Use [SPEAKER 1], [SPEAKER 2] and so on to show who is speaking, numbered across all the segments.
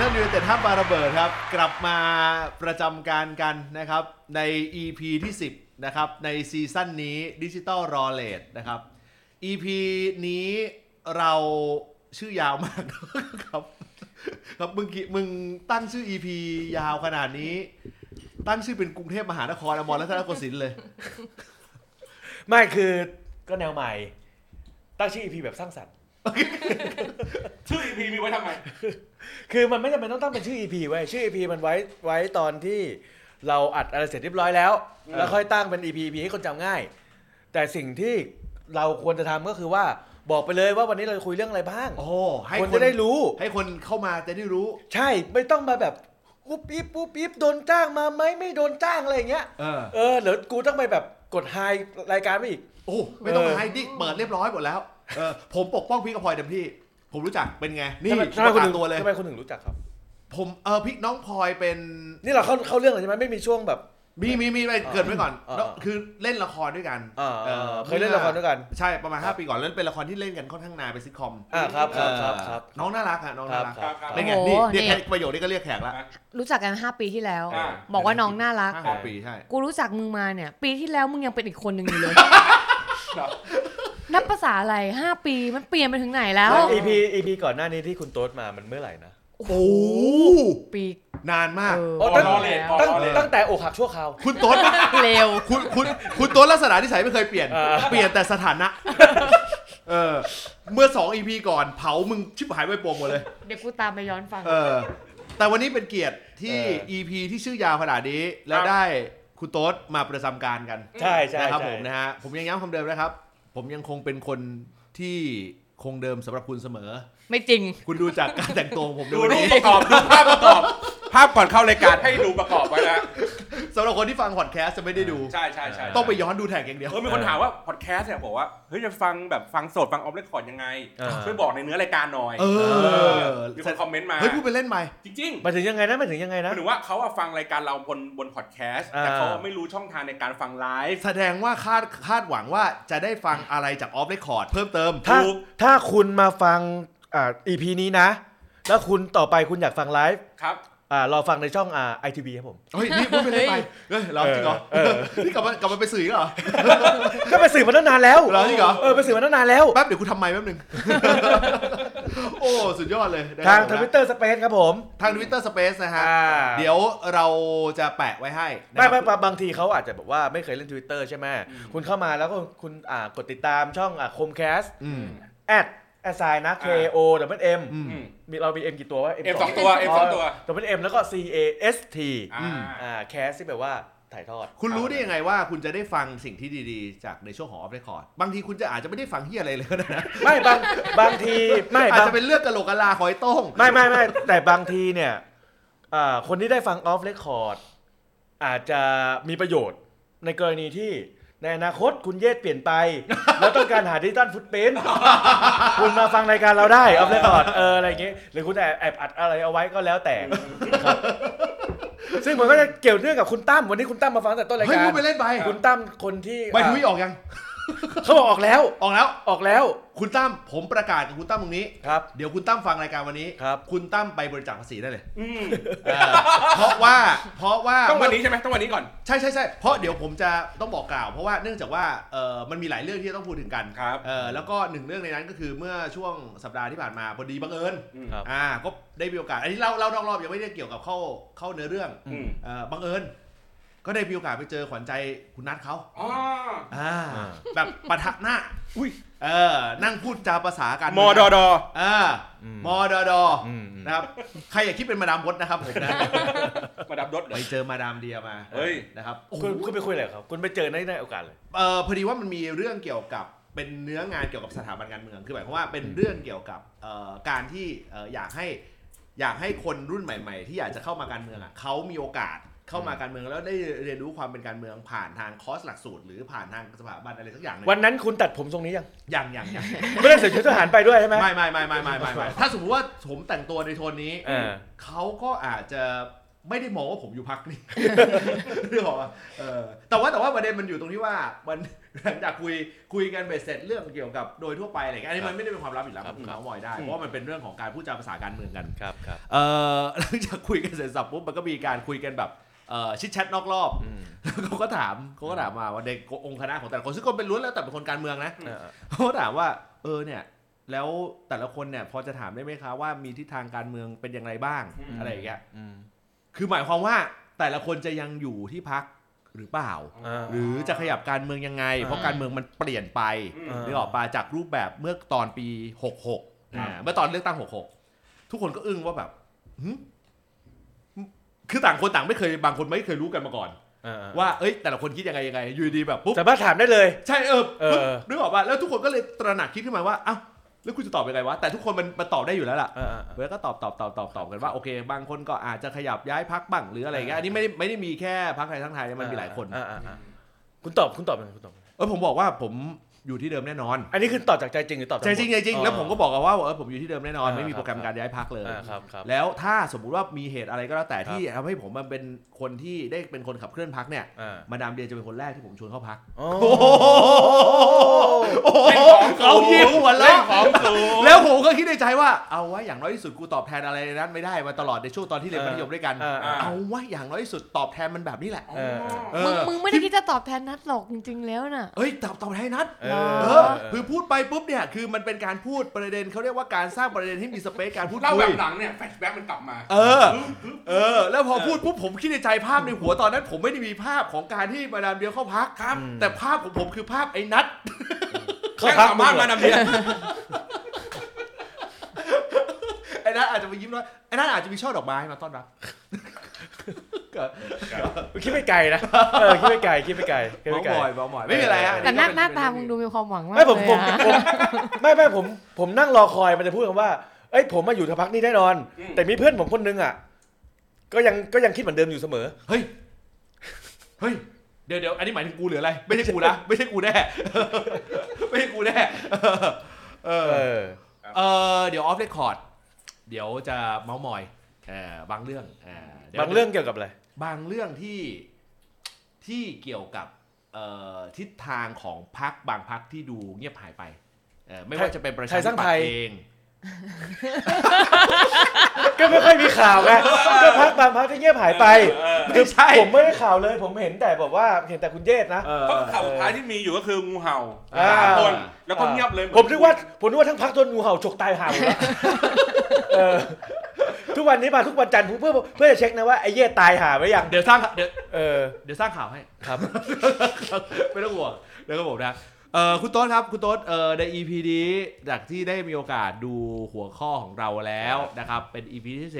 [SPEAKER 1] ทัลยูไนเต็ดห้ามปาระเบิดครับ กลับมาประจำการกันนะครับ ใน EP ที่ 10 นะครับ ในซีซั่นนี้ดิจิ t a ลรอเลดนะครับ EP นี้เราชื่อยาวมากครับ ครับมึงมึงตั้งชื่อ EP ยาวขนาดนี้ ตั้งชื่อเป็นกรุงเทพมหานครอมรรัตนโกสินทร์เลย
[SPEAKER 2] ไม่คือก็แนวใหม่ ตั้งชื่อ EP แบบสร้างสรรค์
[SPEAKER 3] ชื่อ EP มีไว้ทำไม
[SPEAKER 2] คือมันไม่จำเป็นต้องตั้งเป็นชื่อ EP ไว้ยชื่อ EP มันไว้ไว้ตอนที่เราอัดอะไรเสร็จเรียบร้อยแล้ว
[SPEAKER 3] อืม
[SPEAKER 2] แล้วค่อยตั้งเป็น EP EP ให้คนจำง่าย แต่สิ่งที่เราควรจะทำก็คือว่าบอกไปเลยว่าวันนี้เราจะคุยเรื่องอะไรบ้าง
[SPEAKER 1] โอ้โหให้
[SPEAKER 2] คน
[SPEAKER 1] ค
[SPEAKER 2] จะ
[SPEAKER 1] น
[SPEAKER 2] ได้รู้
[SPEAKER 1] ให้คนเข้ามาจะได้รู้
[SPEAKER 2] ใช่ไม่ต้องมาแบบอุ๊บปิ๊บปุ๊บปิ๊บโดนจ้างมาไหมไม่โดนจ้างอะไรอย่างเงี้ย
[SPEAKER 1] เออ
[SPEAKER 2] เออเดี๋ยวกูต้องไปแบบกดไฮรายการไปอีก
[SPEAKER 1] โอ้ไม่ต้อง
[SPEAKER 2] เออ
[SPEAKER 1] ให้ดิเปิดเรียบร้อยหมดแล้ว เออผมปกป้องพี่กระพลอยเต็มที่ ผมรู้จักเป็นไง นี่
[SPEAKER 2] ทำไม
[SPEAKER 1] ประ
[SPEAKER 2] ทำไมคุณ
[SPEAKER 1] กาศ
[SPEAKER 2] ถึง
[SPEAKER 1] ตัวเลย
[SPEAKER 2] ทำไมคุณถึงรู้จักครับ
[SPEAKER 1] ผมเออพี่น้องพลอยเป็น
[SPEAKER 2] นี่เราเข้าเข้าเรื่องเลยใช่ไหมไม่มีช่วงแบบ
[SPEAKER 1] มีมีมีไปเกิดไว้ก่อน
[SPEAKER 2] อ่า
[SPEAKER 1] แล้วคือเล่นละครด้วยกัน
[SPEAKER 2] อ่า
[SPEAKER 1] ออ
[SPEAKER 2] เคยเล่นละครด้วยกัน
[SPEAKER 1] ใช่ประมาณ 5 ปีก่อนแล้วเป็นละครที่เล่นกันค่อนข้างนานเป็นซิทคอม
[SPEAKER 2] อ่าครับครับครับ
[SPEAKER 1] เออ
[SPEAKER 2] ครับ
[SPEAKER 1] น้องน่ารักอะน้องน่ารัก
[SPEAKER 2] ครับ
[SPEAKER 3] ครับ
[SPEAKER 1] เป็นไง
[SPEAKER 4] โอ้โห
[SPEAKER 1] นี่เรียก
[SPEAKER 4] นี่
[SPEAKER 1] แค่ประโยคนี้ก็เรียกแขกแล้ว
[SPEAKER 4] รู้จักกัน 5 ปีที่แล้ว
[SPEAKER 3] อ่า
[SPEAKER 4] บอกว่าน้องน่ารัก
[SPEAKER 1] ห้าหกปีใช่
[SPEAKER 4] กูรู้จักมึงมาเนี่ย ปีที่แล้วมึงยังเป็นอีกคนหนึ่งอยู่เลย
[SPEAKER 3] ครับ
[SPEAKER 4] นับภาษาอะไร 5 ปีมันเปลี่ยนไปถึงไหนแล้ว
[SPEAKER 2] แล้ว EP EP ก่อนหน้านี้ที่คุณโต๊ดมามันเมื่อไหร่นะ
[SPEAKER 4] โอ้โห
[SPEAKER 1] โอ้
[SPEAKER 4] ปี
[SPEAKER 1] นานมาก
[SPEAKER 4] เออ
[SPEAKER 2] อ๋อตั้ง
[SPEAKER 3] รอเลท
[SPEAKER 4] แล้ว
[SPEAKER 2] ตั้ง
[SPEAKER 3] รอเลท
[SPEAKER 2] ตั้งแต่อกหักชั่วคราว
[SPEAKER 1] คุณโต๊ด
[SPEAKER 4] เร็ว
[SPEAKER 1] คุณคุณคุณโต๊ดลักษณะนิสัยไม่เคยเปลี่ยน
[SPEAKER 2] อ่า
[SPEAKER 1] เปลี่ยนแต่สถานะ เออ เมื่อ 2 EP ก่อนเผามึงชิบหายไปโปวงหมดเลย
[SPEAKER 4] เดี๋ยวกูตามไปย้อนฟัง
[SPEAKER 1] เออ แต่วันนี้เป็นเกียรติที่ EP ที่ชื่อยาวขนาดนี้ แล้วได้คุณโต๊ดมาประจำการกัน
[SPEAKER 2] ใช่ใช่
[SPEAKER 1] นะครับ
[SPEAKER 2] ใช่
[SPEAKER 1] ผมนะฮะ ผมยังย้ำคำเดิมนะครับ ผมยังคงเป็นคนที่คงเดิมสำหรับคุณเสมอ
[SPEAKER 4] ไม่จริง
[SPEAKER 1] คุณดูจากการแต่งตัวของผมใน
[SPEAKER 3] ดู
[SPEAKER 1] วัน
[SPEAKER 3] รูป
[SPEAKER 1] นี้
[SPEAKER 3] ประกอบดูภาพประกอบ ภาพก่อนเข้ารายการให้ดูประกอบไว้นะ
[SPEAKER 1] สำหรับคนที่ฟังพอดแคสต์จะไม่ได้ดู
[SPEAKER 3] ใช่ใช่ใช่
[SPEAKER 1] ต้องไปย้อนดูแท็กอย่างเดียว
[SPEAKER 3] เออมีคนถามว่าพอดแคสต์เนี่ยบอกว่าเฮ้ยจะฟังแบบฟังสดฟัง off record ยังไง
[SPEAKER 2] อ่า
[SPEAKER 3] ช่วยบอกในเนื้อรายการหน่อย
[SPEAKER 1] เออ
[SPEAKER 3] มีคนคอมเมนต์มา
[SPEAKER 1] เฮ้ยพูดไปเล่นไป
[SPEAKER 3] จริง
[SPEAKER 2] หมายถึงยังไงนะหมายถึงยังไง
[SPEAKER 3] ๆ
[SPEAKER 2] นะห
[SPEAKER 3] มายถึงว่าเขาอะฟังรายการเราบนบนพอดแคสต์แต่
[SPEAKER 2] อ่า
[SPEAKER 3] เขาไม่รู้ช่องทางในการฟังไลฟ์
[SPEAKER 1] แสดงว่าคาดคาดหวังว่าจะได้ฟังอะไรจาก off record เพิ่มเติม
[SPEAKER 2] ถ้า
[SPEAKER 3] ถูก
[SPEAKER 2] ถ้าคุณมาฟัง อ่า EP นี้นะ แล้วคุณต่อไปคุณอยากฟังไลฟ์
[SPEAKER 3] ครับ
[SPEAKER 2] อ่ารอฟังในช่องอ่า ITV ครับผม
[SPEAKER 1] เฮ้ยนี่พูดไปเล่นไปเฮ้ยเหรอจริงเหรอ
[SPEAKER 2] เออ
[SPEAKER 1] นี่กลับมากลับมาไปสื่ออีกเหรอ
[SPEAKER 2] ก็ไปสื่อมาตั้งนานแล้ว
[SPEAKER 1] เหรอจริงเหรอ
[SPEAKER 2] เออไปสื่อมาตั้งนานแล้ว
[SPEAKER 1] แป๊บเดี๋ยวกูทำไมแป๊บหนึงโอ้สุดยอดเลยนะค
[SPEAKER 2] ทา
[SPEAKER 1] รับ
[SPEAKER 2] ง
[SPEAKER 1] ผม
[SPEAKER 2] ท
[SPEAKER 1] นะ
[SPEAKER 2] วิตเตอร์สเปซครับผม
[SPEAKER 1] ทาง Twitter Space นะฮะ
[SPEAKER 2] อ่า
[SPEAKER 1] เดี๋ยวเราจะแปะไว้ให้นะ
[SPEAKER 2] ไม่
[SPEAKER 1] ค
[SPEAKER 2] ไม่
[SPEAKER 1] รับ
[SPEAKER 2] บางทีเขาอาจจะแบบว่าไม่เคยเล่น Twitter ใช่ไหมคุณเข้ามาแล้วก็คุณอ่ากดติดตามช่องอ่าคมแคส
[SPEAKER 1] อืม
[SPEAKER 2] at แอด sign นะ K O W M
[SPEAKER 1] อืม
[SPEAKER 3] อืม
[SPEAKER 2] มีเรามี M กี่ตัววะ
[SPEAKER 3] M สองตัว M สองตัว
[SPEAKER 2] ตัวเป็น M แล้วก็ C A S T
[SPEAKER 3] อ่า
[SPEAKER 2] อ่า cast ที่แปลว่าถ่ายทอด
[SPEAKER 1] คุณรู้ได้ยังไงว่าคุณจะได้ฟังสิ่งที่ดีๆ จากในช่วงของ off record บางทีคุณจะอาจจะไม่ได้ฟังที่อะไรเลยก็ได้นะ
[SPEAKER 2] ไม่บางบางทีไม่
[SPEAKER 1] อาจ
[SPEAKER 2] บาง
[SPEAKER 1] จะเป็นเรื่องกะโหลกกะลาคอยโต้ง
[SPEAKER 2] ไม่ไม่ไม่แต่บางทีเนี่ยอ่าคนที่ได้ฟัง off record อาจจะมีประโยชน์ในกรณีที่ ในอนาคตคุณเยศเปลี่ยนไป แล้วต้องการหา digital footprint คุณมาฟังรายการเราได้ off record เอออะไรอย่างเงี้ยหรือคุณแอบแอบอัดอะไรเอาไว้ก็แล้วแต่ครับซึ่งมันก็จะเกี่ยวเนื่องกับคุณตั้มวันนี้คุณตั้มมาฟังแต่ต้นราย
[SPEAKER 1] เฮ้ย
[SPEAKER 2] การ
[SPEAKER 1] พูดไปเล่นไป
[SPEAKER 2] คุณตั้มคนที่
[SPEAKER 1] ใบทุยออกยัง
[SPEAKER 2] เขาบอกออกแล้ว
[SPEAKER 1] ออกแล้ว
[SPEAKER 2] ออกแล้ว
[SPEAKER 1] คุณตั้มผมประกาศกับคุณตั้มตรงนี้
[SPEAKER 2] ครับ
[SPEAKER 1] เดี๋ยวคุณตั้มฟังรายการวันนี้
[SPEAKER 2] ครับ
[SPEAKER 1] คุณตั้มไปบริจาคภาษีได้เลย
[SPEAKER 3] อืม
[SPEAKER 1] เออเพราะว่า เพราะว่า
[SPEAKER 3] ต้องวันนี้ใช่ไหมต้องวันนี้ก่อน
[SPEAKER 1] ใช่ใช่ใช่เพราะเดี๋ยวผมจะต้องบอกกล่าว เพราะว่าเนื่องจากว่าเออมันมีหลายเรื่องที่ต้องพูดถึงกัน
[SPEAKER 3] ครับ
[SPEAKER 1] เออแล้วก็หนึ่งเรื่องในนั้นก็คือเมื่อช่วงสัปดาห์ที่ผ่านมาพอดีบังเอิญ
[SPEAKER 3] อืม
[SPEAKER 2] ครับ
[SPEAKER 1] อ่าก็ได้มีโอกาสอันนี้เล่าเล่านอกรอบยังไม่ได้เกี่ยวกับเข้าเข้าเนื้อเรื่อง
[SPEAKER 3] อืม
[SPEAKER 1] เออบังเอิญ ก็ได้มีโอกาสไปเจอขวัญใจคุณนัทเขา
[SPEAKER 3] อ๋อ
[SPEAKER 1] อ่า
[SPEAKER 2] อ่า
[SPEAKER 1] แบบปะทะหน้า
[SPEAKER 3] อุ้ย
[SPEAKER 1] เออ นั่งพูดจาภาษากัน
[SPEAKER 3] มอดอดอ
[SPEAKER 1] อ่า
[SPEAKER 2] อืม
[SPEAKER 1] มอดอดอ
[SPEAKER 2] อืม
[SPEAKER 1] นะครับ ใครอย่าคิดเป็นมาดามมดนะครับผมนะ
[SPEAKER 3] มาดับรถเหร
[SPEAKER 1] ไป
[SPEAKER 3] อ
[SPEAKER 1] เจอมาดามเดียมา
[SPEAKER 3] เฮ้ย
[SPEAKER 1] นะครับโอ้โห
[SPEAKER 2] คุณคุณไปคุยอะไรกับเขาคุณไปเจอในในโอกาสเลย
[SPEAKER 1] เออพอดีว่ามันมีเรื่องเกี่ยวกับเป็นเนื้องานเกี่ยวกับสถาบันการเมืองคือหมายความว่าเป็นเรื่องเกี่ยวกับเอ่อการที่เอ่ออยากให้อยากให้คนรุ่นใหม่ ๆ ที่อยากจะเข้ามาการเมืองอะเขามีโอกาส เข้ามาการเมืองแล้วได้เรียนรู้ความเป็นการเมืองผ่านทางคอร์สหลักสูตร หรือผ่านทางสถาบันอะไรสักอย่างหนึง
[SPEAKER 2] วันนั้นคุณตัดผมทรงนี้ยัง
[SPEAKER 1] อย่างอย่างอย่าง
[SPEAKER 2] ไม่ได้ใส่ชุดทหารไปด้วยใช่ไหม
[SPEAKER 1] ไม่ไม่ไม่ไม่ไม่ไม่ไม่ถ้าสมมติว่าผมแต่งตัวในโทนนี้
[SPEAKER 2] เออ
[SPEAKER 1] เขาก็อาจจะไม่ได้มองว่าผมอยู่พักนี่เรื่องของว่าเออแต่ว่าแต่ว่าประเด็นมันอยู่ตรงที่ว่ามันหลังจากคุยคุยกันเบ็ดเสร็จเรื่องเกี่ยวกับโดยทั่วไปอะไรอย่างเงี้ยอันนี้มันไม่ได้เป็นความลับอยู่แล้ว
[SPEAKER 2] ครับ
[SPEAKER 1] มัน
[SPEAKER 2] ครับ
[SPEAKER 1] เมาส์มอยได้เพราะว่ามันเป็นเรื่องของการพูดจาภาษาการเมืองกัน
[SPEAKER 2] ครับครับ
[SPEAKER 1] เออหลังจากคุยกันเสร็จสับปุ๊บมันก็มีการคุยกันแบบเออ ชิดแชทนอกรอบ
[SPEAKER 2] อืม
[SPEAKER 1] เขาก็ถามเขาก็ถามมาว่าในองค์คณะของแต่ละคนซึ่งก็เป็นล้วนแล้วแต่เป็นคนการเมืองนะ
[SPEAKER 2] เออ
[SPEAKER 1] เขาก็ถามว่าเออเนี่ยแล้วแต่ละคนเนี่ยพอจะถามได้ไหมคะว่ามีทิศทางการเมืองเป็นอย่างไรบ้าง
[SPEAKER 3] อืม
[SPEAKER 1] อะไรอย่างเงี้ย
[SPEAKER 2] อืม
[SPEAKER 1] คือหมายความว่าแต่ละคนจะยังอยู่ที่พักหรือเปล่า
[SPEAKER 2] อ่า
[SPEAKER 1] หรือจะขยับการเมืองยังไง เพราะการเมืองมันเปลี่ยนไป
[SPEAKER 3] อืม
[SPEAKER 1] นึกออกปาจากรูปแบบเมื่อตอนปี 66อ่าเมื่อตอนเลือกตั้ง 66 ทุกคนก็อึ้งว่าแบบหึ คือต่างคนต่างไม่เคยบางคนไม่เคยรู้กันมาก่อน
[SPEAKER 2] อ่า
[SPEAKER 1] ว่าเอ้ยแต่ละคนคิดยังไงยังไงอยู่ดีแบบปุ๊บ
[SPEAKER 2] สามารถถามได้เลย
[SPEAKER 1] ใช่เออ
[SPEAKER 2] เออ
[SPEAKER 1] ปุ๊บนึกออกป่ะแล้วทุกคนก็เลยตระหนักคิดขึ้นมาว่าอ้าวแล้วคุณจะตอบยังไงวะแต่ทุกคนมันมันตอบได้อยู่แล้วล่ะ
[SPEAKER 2] อ่าอ่า
[SPEAKER 1] เว้ยก็ตอบตอบตอบตอบตอบกันว่าโอเค บางคนก็อาจจะขยับย้ายพักบ้างหรืออะไรอย่างเงี้ยอันนี้ไม่ได้ไม่ได้มีแค่พักไทยทั้งไทยนะมันมีหลายคน
[SPEAKER 2] อ่าอ่าอ่าคุณตอบคุณตอบยังไงคุณตอบ
[SPEAKER 1] เออผมบอกว่าผม อยู่ที่เดิมแน่นอน
[SPEAKER 2] อันนี้คือตอบจากใจจริงหรือตอบจาก
[SPEAKER 1] ใจจริงใจจริง
[SPEAKER 2] อ๋อ
[SPEAKER 1] แล้วผมก็บอกกันว่าเออผมอยู่ที่เดิมแน่นอน
[SPEAKER 2] อ่า
[SPEAKER 1] ไม่มีโปรแกรม
[SPEAKER 2] ครับ
[SPEAKER 1] การย้ายพักเลย
[SPEAKER 2] อ่าครับครับ
[SPEAKER 1] แล้วถ้าสมมุติว่ามีเหตุอะไรก็แล้วแต่ที่ทำให้ผมมันเป็นคนที่ได้เป็นคนขับเคลื่อนพักเนี่ย
[SPEAKER 2] อ่า
[SPEAKER 1] มาดามเดียจะเป็นคนแรกที่ผมชวนเข้าพัก
[SPEAKER 2] โอ้
[SPEAKER 1] โอ้โห
[SPEAKER 3] เล่นของสูง
[SPEAKER 1] เขายิ้มหัว
[SPEAKER 3] เล่
[SPEAKER 1] เราะ
[SPEAKER 3] นของสูง
[SPEAKER 1] แล้วผมก็คิดในใจว่า เอาไว้อย่างน้อยที่สุดกูตอบแทนอะไรนั้นไม่ได้มาตลอดในช่วงตอนที่เรียนมัธยมด้วยกัน
[SPEAKER 2] อ่าอ่า
[SPEAKER 1] เอาไว้อย่างน้อยที่สุดตอบแทนมันแบบนี้แหละ
[SPEAKER 2] เออ
[SPEAKER 1] เอ
[SPEAKER 4] มึง
[SPEAKER 1] อ
[SPEAKER 4] มึงไม่ได้คิดจะตอบแทนนัดหรอกจริง ๆ แล้วน่ะ
[SPEAKER 1] เอ้ยตอบตอบแทนนัด
[SPEAKER 2] เออ
[SPEAKER 1] เออคือพูดไปปุ๊บเนี่ยคือมันเป็นการพูดประเด็นเขาเรียกว่าการสร้างประเด็นที่มีสเปซการพูด
[SPEAKER 3] เล่า
[SPEAKER 1] คุ
[SPEAKER 3] แบ
[SPEAKER 1] ย
[SPEAKER 3] บหลังเนี่ยแฟลชแบ็กมันกลับมา
[SPEAKER 1] เออเออ แล้วพอพูดปุ๊บผมคิดในใจภาพในหัวตอนนั้น ผมไม่ได้มีภาพของการที่มาดามเดียเข้าพัก
[SPEAKER 3] ครับ
[SPEAKER 1] แต่ภาพของผมคือภาพไอ้นั ท
[SPEAKER 3] แค่สามารถมาดำเนีย
[SPEAKER 1] ไอ้นัทอาจจะมายิ้มน้อยไอ้นัทอาจจะมีช่อดอกไม้มาต้อนรับก็
[SPEAKER 2] คิดไม่ไกลนะเออคิดไม่ไกลคิดไม่ไกลคิด
[SPEAKER 1] เมา
[SPEAKER 2] ไม่ไกล
[SPEAKER 1] บ่อยเมาบ่อยไม่มีอะไรฮะ
[SPEAKER 4] แต่หน้า
[SPEAKER 1] อั
[SPEAKER 4] หน้าตา
[SPEAKER 1] ก็
[SPEAKER 4] มึ
[SPEAKER 1] เป็
[SPEAKER 4] ง
[SPEAKER 1] น
[SPEAKER 4] ดูมีความหวังมาก
[SPEAKER 2] ไม่ผม
[SPEAKER 4] เลย
[SPEAKER 2] ผม
[SPEAKER 4] อะ
[SPEAKER 2] ผมไม่ไม่ผมผมนั่งรอคอยมันจะพูดคำว่าเอ้ยผมมาอยู่กับพักนี้แน่นอน แต่มีเพื่อนผมคนนึงอะก็ยังก็ยังคิดเหมือนเดิมอยู่เสมอ
[SPEAKER 1] เฮ้ย เฮ้ยเดี๋ยวเดี๋ยวอันนี้หมายถึงกูหรืออะไร ไม่ใช่กูนะ ไม่ใช่กูแน่ ไม่ใช่กูแน่ เออ
[SPEAKER 2] เออ
[SPEAKER 1] เออเดี๋ยวออฟเรคคอร์ด เดี๋ยวจะเมาส์มอยเออบางเรื่องเออดี๋ยว
[SPEAKER 2] บางเรื่องเกี่ยวกับอะไร
[SPEAKER 1] บางเรื่องที่ที่เกี่ยวกับเอ่อทิศทางของพักบางพักที่ดูเงียบหายไปเออไม่ว่าจะเป็นประ
[SPEAKER 2] ไท
[SPEAKER 1] ชายธิ
[SPEAKER 2] สร้าง
[SPEAKER 1] ปัต
[SPEAKER 2] ไทย
[SPEAKER 1] ย์เอง
[SPEAKER 2] ก็ไม่ค่อยมีข่าวไงก็พักบางพักที่เงียบหายไป
[SPEAKER 1] ไม่ใช่
[SPEAKER 2] ผมไม่ได้ข่าวเลย ผมเห็นแต่แบบว่าเห็นแต่คุณเยศนะ
[SPEAKER 1] เออ
[SPEAKER 3] เพราะข่าวสุดท้ายที่มีอยู่ก็คืองูเห่า
[SPEAKER 2] อ่า
[SPEAKER 3] สามคนแล้วก็เงียบเลย
[SPEAKER 2] ผมนึกว่าผมนึกว่าทั้งพักโดนงูเห่าฉกตายห่าหมดแล้วเออทุกวันนี้มาทุกวันจันทร์เพื่อเพื่อจะเช็คนะว่าไอ้เย่ตายห่าไว้ยัง
[SPEAKER 1] เดี๋ยวสร้างเดี๋ยว
[SPEAKER 2] เออ
[SPEAKER 1] เดี๋ยวสร้างข่าวให้
[SPEAKER 2] ครับ
[SPEAKER 1] ไม่ต้องห่วงเดี๋ยวก็ผมนะ เออคุณโต๊ดครับคุณโต๊ดเออใน EP นี้จากที่ได้มีโอกาสดูหัวข้อของเราแล้วนะครับ เป็น EP ที่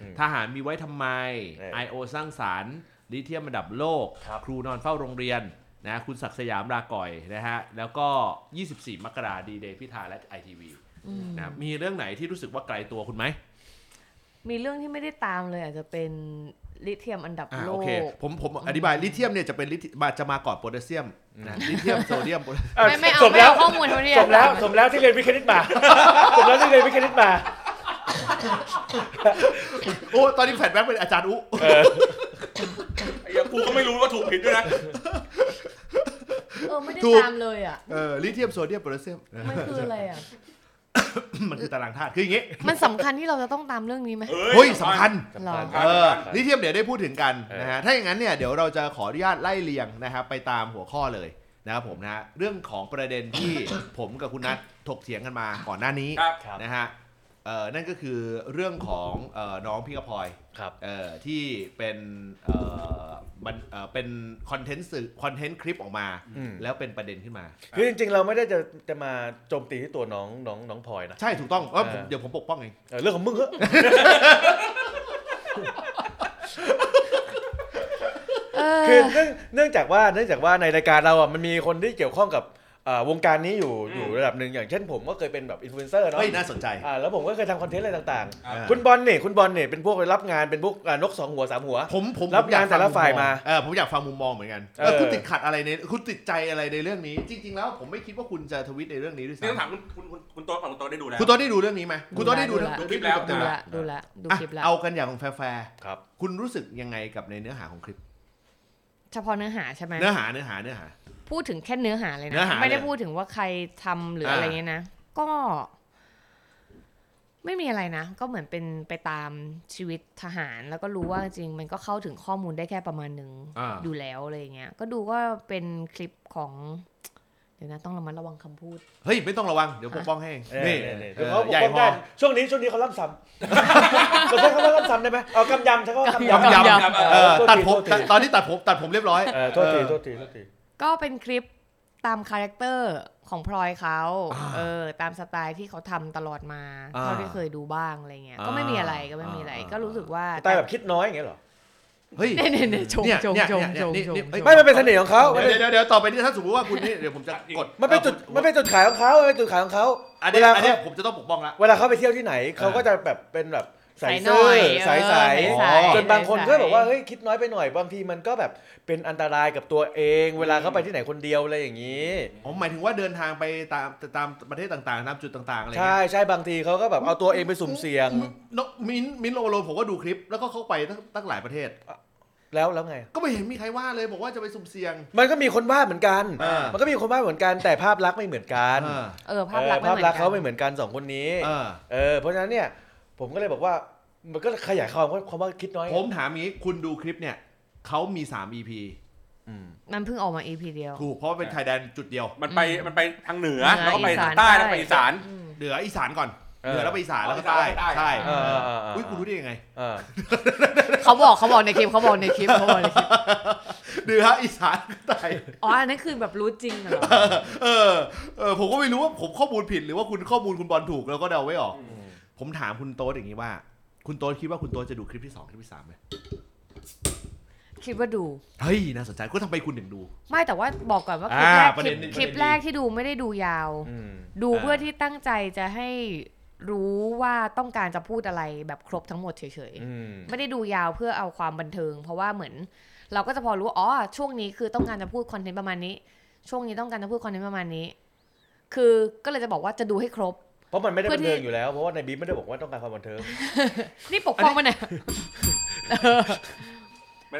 [SPEAKER 2] อืม
[SPEAKER 1] 10ทหารมีไว้ทำไม
[SPEAKER 2] เออ
[SPEAKER 1] I.O. สร้างสารรค์ลิเทียมระดับโลก
[SPEAKER 2] ครับ
[SPEAKER 1] ครูนอนเฝ้าโรงเรียนนะคุณศักดิ์สยามลาก่อยนะฮะ แล้วก็ 24 มกราดีเดย์พิธาและ ITV
[SPEAKER 4] อืม
[SPEAKER 1] นะมีเรื่องไหนที่รู้สึกว่าไกลตัวคุณไหม
[SPEAKER 4] มีเรื่องที่ไม่ได้ตามเลยอาจจะเป็นลิเทียมอันดับ
[SPEAKER 1] อ่า
[SPEAKER 4] โล
[SPEAKER 1] โอกเคผมผมอธิบายลิเทียมเนี่ยจะเป็นลิเทียมาจะมาก่อนโพแทสเซียม นะลิเทียมโซเดียมโพแทสเซียม
[SPEAKER 4] ไม่ไม่เอา
[SPEAKER 2] สม
[SPEAKER 4] ไม่
[SPEAKER 2] แล้ว
[SPEAKER 4] เอาข้อมูลเขาเรียน
[SPEAKER 2] สมแล้วสมแล้วที่เรียนวิทย์คณิตมาสมแล้วที่เรียนวิทย์คณิตมา
[SPEAKER 1] โอ้ตอนนี้แฟนแบ็คเป็นอาจารย์อุ
[SPEAKER 2] เออ
[SPEAKER 3] ไอ้เหี้ยกูก็ไม่รู้ว่าถูกผิดด้วยนะ
[SPEAKER 4] เออไม่ได้
[SPEAKER 1] ถูก
[SPEAKER 4] ตามเลยอะ
[SPEAKER 1] เออลิเทียมโซเดียมโพแทสเซียม
[SPEAKER 4] มันคืออะไรอะ
[SPEAKER 1] มันคือตารางธาตุคืออย่างงี้
[SPEAKER 4] มันสำคัญที่เราจะต้องตามเรื่องนี้ไหม
[SPEAKER 1] เฮ้ยสำคัญ
[SPEAKER 4] หรอ
[SPEAKER 1] เออลิเทียมเดี๋ยวได้พูดถึงกัน
[SPEAKER 2] เออ
[SPEAKER 1] นะฮะ ถ้าอย่างนั้นเนี่ยเดี๋ยวเราจะขออนุญาตไล่เรียงนะครับไปตามหัวข้อเลยนะครับผมนะฮะเรื่องของประเด็นที่ ผมกับคุณนัทถกเถียงกันมาก่อนหน้านี้
[SPEAKER 3] ครับ
[SPEAKER 2] ครับ
[SPEAKER 1] นะฮะเอ่อ นั่นก็คือเรื่องของเอ่อน้องพี่กระพลอย
[SPEAKER 2] ครับ
[SPEAKER 1] เอ่อที่เป็นเอ่อมันเอ่อเป็นคอนเทนต์สื่อคอนเทนต์คลิปออกมา
[SPEAKER 2] อืม
[SPEAKER 1] แล้วเป็นประเด็นขึ้นมา
[SPEAKER 2] คือจริงๆ เราไม่ได้จะจะมาโจมตีที่ตัวน้องน้องน้องพลอยนะ
[SPEAKER 1] ใช่ถูกต้องเอ้ยผม
[SPEAKER 2] เออ
[SPEAKER 1] เดี๋ยวผมปกป้องเอง
[SPEAKER 2] เออเรื่องของมึงเหอะ
[SPEAKER 4] เออ
[SPEAKER 2] คือเนื่องเนื่องจากว่าเนื่องจากว่าในรายการเราอะมันมีคนที่เกี่ยวข้องกับเอ่อ วงการนี้อยู่
[SPEAKER 3] อืม
[SPEAKER 2] อยู่ระดับหนึ่งอย่างเช่นผมก็เคยเป็นแบบอินฟลูเอนเซอร์เนาะ
[SPEAKER 1] เฮ้ยน่าสนใจ
[SPEAKER 2] อ่าแล้วผมก็เคยทำคอนเทนต์อะไรต่าง
[SPEAKER 3] อ่า
[SPEAKER 2] ๆคุณบอลเนี่ยคุณบอลเนี่ยเป็นพวกรับงานเป็นพวกอ่านกสองหัวสามหัว
[SPEAKER 1] ผมผม
[SPEAKER 2] รับงาน
[SPEAKER 1] ผมอยก
[SPEAKER 2] แต่ละ
[SPEAKER 1] ฟัง
[SPEAKER 2] ฝ่ายมา
[SPEAKER 1] เออผมอยากฟังมุมมองเหมือนกัน
[SPEAKER 2] เออ
[SPEAKER 1] เออคุณติดขัดอะไรในคุณติดใจอะไรในเรื่องนี้ จริง ๆ แล้วผมไม่คิดว่าคุณจะทวิตในเรื่องนี้ด้วย
[SPEAKER 3] นี่ต้องถาม
[SPEAKER 1] ซ้ำ
[SPEAKER 3] คุณคุณคุณคุณโต๊ะของคุณโต๊ะได้ดูแล้ว
[SPEAKER 1] คุณโต้ได้ดูเรื่องนี้ไหมคุณโต้ได้ดู
[SPEAKER 4] ดู
[SPEAKER 1] ทั้ง
[SPEAKER 4] ละ
[SPEAKER 3] ดูคลิปแล้ว
[SPEAKER 4] ดู
[SPEAKER 1] ใช่ไหม
[SPEAKER 4] ละดูละดู
[SPEAKER 1] อะ
[SPEAKER 4] คลิปละ
[SPEAKER 1] เอากันอย่างแฟร์
[SPEAKER 2] ครับ
[SPEAKER 1] ๆคุณรู้สึกยังไงกับในเนื้อหาของคลิป
[SPEAKER 4] เฉพาะเนื้อหาใช่ไหม
[SPEAKER 1] เนื้อหาเนื้อหาเนื้อหา
[SPEAKER 4] พูดถึงแค่เนื้อหาเลย
[SPEAKER 1] เนื้อ
[SPEAKER 4] นะ
[SPEAKER 1] หา
[SPEAKER 4] ไม่ได้
[SPEAKER 1] เลย
[SPEAKER 4] พูดถึงว่าใครทำหรือ
[SPEAKER 1] อ่า
[SPEAKER 4] อะไรเงี้ยนะ ก็ ไม่มีอะไรนะ ก็เหมือนเป็นไปตามชีวิตทหาร แล้วก็รู้ว่าจริงๆมันก็เข้าถึงข้อมูลได้แค่ประมาณหนึ่ง
[SPEAKER 1] อ่า
[SPEAKER 4] อยู่แล้วอะไรเงี้ย ก็ดูก็เป็นคลิปของ เดี๋ยวนะต้องระมัดระวังคำพูด
[SPEAKER 1] เฮ้ย ไม่ต้องระวัง เดี๋ยวปกป้องให้เอง
[SPEAKER 2] เออ
[SPEAKER 1] นี่
[SPEAKER 2] เนี่ยเนี่ย
[SPEAKER 1] เอ
[SPEAKER 2] เดี๋ยว
[SPEAKER 1] อ
[SPEAKER 2] เขา
[SPEAKER 1] ใหญ่
[SPEAKER 2] บอก
[SPEAKER 1] พอ
[SPEAKER 2] ได้ช่วงนี้ช่วงนี้เขาล่ำซ้ำ เราใช้คำว่าล่ำซ้ำได้ไหมเอากำยำใช้คำว่ากำยำ
[SPEAKER 1] กำย
[SPEAKER 4] ยำำ
[SPEAKER 1] เออ
[SPEAKER 2] โทษ
[SPEAKER 1] ตัด
[SPEAKER 2] ที
[SPEAKER 1] ผม
[SPEAKER 2] โทษที
[SPEAKER 1] ตอนนี้ตัดผม ตัดผมเรียบร้อย
[SPEAKER 2] เออโทษที
[SPEAKER 1] เออ
[SPEAKER 2] โทษทีโทษที
[SPEAKER 4] ก็เป็นคลิปตาม character ของพลอยเขา
[SPEAKER 1] อ่า
[SPEAKER 4] เออตามสไตล์ที่เขาทำตลอดมา
[SPEAKER 1] อ่า
[SPEAKER 4] เท่าที่เคยดูบ้างอะไรเงี้ย
[SPEAKER 1] อ่า
[SPEAKER 4] ก็ไม่มีอะไรก็ไม่มีอะไร
[SPEAKER 1] อ่า
[SPEAKER 4] ก็รู้สึกว่า
[SPEAKER 2] สไตล์แบบคิดน้อยอย่างเงี้ยเหรอ
[SPEAKER 1] เฮ้ย
[SPEAKER 4] เนี่ยเนี่ยเนี่ยชง
[SPEAKER 1] เนี่ย
[SPEAKER 4] ชง
[SPEAKER 1] เนี่ย
[SPEAKER 4] ชง
[SPEAKER 1] เนี่ย
[SPEAKER 4] ชง
[SPEAKER 1] นี่
[SPEAKER 4] ชง
[SPEAKER 1] นี่เอ้ย
[SPEAKER 2] ไม่มันเป็นเสน่ห์ของเขามัน
[SPEAKER 1] เดี๋
[SPEAKER 2] เป็
[SPEAKER 1] ยวนเดี๋ยวเดี๋ยวต่อไปนี้ถ้าสมมติว่าคุณนี่เดี๋ยวผมจะกด
[SPEAKER 2] มันเป็นจุดมันเป็นจุดขายของเขามันเป็นจุดขายของเขา
[SPEAKER 1] อัน
[SPEAKER 2] เว
[SPEAKER 1] นี้
[SPEAKER 2] ลา
[SPEAKER 1] อัน
[SPEAKER 2] เขา
[SPEAKER 1] นี้ผมจะต้องปกป้องละ
[SPEAKER 2] เวลาเขาไปเที่ยวที่ไหนเขาก็จะแบบเป็นแบบ ใส่
[SPEAKER 4] ใส่ห
[SPEAKER 2] เสื้
[SPEAKER 4] น่
[SPEAKER 2] อ
[SPEAKER 4] อย
[SPEAKER 2] ใส่
[SPEAKER 4] เออ
[SPEAKER 2] ใส่
[SPEAKER 4] ใส่
[SPEAKER 2] จนบางคนก็
[SPEAKER 4] ใส่
[SPEAKER 2] บอกว่าเฮ้ยคิดน้อยไปหน่อยบางทีมันก็แบบเป็นอันตรายกับตัวเอง เวลาเขาไปที่ไหนคนเดียวอะไรอย่างนี้
[SPEAKER 1] ผมหมายถึงว่าเดินทางไปตามตามประเทศต่างๆตามจุดต่างๆอะไร
[SPEAKER 2] ใช่
[SPEAKER 1] เงี้ย
[SPEAKER 2] ใช่บางทีเขาก็แบบเอาตัวเองไปสุ่มเสี่ยง
[SPEAKER 1] นกมิ้นมิ้นโอโลผมก็ดูคลิปแล้วก็เข้าไปตั้งตั้งหลายประเทศ
[SPEAKER 2] แล้วแล้วไง
[SPEAKER 1] ก็ไม่เห็นมีใครว่าเลยบอกว่าจะไปสุ่มเสี่ยง
[SPEAKER 2] มันก็มีคนว่าเหมือนกัน
[SPEAKER 1] เออ
[SPEAKER 2] มันก็มีคนว่าเหมือนกันแต่ภาพลักษณ์ไม่เหมือนกัน
[SPEAKER 1] เออ
[SPEAKER 4] เออภาพลักษณ์
[SPEAKER 2] เออภาพลักษณ์เขา
[SPEAKER 4] ไม่
[SPEAKER 2] ไม่
[SPEAKER 4] เห
[SPEAKER 2] เห
[SPEAKER 4] มือน
[SPEAKER 2] มือนกันสองคนนี้
[SPEAKER 1] เออ
[SPEAKER 2] เออเพราะฉะนั้นเนี่ย ผมก็เลยบอกว่า มันก็ขยายความว่าความว่าคิดน้อย
[SPEAKER 1] ผมถามงี้คุณดูคลิปเนี่ยเขามี3 EP
[SPEAKER 2] อืม
[SPEAKER 4] กันมันเพิ่งออกมา EP เดียว
[SPEAKER 1] ถูกเพราะว่าเป็นไทยแดนจุดเดียว
[SPEAKER 3] มันไปมันไปทางเหนือ
[SPEAKER 4] เหนือ
[SPEAKER 3] แล้วก็ไป
[SPEAKER 4] อีสา
[SPEAKER 3] ทานงใต้
[SPEAKER 4] ใต้
[SPEAKER 3] แล้วไปอีสาน
[SPEAKER 4] อืม
[SPEAKER 1] เหนืออีสานก่อน
[SPEAKER 2] เออ
[SPEAKER 1] เหนือแล้วไปอีสานแล้วก็
[SPEAKER 3] อ๋อ
[SPEAKER 1] ใต้
[SPEAKER 3] อีสานแล้วไปใต้
[SPEAKER 1] ใช่
[SPEAKER 2] เออเออเออเออ
[SPEAKER 1] อุ้ยคุณรู้ได้ยังไง
[SPEAKER 2] เออ
[SPEAKER 4] เขาบอกเขาบอกในคลิปเขาบอกในคลิปเขาบอกในคลิป
[SPEAKER 1] เหนืออีสานใต้
[SPEAKER 4] อ๋ออันนั้นคือแบบรู้จริงเหรอ
[SPEAKER 1] เออเออผมก็ไม่รู้ว่าผมข้อมูลผิดหรือว่าคุณข้อมูลคุณบอลถูกแล้วก็เดาไม่ออก ผมถามคุณโต๊ดอย่างนี้ว่า คุณโต๊ดคิดว่าคุณโต๊ดจะดูคลิปที่สองคลิปที่สามไหม
[SPEAKER 4] คิดว่าดู
[SPEAKER 1] เฮ้ยน่าสนใจก็ทำไมคุณถึงดู
[SPEAKER 4] ไม่แต่ว่าบอกก่อนว่าคลิป
[SPEAKER 1] อ่า
[SPEAKER 4] แรก
[SPEAKER 1] ประ
[SPEAKER 4] ค
[SPEAKER 1] เด็
[SPEAKER 4] ลิ
[SPEAKER 1] น
[SPEAKER 4] ป
[SPEAKER 1] นี้
[SPEAKER 4] คลิป
[SPEAKER 1] ประเด็นนี้
[SPEAKER 4] แรกที่ดูไม่ได้ดูยาว
[SPEAKER 2] อืม
[SPEAKER 4] ดู
[SPEAKER 1] อ่า
[SPEAKER 4] เพื่อที่ตั้งใจจะให้รู้ว่าต้องการจะพูดอะไรแบบครบทั้งหมดเฉย
[SPEAKER 2] อืม
[SPEAKER 4] ๆไม่ได้ดูยาวเพื่อเอาความบันเทิง เพราะว่าเหมือน เราก็จะพอรู้ว่าอ๋อช่วงนี้คือต้องการจะพูดคอนเทนต์ประมาณนี้ ช่วงนี้ต้องการจะพูดคอนเทนต์ประมาณนี้ คือก็เลยจะบอกว่าจะดูให้ครบ
[SPEAKER 2] เพราะมันไม่ได้
[SPEAKER 4] เพื่
[SPEAKER 2] บั
[SPEAKER 4] อนที่
[SPEAKER 2] เทิงอยู่แล้ว เพราะว่าในบีฟไม่ได้บอกว่าต้องการความบันเทิง
[SPEAKER 4] นี่ปกป้องมันเนี่ย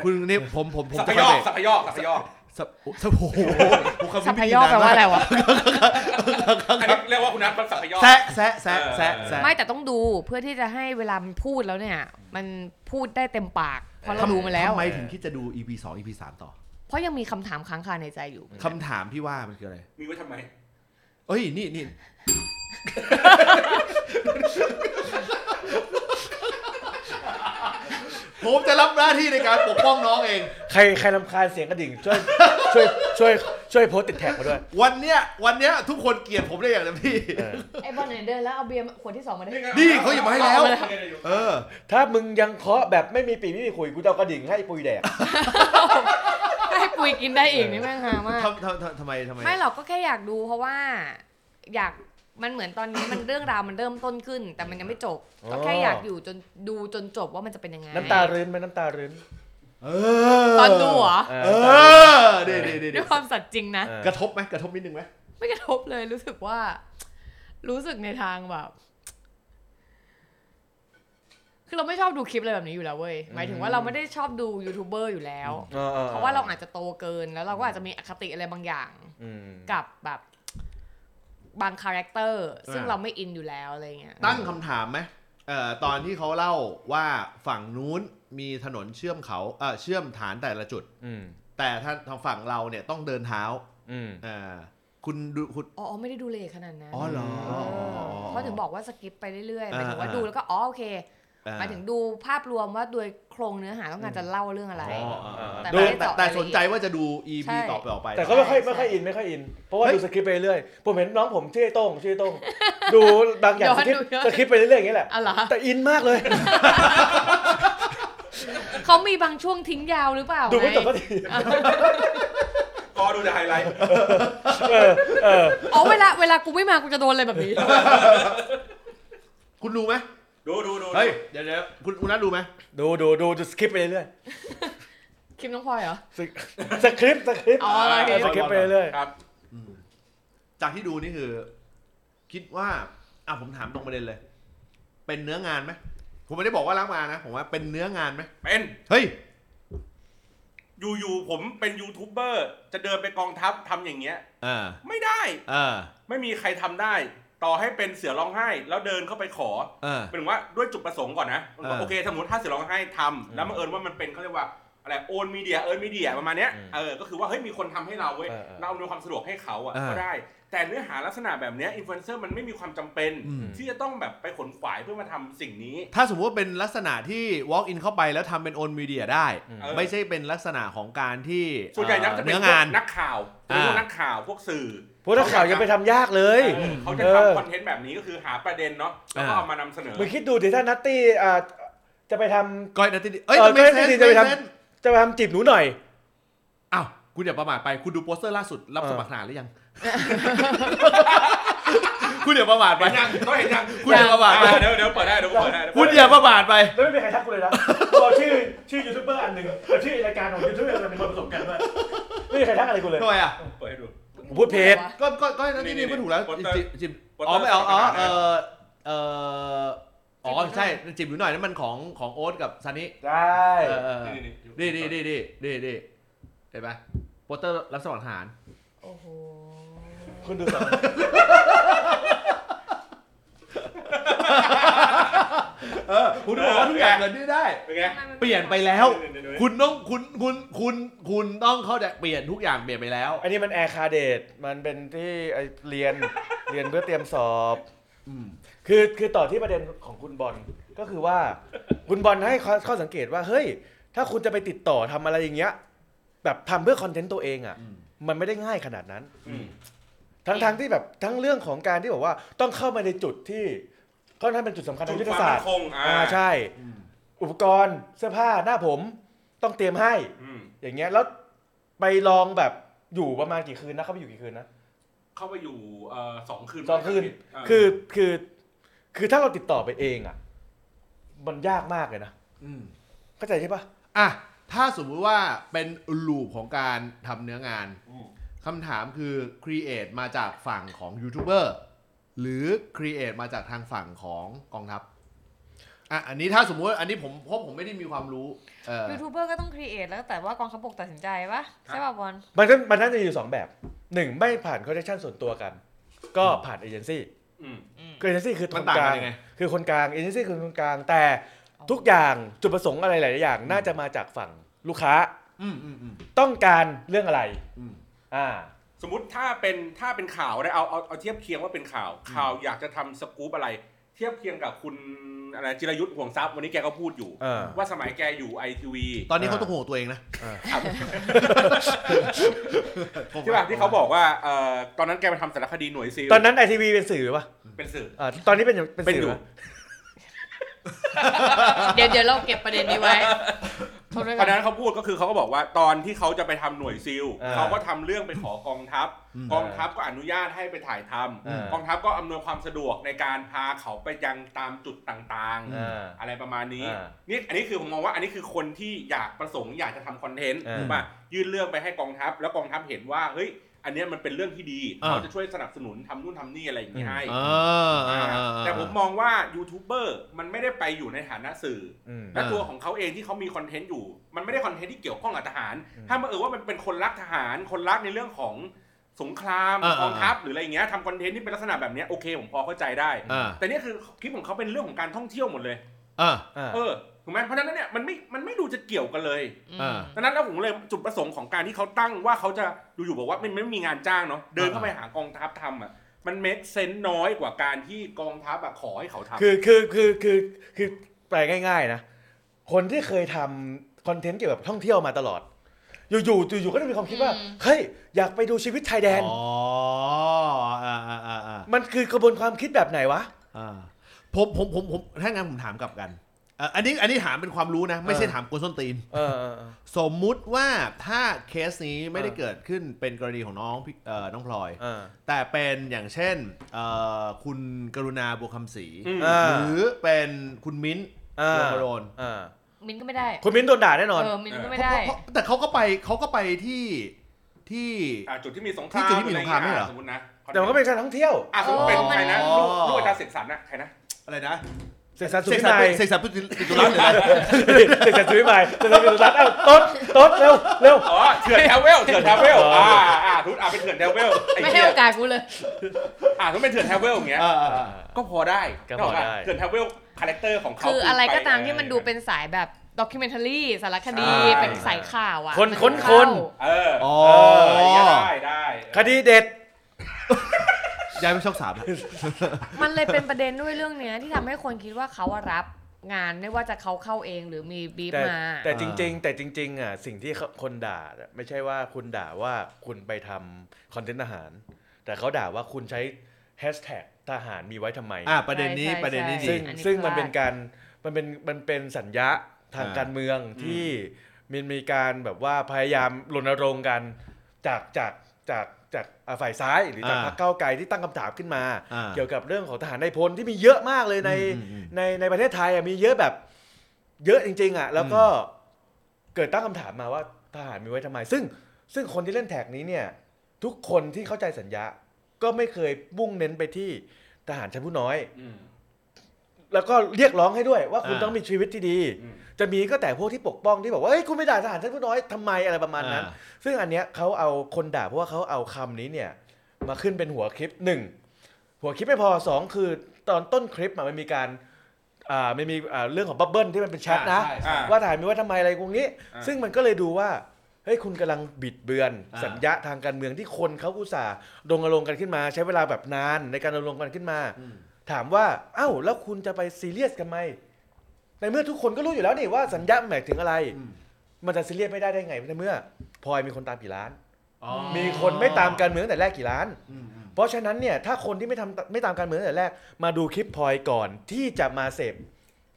[SPEAKER 1] คุณนี่ผมผมผม
[SPEAKER 3] สัพ
[SPEAKER 1] จะ
[SPEAKER 3] ยอก
[SPEAKER 1] เข้า
[SPEAKER 3] สัพยอกสัพยอก
[SPEAKER 1] สับสับโอ้โหโอ้โหคำนี้
[SPEAKER 4] สัพยอกแปลว่าอะไรวะ
[SPEAKER 3] อันนี้เรียกว่าคุณนัทมันสัพยอก
[SPEAKER 1] แซะแซะแซะแซะแซะ
[SPEAKER 4] ไม่แต่ต้องดูเพื่อที่จะให้เวลามันพูดแล้วเนี่ย มันพูดได้เต็มปากเพราะเราดูมาแล้ว
[SPEAKER 1] ทำไมถึงคิดจะดู EP 2 EP 3ต่อ
[SPEAKER 4] เพราะยังมีคำถามค้างคาในใจอยู่
[SPEAKER 1] คำถามที่ว่ามันคืออะไร
[SPEAKER 3] มีไว้ทำไม
[SPEAKER 1] เอ้ยนี่นี่ ผมจะรับหน้าที่ในการปกป้องน้องเอง
[SPEAKER 2] ใครใครรำคาญเสียงกระดิ่ง ช่วยช่วยช่วยช่วยโพสต์ติดแท็กมาด้วย
[SPEAKER 1] วันเนี้ยวันเนี้ยทุกคนเกลียดผมได้อย่างเต็มที่
[SPEAKER 2] เออ
[SPEAKER 4] ไอ้บอลไหนเดินแล้วเอาเบียร์ขวดที่สองมาได้
[SPEAKER 1] นี่เขาหยิบมาให้แล้ว
[SPEAKER 4] เอามาเลย
[SPEAKER 1] เออ
[SPEAKER 2] ถ้ามึงยังเคาะแบบไม่มีปีไม่มีขุยกูจะเอากระดิ่งให้ปุยแดก
[SPEAKER 4] ให้ปุยกินได้อีกนี่แม่งหามาก
[SPEAKER 1] ทำทำทำทำไมทำไม
[SPEAKER 4] ไม่หรอกก็แค่อยากดูเพราะว่า อยาก มันเหมือนตอนนี้มันเรื่องราวมันเริ่มต้นขึ้น แต่มันยังไม่จบก็แค่อยากอยู่จนดูจนจบว่ามันจะเป็นยังไง
[SPEAKER 2] น้ำตารื้นไหมน้ำตารื้น
[SPEAKER 1] เอ
[SPEAKER 4] ตอนดูเหรอ
[SPEAKER 2] เอ
[SPEAKER 1] เอ
[SPEAKER 2] อ
[SPEAKER 1] อเดี๋ยวเดี๋ยวเดี๋ยว
[SPEAKER 4] ด้วยความสัตย์จริงนะ
[SPEAKER 2] เออ
[SPEAKER 1] กระทบไหมกระทบนิดนึงไหม
[SPEAKER 4] ไม่กระทบเลยรู้สึกว่า รู้สึกในทางแบบคือเราไม่ชอบดูคลิปอะไรแบบนี้อยู่แล้วเว้ย หมายถึงว่าเราไม่ได้ชอบดูยูทูบเบอร์อยู่แล้ว
[SPEAKER 2] ออออ
[SPEAKER 4] เพราะว่าเราอาจจะโตเกินแล้วเราก็อาจจะมีอคติอะไรบางอย่าง
[SPEAKER 2] อืม
[SPEAKER 4] กับแบบ บาง character ซึ่งเราไม่ in อยู่แล้วอะไรเงี้ย
[SPEAKER 1] ตั้งคำถามไหมเอ่อตอนที่เขาเล่าว่าฝั่งนู้นมีถนนเชื่อมเขาเออเชื่อมฐานแต่ละจุด
[SPEAKER 2] อืม
[SPEAKER 1] แต่ถ้าทางฝั่งเราเนี่ยต้องเดินเท้า
[SPEAKER 2] อืม
[SPEAKER 1] อ่าคุณดูคุณ
[SPEAKER 4] อ๋ออ๋อไม่ได้ดูเลยขนาดนั้น
[SPEAKER 1] อ๋อเหรอ
[SPEAKER 4] เออเพราะถึงบอกว่าสกิปไปเรื่อยๆหมายถึงว่า
[SPEAKER 1] อ่า
[SPEAKER 4] ดูแล้วก็อ๋อโอเค
[SPEAKER 1] อ่
[SPEAKER 4] หมายถึงดูภาพรวมว่าโดยโครงเนื้อหาต้องการจะเล่าเรื่องอะไร
[SPEAKER 1] อ๋ออ๋ออ๋อ
[SPEAKER 4] แต่
[SPEAKER 1] ดู
[SPEAKER 4] ไม่ได้
[SPEAKER 1] แต่
[SPEAKER 4] เจาะ
[SPEAKER 1] แต่
[SPEAKER 4] รายละเอียด
[SPEAKER 1] สนใจว่าจะดู EP
[SPEAKER 4] ใช่
[SPEAKER 1] ต่อไปออกไป
[SPEAKER 2] แต่ก็ไม่ค่อย
[SPEAKER 4] ใช่
[SPEAKER 2] ไม่ค่อยอินไม่ค่อยอิน เพราะว่า
[SPEAKER 1] เฮ้ย
[SPEAKER 2] ดูสคริปต์ไปเรื่อยผมเห็นน้องผมชื่อไอ้โต้งชื่อไอ้โต้งดูบางอย่าง
[SPEAKER 4] ย้อ
[SPEAKER 2] ส
[SPEAKER 4] น
[SPEAKER 2] คริป
[SPEAKER 4] ดู
[SPEAKER 2] ต์
[SPEAKER 4] ย้อน
[SPEAKER 2] สคริปต์ไปเรื่อยๆอย่างนี้แหละ
[SPEAKER 4] อ๋อเหรอ
[SPEAKER 2] แต่อินมากเลย
[SPEAKER 4] เขามีบางช่วงทิ้งยาวหรือเปล่า
[SPEAKER 2] ดูไม่จบ
[SPEAKER 4] ไง
[SPEAKER 2] ก็ที
[SPEAKER 3] กอดูแต่ไฮไลท์
[SPEAKER 2] เออเออ
[SPEAKER 4] อ๋อเวลาเวลากูไม่มากูจะโดนอะไรแบบนี้
[SPEAKER 1] คุณดูไหม
[SPEAKER 3] ดูดูดู
[SPEAKER 1] เฮ้ย เดี๋ยวเดี๋ยวคุณคุณนัทดูไหม
[SPEAKER 2] ดูดูดูจะสคิปไปเรื่อย
[SPEAKER 4] คิมน้องพลอยเหรอ
[SPEAKER 2] ๆสสคริปต์สคริปต์
[SPEAKER 4] อ๋อโอเค
[SPEAKER 2] สคริปต์ไปเรื่อย
[SPEAKER 3] ครับ
[SPEAKER 1] จากที่ดูนี่คือ คิดว่า อะผมถามตรงประเด็นเลย เป็นเนื้องานไหมผมไม่ได้บอกว่ารับมานะ ผมว่าเป็นเนื้องานไหม
[SPEAKER 3] เป็น
[SPEAKER 1] เฮ้ย
[SPEAKER 3] อยู่ๆผมเป็นยูทูบเบอร์จะเดินไปกองทัพทำอย่างเงี้ย
[SPEAKER 1] อ่า
[SPEAKER 3] ไม่ได้
[SPEAKER 1] อ่า
[SPEAKER 3] ไม่มีใครทำได้ ต่อให้เป็นเสือร้องไห้ แล้วเดินเข้าไปขอ
[SPEAKER 1] อ่า
[SPEAKER 3] เป็นว่าด้วยจุดประสงค์ก่อนนะ
[SPEAKER 1] อ่า
[SPEAKER 3] โอเคสมมติถ้าเสือร้องไห้ทำแล้วบังเอิญว่ามันเป็นเขาเรียกว่าอะไร own media earned media ประมาณเนี้ยเออก็คือว่าเฮ้ยมีคนทำให้เราเว้ยเราอำนวยความสะดวกให้เขาอะก็ได้ แต่เนื้อหาลักษณะแบบเนี้อินฟลูเอนเซอร์มันไม่มีความจำเป็นที่จะต้องแบบไปขนขวายเพื่อมาทำสิ่งนี้
[SPEAKER 1] ถ้าสมมติว่าเป็นลักษณะที่ walk in เข้าไปแล้วทำเป็น own media ได้
[SPEAKER 3] เออ
[SPEAKER 1] ไม่ใช่เป็นลักษณะของการที่
[SPEAKER 3] ส่วนใหญ่นัก
[SPEAKER 1] เอ่อ
[SPEAKER 3] จะเป็น
[SPEAKER 1] เนื้อ
[SPEAKER 3] พว
[SPEAKER 1] งากน
[SPEAKER 3] นักข่าวเป็นพวก
[SPEAKER 1] อ่า
[SPEAKER 3] นักข่าวพวกสื่อ
[SPEAKER 2] พวกนักข่าวยังไปทำยากเลย
[SPEAKER 3] เออเขาจะ
[SPEAKER 2] เออ
[SPEAKER 3] ทำคอนเทนต์แบบนี้ก็คือหาประเด็นเนาะแล้วก็
[SPEAKER 1] อ่า
[SPEAKER 3] เอามานำเสนอ
[SPEAKER 2] มึงคิดดูดิถ้านัตตี้อ่าจะไปทำ
[SPEAKER 1] ก้อยนาทีเอ้ย
[SPEAKER 2] เออ
[SPEAKER 1] ไม่
[SPEAKER 2] ก้อย
[SPEAKER 1] เซ
[SPEAKER 2] นาที
[SPEAKER 1] น
[SPEAKER 2] จะไปทำ
[SPEAKER 1] ไม่เซน
[SPEAKER 2] จะไปทำจีบหนูหน่อย
[SPEAKER 1] อ้าวคุณอย่าประมาทไปคุณดูโปสเตอร์ล่าสุดรับ
[SPEAKER 2] เออ
[SPEAKER 1] สมัครทหารหรือยัง คุณอย่าประมาทไป
[SPEAKER 3] เห็นยังต้องเห็นยัง
[SPEAKER 1] คุณอย่าประมาทไป
[SPEAKER 3] อ่เดี๋ยวเดี๋ยวเปิดได้เดี๋ยวเปิดได้เดี๋ยว
[SPEAKER 1] คุ
[SPEAKER 3] เปิ
[SPEAKER 1] ณ
[SPEAKER 3] ดได้
[SPEAKER 1] อย่าประมาทไป
[SPEAKER 2] แล้วไม่มีใครทักกูเลยนะพอชื่อชื่อยูทูบเบอร์อันหนึ่งกับชื่อรายการของยูทูบเบอร์อันหนึ่งมาผสมกันด้วยไม่มีใครทักอะไรกูเลย
[SPEAKER 1] ทำไมอะ
[SPEAKER 3] เปิดให้ดู
[SPEAKER 2] ผมพูดเพจ
[SPEAKER 1] ก็ก็ก็นั่นนี่
[SPEAKER 3] นี่
[SPEAKER 1] นี่ก็ถูกแล้ว
[SPEAKER 3] โปสเตอร์
[SPEAKER 1] จิบจิบ
[SPEAKER 3] โปสเตอร์
[SPEAKER 1] อ๋อไม่เอาอ๋อ
[SPEAKER 3] สมัครท
[SPEAKER 1] เอ
[SPEAKER 3] หาร
[SPEAKER 1] อเอออ๋อใช่จิบอยู่หน่อยนั่นมันของของโอ๊ตกับซันนี่
[SPEAKER 2] ได้
[SPEAKER 1] เออเออ
[SPEAKER 3] นี่นี่
[SPEAKER 1] ดีดีดีดีดีดีเห็นไหมโปสเตอร์รับสมัครทหาร
[SPEAKER 4] โอ้โห
[SPEAKER 2] คุณดูสอง
[SPEAKER 1] เออ คุณบอกว่าทุกอย่างเกิดขึ้นได้
[SPEAKER 3] เป็นไง
[SPEAKER 1] เปลี่ยนไปแล้ว
[SPEAKER 3] นี่นี่นี่
[SPEAKER 1] คุณต้องคุณคุณคุณคุณต้องเข้าใจเปลี่ยนทุกอย่างเปลี่ยนไปแล้ว
[SPEAKER 2] อันนี้มันแอร์คาเดตมันเป็นที่ไอ้เรียน เรียนเพื่อเตรียมสอบ
[SPEAKER 1] อืม
[SPEAKER 2] คือคือต่อที่ประเด็นของคุณบอลก็คือว่า คุณบอลให้ข้อข้อสังเกตว่าเฮ้ย ถ้าคุณจะไปติดต่อทำอะไรอย่างเงี้ย แบบทำเพื่อคอนเทนต์ตัวเองอะ
[SPEAKER 1] อืม
[SPEAKER 2] มันไม่ได้ง่ายขนาดนั้น
[SPEAKER 3] อืม
[SPEAKER 2] ทั้งทั้งที่แบบทั้งเรื่องของการที่บอกว่าต้องเข้ามาในจุดที่ ค่อนข้างเป็นจุดสำคัญทางยุทธศาสตร์
[SPEAKER 3] จุดความมั่นคงอ่า
[SPEAKER 2] อ่าใช่
[SPEAKER 1] อืม
[SPEAKER 2] อุปกรณ์เสื้อผ้าหน้าผมต้องเตรียมให้
[SPEAKER 3] อืม
[SPEAKER 2] อย่างเงี้ยแล้วไปลองแบบอยู่ประมาณกี่คืนนะเข้าไปอยู่กี่คืนนะ
[SPEAKER 3] เข้าไปอยู่เอ่อสองคืน
[SPEAKER 2] สองคืน
[SPEAKER 3] เคื
[SPEAKER 2] อคือคือถ้าเราติดต่อไปเองอะ มันยากมากเลยนะ
[SPEAKER 1] อืม
[SPEAKER 2] เข้าใจใช่ปะ
[SPEAKER 1] อะถ้าสมมุติว่าเป็น loop ของการทำเนื้องาน
[SPEAKER 3] อืม
[SPEAKER 1] คำถามคือ create มาจากฝั่งของยูทูบเบอร์ หรือ create มาจากทางฝั่งของกองทัพอะอันนี้ถ้าสมมุติอันนี้ผมเพราะผมไม่ได้มีความรู้เออ
[SPEAKER 4] ยูทูบเบอร์ก็ต้อง create แล้วแต่ว่ากองทัพบกตัดสินใจปะใช่ป่ะบอล
[SPEAKER 2] มันก็มันน่าจะอยู่สองแบบหนึ่งไม่ผ่าน connection ส่วนตัวกัน ก็ผ่านเอเจนซี่
[SPEAKER 3] อืม
[SPEAKER 2] คือเอเจนซี่คือ
[SPEAKER 1] มัน
[SPEAKER 2] คน
[SPEAKER 1] ต่าง
[SPEAKER 2] ก
[SPEAKER 1] กั
[SPEAKER 2] ลานง
[SPEAKER 1] ยังไง
[SPEAKER 2] คือคนกลางเอเจนซี่คือคนกลางแต่ทุกอย่างจุดประสงค์อะไรหลายๆอย่าง น่าจะมาจากฝั่งลูกค้า
[SPEAKER 1] อืมอืมอืม
[SPEAKER 2] ต้องการเรื่องอะไร
[SPEAKER 1] อืม
[SPEAKER 2] อ่า
[SPEAKER 3] สมมติถ้าเป็นถ้าเป็นข่าวได้เอาเอาเอาเทียบเคียงว่าเป็นข่าวข่าวอยากจะทำสกู๊ปอะไร เทียบเคียงกับคุณอะไรจิรยุทธ์ห่วงทรัพย์วันนี้แกก็พูดอยู่
[SPEAKER 2] เออ
[SPEAKER 3] ว่าสมัยแกอยู่ไอทีวี
[SPEAKER 1] ตอนนี้เขาต้องห่วงตัวเองนะ
[SPEAKER 3] ใช่ป่ะที่เขาบอกว่าเอ่อตอนนั้นแกไปทำสารคดีหน่วยซิล
[SPEAKER 2] ตอนนั้นไอทีวีเป็นสื่อปะ
[SPEAKER 3] เป็นสื่อ
[SPEAKER 2] อ่าตอนนี้เป็นเป็น
[SPEAKER 3] เป็น
[SPEAKER 2] สื่
[SPEAKER 3] อ
[SPEAKER 2] อยู่ ปะ
[SPEAKER 4] เดี๋ยวเดี๋ยวเราเก็บประเด็นนี้ไว้ โทษด้วย
[SPEAKER 3] ต
[SPEAKER 4] กั
[SPEAKER 3] อนนนั้นเขาพูดก็คือเขาก็บอกว่าตอนที่เขาจะไปทำหน่วยซิล
[SPEAKER 2] อ่า
[SPEAKER 3] เขาก็ทำเรื่องไปขอกองทัพ
[SPEAKER 1] อืม
[SPEAKER 3] กองทัพก็อนุญาตให้ไปถ่ายทำ
[SPEAKER 2] อ่า
[SPEAKER 3] ก องทัพก็อำนวยความสะดวกในการพาเขาไปยังตามจุดต่าง
[SPEAKER 2] อ่า
[SPEAKER 3] ๆอะไรประมาณนี้
[SPEAKER 2] อ่า
[SPEAKER 3] นี่อันนี้คือผมมองว่าอันนี้คือคนที่อยากประสงค์อยากจะทำคอนเทนต์
[SPEAKER 2] อ่า
[SPEAKER 3] ถูกป่ะยื่นเรื่องไปให้กองทัพ แล้วกองทัพเห็นว่าเฮ้ย อันเนี้ยมันเป็นเรื่องที่ดี
[SPEAKER 1] อ่า
[SPEAKER 3] เขาจะช่วยสนับสนุนทำนู่นทำนี่อะไรอย่างนี้ให้
[SPEAKER 1] เออเออเออเออ
[SPEAKER 3] แต่ผมมองว่ายูทูบเบอร์มันไม่ได้ไปอยู่ในฐานะสื่อ
[SPEAKER 2] อืม
[SPEAKER 3] และ
[SPEAKER 1] อ่า
[SPEAKER 3] ตัวของเขาเองที่เขามีคอนเทนต์อยู่ มันไม่ได้คอนเทนต์ที่เกี่ยวข้องกับทหาร
[SPEAKER 2] อืม
[SPEAKER 3] ถ้ามาเออว่ามันเป็นคนรักทหาร คนรักในเรื่องของสงคราม
[SPEAKER 1] อ่าก
[SPEAKER 3] องทัพหรืออะไรอย่างเงี้ยทำคอนเทนต์ที่เป็นลักษณะแบบเนี้ยโอเคผมพอเข้าใจได้
[SPEAKER 1] อ่า
[SPEAKER 3] แต่เนี่ยคือคลิปของเขาเป็นเรื่องของการท่องเที่ยวหมดเลย
[SPEAKER 1] อ่า
[SPEAKER 2] อ่า
[SPEAKER 3] เออ ถูกไหมเพราะฉะนั้นเนี่ยมันไม่มันไม่ดูจะเกี่ยวกันเลย
[SPEAKER 1] อ่า
[SPEAKER 3] ดังนั้นแล้วผมเลยจุดประสงค์ของการที่เขาตั้งว่าเขาจะอยู่ๆบอกว่ามันไม่มีงานจ้างเนาะเดินเข้าไปหากองทัพทำอะมันเมคเซนน้อยกว่าการที่กองทัพอะขอให้เขาทำ
[SPEAKER 2] คือคือคือคือคือแปลง่ายๆนะ คนที่เคยทำคอนเทนต์เกี่ยวกับท่องเที่ยวมาตลอด อยู่ๆอยู่ๆก็จะมีความคิดว่า
[SPEAKER 4] อืม
[SPEAKER 2] เฮ้ยอยากไปดูชีวิตชายแดน
[SPEAKER 1] อ๋ออ่าอ่าอ่าอ่า
[SPEAKER 2] มันคือกระบวนความคิดแบบไหนวะ
[SPEAKER 1] อ่าผมผมผมผมถ้างั้นผมถามกลับกันเอ่ออันนี้อันนี้ถามเป็นความรู้นะ ไม่ใช่
[SPEAKER 2] เออ
[SPEAKER 1] ถามกวนส้นตีน
[SPEAKER 2] เออเออเออ
[SPEAKER 1] สมมุติว่าถ้าเคสนี้ไม่ได้
[SPEAKER 2] เออ
[SPEAKER 1] เกิดขึ้นเป็นกรณีของน้องพี่เอ่อน้องพลอย
[SPEAKER 2] เออ
[SPEAKER 1] แต่เป็นอย่างเช่นเอ่อคุณกรุณาบัวคำศรี
[SPEAKER 3] อืม
[SPEAKER 2] อ่า
[SPEAKER 1] หรือเป็นคุณมิ้นท์
[SPEAKER 2] อ่า
[SPEAKER 1] โรมโรน
[SPEAKER 2] อ่า
[SPEAKER 4] มินก็ไม่ได้
[SPEAKER 2] คุณมิ้นโดนด่าแน่นอน
[SPEAKER 4] เออมินก็ไม่ได้
[SPEAKER 1] เพราะเพราะแต่เขาก็ไปเขาก็ไปที่ที่
[SPEAKER 3] อ่าจุดที่มีสงคราม
[SPEAKER 1] ที่จุดที่มีสงครามไม่เหรอ
[SPEAKER 3] สมมตินะ
[SPEAKER 2] แต่มันก็เป็นการท่องเที่ยว
[SPEAKER 3] อะสมมติเป็น
[SPEAKER 4] โอ้
[SPEAKER 3] ใครนะ
[SPEAKER 1] มัน
[SPEAKER 3] ลูกลูกอาจารย์เสกสรรนะใครนะ
[SPEAKER 1] อะไรนะ
[SPEAKER 2] เสกสรรสุ
[SPEAKER 1] เส
[SPEAKER 2] วิ
[SPEAKER 1] กสรร
[SPEAKER 2] มัย
[SPEAKER 1] เสกสรรพุทธิตุรัตน์เลยนะ
[SPEAKER 2] เสกสรรสุวิมัยเสกสรรสุวิมัยเอ้าต๊ดต๊ดเร็วเร็ว
[SPEAKER 3] อ๋อเถื่อนแทเวลเถื่อนแทเวล
[SPEAKER 2] อ๋ออ่
[SPEAKER 3] อ่าอ่าทุกอ่าเป็นเถื่อนแทเวลไอ้
[SPEAKER 4] ไม่ให้
[SPEAKER 3] เหี้ย
[SPEAKER 4] โอกาสกูเลย
[SPEAKER 3] อ่าทุกเป็นเถื่อนแทเวลอย่างเงี้ย
[SPEAKER 1] อ่าอ่าอ่า
[SPEAKER 3] ก็พอได้
[SPEAKER 2] ก็พอได้
[SPEAKER 3] เถื่อนแทเวลคาแรคเตอร์ของเขา
[SPEAKER 4] คืออะไรก็ตามที่
[SPEAKER 3] ไป
[SPEAKER 4] มันดูเป็นสายแบบด็อกิเมนทารีสารคดี
[SPEAKER 3] ใช่
[SPEAKER 4] เป็นสายข่าวอะ
[SPEAKER 2] คน
[SPEAKER 4] มั
[SPEAKER 2] ค้น
[SPEAKER 4] เข้า
[SPEAKER 2] คน
[SPEAKER 3] เออ
[SPEAKER 1] อ๋อ
[SPEAKER 3] เอออะไรเงี้ยได้ได้
[SPEAKER 2] คดีเด็ด
[SPEAKER 1] ย้ายไปช่องสามแล้ว
[SPEAKER 4] มันเลยเป็นประเด็นด้วยเรื่องเนี้ยที่ทำให้คนคิดว่าเขาอะรับงานไม่ว่าจะเขาเข้าเองหรือมีบีฟ
[SPEAKER 2] แต่
[SPEAKER 4] มา
[SPEAKER 2] แต่จริง ๆ แต่จริง ๆอะสิ่งที่เขาคนด่าอะไม่ใช่ว่าคุณด่าว่าคุณไปทำคอนเทนต์อาหาร แต่เขาด่าว่าคุณใช้แฮชแท็กทหารมีไว้ทำไม
[SPEAKER 1] อ่าประเด็นนี้
[SPEAKER 4] ใช่ใช่
[SPEAKER 1] ประเด็นนี้
[SPEAKER 4] ใช่
[SPEAKER 1] ดี
[SPEAKER 2] ซึ่ง
[SPEAKER 4] อันนี้
[SPEAKER 2] ซึ่ง
[SPEAKER 4] พลาด
[SPEAKER 2] มันเป็นการมันเป็นมันเป็นสัญญาทาง
[SPEAKER 1] อ่า
[SPEAKER 2] การเมืองที่มันมีการแบบว่าพยายามรณรงค์กันจากจากจาก จากอ่าฝ่ายซ้ายหรือจาก
[SPEAKER 1] อ่า
[SPEAKER 2] พรรคก้าวไกลที่ตั้งคำถามขึ้นมา
[SPEAKER 1] อ่า
[SPEAKER 2] เกี่ยวกับเรื่องของทหารในายพลที่มีเยอะมากเลยใน
[SPEAKER 1] อืมอืม
[SPEAKER 2] ในในประเทศไทยอะมีเยอะแบบเยอะจริง ๆ อะ แล้วก็เกิดตั้งคำถามมาว่าทหารมีไว้ทำไม ซึ่งซึ่งคนที่เล่นแท็กนี้เนี่ย ทุกคนที่เข้าใจสัญญาก็ไม่เคยมุ่งเน้นไปที่ทหารชั้นผู้น้อย
[SPEAKER 3] อืม
[SPEAKER 2] แล้วก็เรียกร้องให้ด้วยว่าคุณ
[SPEAKER 1] อ่า
[SPEAKER 2] ต้องมีชีวิตที่ดี
[SPEAKER 3] อืม
[SPEAKER 2] จะมีก็แต่พวกที่ปกป้องที่บอกว่าเฮ้ยคุณไม่ด่าทหารชั้นผู้น้อยทำไมอะไรประมาณนั้น
[SPEAKER 1] อ่า
[SPEAKER 2] ซึ่งอันเนี้ยเขาเอาคนด่าเพราะว่าเขาเอาคำนี้เนี่ยมาขึ้นเป็นหัวคลิปหนึ่งหัวคลิปไม่พอสองคือตอนต้นคลิปอะมันมีการอ่ามันมีอ่าเรื่องของบับเบิ้ลที่มันเป็นแชทนะ
[SPEAKER 1] ใช่ใช่
[SPEAKER 3] อ่า
[SPEAKER 2] ว่าถ่ายมีว่าทำไมอะไรพวกนี้
[SPEAKER 3] อ่า
[SPEAKER 2] ซึ่งมันก็เลยดูว่าเฮ้ยคุณกำลังบิดเบือน
[SPEAKER 1] อ่า
[SPEAKER 2] สัญญาทางการเมืองที่คนเขาอุตส่าห์รณรงค์กันขึ้นมา ใช้เวลาแบบนานในการรณรงค์กันขึ้นมา
[SPEAKER 1] อืม
[SPEAKER 2] ถามว่า เอ้า แล้วคุณจะไปซีเรียสกันไหม ในเมื่อทุกคนก็รู้อยู่แล้วนี่ว่าสัญญาหมายถึงอะไร
[SPEAKER 1] อืม
[SPEAKER 2] มันจะซีเรียสไม่ได้ได้ไงในเมื่อพลอยมีคนตามกี่ล้าน
[SPEAKER 1] อ๋อ
[SPEAKER 2] มีคนไม่ตามการเมืองตั้งแต่แรกกี่ล้าน
[SPEAKER 1] อืมอืม
[SPEAKER 2] เพราะฉะนั้นเนี่ยถ้าคนที่ไม่ทำไม่ตามการเมืองตั้งแต่แรก มาดูคลิปพลอยก่อนที่จะมาเสพ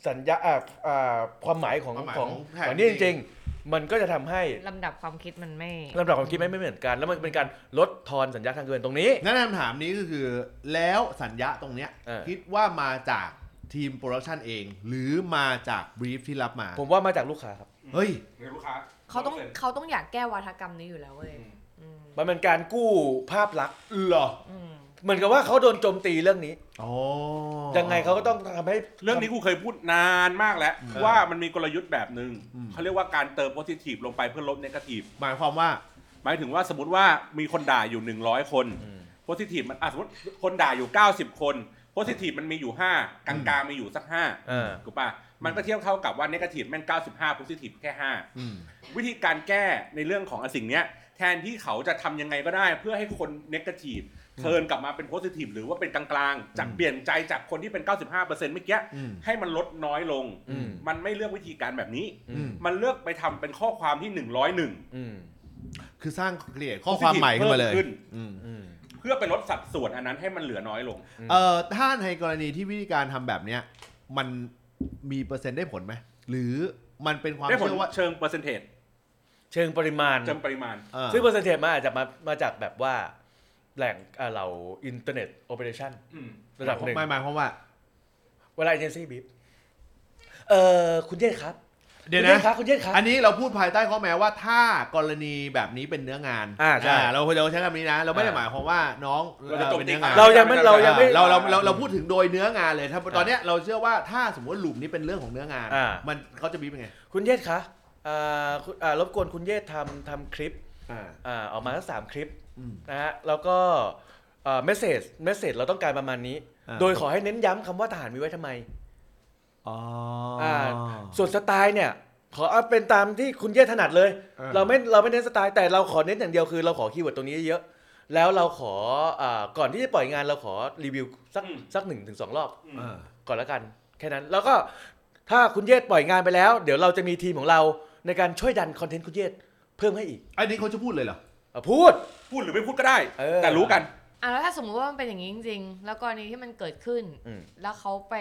[SPEAKER 2] สัญญาอ่าอ่าความหมายของ
[SPEAKER 1] ความหมาย
[SPEAKER 2] ของ
[SPEAKER 1] ของแผน
[SPEAKER 2] ของนี่จริงๆ มันก็จะทำให้
[SPEAKER 4] ลำดับความคิดมันไม่
[SPEAKER 2] ลำดับความคิดไม่ไม่เหมือนกัน แล้วมันเป็นการลดทอนสัญญาทางเงินตรงนี้
[SPEAKER 1] งั้นคำถามนี้ก็คือ แล้วสัญญาตรงเนี้ย
[SPEAKER 2] เออ
[SPEAKER 1] คิดว่ามาจากทีม production เอง หรือมาจาก brief ที่รับมา
[SPEAKER 2] ผมว่ามาจากลูกค้าครับ
[SPEAKER 1] เฮ้ย
[SPEAKER 3] เงินลูกค้า
[SPEAKER 4] เขาต้องเขาต้องอยากแก้วาทกรรมนี้อยู่แล้วเว้ย
[SPEAKER 3] อืม
[SPEAKER 4] อืม
[SPEAKER 2] มันเป็นการกู้ภาพลักษณ์
[SPEAKER 1] เหรอ
[SPEAKER 4] อืม
[SPEAKER 2] เหมือนกับว่าเขาโดนโจมตีเรื่องนี้
[SPEAKER 1] อ๋อ
[SPEAKER 2] ยังไงเขาก็ต้องทำให้
[SPEAKER 3] เรื่องนี้กูเคยพูดนานมากแล้ว
[SPEAKER 1] อืม
[SPEAKER 3] ว่ามันมีกลยุทธ์แบบหนึ่ง
[SPEAKER 1] อืม
[SPEAKER 3] เขาเรียกว่าการเติม positive ลงไปเพื่อลบ negative
[SPEAKER 1] หมายความว่า
[SPEAKER 3] หมายถึงว่าสมมติว่ามีคนด่าอยู่ 100 คน
[SPEAKER 2] อืม
[SPEAKER 3] positive มันอะสมมติคนด่าอยู่ 90 คน positive มันมีอยู่ 5 กลางๆมีอยู่สัก
[SPEAKER 2] อ่า
[SPEAKER 3] 5ถูกป่ะมันก็เทียบเท่ากับว่า negative แม่ง95 positive แค่
[SPEAKER 1] อืม
[SPEAKER 3] 5 วิธีการแก้ในเรื่องของอสิ่งเนี้ยแทนที่เขาจะทำยังไงก็ได้เพื่อให้คน negative turn กลับมาเป็น positive หรือว่าเป็นกลางๆจาก
[SPEAKER 1] อืม
[SPEAKER 3] เปลี่ยนใจจากคนที่เป็น 95%เมื่อกี้
[SPEAKER 1] อืม
[SPEAKER 3] ให้มันลดน้อยลง
[SPEAKER 2] อืม
[SPEAKER 3] มันไม่เลือกวิธีการแบบนี้
[SPEAKER 2] อืม
[SPEAKER 3] มันเลือกไปทำเป็นข้อความที่ 101
[SPEAKER 2] อืม
[SPEAKER 1] คือสร้าง create ข้อความใหม่ขึ้นมาเลย
[SPEAKER 3] เพิ่มขึ้น
[SPEAKER 1] อืม
[SPEAKER 2] อืม
[SPEAKER 3] เพื่อไปลดสัดส่วนอันนั้นให้มันเหลือน้อยลง
[SPEAKER 1] เอ่อถ้าในกรณีที่วิธีการทำแบบเนี้ยมันมีเปอร์เซ็นต์ได้ผลไหมหรือมันเป็นความ
[SPEAKER 3] ได้ผล
[SPEAKER 1] เชื่อว่า
[SPEAKER 3] เชิง percentage เชิ
[SPEAKER 2] งปริมาณ
[SPEAKER 3] เชิงปริมาณ
[SPEAKER 1] เออ
[SPEAKER 2] ซึ่งเปอร์เซ็นต์มาอาจจะมามาจากแบบว่า แหล่งอ่าเรา internet operation อื
[SPEAKER 3] ม
[SPEAKER 2] ระดับหนึ่ง
[SPEAKER 1] หมายหมายความว่า
[SPEAKER 2] เวลาเอเจนซี่บีฟเอ่อคุณเยศครับ
[SPEAKER 1] เดี๋ยว
[SPEAKER 2] คุณ
[SPEAKER 1] นะ
[SPEAKER 2] ศครับคุณเยศครับ
[SPEAKER 1] อันนี้เราพูดภายใต้ข้อแม้ว่าถ้ากรณีแบบนี้เป็นเนื้องาน
[SPEAKER 2] อ่าใช่
[SPEAKER 1] เราเราใช้คำนี้นะ เราไม่ได้
[SPEAKER 2] อ่า
[SPEAKER 1] หมายความว่าน้อง
[SPEAKER 3] เราจะโจม
[SPEAKER 1] เป็น
[SPEAKER 3] ตี
[SPEAKER 1] เนื้องาน
[SPEAKER 3] ข
[SPEAKER 2] เรายังไม่เรายังไม่
[SPEAKER 1] เราเราเราเราพูดถึงโดยเนื้องานเลยถ้าตอนเนี้ยเราเชื่อว่าถ้าสมมติว่าหลุมนี้เป็นเรื่องของเนื้องาน
[SPEAKER 2] อ่า
[SPEAKER 1] มันเขาจะบีบเป็นไง
[SPEAKER 2] คุณเยศคะอ่าคุณอ่ารบกวนคุณเยศทำทำคลิป
[SPEAKER 1] อ่า
[SPEAKER 2] อ่าออกมาสักสามคลิป
[SPEAKER 1] อืม
[SPEAKER 2] นะฮะแล้วก็message message เราต้องการประมาณนี้
[SPEAKER 1] อ่า
[SPEAKER 2] โดยขอให้เน้นย้ำคำว่าทหารมีไว้ทำไม
[SPEAKER 1] อ๋อ
[SPEAKER 2] อ่าส่วนสไตล์เนี่ย ขอเอาเป็นตามที่คุณเยศถนัดเลย
[SPEAKER 1] เออ
[SPEAKER 2] เราไม่เราไม่เน้นสไตล์แต่เราขอเน้นอย่างเดียวคือ เราขอ keyword ตรงนี้เยอะๆแล้วเราขออ่าก่อนที่จะปล่อยงานเราขอรีวิวสัก
[SPEAKER 3] อืม
[SPEAKER 2] สักหนึ่งถึงสองรอบ
[SPEAKER 3] อืม
[SPEAKER 1] อ่า
[SPEAKER 2] ก่อนแล้วกันแค่นั้นแล้วก็ถ้าคุณเยศปล่อยงานไปแล้ว เดี๋ยวเราจะมีทีมของเราในการช่วยดันคอนเทนต์คุณเยศเพิ่มให้อีก
[SPEAKER 1] อันนี้เขาจะพูดเลยเหรอ
[SPEAKER 2] อะพูด
[SPEAKER 3] พูดหรือไม่พูดก็ได้
[SPEAKER 2] เออ
[SPEAKER 3] แต่รู้กัน
[SPEAKER 4] อะแล้วถ้าสมมุติว่ามันเป็นอย่างนี้จริงๆ แล้วกรณีที่มันเกิดขึ้น
[SPEAKER 2] อืม
[SPEAKER 4] แล้วเขาไป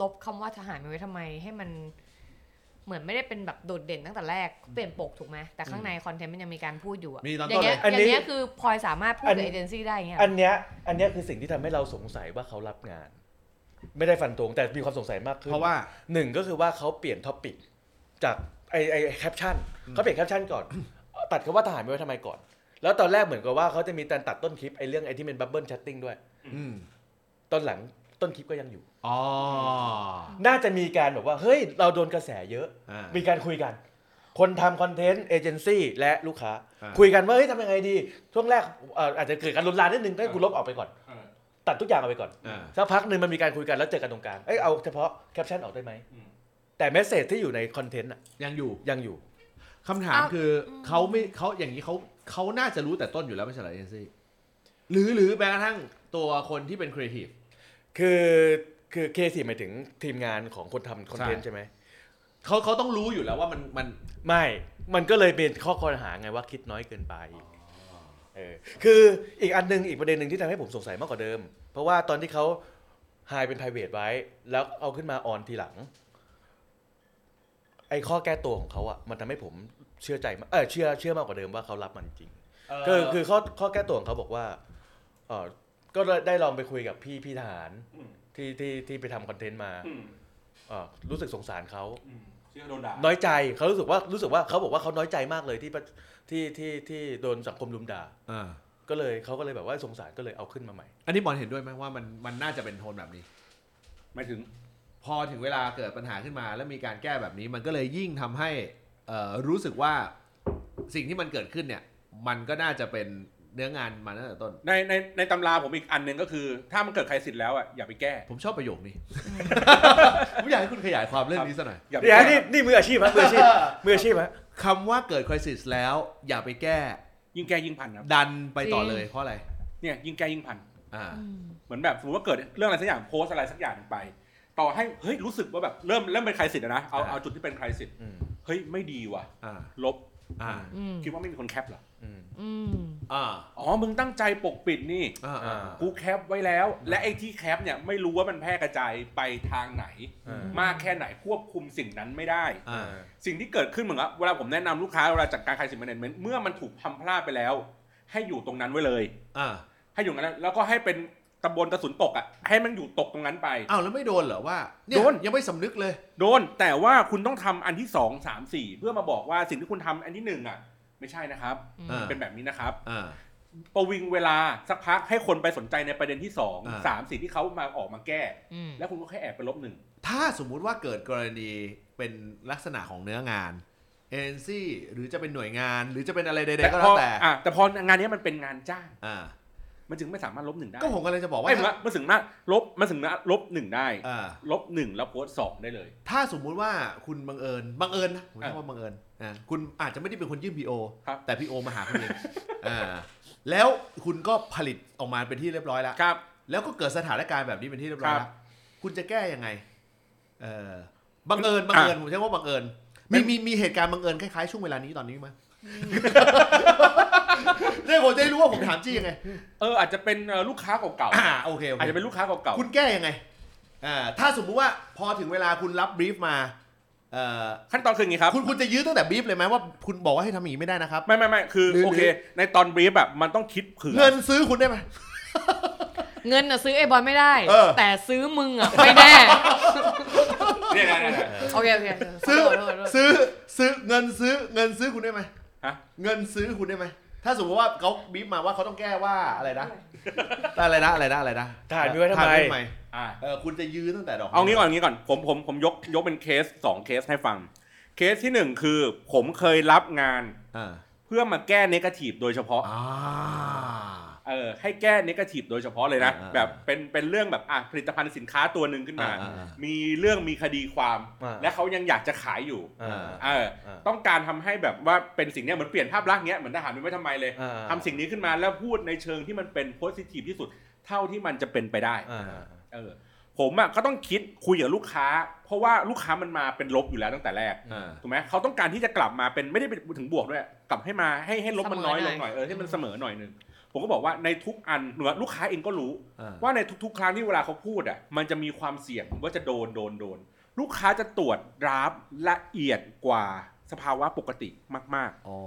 [SPEAKER 4] ลบคำว่าทหารไปไว้ทำไมให้มันเหมือนไม่ได้เป็นแบบโดดเด่นตั้งแต่แรกเปลี่ยนปกถูกไหมแต่ข้างในคอนเทนต์มันยังมีการพูดอยู่อะ
[SPEAKER 1] มีตอน
[SPEAKER 4] อ
[SPEAKER 1] ต้
[SPEAKER 4] ย่านง
[SPEAKER 1] เล
[SPEAKER 4] เงี้
[SPEAKER 1] ย
[SPEAKER 4] ย
[SPEAKER 2] อัน
[SPEAKER 4] อ
[SPEAKER 2] นี้
[SPEAKER 4] ย่างเงี้ยคือพลอยสามารถพูด
[SPEAKER 2] อัน
[SPEAKER 4] กับเอเจนซี่ได้เงี้ย
[SPEAKER 2] อันเนี้ยอันเนี้ยคือสิ่งที่ทำให้เราสงสัยว่าเขารับงาน ไม่ได้ฟันธงแต่มีความสงสัยมากขึ้น
[SPEAKER 1] เพราะว่า
[SPEAKER 2] หนึ่งก็คือว่าเขาเปลี่ยน topic จากไอไอแคปชั่นเขาเปลี่ยนแคปชั่นก่อน ตัดคำว่าทหารมีไว้ทำไมก่อน แล้วตอนแรกเหมือนกับว่าเขาจะมีการตัดต้นคลิปไอเรื่องไอที่เป็น bubble chatting ด้วย
[SPEAKER 1] อืม
[SPEAKER 2] ตอนหลังต้นคลิปก็ยังอยู่
[SPEAKER 1] อ๋อ
[SPEAKER 2] น่าจะมีการแบบว่าเฮ้ย เราโดนกระแสเยอะ
[SPEAKER 1] อ่า
[SPEAKER 2] มีการคุยกัน คนทำคอนเทนต์เอเจนซี่และลูกค้า
[SPEAKER 1] อ่า
[SPEAKER 2] คุยกันว่าเฮ้ยทำยังไงดี ช่วงแรกเอ่ออาจจะเกิดการลนลานนิดนึงให้กูลบออกไปก่อน
[SPEAKER 3] เออ
[SPEAKER 2] ตัดทุกอย่างออกไปก่อน
[SPEAKER 1] อ่า
[SPEAKER 2] สักพักหนึ่งมันมีการคุยกันแล้วเจอกันตรงกลาง เอ้ยเอาเฉพาะแคปชั่นออกได้ไหม
[SPEAKER 3] อืม
[SPEAKER 2] แต่ message ที่อยู่ในคอนเทนต์อะ
[SPEAKER 1] ยังอยู่
[SPEAKER 2] ยังอยู่
[SPEAKER 1] คำถามคืออเขาไม่เขาอย่างนี้เขา เขาน่าจะรู้แต่ต้นอยู่แล้วไม่ใช่เหรอเอเจนซี่หรือหรือแม้กระทั่งตัวคนที่เป็นครีเอทีฟ
[SPEAKER 2] คือคือเคสีหมายถึงทีมงานของคนทำคอนเทนต์
[SPEAKER 1] ใช่
[SPEAKER 2] ใช่ไหม
[SPEAKER 1] เขาเขาต้องรู้อยู่แล้วว่ามันมัน
[SPEAKER 2] ไม่ มันก็เลยเป็นข้อครหาไงว่าคิดน้อยเกินไปเออคืออีกอันหนึงอีกประเด็นหนึ่งที่ทำให้ผมสงสัยมากกว่าเดิม เพราะว่าตอนที่เขาไฮเป็น p r i v a t ไว้ แล้วเอาขึ้นมาออนทีหลัง ไอ้ข้อแก้ตัวของเขาอะมันทำให้ผม เชื่อใจมากเออเชื่อเชื่อมากกว่าเดิมว่าเขารับมันจริง
[SPEAKER 1] เคื
[SPEAKER 2] อคือข้อข้อแก้ตัวของเขาบอกว่าเออก็ได้ลองไปคุยกับพี่พี่ทหาร
[SPEAKER 3] อืม
[SPEAKER 2] ที่ที่ที่ไปทำคอนเทนต์มา
[SPEAKER 3] อืม
[SPEAKER 2] เอ่อรู้สึกสงสารเขา
[SPEAKER 3] อืมที่เขาโดนด่า
[SPEAKER 2] น้อยใจเขารู้สึกว่ารู้สึกว่าเขาบอกว่าเขาน้อยใจมากเลยที่ปะที่ที่ที่โดนสังคมลุมด่า
[SPEAKER 1] อ่า
[SPEAKER 2] ก็เลยเขาก็เลยแบบว่าสงสารก็เลยเอาขึ้นมาใหม่
[SPEAKER 1] อันนี้บอลเห็นด้วยไหมว่ามันมันน่าจะเป็นโทนแบบนี้
[SPEAKER 3] ไม่ถึง
[SPEAKER 1] พอถึงเวลาเกิดปัญหาขึ้นมา แล้วมีการแก้แบบนี้มันก็เลยยิ่งทำให้เอ่อ รู้สึกว่าสิ่งที่มันเกิดขึ้นเนี่ย มันก็น่าจะเป็นเนื้องานมาตั้งแต่ต้น
[SPEAKER 3] ในในในตำราผมอีกอันหนึ่งก็คือ ถ้ามันเกิดใครสิทธิ์แล้วอะอย่าไปแก้
[SPEAKER 1] ผมชอบประโยคนี้ ผมอยากให้คุณขยายความเรื่องนี้สักหน่อย
[SPEAKER 3] อย่าไป
[SPEAKER 2] นี่
[SPEAKER 3] แก้
[SPEAKER 2] นี่นี่มืออาชีพฮะมืออาชีพมืออาชีพฮะ
[SPEAKER 1] คำว่าเกิด crisis แล้ว อย่าไปแก้
[SPEAKER 3] ยิ่งแก้ยิ่งพันครับ
[SPEAKER 1] ดันไปต่อเลยเพราะอะไร
[SPEAKER 3] เนี่ยยิ่งแก้ยิ่งพัน
[SPEAKER 1] อ่า
[SPEAKER 4] อืม
[SPEAKER 3] เหมือนแบบสมมติว่าเกิดเรื่องอะไรสักอย่างโพสต์อะไรสักอย่างหนึ่งไป ต่อให้เฮ้ยรู้สึกว่าแบบเริ่มเริ่มเป็น crisis นะเอา
[SPEAKER 1] อ่า
[SPEAKER 3] เอาจุดที่เป็น crisis
[SPEAKER 2] อืม
[SPEAKER 3] เฮ้ยไม่ดีว่ะ
[SPEAKER 1] อ่า
[SPEAKER 3] ลบ
[SPEAKER 1] อ่า
[SPEAKER 4] อืม
[SPEAKER 3] คิดว่าไม่มีคนแคปเหรอ
[SPEAKER 2] อืม
[SPEAKER 4] อืม
[SPEAKER 1] อ่า
[SPEAKER 3] อ๋อ มึงตั้งใจปกปิดนี่
[SPEAKER 1] อ่าอ่า
[SPEAKER 3] กูแคปไว้แล้ว และไอ้ที่แคปเนี่ยไม่รู้ว่ามันแพร่กระจายไปทางไหน
[SPEAKER 2] อ่า
[SPEAKER 3] มากแค่ไหนควบคุมสิ่งนั้นไม่ได้
[SPEAKER 1] อ่า
[SPEAKER 3] สิ่งที่เกิดขึ้นเหมือนกับเวลาผมแนะนำลูกค้าเวลาจัดการใครสินแมเนจเมนต์เมื่อมันถูกทำพลาดไปแล้ว ให้อยู่ตรงนั้นไว้เลย
[SPEAKER 1] อ่า
[SPEAKER 3] ให้อยู่ตรงนั้นแล้วก็ให้เป็น ตำบลกระสุนตกอะให้มันอยู่ตกตรงนั้นไป
[SPEAKER 1] อ้าวแล้วไม่โดนเหรอว่าเนี่ย
[SPEAKER 3] โดน
[SPEAKER 1] ยังไม่สำนึกเลย
[SPEAKER 3] โดนแต่ว่าคุณต้องทำอันที่สองสามสี่เพื่อมาบอกว่าสิ่งที่คุณทำอันที่หนึ่งอะ ไม่ใช่นะครับ
[SPEAKER 1] อ่า
[SPEAKER 3] เป็นแบบนี้นะครับ
[SPEAKER 1] อ่า
[SPEAKER 3] ประวิงเวลาสักพักให้คนไปสนใจในประเด็นที่สอง
[SPEAKER 1] อ่า
[SPEAKER 3] สามสี่ที่เขามาออกมาแก้
[SPEAKER 4] อืม
[SPEAKER 3] แล้วคุณก็แค่แอบไปลบหนึ่ง
[SPEAKER 1] ถ้าสมมุติว่าเกิดกรณีเป็นลักษณะของเนื้องานเอเจนซี่หรือจะเป็นหน่วยงาน หรือจะเป็นอะไรใดๆก็
[SPEAKER 3] พ
[SPEAKER 1] แล้
[SPEAKER 3] อ
[SPEAKER 1] วแต่
[SPEAKER 3] อะแต่พองานนี้มันเป็นงานจ้าง
[SPEAKER 1] อ่า
[SPEAKER 3] มันจึงไม่สามารถลบหนึ่งได้
[SPEAKER 1] ก็ผมกำลังจะบอกว่า
[SPEAKER 3] ไม่ถึงว่ามันถึงนะลบมันถึงนะลบหนึ่งได้
[SPEAKER 1] อ่า
[SPEAKER 3] ลบหนึ่งแล้วโพสต์สองได้เลย
[SPEAKER 1] ถ้าสมมุติว่าคุณบังเอิญบังเอิญนะผมใช้
[SPEAKER 3] อะ
[SPEAKER 1] ว่าบังเอิญอ่าคุณอาจจะไม่ได้เป็นคนยื่นพีโอ
[SPEAKER 3] ครับ
[SPEAKER 1] แต่พีโอมาหาคุณเองอ่าแล้วคุณก็ผลิตออกมาเป็นที่เรียบร้อยแล้ว
[SPEAKER 3] ครับ
[SPEAKER 1] แล้วก็เกิดสถานการณ์แบบนี้เป็นที่เรียบร้อย
[SPEAKER 3] ครั
[SPEAKER 1] แล้
[SPEAKER 3] บ
[SPEAKER 1] วคุณจะแก้ยังไงเออบังเอิญบังเอิญผมใช้ว่าบังเอิญมีมีมีเหตุการณ์บังเอิญคล้ายๆช่วงเวลานี้ตอนนี้ไหม เนี่ยผมจะได้รู้ว่าผมถามจี้ยังไง
[SPEAKER 3] เอออาจจะเป็นเอ่อลูกค้าเก่า
[SPEAKER 1] อ่าโอเคโอ
[SPEAKER 3] ๆ
[SPEAKER 1] เค
[SPEAKER 3] อาจจะเป็นลูกค้าเก่า
[SPEAKER 1] คุณแก้ยังไงอ่าถ้าสมมุติว่าพอถึงเวลาคุณรับบรีฟมาเอ่อ
[SPEAKER 3] ๆขั้นตอนคืออย่างนี้ครับ
[SPEAKER 1] คุณคุณจะยื้อตั้งแต่บรีฟเลยไหมว่าคุณบอกว่าให้ทำอย่างนี้ไม่ได้นะครับ
[SPEAKER 3] ไม่ไม่ไม่คือ
[SPEAKER 1] หรือ
[SPEAKER 3] โอเค ในตอนบรีฟแบบมันต้องคิดเผื่อ
[SPEAKER 1] เงินซื้อคุณได้ไหม
[SPEAKER 4] เงินน่ะซื้อไอ้บอลไม่ได้
[SPEAKER 1] เออ
[SPEAKER 4] แต่ซื้อมึงอะไม่แน่
[SPEAKER 3] เนี่ยเนี่ยเนี่ย
[SPEAKER 4] โอเคโอเค
[SPEAKER 1] ซื้อ
[SPEAKER 4] ขโทษขโทษขโทษ
[SPEAKER 1] ซื้อซื้อเงินซื้อเงินซื้อคุณได้ไหม
[SPEAKER 3] ฮะ
[SPEAKER 1] เงินซื้อคุณได้ไหม ถ้าสมมติว่าเขาบรีฟมาว่าเขาต้องแก้ว่าอะไรนะ อะไรนะอะไรนะอะไรนะ
[SPEAKER 2] ทหารมีไว้ทำไม
[SPEAKER 1] ทหารไว้
[SPEAKER 3] อ่า
[SPEAKER 1] เออคุณจะยื้อตั้งแต่ดอก
[SPEAKER 3] เอางี้ก่อนเอางี้ก่อนผมผมผมยกยกเป็นเคสสองเคสให้ฟัง เคสที่หนึ่งคือผมเคยรับงาน
[SPEAKER 1] อ่า
[SPEAKER 3] เพื่อมาแก้ negative โดยเฉพาะ
[SPEAKER 1] อ่า
[SPEAKER 3] เออให้แก้ negative โดยเฉพาะเลยนะ
[SPEAKER 1] อ่า
[SPEAKER 3] แบบเป็นเป็นเรื่องแบบอะผลิตภัณฑ์สินค้าตัวหนึ่งขึ้นมา
[SPEAKER 1] อ่าอ่า
[SPEAKER 3] มีเรื่องมีคดีความ
[SPEAKER 2] อ่า
[SPEAKER 3] และเขายังอยากจะขายอยู่
[SPEAKER 2] อ่า
[SPEAKER 3] เออ
[SPEAKER 2] อ่า
[SPEAKER 3] ต้องการทำให้แบบว่าเป็นสิ่งเนี้ยเหมือนเปลี่ยนภาพลักษณ์เนี้ยเหมือนทหารเป็นไว้ทำไมเลย
[SPEAKER 2] อ่า
[SPEAKER 3] ทำสิ่งนี้ขึ้นมาแล้วพูดในเชิงที่มันเป็น positive ที่สุด เท่าที่มันจะเป็นไปได้
[SPEAKER 2] อ่า
[SPEAKER 3] เออผมอะก็ต้องคิดคุยกับลูกค้า เพราะว่าลูกค้ามันมาเป็นลบอยู่แล้วตั้งแต่แรก
[SPEAKER 1] อ่า
[SPEAKER 3] ถูกไหมเขาต้องการที่จะกลับมาเป็นไม่ได้เป็นถึงบวกด้วย กลับให้มาให้ให้ลบมันน้อยลงหน่อยเออให้มันเสมอหน่อยหนึง ผมก็บอกว่าในทุกอันหรือว่าลูกค้าเองก็รู้
[SPEAKER 1] อ่า
[SPEAKER 3] ว่าในทุกๆ ครั้งที่เวลาเขาพูดอะมันจะมีความเสี่ยงว่าจะโดนโดนโดน ลูกค้าจะตรวจรับละเอียดกว่าสภาวะปกติมาก
[SPEAKER 1] อ๋อ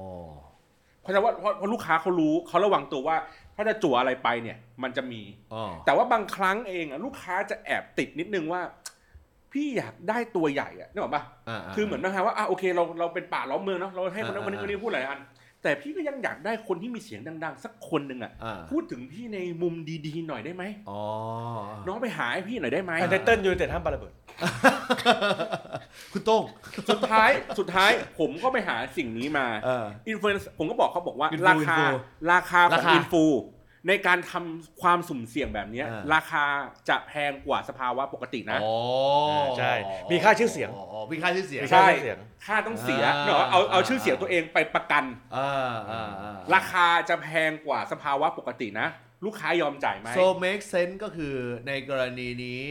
[SPEAKER 3] ๆเพราะฉะนั้นว่าเพราะเพราะลูกค้าเขารู้เขาระวังตัวว่า ถ้าจะจั่วอะไรไปเนี่ย มันจะมี
[SPEAKER 1] อ๋อ
[SPEAKER 3] แต่ว่าบางครั้งเองอะลูกค้าจะแอบติดนิดนึงว่าพี่อยากได้ตัวใหญ่อะนึกออกปะ
[SPEAKER 1] อ่า
[SPEAKER 3] คือเหมือนนะคะว่าอะโอเคเราเราเป็นป่าล้อมเมืองเนาะเราให้คนนั้น
[SPEAKER 1] อ่า
[SPEAKER 3] คนนี้คนนี้พูดหลายอัน แต่พี่ก็ยังอยากได้คนที่มีเสียงดัง ๆ สักคนหนึ่งอะ
[SPEAKER 1] อ่า
[SPEAKER 3] พูดถึงพี่ในมุมดีๆหน่อยได้ไหม
[SPEAKER 1] อ๋อ
[SPEAKER 3] น้องไปหาให้พี่หน่อยได้ไหม
[SPEAKER 2] อันเดอร์เติ้ลยูไนเต็ดห้ามปาระเบิด
[SPEAKER 1] คุณโต้ง
[SPEAKER 3] สุดท้ายสุดท้ายผมก็ไปหาสิ่งนี้มา
[SPEAKER 1] เออ
[SPEAKER 3] influence ผมก็บอกเขาบอกว่า
[SPEAKER 1] อินฟลู
[SPEAKER 3] ราคา
[SPEAKER 1] อินฟู
[SPEAKER 3] ราคาข
[SPEAKER 1] ราคา
[SPEAKER 3] อินฟลู ในการทำความสุ่มเสี่ยงแบบเนี้ย
[SPEAKER 1] อ่า
[SPEAKER 3] ราคาจะแพงกว่าสภาวะปกตินะ
[SPEAKER 1] อ๋อ
[SPEAKER 2] ใช่มีค่าชื่อเสียง
[SPEAKER 1] อ๋อมีค่าชื่อเสียง
[SPEAKER 2] มีค่า
[SPEAKER 3] ใช่
[SPEAKER 2] ชื่อเสียง
[SPEAKER 3] ค่าต้องเสีย
[SPEAKER 1] อ่า
[SPEAKER 3] เนอะเอาเอาชื่อเสียงตัวเองไปประกัน
[SPEAKER 1] อ่าอ่าอ่า
[SPEAKER 3] ราคาจะแพงกว่าสภาวะปกตินะ ลูกค้ายอมจ่ายไหม
[SPEAKER 1] so make sense ก็คือในกรณีนี้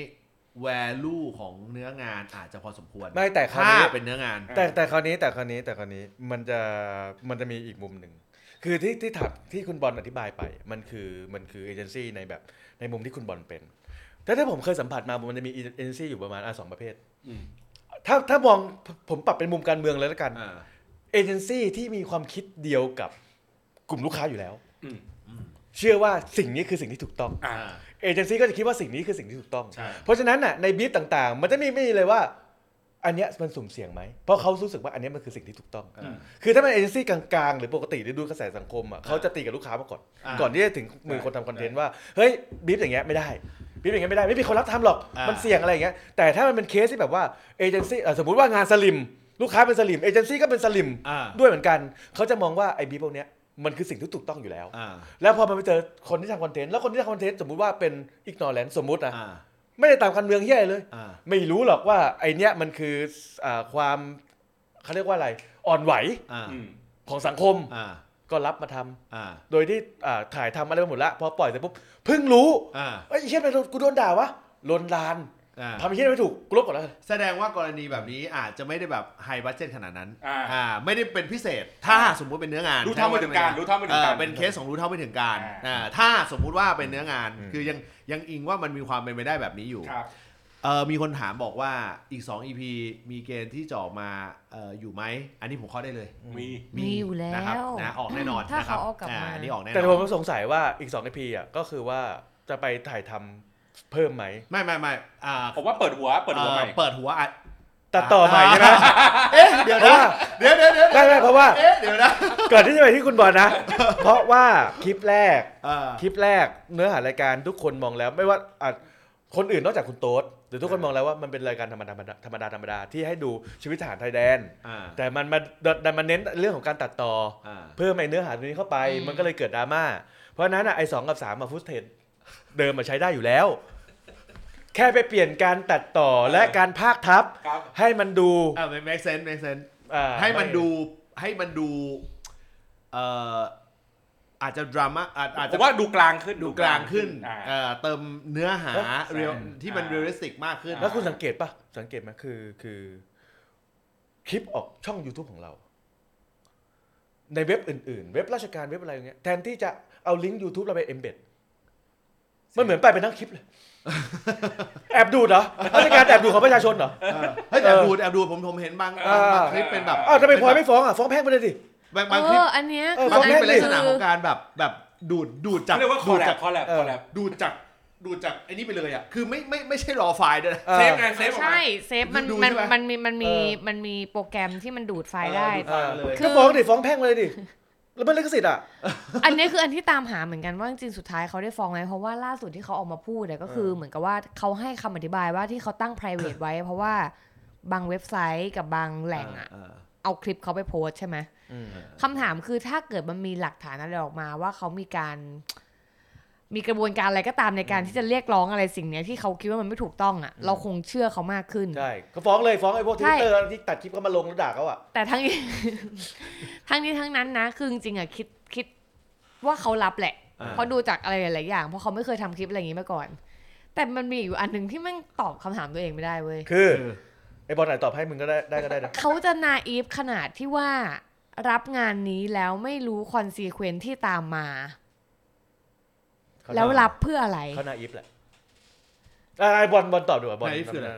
[SPEAKER 1] value ของเนื้องานอาจจะพอสมควร
[SPEAKER 2] ไม่แต่คราว
[SPEAKER 1] ถ้า
[SPEAKER 2] นี้
[SPEAKER 1] เป็นเนื้องาน
[SPEAKER 2] แต่แต่คราวนี้แต่คราวนี้แต่คราวนี้มันจะมันจะมีอีกมุมหนึ่ง คือที่ที่ถัดที่คุณบอลอธิบายไป มันคือมันคือเอเจนซี่ในแบบในมุมที่คุณบอลเป็น แต่ถ้าผมเคยสัมผัสมามันจะมีเอเจนซี่อยู่ประมาณอะสองประเภท
[SPEAKER 3] อืม
[SPEAKER 2] ถ้าถ้ามองผมปรับเป็นมุมการเมืองเลยแล้วกัน
[SPEAKER 1] อ่า
[SPEAKER 2] เอเจนซี่ที่มีความคิดเดียวกับกลุ่มลูกค้าอยู่แล้ว
[SPEAKER 3] อืม
[SPEAKER 2] เชื่อว่าสิ่งนี้คือสิ่งที่ถูกต้อง
[SPEAKER 3] อ่า
[SPEAKER 2] เอเจนซี่ก็จะคิดว่าสิ่งนี้คือสิ่งที่ถูกต้อง
[SPEAKER 1] ใช่
[SPEAKER 2] เพราะฉะนั้นน่ะในบีฟต่างๆ มันจะไม่ไม่มีเลยว่า อันเนี้ยมันสุ่มเสี่ยงไหม เพราะเขารู้สึกว่าอันเนี้ยมันคือสิ่งที่ถูกต้อง
[SPEAKER 1] อ่า
[SPEAKER 2] คือถ้าเป็นเอเจนซี่กลางๆ หรือปกติหรือดูกระแสสังคมอะเขาจะตีกับลูกค้ามาก่อน
[SPEAKER 1] อ่า
[SPEAKER 2] ก่อนที่จะถึงมือคนทำคอนเทนต์ว่า เฮ้ยบีฟอย่างเงี้ยไม่ได้บีฟอย่างเงี้ยไม่ได้ ไม่มีคนรับทำหรอก
[SPEAKER 1] อ่ามั
[SPEAKER 2] มันเสี่ยงอะไรอย่างเงี้ย แต่ถ้ามันเป็นเคสที่แบบว่าเอเจนซี่สมมติว่างานสลิ่ม ลูกค้าเป็นสลิ่ม เอเจนซี่ก็เป็นสลิ่ม
[SPEAKER 1] อ่า
[SPEAKER 2] ด้วยเหมือนกัน เขาจะมองว่าไอ้บีฟพวกเนี้ยมันคือสิ่งที่ถูกต้องอยู่แล้ว
[SPEAKER 1] อ่า
[SPEAKER 2] แล้วพอมันไปเจอคนที่ทำคอนเทนต์ แล้วคนที่ทำคอนเทนต์สมมุติว่าเป็นอิกนอแลนสมมุตินะ
[SPEAKER 1] อ่า
[SPEAKER 2] ไม่ได้ตามการเมืองเฮียอะไรเลย
[SPEAKER 1] อ่า
[SPEAKER 2] ไม่รู้หรอกว่าไอเนี้ยมันคืออ่าความเขาเรียกว่าอะไร อ่อนไหว
[SPEAKER 1] อ่า
[SPEAKER 3] อืม
[SPEAKER 2] ของสังคม
[SPEAKER 1] อ่า
[SPEAKER 2] ก็รับมาทำ
[SPEAKER 1] อ่า
[SPEAKER 2] โดยที่อ่าถ่ายทำอะไรไปหมดแล้วพอปล่อยเสร็จปุ๊บเพิ่งรู้
[SPEAKER 1] อ่า
[SPEAKER 2] เอ้ยไอ้เฮียทำไมกูโดนด่าวะลนลาน
[SPEAKER 1] อ่า
[SPEAKER 2] ทำไอ้เฮียไม่ถูกกูลบก่อนแล้วกัน
[SPEAKER 1] แสดงว่ากรณีแบบนี้อาจจะไม่ได้แบบไฮบั d เจ t ขนาดนั้น
[SPEAKER 3] อ่า
[SPEAKER 1] อ่าไม่ได้เป็นพิเศษ ถ้าสมมุติเป็นเนื้องาน
[SPEAKER 3] รู้เท่าไม่ถึงการรู้เท่าไม่ถึงการ
[SPEAKER 1] เออเป็นเคสของรู้เท่าไม่ถึงการ
[SPEAKER 3] อ่า
[SPEAKER 1] อ่าถ้าสมมุติว่าเป็นเนื้องานคือยังยังอิงว่ามันมีความเป็นไปได้แบบนี้อยู่
[SPEAKER 3] ครับ
[SPEAKER 1] เออมีคนถามบอกว่าอีก 2 EP มีเกณฑ์ที่จะออกมาเอออยู่ไหม อันนี้ผมข้อได้เลย
[SPEAKER 3] มี
[SPEAKER 4] มีอยู่แล้ว
[SPEAKER 1] นะครับนะออกแน่นอน
[SPEAKER 4] ถ้า
[SPEAKER 1] นะครับ
[SPEAKER 4] เขาเอากลับมา
[SPEAKER 1] อันนี้ออกแน่น
[SPEAKER 2] แต่
[SPEAKER 1] อ
[SPEAKER 2] ผม
[SPEAKER 1] น
[SPEAKER 2] ก็สงสัยว่าอีก2 EP อะก็คือว่าจะไปถ่ายทำ เพิ่มไหม
[SPEAKER 1] ไม่ไม่ไม่อ่า
[SPEAKER 3] ผมว่าเปิดหัวเปิดหัวใหม่
[SPEAKER 1] เอ่อเปิดหัวอะ
[SPEAKER 2] ตัดต่อใหม่ใช่ไหม
[SPEAKER 1] เอ๊ะเดี๋ยวนะเดี๋ยวเดี๋ยวเดี๋ยว
[SPEAKER 2] ไม่ไม่เพราะว่า
[SPEAKER 1] เอ๊ะเดี๋ยวนะ
[SPEAKER 2] ก่อนที่จะไปที่คุณบอลนะ เพราะว่าคลิปแรก
[SPEAKER 1] เออ
[SPEAKER 2] คลิปแรกเนื้อหารายการทุกคนมองแล้วไม่ว่าอะคนอื่นนอกจากคุณโต๊ดหรือทุกคนมองแล้วว่ามันเป็นรายการธรรมดาธรรมดาธรรมดาที่ให้ดูชีวิตทหารไทยแดน
[SPEAKER 1] อ่า
[SPEAKER 2] แต่มันมาดันมาเน้นเรื่องของการตัดต่อ
[SPEAKER 1] อ่า
[SPEAKER 2] เพิ่มไอ้เนื้อหาตรงนี้เข้าไป
[SPEAKER 4] อืม
[SPEAKER 2] มันก็เลยเกิดดราม่าเพราะฉะนั้นอะไอ้สองกับสามมาฟุตเทจ เดิมมาใช้ได้อยู่แล้ว แค่ไปเปลี่ยนการตัดต่อและการพากทับ
[SPEAKER 3] ครับ
[SPEAKER 2] ให้มันดู
[SPEAKER 1] อ่า make sense make sense
[SPEAKER 2] อ่า
[SPEAKER 1] ให้มันดูให้มันดูเอ่ออาจจะดราม่าอาจอาจ
[SPEAKER 3] ผ
[SPEAKER 1] จะ
[SPEAKER 3] มว่าดูกลางขึ้น
[SPEAKER 1] ดูกลางขึ้น
[SPEAKER 3] อ่า
[SPEAKER 1] เอ่อเติมเนื้อหา
[SPEAKER 3] ใช่
[SPEAKER 1] real ที่มัน
[SPEAKER 3] อ่า
[SPEAKER 1] realistic มากขึ้น
[SPEAKER 2] แล้วคุณสังเกตปะสังเกตไหมคือคือคลิปออกช่อง YouTube ของเรา ในเว็บอื่นๆ เว็บราชการเว็บอะไรอย่างเงี้ยแทนที่จะเอาลิงก์ YouTube เราไป embed มันเหมือนไปเป็นทั้งคลิปเลย แอบดูดเหรอราชการแอบดูดของประชาชนเหรอ
[SPEAKER 1] เออเฮ้ยแอบดูแอบดูผมผมเห็นบาง
[SPEAKER 2] อ่า
[SPEAKER 1] บางคลิปเป็นแบบ
[SPEAKER 2] อ้าวทำไมพลอยไม่ฟ้องอะ ฟ้องแพ่งไปเลยดิ
[SPEAKER 1] บาง
[SPEAKER 4] เอบา
[SPEAKER 1] งคลิป
[SPEAKER 4] ออันเนี้ย
[SPEAKER 2] เออ
[SPEAKER 1] บางคลิป
[SPEAKER 2] ฟ้
[SPEAKER 1] เป็น
[SPEAKER 2] แม่
[SPEAKER 1] ลั
[SPEAKER 2] ง
[SPEAKER 1] กษณะของการแบบแบบดูดดูดจาก
[SPEAKER 3] เขาเรียกว่าค
[SPEAKER 1] ดู
[SPEAKER 3] อ
[SPEAKER 1] ด
[SPEAKER 3] แล
[SPEAKER 1] จาก
[SPEAKER 3] บคอแลบ
[SPEAKER 2] เออ
[SPEAKER 3] คอแลบ
[SPEAKER 1] ดูดจากดูดจากไอ้นี่ไปเลยอะ คือไม่ไม่ไม่ใช่รอไฟล์ด้วยนะ
[SPEAKER 2] เออ
[SPEAKER 3] เซฟไงเซฟออกมา
[SPEAKER 4] ใช่เซฟมัน
[SPEAKER 1] ดู
[SPEAKER 4] มัน
[SPEAKER 1] ใช่ไหม
[SPEAKER 4] มันมีมันมี
[SPEAKER 2] เออ
[SPEAKER 4] มันมีโปรแกรมที่มันดูดไฟล์ได้
[SPEAKER 1] เออดูดไฟล์มาเลย
[SPEAKER 2] ก็ฟ้องดิฟ้องแพ่งมาเลยดิ แล้วมันลิขสิทธิ์อะ
[SPEAKER 4] อันนี้คืออันที่ตามหาเหมือนกันว่าจริงๆสุดท้ายเขาได้ฟ้องไหมเพราะว่าล่าสุดที่เขาออกมาพูดเนี่ยก็คือ
[SPEAKER 2] เออ
[SPEAKER 4] เหมือนกับว่าเขาให้คำอธิบายว่าที่เขาตั้ง private ไว้ เพราะว่าบางเว็บไซต์กับบางแหล่งอะ
[SPEAKER 1] เออ
[SPEAKER 4] เอาคลิปเขาไปโพสต์ใช่ไหมคำถามคือถ้าเกิดมันมีหลักฐานอะไรออกมาว่าเขามีการ มีกระบวนการอะไรก็ตามในการที่จะเรียกร้องอะไรสิ่งเนี้ยที่เขาคิดว่ามันไม่ถูกต้องอะเราคงเชื่อเขามากขึ้น
[SPEAKER 2] ใช่ก็ฟ้องเลยฟ้องไอ้พวกท
[SPEAKER 4] ใช่
[SPEAKER 2] วิตเตอร์ที่ตัดคลิปเขามาลงแล้วด่าเขาอะ
[SPEAKER 4] แต่ทั้งนี้ทั้งนี้ทั้งนั้นนะคือจริงๆอะคิดคิดว่าเขารับแหละ
[SPEAKER 1] อ่า
[SPEAKER 4] เพราะดูจากอะไรหลายๆอย่าง เพราะเขาไม่เคยทำคลิปอะไรอย่างนี้มาก่อน แต่มันมีอยู่อันหนึ่งที่แม่งตอบคำถามตัวเองไม่ได้เว้ย
[SPEAKER 2] คือ
[SPEAKER 1] เออ
[SPEAKER 2] ไอ้บอลไหนตอบให้มึงก็ได้ได้ก็ได้นะ
[SPEAKER 4] เขาจะ naive ขนาดที่ว่ารับงานนี้แล้วไม่รู้ consequence ที่ตามมา
[SPEAKER 2] เขา
[SPEAKER 4] แล้วรับเพื่ออะไร
[SPEAKER 2] เขา naive แหละอะไอ้บอลบอลตอบดีกว่าบอล
[SPEAKER 1] naive คืออะไร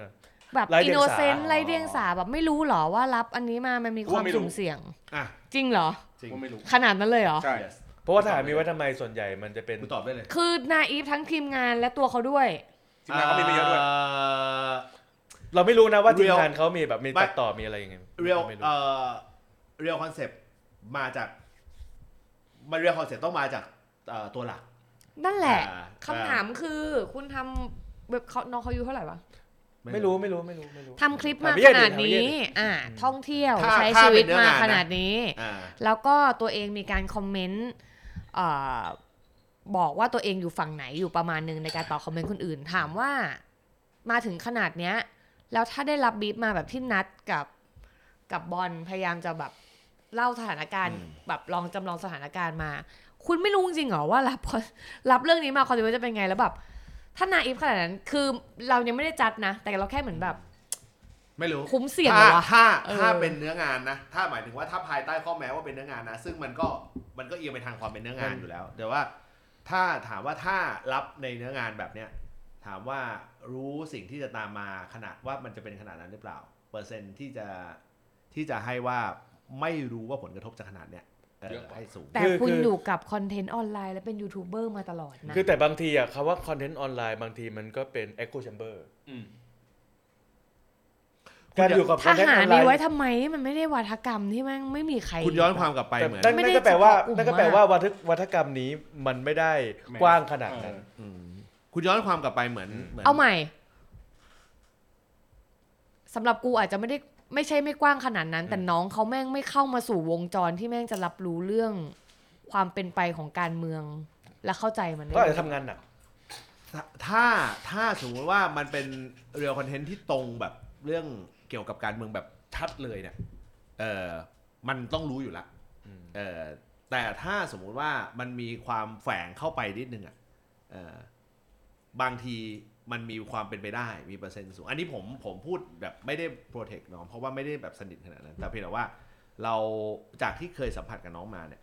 [SPEAKER 4] แบบ
[SPEAKER 2] ไร้เดียงสา
[SPEAKER 4] innocent ไร้เดียงสาแบบไม่รู้เหรอว่ารับอันนี้มามันมีความ
[SPEAKER 3] ว่าไม่รู้
[SPEAKER 4] สุ่มเสี่ยง
[SPEAKER 1] อะ
[SPEAKER 4] จริงเหรอ
[SPEAKER 1] จริง
[SPEAKER 3] ว่าไม่รู้
[SPEAKER 4] ขนาดนั้นเลยเหรอ
[SPEAKER 3] ใช่
[SPEAKER 1] Yes
[SPEAKER 2] เพราะว่าทหารมีไว้ทำไมส่วนใหญ่มันจะเป็น
[SPEAKER 1] กูตอบได้เลย
[SPEAKER 4] คือนาอีฟทั้งทีมงานและตัวเขาด้วย
[SPEAKER 3] ทีมงานเขามีไม่เยอะด้วย
[SPEAKER 2] เราไม่รู้นะว่าทีม
[SPEAKER 1] Real
[SPEAKER 2] งานเขามีแบบมี
[SPEAKER 1] ไม่
[SPEAKER 2] ตัดต่อมีอะไรยังไง
[SPEAKER 1] เรียล
[SPEAKER 2] ไม่รู้
[SPEAKER 1] เอ่อเรียลคอนเซปต์มาจากมันเรียลคอนเซปต์ต้องมาจากเอ่อตัวหลัก
[SPEAKER 4] นั่นแหละ
[SPEAKER 1] อ่า
[SPEAKER 4] คำถามคือคุณทำแบบเขาน้องเขาอายุเท่าไหร่วะ
[SPEAKER 2] ไม่รู้ไม่รู้ไม่รู้ไม่รู้
[SPEAKER 4] ทำคลิปมา
[SPEAKER 2] ถามพี่
[SPEAKER 4] ข
[SPEAKER 2] เย็นดิ
[SPEAKER 4] นาด
[SPEAKER 2] ถามพี่เย็
[SPEAKER 4] นี้
[SPEAKER 2] นดิ
[SPEAKER 4] อ่าท่องเที่ยว
[SPEAKER 1] ถ้า
[SPEAKER 4] ใช้
[SPEAKER 1] ถ้า
[SPEAKER 4] ชีวิต
[SPEAKER 1] เป็นเนื้อ
[SPEAKER 4] มางา
[SPEAKER 1] นนะ
[SPEAKER 4] ขนาดนี้
[SPEAKER 1] อ่า
[SPEAKER 4] แล้วก็ตัวเองมีการคอมเมนต์เอ่อบอกว่าตัวเองอยู่ฝั่งไหนอยู่ประมาณหนึ่งในการตอบคอมเมนต์คนอื่นถามว่ามาถึงขนาดเนี้ย แล้วถ้าได้รับบีบมาแบบที่นัดกับกับบอลพยายามจะแบบเล่าสถานการณ์
[SPEAKER 1] อืม
[SPEAKER 4] แบบลองจำลองสถานการณ์มา คุณไม่รู้จริงๆเหรอว่ารับรับเรื่องนี้มาคอนเทนต์จะเป็นไงแล้วแบบถ้านาอีฟขนาดนั้นคือเรายังไม่ได้จัดนะ แต่เราแค่เหมือนแบบ
[SPEAKER 1] ไม่รู้
[SPEAKER 4] คุ้มเสี่ยงเหร
[SPEAKER 1] ถ้า
[SPEAKER 4] อวะ
[SPEAKER 1] ถ้า
[SPEAKER 4] เออ
[SPEAKER 1] ถ้าเป็นเนื้องานนะ ถ้าหมายถึงว่าถ้าภายใต้ข้อแม้ว่าเป็นเนื้องานนะ ซึ่งมันก็มันก็เอียงไปทางความเป็นเนื้องานอยู่แล้ว แต่ว่าถ้าถามว่าถ้ารับในเนื้องานแบบเนี้ยถามว่ารู้สิ่งที่จะตามมาขนาดว่ามันจะเป็นขนาดนั้นหรือเปล่า เปอร์เซ็นต์ที่จะที่จะให้ว่าไม่รู้ว่าผลกระทบจะขนาดเนี้ย เออ
[SPEAKER 3] เยอะกว่า
[SPEAKER 1] ให้สูง
[SPEAKER 4] แต่
[SPEAKER 2] คือ
[SPEAKER 4] คุณ
[SPEAKER 2] คือ
[SPEAKER 4] อยู่กับคอนเทนต์ออนไลน์และเป็นยูทูบเบอร์มาตลอดนะ
[SPEAKER 2] คือแต่บางทีอะคำว่าคอนเทนต์ออนไลน์บางทีมันก็เป็น echo chamber
[SPEAKER 3] อืม
[SPEAKER 2] การอยู่กับค
[SPEAKER 4] ท
[SPEAKER 2] อนเทนต์
[SPEAKER 4] หา
[SPEAKER 2] อ
[SPEAKER 4] ร
[SPEAKER 2] อนไล
[SPEAKER 4] มีไว้
[SPEAKER 2] น์
[SPEAKER 4] ทำไมมันไม่ได้วัฒกรรมที่แม่งไม่มีใคร
[SPEAKER 1] คุณย้อนความกลับไป
[SPEAKER 2] แต่
[SPEAKER 1] เหมือน
[SPEAKER 2] นั่น
[SPEAKER 4] ไม่
[SPEAKER 2] นั่น
[SPEAKER 4] ได้
[SPEAKER 2] ก็แปลว่า
[SPEAKER 4] เฉพาะกลุ่ม
[SPEAKER 2] นั่นก็แปล
[SPEAKER 4] มาก
[SPEAKER 2] ว่าวัฒวัฒกรรมนี้มันไม่ได้กว้างขนาดนั้น
[SPEAKER 1] อืมคุณย้อนความกลับไปเหมือนเหมือน
[SPEAKER 4] เอาใหม่สำหรับกูอาจจะไม่ได้ ไม่ใช่ไม่กว้างขนาดนั้น แต่น้องเขาแม่งไม่เข้ามาสู่วงจรที่แม่งจะรับรู้เรื่องความเป็นไปของการเมือง และเข้าใจมันได้
[SPEAKER 2] ก็อาจจะทำงานหนัก
[SPEAKER 1] ถ้าถ้าสมมติว่ามันเป็น real content ที่ตรงแบบเรื่องเกี่ยวกับการเมืองแบบชัดเลยเนี่ยเออมันต้องรู้อยู่ละ
[SPEAKER 2] อืม
[SPEAKER 1] เออแต่ถ้าสมมุติว่ามันมีความแฝงเข้าไปนิดนึงอะเออบางที มันมีความเป็นไปได้มีเปอร์เซ็นต์สูง อันนี้ผมผมพูดแบบไม่ได้ protect น้องเพราะว่าไม่ได้แบบสนิทขนาดนั้น แต่เพียงแต่ว่าเราจากที่เคยสัมผัสกับน้องมาเนี่ย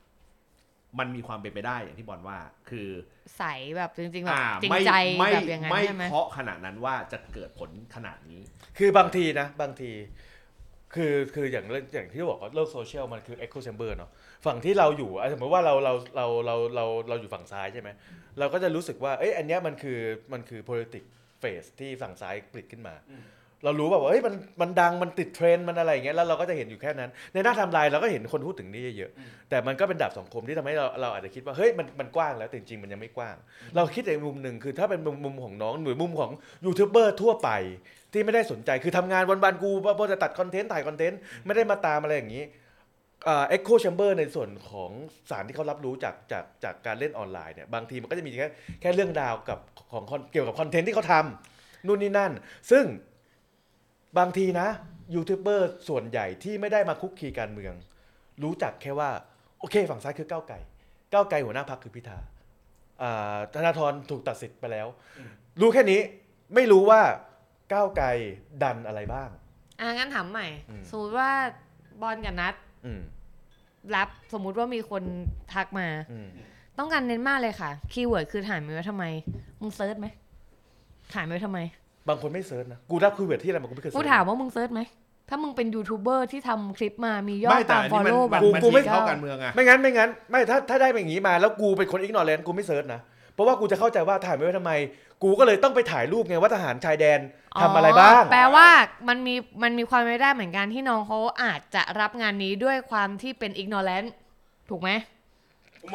[SPEAKER 1] มันมีความเป็นไปได้อย่างที่บอลว่า คือ
[SPEAKER 4] ใสแบบจริงๆแบบ
[SPEAKER 1] อ่า
[SPEAKER 4] จริง
[SPEAKER 1] ไม่
[SPEAKER 4] ใจ
[SPEAKER 1] ไม่
[SPEAKER 4] แบบอย่างนั้น
[SPEAKER 1] ไม่
[SPEAKER 4] ใช่ไหม
[SPEAKER 1] เคาะขนาดนั้นว่าจะเกิดผลขนาดนี้
[SPEAKER 2] คือบางทีนะ บางที คือคืออย่างเรื่องอย่างที่บอกว่าโลกโซเชียลมันคือ echo chamber เนาะฝั่งที่เราอยู่อะสมมติว่าเราเราเราเราเราเราอยู่ฝั่งซ้ายใช่ไหม เราก็จะรู้สึกว่าเอ้ยอันเนี้ยมันคือมันคือ politics phase ที่ฝั่งซ้ายผลิตขึ้นมา
[SPEAKER 3] อืม
[SPEAKER 2] เรารู้แบบว่าเฮ้ยมันมันดังมันติดเทรนด์มันอะไรอย่างเงี้ยแล้วเราก็จะเห็นอยู่แค่นั้น ในหน้าไทำลายเราก็เห็นคนพูดถึงนี่เยอะๆแต่มันก็เป็นดาบสองคมที่ทำให้เราเราอาจจะคิดว่าเฮ้ยมันมันกว้างแล้วแต่จริงๆมันยังไม่กว้าง เราคิดในมุมหนึ่งคือถ้าเป็นมุมมุมของน้องหรือมุมของยูทูบเบอร์ทั่วไปที่ไม่ได้สนใจคือทำงานวันๆกูพอจะตัดคอนเทนต์ถ่ายคอนเทนต์ไม่ได้มาตามอะไรอย่างนี้ echo chamber ในส่วนของสารที่เขารับรู้จากจากจากการเล่นออนไลน์เนี่ยบางทีมันก็จะมีแค่แค่เรื่องราวกับของ con- เกี่ยวกับคอนเทนต์ที่เขาทำนู่นนี่นั่น ซึ่งบางทีนะยูทูบเบอร์ส่วนใหญ่ที่ไม่ได้มาคุกคีการเมือง รู้จักแค่ว่า โอเค ฝั่งซ้ายคือก้าวไก่ก้าวไก่หัวหน้าพักคือพิธาอ่าธนาธรถูกตัดสิทธิ์ไปแล้ว รู้แค่นี้ไม่รู้ว่าก้าวไกลดันอะไรบ้าง
[SPEAKER 4] อะงั้นถามใหม่
[SPEAKER 2] อืม
[SPEAKER 4] สมมติว่าบอลกับนัด
[SPEAKER 2] อืม
[SPEAKER 4] รับสมมุติว่ามีคนทักมา
[SPEAKER 2] อืม
[SPEAKER 4] ต้องการเน้นมากเลยค่ะ คีย์เวิร์ดคือถ่ายมีไว้ทำไม มึงเซิร์ชไหมถ่ายมีไว้ทำไม
[SPEAKER 2] บางคนไม่เซิร์ชนะ กูรับคุยเวทที่อะไรมันก็ไม่เคย
[SPEAKER 4] กู
[SPEAKER 2] เซิร์ช
[SPEAKER 4] ถามว่ามึงเซิร์ชไหม ถ้ามึงเป็นยูทูบเบอร์ที่ทำคลิปมามียอ
[SPEAKER 1] ไม่
[SPEAKER 4] ด
[SPEAKER 1] แต่
[SPEAKER 4] ตาม
[SPEAKER 1] อัน
[SPEAKER 4] ฟอ
[SPEAKER 1] นี้
[SPEAKER 4] ล
[SPEAKER 1] มัน
[SPEAKER 4] โล่
[SPEAKER 1] มัน
[SPEAKER 4] แบบ
[SPEAKER 1] มัน
[SPEAKER 2] กูไม่
[SPEAKER 1] เข้าการเมืองอะ
[SPEAKER 2] ไม่งั้นไม่งั้น ไม่ถ้าถ้าได้เป็นอย่างนี้มาแล้วกูเป็นคนอิกนอร์แลนกูไม่เซิร์ชนะ เพราะว่ากูจะเข้าใจว่าถ่ายไม่ไว้ทำไม กูก็เลยต้องไปถ่ายรูปไงว่าทหารชายแดนทำอะไรบ้าง
[SPEAKER 4] แปลว่ามันมีมันมีความไม่ได้เหมือนกันที่น้องเขาอาจจะรับงานนี้ด้วยความที่เป็น ignorant ถูกไหม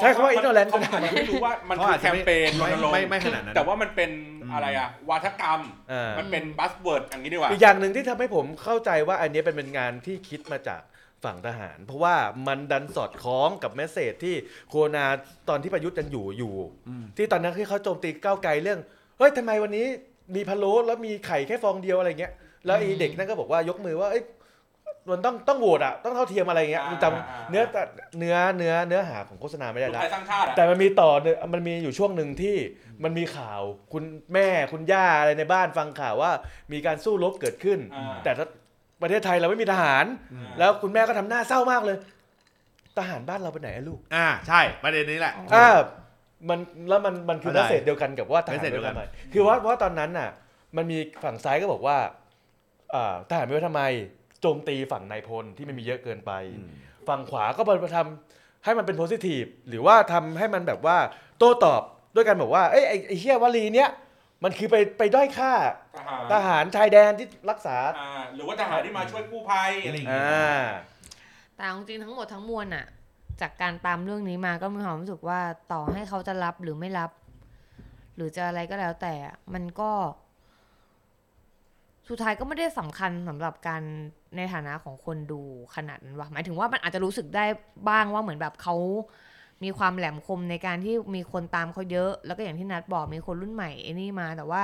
[SPEAKER 2] ใช้คำว่า ignorant
[SPEAKER 3] เขาอาจจะไม่รู้ว่ามัน
[SPEAKER 1] เขา
[SPEAKER 3] คือ
[SPEAKER 1] อาจ
[SPEAKER 3] แค
[SPEAKER 1] จะ
[SPEAKER 3] ม
[SPEAKER 1] ไม่
[SPEAKER 3] เปญร
[SPEAKER 1] ไม่
[SPEAKER 3] ณรงค์
[SPEAKER 1] ไม่ไม่ขนาดนั้น
[SPEAKER 3] แต่ว่ามันเป็น
[SPEAKER 1] อืม
[SPEAKER 3] อะไรอะวาทกรรม
[SPEAKER 2] อ่า
[SPEAKER 3] มันเป็น buzzword อย่างนี้ดีกว่า
[SPEAKER 2] อีกอย่างหนึ่งที่ทำให้ผมเข้าใจว่าอันนี้เป็นเป็นงานที่คิดมาจาก ฝั่งทหาร เพราะว่ามันดันสอดคล้องกับ message ที่โคนาตอนที่ประยุทธ์ยังอยู่อยู่
[SPEAKER 1] อืม
[SPEAKER 2] ที่ตอนนั้นที่เขาโจมตีก้าวไกลเรื่องเฮ้ยทำไมวันนี้มีพะโล้แล้วมีไข่แค่ฟองเดียวอะไรเงี้ยแล้วไอ้เด็กนั่นก็บอกว่ายกมือว่าเอ้ยมันต้องต้องโหวตอะต้องเท่าเทียมอะไรเงี้ย
[SPEAKER 3] อ่า
[SPEAKER 2] จ
[SPEAKER 3] อ่าำ
[SPEAKER 2] เนื้อเนื้อเนื้อเนื้อหาของโฆษณาไม่ได้
[SPEAKER 3] รวม
[SPEAKER 2] ละ
[SPEAKER 3] ไทยสร้างชาติอะ
[SPEAKER 2] แต่มันมีต่อเนี่ยมันมีอยู่ช่วงหนึ่งที่มันมีข่าวคุณแม่คุณย่าอะไรในบ้านฟังข่าวว่า มีการสู้รบเกิดขึ้น
[SPEAKER 3] อ่า
[SPEAKER 2] แต่ถ้า ประเทศไทยเราไม่มีทหาร
[SPEAKER 1] อืม
[SPEAKER 2] แล้วคุณแม่ก็ทำหน้าเศร้ามากเลย ทหารบ้านเราไปไหนอะลูก
[SPEAKER 1] อ่าใช่ประเด็นนี้แหละ
[SPEAKER 2] อ่ามันแล้วมันมันคือ
[SPEAKER 1] เข้า
[SPEAKER 2] เม
[SPEAKER 1] ใจ
[SPEAKER 2] สเซจเดียวกันกับว่าทหาร
[SPEAKER 1] message
[SPEAKER 2] ไม่
[SPEAKER 1] เดียวกั
[SPEAKER 2] ทำ
[SPEAKER 1] น
[SPEAKER 2] ไมคือว่าว่าตอนนั้นน่ะ มันมีฝั่งซ้ายก็บอกว่าอ่าทหารไม่ไว้ทำไมโจมตีฝั่งนายพลที่ไม่มีเยอะเกินไป ฝั่งขวาก็มาทำให้มันเป็นโพซิทีฟหรือว่าทำให้มันแบบว่าโต้ตอบด้วยกันบอกว่าเอ้ยไอ้ไอ้เฮียวลีเนี้ย มันคือไปไปด้อยค่า
[SPEAKER 3] ทหาร
[SPEAKER 2] ทหารชายแดนที่รักษา
[SPEAKER 3] อ่าหรือว่าทหารที่มาช่วยกู้ภัยอะไรอย่างเงี้ย
[SPEAKER 2] อ่า
[SPEAKER 4] แต่เอาจริงๆทั้งหมดทั้งมวลอะจากการตามเรื่องนี้มาก็มีความรู้สึกว่าต่อให้เขาจะรับหรือไม่รับ หรือจะอะไรก็แล้วแต่อะมันก็ สุดท้ายก็ไม่ได้สำคัญสำหรับการในฐานะของคนดูขนาดนั้นวะหมายถึงว่ามันอาจจะรู้สึกได้บ้างว่าเหมือนแบบเขา มีความแหลมคมในการที่มีคนตามเขาเยอะ แล้วก็อย่างที่นัดบอกมีคนรุ่นใหม่ไอ้นี่มา แต่ว่า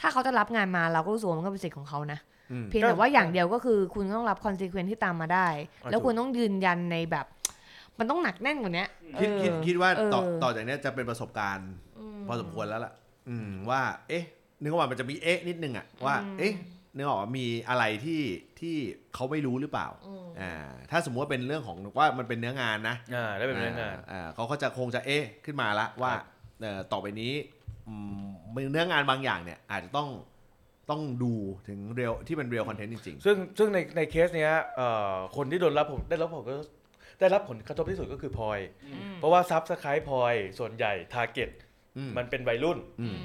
[SPEAKER 4] ถ้าเขาจะรับงานมาเราก็รู้สึกว่ามันก็เป็นสิทธิ์ของเขานะ
[SPEAKER 1] อืม
[SPEAKER 4] เพียงแต่ว่าอย่างเดียวก็คือคุณต้องรับคอนซีเควนที่ตามมาได้
[SPEAKER 2] อะ
[SPEAKER 4] แล้ว
[SPEAKER 2] ถูก
[SPEAKER 4] คุณต้องยืนยันในแบบ มันต้องหนักแน่นกว่านี้
[SPEAKER 1] คิด
[SPEAKER 4] เออ
[SPEAKER 1] คิดคิดว่าต่อ
[SPEAKER 4] เออ
[SPEAKER 1] ต่อจากเนี้ยจะเป็นประสบการณ์พอสมควรแล้วล่ะ อืมว่า เอ๊ะ นึกว่ามันจะมีเอ๊ะนิดนึงอะว่า เอ๊ะ นึกออกว่ามีอะไรที่ที่เขาไม่รู้หรือเปล่าอ่าถ้าสมมติว่าเป็นเรื่องของว่ามันเป็นเนื้องานนะ
[SPEAKER 2] อ่าได้เป็นเรื่องงาน
[SPEAKER 1] อ่าเขาก็จะคงจะเอ๊ะขึ้นมาละว่า
[SPEAKER 2] ครับ
[SPEAKER 1] เอ่อต่อไปนี้อืมเนื้องานบางอย่างเนี่ยอาจจะต้องต้องดูถึง real ที่เป็น real content จริง
[SPEAKER 2] ซึ่งซึ่งในในเคสเนี้ยเอ่อคนที่โดนรับผมได้รับผลก็ได้รับผลกระทบที่สุดก็คือพลอย เพราะว่า subscribe พลอยส่วนใหญ่ target
[SPEAKER 1] อืม
[SPEAKER 2] มันเป็นวัยรุ่น
[SPEAKER 1] ๆอืม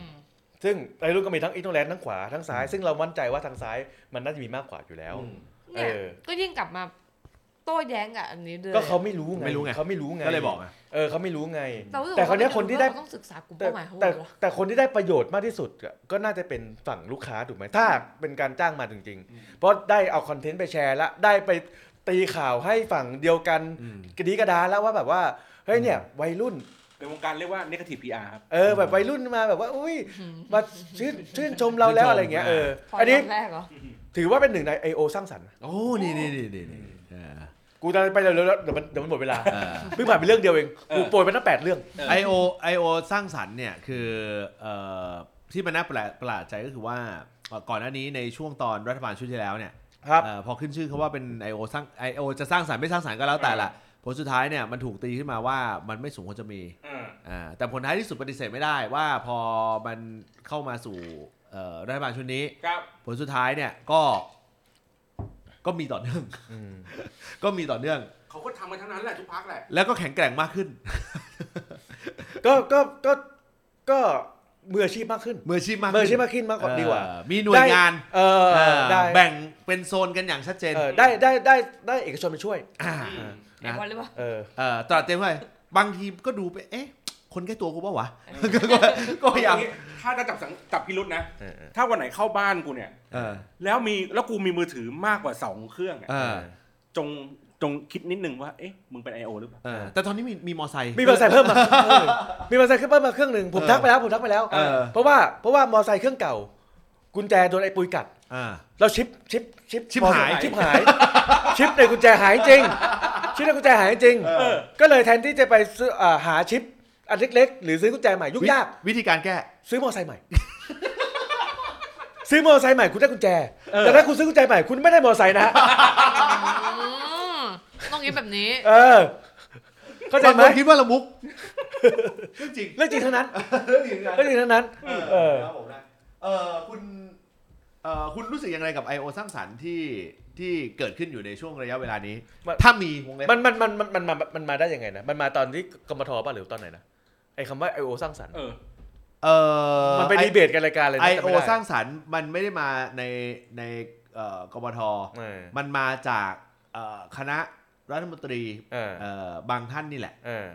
[SPEAKER 2] ซึ่งวัยรุ่นก็มีทั้ง ignorant ทั้งขวาทั้งซ้าย ซึ่งเรามั่นใจว่าทางซ้ายมันน่าจะมีมากกว่าอยู่แล้ว
[SPEAKER 4] เนี่ย
[SPEAKER 2] เออ
[SPEAKER 4] ก็ยิ่งกลับมาโต้แย้งกับอันนี้ด้วย
[SPEAKER 2] ก็เขาไม่รู้ไง
[SPEAKER 1] ไม่รู้ไง
[SPEAKER 2] เขาไม่รู้ไง
[SPEAKER 1] ก็เลยบอกไง
[SPEAKER 2] เออเขาไม่รู้ไง
[SPEAKER 4] เรารู้สึก
[SPEAKER 2] แต่
[SPEAKER 4] ว่า
[SPEAKER 2] คนนี้ยคนที่ได้
[SPEAKER 4] เราต้องศึกษากลุ่ม
[SPEAKER 2] แต่
[SPEAKER 4] เป้าหมายเขาหม
[SPEAKER 2] แต่
[SPEAKER 4] ดวะ
[SPEAKER 2] แต่คนที่ได้ประโยชน์มากที่สุดอะก็น่าจะเป็นฝั่งลูกค้าถูกไหมถ้าเป็นการจ้างมาจริง ๆ เพราะได้เอาคอนเทนต์ไปแชร์แล้วได้ไปตีข่าวให้ฝั่งเดียวกัน
[SPEAKER 1] อืม
[SPEAKER 2] กระดีกระดาแล้วว่าแบบว่าเฮ้ยเนี่ยวัยรุ่น
[SPEAKER 3] ในวงการเรียกว่า negative PR ครับ
[SPEAKER 2] เออแบบวัยรุ่นมาแบบว่าอุ้ยมาชื่นชื่นชมเราแล้วอะไรเงี้ยเออ
[SPEAKER 4] พอ
[SPEAKER 2] อันนี้
[SPEAKER 4] ตแรกเหรอ
[SPEAKER 2] ถือว่าเป็นหนึ่งใน I.O. สร้างสรรค์
[SPEAKER 1] โอ้นี่นี่นี่นี่นี่เออ
[SPEAKER 2] กูจะไปเร็วๆแล้วเดี๋ยวมันเดี๋ยวมันหมดเวลา
[SPEAKER 1] เออ
[SPEAKER 2] เพิ่งผ่านไปเรื่องเดียวเอง
[SPEAKER 3] เออ
[SPEAKER 2] กูโปรยไปตั้งแปดเรื่อง
[SPEAKER 1] ไอโอไอโอสร้างสรรค์เนี่ยคือเอ่อที่มันน่าประหลาดประหลาดใจก็คือว่าเอ่อก่อนหน้านี้ในช่วงตอนรัฐบาลชุดที่แล้วเนี่ย
[SPEAKER 2] ครับ
[SPEAKER 1] เอ่อพอขึ้นชื่อเขาว่าเป็น I.O. สร้าง I.O. จะสร้างสรรค์ไม่สร้างสรรค์ก็แล้วแต่ละผลสุดท้ายเนี่ยมันถูกตีขึ้นมาว่ามันไม่สมควรจะมี
[SPEAKER 3] อ่า
[SPEAKER 1] อ่า แต่ผลท้ายที่สุดปฏิเสธไม่ได้ว่าพอมันเข้ามาสู่เอ่อรัฐบาลชุดนี้
[SPEAKER 3] ครับ
[SPEAKER 1] ผลสุดท้ายเนี่ยก็ ก็มีต่อเนื่องก็มีต่อเนื่อง
[SPEAKER 3] เขาก็ทำกันทั้งนั้นแหละทุกพักแหละ
[SPEAKER 1] แล้วก็แข็งแกร่งมากขึ้น
[SPEAKER 2] ก็ก็ก็ก็มืออาชีพมากขึ้น
[SPEAKER 1] มืออาชีพมาก
[SPEAKER 2] มือ
[SPEAKER 1] ขึ้น
[SPEAKER 2] อาชีพมากขึ้นมากกว่าดีกว่า
[SPEAKER 1] เออมีหน่วยงาน
[SPEAKER 2] เออ
[SPEAKER 1] เออ
[SPEAKER 2] ได้
[SPEAKER 1] แบ่งเป็นโซนกันอย่างชัดเจน
[SPEAKER 2] เออได้ได้ได้ได้เอกชนมาช่วย
[SPEAKER 1] อ่า
[SPEAKER 4] ไอ้วันหรือเปล่า
[SPEAKER 2] เออ
[SPEAKER 1] เออตราดเต็มไปบางทีก็ดูไปเอ๊ะ คนใกล้ตัวกูป่าวะก็ก็พยายาม
[SPEAKER 3] ถ้าจะจับสังจับพิรุษนะ
[SPEAKER 2] เออเออ
[SPEAKER 3] ถ้าวันไหนเข้าบ้านกูเนี่ย
[SPEAKER 1] เออ
[SPEAKER 3] แล้วมีแล้วกูมีมือถือมากกว่าสองเครื่องอะ
[SPEAKER 1] เออ
[SPEAKER 3] จงจงคิดนิดนึงว่า เอ๊ะ มึงเป็น I.O. หรือเปล่า
[SPEAKER 1] เออแต่ตอนนี้มีมีมอไซค์
[SPEAKER 2] มีมอเตอร์ไซค์เพิ่มมาเออมีมอเตอร์ไซค์เพิ่มมาเครื่องหนึ่งผม
[SPEAKER 1] เออ
[SPEAKER 2] ทักไปแล้วผมทักไปแล้ว
[SPEAKER 1] เออ
[SPEAKER 2] เพราะว่าเพราะว่ามอเตอร์ไซค์เครื่องเก่า กุญแจโดนไอ้ปุยกัด
[SPEAKER 1] อ่า
[SPEAKER 2] แล้วชิปชิปชิป
[SPEAKER 1] ชิป
[SPEAKER 2] มอเตอร์ไซ
[SPEAKER 1] หาย
[SPEAKER 2] ค์ชิปหาย ชิปในกุญแจหายจริง ชิปในกุญแจหายจริง
[SPEAKER 3] เออ
[SPEAKER 2] ก็เลยแทนที่จะไปซื้ออ่าหาชิป อันเล็กๆ หรือซื้อกุญแจใหม่ยุ่งยาก
[SPEAKER 1] วิธีการแก้
[SPEAKER 2] ซื้อมอเตอร์ไซค์ใหม่ ซื้อมอเตอร์ไซค์ใหม่คุณได้กุญแจ แต่ถ้าคุณซื้อกุญแจใหม่คุณไม่ได้มอเตอร์ไซค์นะ
[SPEAKER 4] อืมต้องคิดแบบนี้
[SPEAKER 2] เออ เข้าใจ
[SPEAKER 1] บาง
[SPEAKER 2] ไหม
[SPEAKER 1] คนคิดว่าละมุกเรื่องจริง
[SPEAKER 2] เรื่องจริงทั้งนั้น
[SPEAKER 1] เรื่องจริงนะ
[SPEAKER 2] เรื่องจริงทั้งนั้นเออ
[SPEAKER 1] ครับผมนะเออคุณเอ่อคุณรู้สึกยังไงกับ I.O. สร้างสรรค์ที่ที่เกิดขึ้นอยู่ในช่วงระยะเวลานี้
[SPEAKER 2] มัน
[SPEAKER 1] ถ้ามีวงเล็บ
[SPEAKER 2] มันมันมันมันมันมามันมาได้ยังไงนะ มันมาตอนที่กมทป่ะหรือตอนไหนนะ ไอ้คำว่าไอโอสร้างสรรค์
[SPEAKER 3] เออ
[SPEAKER 1] เออ
[SPEAKER 2] มันไปดีเบตกันรายการเลย
[SPEAKER 1] ไอ
[SPEAKER 2] นะจำ
[SPEAKER 1] โอ
[SPEAKER 2] ไม่ได้
[SPEAKER 1] สร้างสรรค์มันไม่ได้มาในในเอ่อกบท
[SPEAKER 2] เออ
[SPEAKER 1] มันมาจากเอ่อคณะรัฐมนตรี
[SPEAKER 2] เออ
[SPEAKER 1] เอ่อบางท่านนี่แหละ
[SPEAKER 2] เออ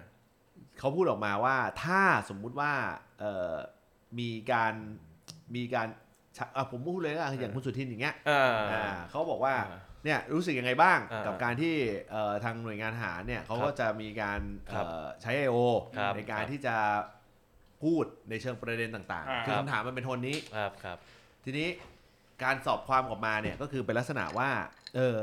[SPEAKER 1] เขาพูดออกมาว่าถ้าสมมุติว่าเอ่อมีการมีการชะอะผมพูดเลยนะอย่างคุณสุทินอย่างเงี้ย
[SPEAKER 2] อ่า
[SPEAKER 1] อ่าเขาบอกว่า
[SPEAKER 2] อ่า
[SPEAKER 1] เนี่ยรู้สึกยังไงบ้าง
[SPEAKER 2] อ่ากั
[SPEAKER 1] กับการที่เอ่อทางหน่วยงานทหารเนี่ยเขาก็จะมีการ
[SPEAKER 2] ครับ
[SPEAKER 1] เอ่อใช้ I.O.
[SPEAKER 2] ครับ
[SPEAKER 1] ในการ
[SPEAKER 2] ครับ
[SPEAKER 1] ที่จะพูดในเชิงประเด็นต่าง
[SPEAKER 3] อ่า
[SPEAKER 1] ๆคือคำถามมันเป็นโทนนี้
[SPEAKER 2] ครับครับ
[SPEAKER 1] ทีนี้การสอบความออกมาเนี่ยก็คือเป็นลักษณะว่าเออ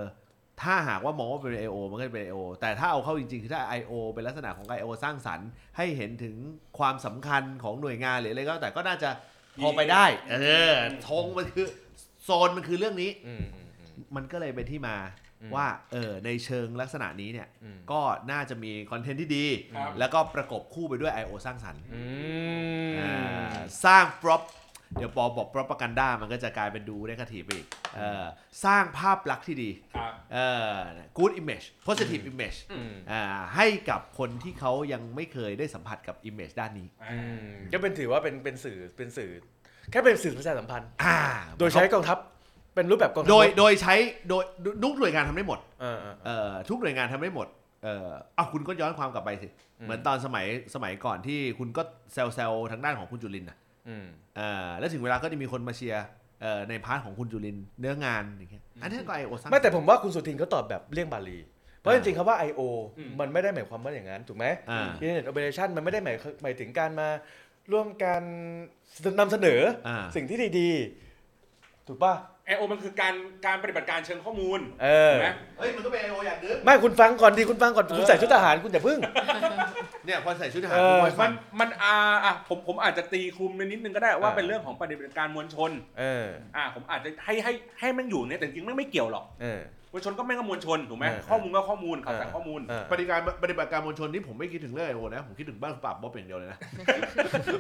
[SPEAKER 1] ถ้าหากว่ามองว่าเป็น I.O. มันก็จะเป็น I.O. แต่ถ้าเอาเข้าจริงๆ คือถ้า I.O. เป็นลักษณะของ I.O. สร้างสรรค์ ให้เห็นถึงความสำคัญของหน่วยงานหรืออะไรก็แล้วแต่ก็น่าจะพอไปได้ เออธงมันคือโซนมันคือเรื่องนี้
[SPEAKER 2] อื มอืมอืม
[SPEAKER 1] มันก็เลยเป็นที่มา
[SPEAKER 2] อืม
[SPEAKER 1] ว่าเออในเชิงลักษณะนี้เนี่ย
[SPEAKER 2] อืม
[SPEAKER 1] ก็น่าจะมีคอนเทนต์ที่ดี
[SPEAKER 3] ครับ
[SPEAKER 1] แล้วก็ประกบคู่ไปด้วย I.O. สร้างสรรค์
[SPEAKER 2] อื
[SPEAKER 1] อ่ามสร้าง prop เดี๋ยวปอบอก propaganda มันก็จะกลายเป็นดูได้กทีไปอีกเออสร้างภาพลักษณ์ที่ดี
[SPEAKER 3] ครับ
[SPEAKER 1] เออ good image positive image
[SPEAKER 2] อืม
[SPEAKER 1] อ่าให้กับคนที่เขายังไม่เคยได้สัมผัสกับ image ด้านนี้
[SPEAKER 2] อืมก็เป็นถือว่าเป็นเป็นสื่อเป็นสื่อแค่เป็นสื่อประชาสัมพันธ์
[SPEAKER 1] อ่า
[SPEAKER 2] โดยใช้กองทัพ เป็นรูปแบบกองทัพ
[SPEAKER 1] โดยโดยใช้โดยทุกหน่วยงานทำได้หมด
[SPEAKER 2] เออเออเอ
[SPEAKER 1] เอ่
[SPEAKER 2] อ
[SPEAKER 1] อทุกหน่วยงานทำได้หมดเอ่อเอาคุณก็ย้อนความกลับไปสิ
[SPEAKER 2] อืม
[SPEAKER 1] เหมือนตอนสมัยสมัยก่อนที่คุณก็แซวแซวทางด้านของคุณจุลินทร์นะ
[SPEAKER 2] อืม
[SPEAKER 1] เอ่อแล้วถึงเวลาก็จะมีคนมาเชียร์เอ่อใน part ของคุณจุลินทร์เนื้องานอย่างเงี้ยอันนี้ก็ I.O. สร้าง
[SPEAKER 2] ไม่แต่ผมว่าคุณสุทินเขาตอบแบบเลี่ยงบาลี เพราะจริงๆคำว่า I.O.
[SPEAKER 3] อืม
[SPEAKER 2] มันไม่ได้หมายความว่าอย่างนั้น ถูกไหม
[SPEAKER 1] อ่า
[SPEAKER 2] Internet Operation มันไม่ได้หมายหมายถึงการมาร่วมการนำเสนออา สิ่งที่ดีๆ ถูกป่ะ
[SPEAKER 3] I.O. มันคือการการปฏิบัติการเชิงข้อมูล
[SPEAKER 2] เออ
[SPEAKER 3] ถูกไหม
[SPEAKER 1] เฮ้ยมันก็เป็น I.O. อย่างนึง
[SPEAKER 2] ไม่คุณฟังก่อนดีคุณฟังก่อนคุณ
[SPEAKER 3] เออ
[SPEAKER 2] ใส่ชุดทหารคุณอย่าพึ่ง
[SPEAKER 1] เนี่ยพอใส่ชุดทหาร
[SPEAKER 2] เออ
[SPEAKER 1] ปุ๊บไว้ฟั
[SPEAKER 3] มันนมันอ่าอะผมผมอาจจะตีคลุมไปนิดนึงก็ได้ว่า
[SPEAKER 2] อ่า
[SPEAKER 3] เป็นเรื่องของปฏิบัติการมวลชน
[SPEAKER 2] เออ
[SPEAKER 3] อ่าผมอาจจะให้ให้ให้มันอยู่เนี่ยแต่จริงๆไม่ไม่เกี่ยวหรอก
[SPEAKER 2] เออ
[SPEAKER 3] มวลชนก็ไม่ก็มวลชนถูกไหม
[SPEAKER 2] เออ
[SPEAKER 3] ข้อมูลก็ข้อมูลข่าวสารข้อมูล
[SPEAKER 2] เออ
[SPEAKER 1] ปฏิการปฏิบัติการมวลชนนี่ผมไม่คิดถึงเรื่องไอโอนะ ผมคิดถึงบ้านปราบบ๊อบอย่างเดียวเลยนะ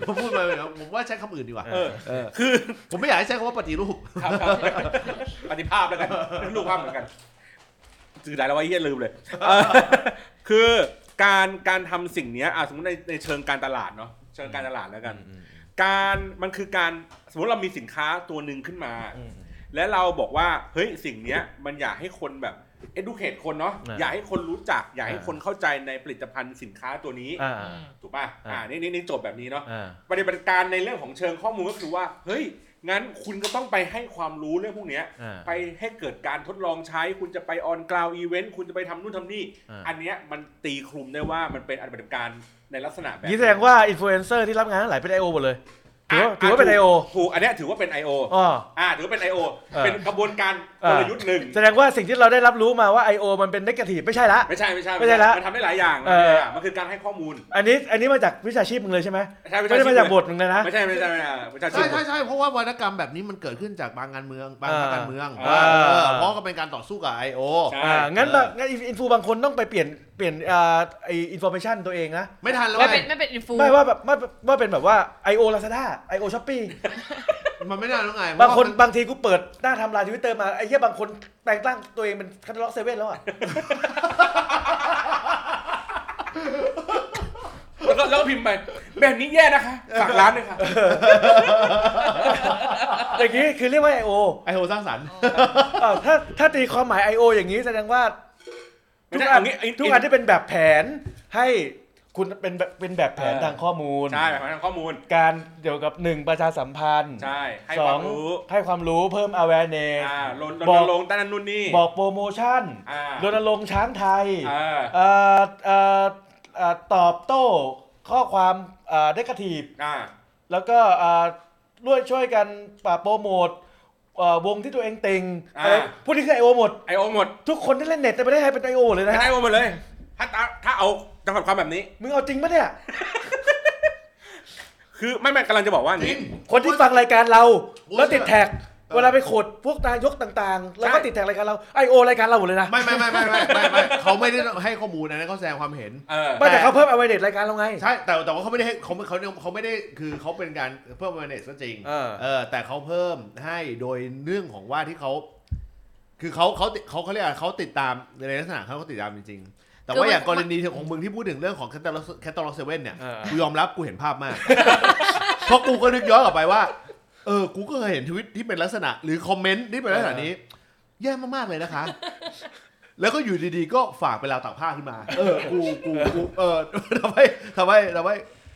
[SPEAKER 1] ผมพูดไปเลยนะผมว่าใช้คำอื่นดีกว่า
[SPEAKER 3] เออ
[SPEAKER 1] เออ
[SPEAKER 3] คือ
[SPEAKER 1] ผมไม่อยากให้ใช้คำว่าปฏิรูป
[SPEAKER 3] ครับครับปฏิภาพแล้วกันรูปภาพเหมือนกันสื่อได้แล้วว่าเฮียลืมเลยเออคือการการทำสิ่งเนี้ยอะสมมติในในเชิงการตลาดเนาะเชิงการตลาดแล้วกัน การมันคือการสมมติเรามีสินค้าตัวหนึ่งขึ้นมา
[SPEAKER 2] อืม
[SPEAKER 3] และเราบอกว่าเฮ้ยสิ่งเนี้ยมันอยากให้คนแบบ educate คนเนาะ
[SPEAKER 2] อ่า
[SPEAKER 3] อยากให้คนรู้จัก อยากให้
[SPEAKER 2] อ่า
[SPEAKER 3] คนเข้าใจในผลิตภัณฑ์สินค้าตัวนี้
[SPEAKER 2] อ่า
[SPEAKER 3] ถูกป่ะ
[SPEAKER 2] อ่า
[SPEAKER 3] อ่านี่นี่นี่โจทย์แบบนี้เนาะ
[SPEAKER 2] อ่า
[SPEAKER 3] ปฏิบัติการในเรื่องของเชิงข้อมูลก็คือว่า เฮ้ย งั้นคุณก็ต้องไปให้ความรู้เรื่องพวกเนี้ย
[SPEAKER 2] อ่า
[SPEAKER 3] ไปให้เกิดการทดลองใช้ คุณจะไป on-ground event คุณจะไปทำนู่นทำนี่
[SPEAKER 2] อ่า
[SPEAKER 3] อันเนี้ยมันตีคลุมได้ว่ามันเป็นปฏิบัติการในลักษณะแบบ
[SPEAKER 2] นี่แสดงว่าอินฟลูเอนเซอร์ที่รับงานทั้งหลายเป็น I.O. หมดเลย ถือว่าถือว่าเป็น I.O.
[SPEAKER 3] ถูกอันเนี้ยถือว่าเป็น I.O.
[SPEAKER 2] อ๋อ
[SPEAKER 3] อ่าถือว่าเป็น I.O.
[SPEAKER 2] เออ
[SPEAKER 3] เป็นกระบวนการ
[SPEAKER 2] เอ กอ
[SPEAKER 3] ลยุทธ์หนึ่ง
[SPEAKER 2] แสดงว่าสิ่งที่เราได้รับรู้มาว่า I.O. มันเป็น negative ไม่ใช่ละ
[SPEAKER 3] ไม่ใช่ไม่ใช่
[SPEAKER 2] ไม่ใช่ละ
[SPEAKER 3] มันทำได้หลายอย่าง
[SPEAKER 2] เออ
[SPEAKER 3] มันคือการให้ข้อมูล
[SPEAKER 2] อันนี้อันนี้มาจากวิชาชีพมึงเลยใช่ไหม
[SPEAKER 3] ไม่ใช่
[SPEAKER 2] ไม่ได้มาจากบทมึงเลยนะ
[SPEAKER 3] ไม่ใช่ไม่ใช่ไม่ใช่ไม่ใช่
[SPEAKER 1] ใช่ใช่ใช่เพราะว่าวาทกรรมแบบนี้มันเกิดขึ้นจากบางการเมืองบางพรรคการเมือง
[SPEAKER 2] อ่า
[SPEAKER 1] เออเพราะก็เป็นการต่อสู้กับ I.O.
[SPEAKER 3] ใช่
[SPEAKER 2] อ่างั้น
[SPEAKER 3] เออ
[SPEAKER 2] งั้น influ บางคนต้องไปเปลี่ยนเปลี่ยนอ่าไอ้ information ตัวเองนะ
[SPEAKER 1] ไม่ทันแล้ว
[SPEAKER 4] ไม่
[SPEAKER 1] ไง
[SPEAKER 4] เป็นไม่เป็น influ
[SPEAKER 2] ไม่ว่าแบบไม่ว่าเป็นแบบว่า I.O. Lazada I.O. Shopee
[SPEAKER 1] มันไม่นานแล้วไง
[SPEAKER 2] บางคน
[SPEAKER 1] เพราะว่า
[SPEAKER 2] บางทีกูเปิดหน้าทำลายทวิตเตอร์มาไอ้เหี้ยบางคนแต่งตั้งตัวเองเป็นแคตตาล็อกเซเว่นแล้วอะ
[SPEAKER 3] แล้วก็แล้วก็พิมพ์ไปแบบนี้แย่นะคะฝากร้านเลยค่ะ
[SPEAKER 2] อย่างนี้คือเรียกว่า I.O.
[SPEAKER 1] ไอโอสร้างสรรค์
[SPEAKER 2] อ่าถ้าถ้าตีความหมาย I.O. อย่างนี้แสดงว่า
[SPEAKER 3] ไม่
[SPEAKER 2] ทุก
[SPEAKER 3] ใช่
[SPEAKER 2] อัน
[SPEAKER 3] เอางี้เอางี้
[SPEAKER 2] ทุกอันที่เป็นแบบแผนให้ คุณเป็นแบบเป็นแบบแผน
[SPEAKER 3] เออ
[SPEAKER 2] ทางข้อมูล
[SPEAKER 3] ใช่แบบทางข้อมูล
[SPEAKER 2] การเกี่ยวกับหนึ่งประชาสัมพันธ์
[SPEAKER 3] ใช่ให้
[SPEAKER 2] ส
[SPEAKER 3] ค
[SPEAKER 2] อ
[SPEAKER 3] วางมรู้
[SPEAKER 2] ให้ความรู้เพิ่ม awareness
[SPEAKER 3] อ่าลน
[SPEAKER 2] บอก
[SPEAKER 3] ลงค์ต้านนู่นนี่
[SPEAKER 2] บอกโปรโมชั่น
[SPEAKER 3] อ่าร
[SPEAKER 2] ณรงค์ช้างไทย
[SPEAKER 3] อ่า
[SPEAKER 2] เอ่อเอ่อเอ่อตอบโต้ข้อความเอ่อ negative
[SPEAKER 3] อ่า
[SPEAKER 2] แล้วก็เอ่อร่วมช่วยกันปราบโปรโมทเอ่อวงที่ตัวเองเต็ง
[SPEAKER 3] อ่า
[SPEAKER 2] อะไรพวกนี้คือไอโอหมด
[SPEAKER 3] ไอโอหมด
[SPEAKER 2] ทุกคนที่เล่นเน็ตในประเทศไทยเป็นไอโอเลยนะ
[SPEAKER 3] เป็นไอ
[SPEAKER 2] ฮะ
[SPEAKER 3] โอหมดเลย ถ้าถ้าถ้าเอา จำกัดความแบบนี้
[SPEAKER 2] มึงเอาจริงปะเนี่ย
[SPEAKER 3] คือไม่ไม่กำลังจะบอกว่าอย่าง
[SPEAKER 1] จริ
[SPEAKER 3] นี้
[SPEAKER 1] ง
[SPEAKER 2] คนที่ฟังรายการเรา
[SPEAKER 1] โอ้ย
[SPEAKER 2] แล้วติดแท็ก
[SPEAKER 1] เออ
[SPEAKER 2] เวลาไปขดพวกนายกต่างๆ แล้วก็
[SPEAKER 3] ใช่
[SPEAKER 2] ติดแท็กรายการเราไอโอรายการเราหมดเลยนะ
[SPEAKER 1] ไม่ไม่ไม่ไม่ไม่ไม่ไม่เขาไม่ได้ให้ข้อมูลนะนะเขาแสดงความเห็น
[SPEAKER 3] เออ
[SPEAKER 2] ไม่แต่เขาเพิ่มเอาไว้เด็ดรายการเราไง
[SPEAKER 1] ใช่แต่แต่ว่าเขาไม่ได้ให้เขาไม่เขาเขาไม่ได้คือเขาเป็นการเพิ่ม awareness ก็จริง
[SPEAKER 2] เออ
[SPEAKER 1] เออ แต่เขาเพิ่มให้โดยเรื่องของว่าที่เขา คือเขาเขาเขาเขาเรียกอะไรเขาติดตามในลักษณะเขาเขาติดตามจริงๆ แต่ว่าอย่างกรณีของมึงที่พูดถึงเรื่องของแคตตาล็อกแคตตาล็อกเซเว่นเนี่ย
[SPEAKER 2] เออ
[SPEAKER 1] กูยอมรับกูเห็นภาพมาก เพราะกูก็นึกย้อนกลับไปว่า เออ กูก็เคยเห็นทวิตที่เป็นลักษณะ หรือคอมเมนต์ที่เป็นลักษณะนี้ แย่มากๆเลยนะคะ แล้วก็อยู่ดีๆ ก็ฝากไปราวตากผ้าขึ้นมา เออ กู กู กู เออทำไมทำไมทำไม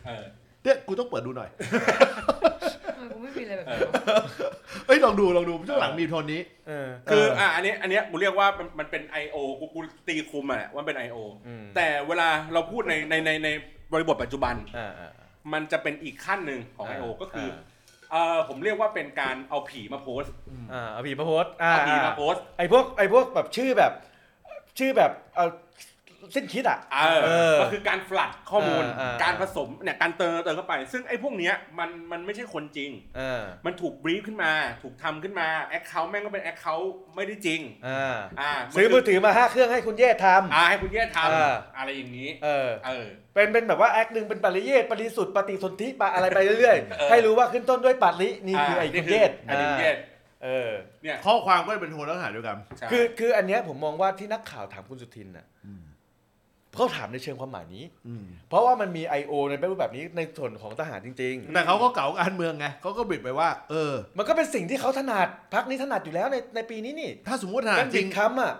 [SPEAKER 3] เออ
[SPEAKER 1] เนี่ยกูต้องเปิดดูหน่อย
[SPEAKER 4] กู ไม่มีอะไรแบบ
[SPEAKER 3] เอ
[SPEAKER 4] นี้
[SPEAKER 3] อ
[SPEAKER 1] เอ้ยลองดูลองดูช่วงหลังมีโทนนี้
[SPEAKER 2] เออ
[SPEAKER 3] คืออะอันนี้อันเนี้ยกูเรียกว่ามันมันเป็น I.O. กูกูตีคุมอะว่ามันเป็น I.O.
[SPEAKER 2] อืม
[SPEAKER 3] แต่เวลาเราพูดในในในในบริบทปัจจุบัน
[SPEAKER 2] อ่าอ่า
[SPEAKER 3] มันจะเป็นอีกขั้นหนึ่งของ
[SPEAKER 2] อ่า
[SPEAKER 3] I.O. ก็คือ
[SPEAKER 2] อ่า
[SPEAKER 3] เออผมเรียกว่าเป็นการเอาผีมาโพสต์
[SPEAKER 2] อ่าเอาผีมาโพสต์อ่า
[SPEAKER 3] เอาผีมา
[SPEAKER 2] อ่า
[SPEAKER 3] โพสต์
[SPEAKER 2] ไอพวกไอพวกแบบชื่อแบบ ชื่อแบบเอา สิ้นคิดอะ
[SPEAKER 3] เออ
[SPEAKER 2] เออ
[SPEAKER 3] มันคือการ flood ข้อมูล
[SPEAKER 2] เออเออ
[SPEAKER 3] การผสมเนี่ยการเติมเติมเข้าไป ซึ่งไอ้พวกเนี้ยมันมันไม่ใช่คนจริง
[SPEAKER 2] เออ
[SPEAKER 3] มันถูก brief ขึ้นมา ถูกทำขึ้นมา account แม่งก็เป็น account ไม่ได้จริง
[SPEAKER 2] อ่า
[SPEAKER 3] อ่า
[SPEAKER 2] ซื้อมือถือมาห้าเครื่องให้คุณเย่ท
[SPEAKER 3] อ่าให้คุณแย่ท
[SPEAKER 2] เออำ
[SPEAKER 3] อะไรอย่างนี้ำ
[SPEAKER 2] เออ
[SPEAKER 3] เออ
[SPEAKER 2] เป็นเป็นแบบว่า acc หนึ่งเป็นปริเยศปริสุทธิ์ปฏิสนธิปะอะไรไปเรื่อย
[SPEAKER 3] เออ
[SPEAKER 2] ๆให้รู้ว่าขึ้นต้นด้วยปัรินี่คือไอ้คุณเยศ
[SPEAKER 3] ไอ้คุณเยศ
[SPEAKER 2] เออ
[SPEAKER 3] เนี่ย
[SPEAKER 1] ข้อความก็เป็นโทนลักษณะเดียวกัน
[SPEAKER 3] ใช่
[SPEAKER 2] คือคืออันเนี้ยผมมองว่าที่นักข่าวถามคุณสุทินน่ะ เขาถามในเชิงความหมายนี้ เพราะว่ามันมี I.O. ในรูปแบบนี้ในส่วนของทหารจริง
[SPEAKER 1] แต่เขาก็เก๋าการเมืองไงเขาก็บิดไปว่า เออ
[SPEAKER 2] ๆมันก็เป็นสิ่งที่เขาถนัดพักนี้ถนัดอยู่แล้วในในปีนี้นี่
[SPEAKER 1] ถ้าสมมติถนั
[SPEAKER 2] กา
[SPEAKER 1] ด
[SPEAKER 2] ร
[SPEAKER 1] จ
[SPEAKER 2] บิ
[SPEAKER 1] ริง
[SPEAKER 2] ดคำอะ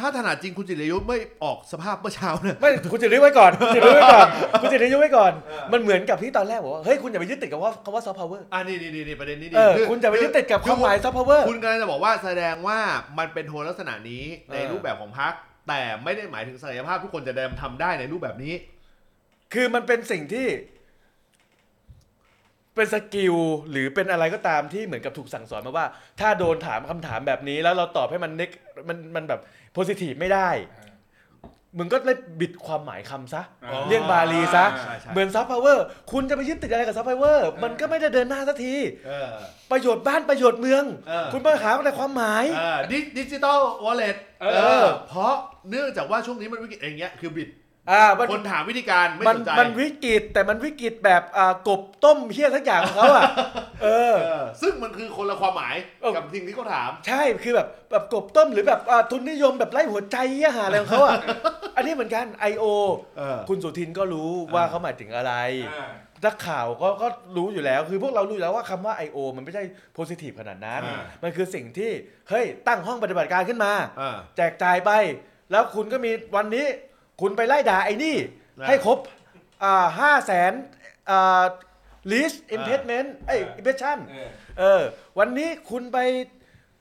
[SPEAKER 1] ถ้าถนัดจริงคุณจิรยุทธ์ไม่ออกสภาพเมื่อเช้าเนี่ย
[SPEAKER 2] ไม่คุณจะรื้อไว้ก่อนคุณจะรื้อไว้ก่อนคุณจะรื้อไว้ก่อน มันเหมือนกับที่ตอนแรกบอกว่าเฮ้ยคุณอย่าไปยึดติดกับว่าคำว่าซอฟต์พาวเวอร์
[SPEAKER 1] อ่านี่นี่นี่ประเด็นนี้ดี
[SPEAKER 2] เออคุณจะไปยึดติดกับความหมายซอฟต์พาวเวอร์
[SPEAKER 1] คุณกำลังจะบอกว่าแสดงว่ามันเป็นโทนลักษณะนี้ใน
[SPEAKER 2] เออ
[SPEAKER 1] รูปแบบของพรรค แต่ไม่ได้หมายถึงศักยภาพทุกคนจะได้ทำได้ในรูปแบบนี้
[SPEAKER 2] คือมันเป็นสิ่งที่ เป็น skill หรือเป็นอะไรก็ตามที่เหมือนกับถูกสั่งสอนมาว่า ถ้าโดนถามคำถามแบบนี้แล้วเราตอบให้มันน็กมันมันแบบ positive ไม่ได้ มึงก็เลยบิดความหมายคำซะ
[SPEAKER 3] อ๋อ
[SPEAKER 2] เรียกบาลีซะ
[SPEAKER 1] ใช่ใช่
[SPEAKER 2] เหมือนซอฟต์พาวเวอร์ คุณจะไปยึดติดอะไรกับซอฟต์พาวเวอร์ มันก็ไม่ได้เดินหน้าสักที
[SPEAKER 1] เออ
[SPEAKER 2] ประโยชน์บ้านประโยชน์เมือง
[SPEAKER 1] เออ
[SPEAKER 2] คุณมาหาแต่ความหมาย
[SPEAKER 1] เออดิดิจิตอลวอลเล็ต
[SPEAKER 3] เออ
[SPEAKER 1] เออ เพราะเนื่องจากว่าช่วงนี้มันวิกฤตอย่างเงี้ยคือบิด
[SPEAKER 2] อ่ามัน
[SPEAKER 1] คนถามวิธีการไม่
[SPEAKER 2] มัน
[SPEAKER 1] สนใจ
[SPEAKER 2] มันวิกฤตแต่มันวิกฤตแบบอ่ากบต้มเฮี้ยสักอย่างของเขาอะเออ
[SPEAKER 1] เออซึ่งมันคือคนละความหมาย
[SPEAKER 2] เออ
[SPEAKER 1] กับสิ่งที่เขาถาม
[SPEAKER 2] ใช่คือแบบแบบกบต้มหรือแบบอ่าทุนนิยมแบบไล่หัวใจเหี้ยหาอะไรของเขาอะ อันนี้เหมือนกัน I.O.
[SPEAKER 1] เออ
[SPEAKER 2] คุณสุทินก็รู้ว่าเขาหมายถึงอะไร
[SPEAKER 3] อ่า
[SPEAKER 2] นักข่าวก็ก็รู้อยู่แล้ว คือพวกเรารู้อยู่แล้วว่าคำว่า I.O. มันไม่ใช่โพซิทีฟขนาดนั้น
[SPEAKER 3] อ่า
[SPEAKER 2] มันคือสิ่งที่ เฮ้ย ตั้งห้องปฏิบัติการขึ้นมา
[SPEAKER 1] เออ
[SPEAKER 2] แจกจ่ายไป แล้วคุณก็มีวันนี้ คุณไปไล่ด่าไอ้นี่
[SPEAKER 1] นะ
[SPEAKER 2] ให้ครบอ่าห้าแสนอ่า list impediment เอ้ย impression
[SPEAKER 3] เออ
[SPEAKER 2] เออวันนี้คุณไป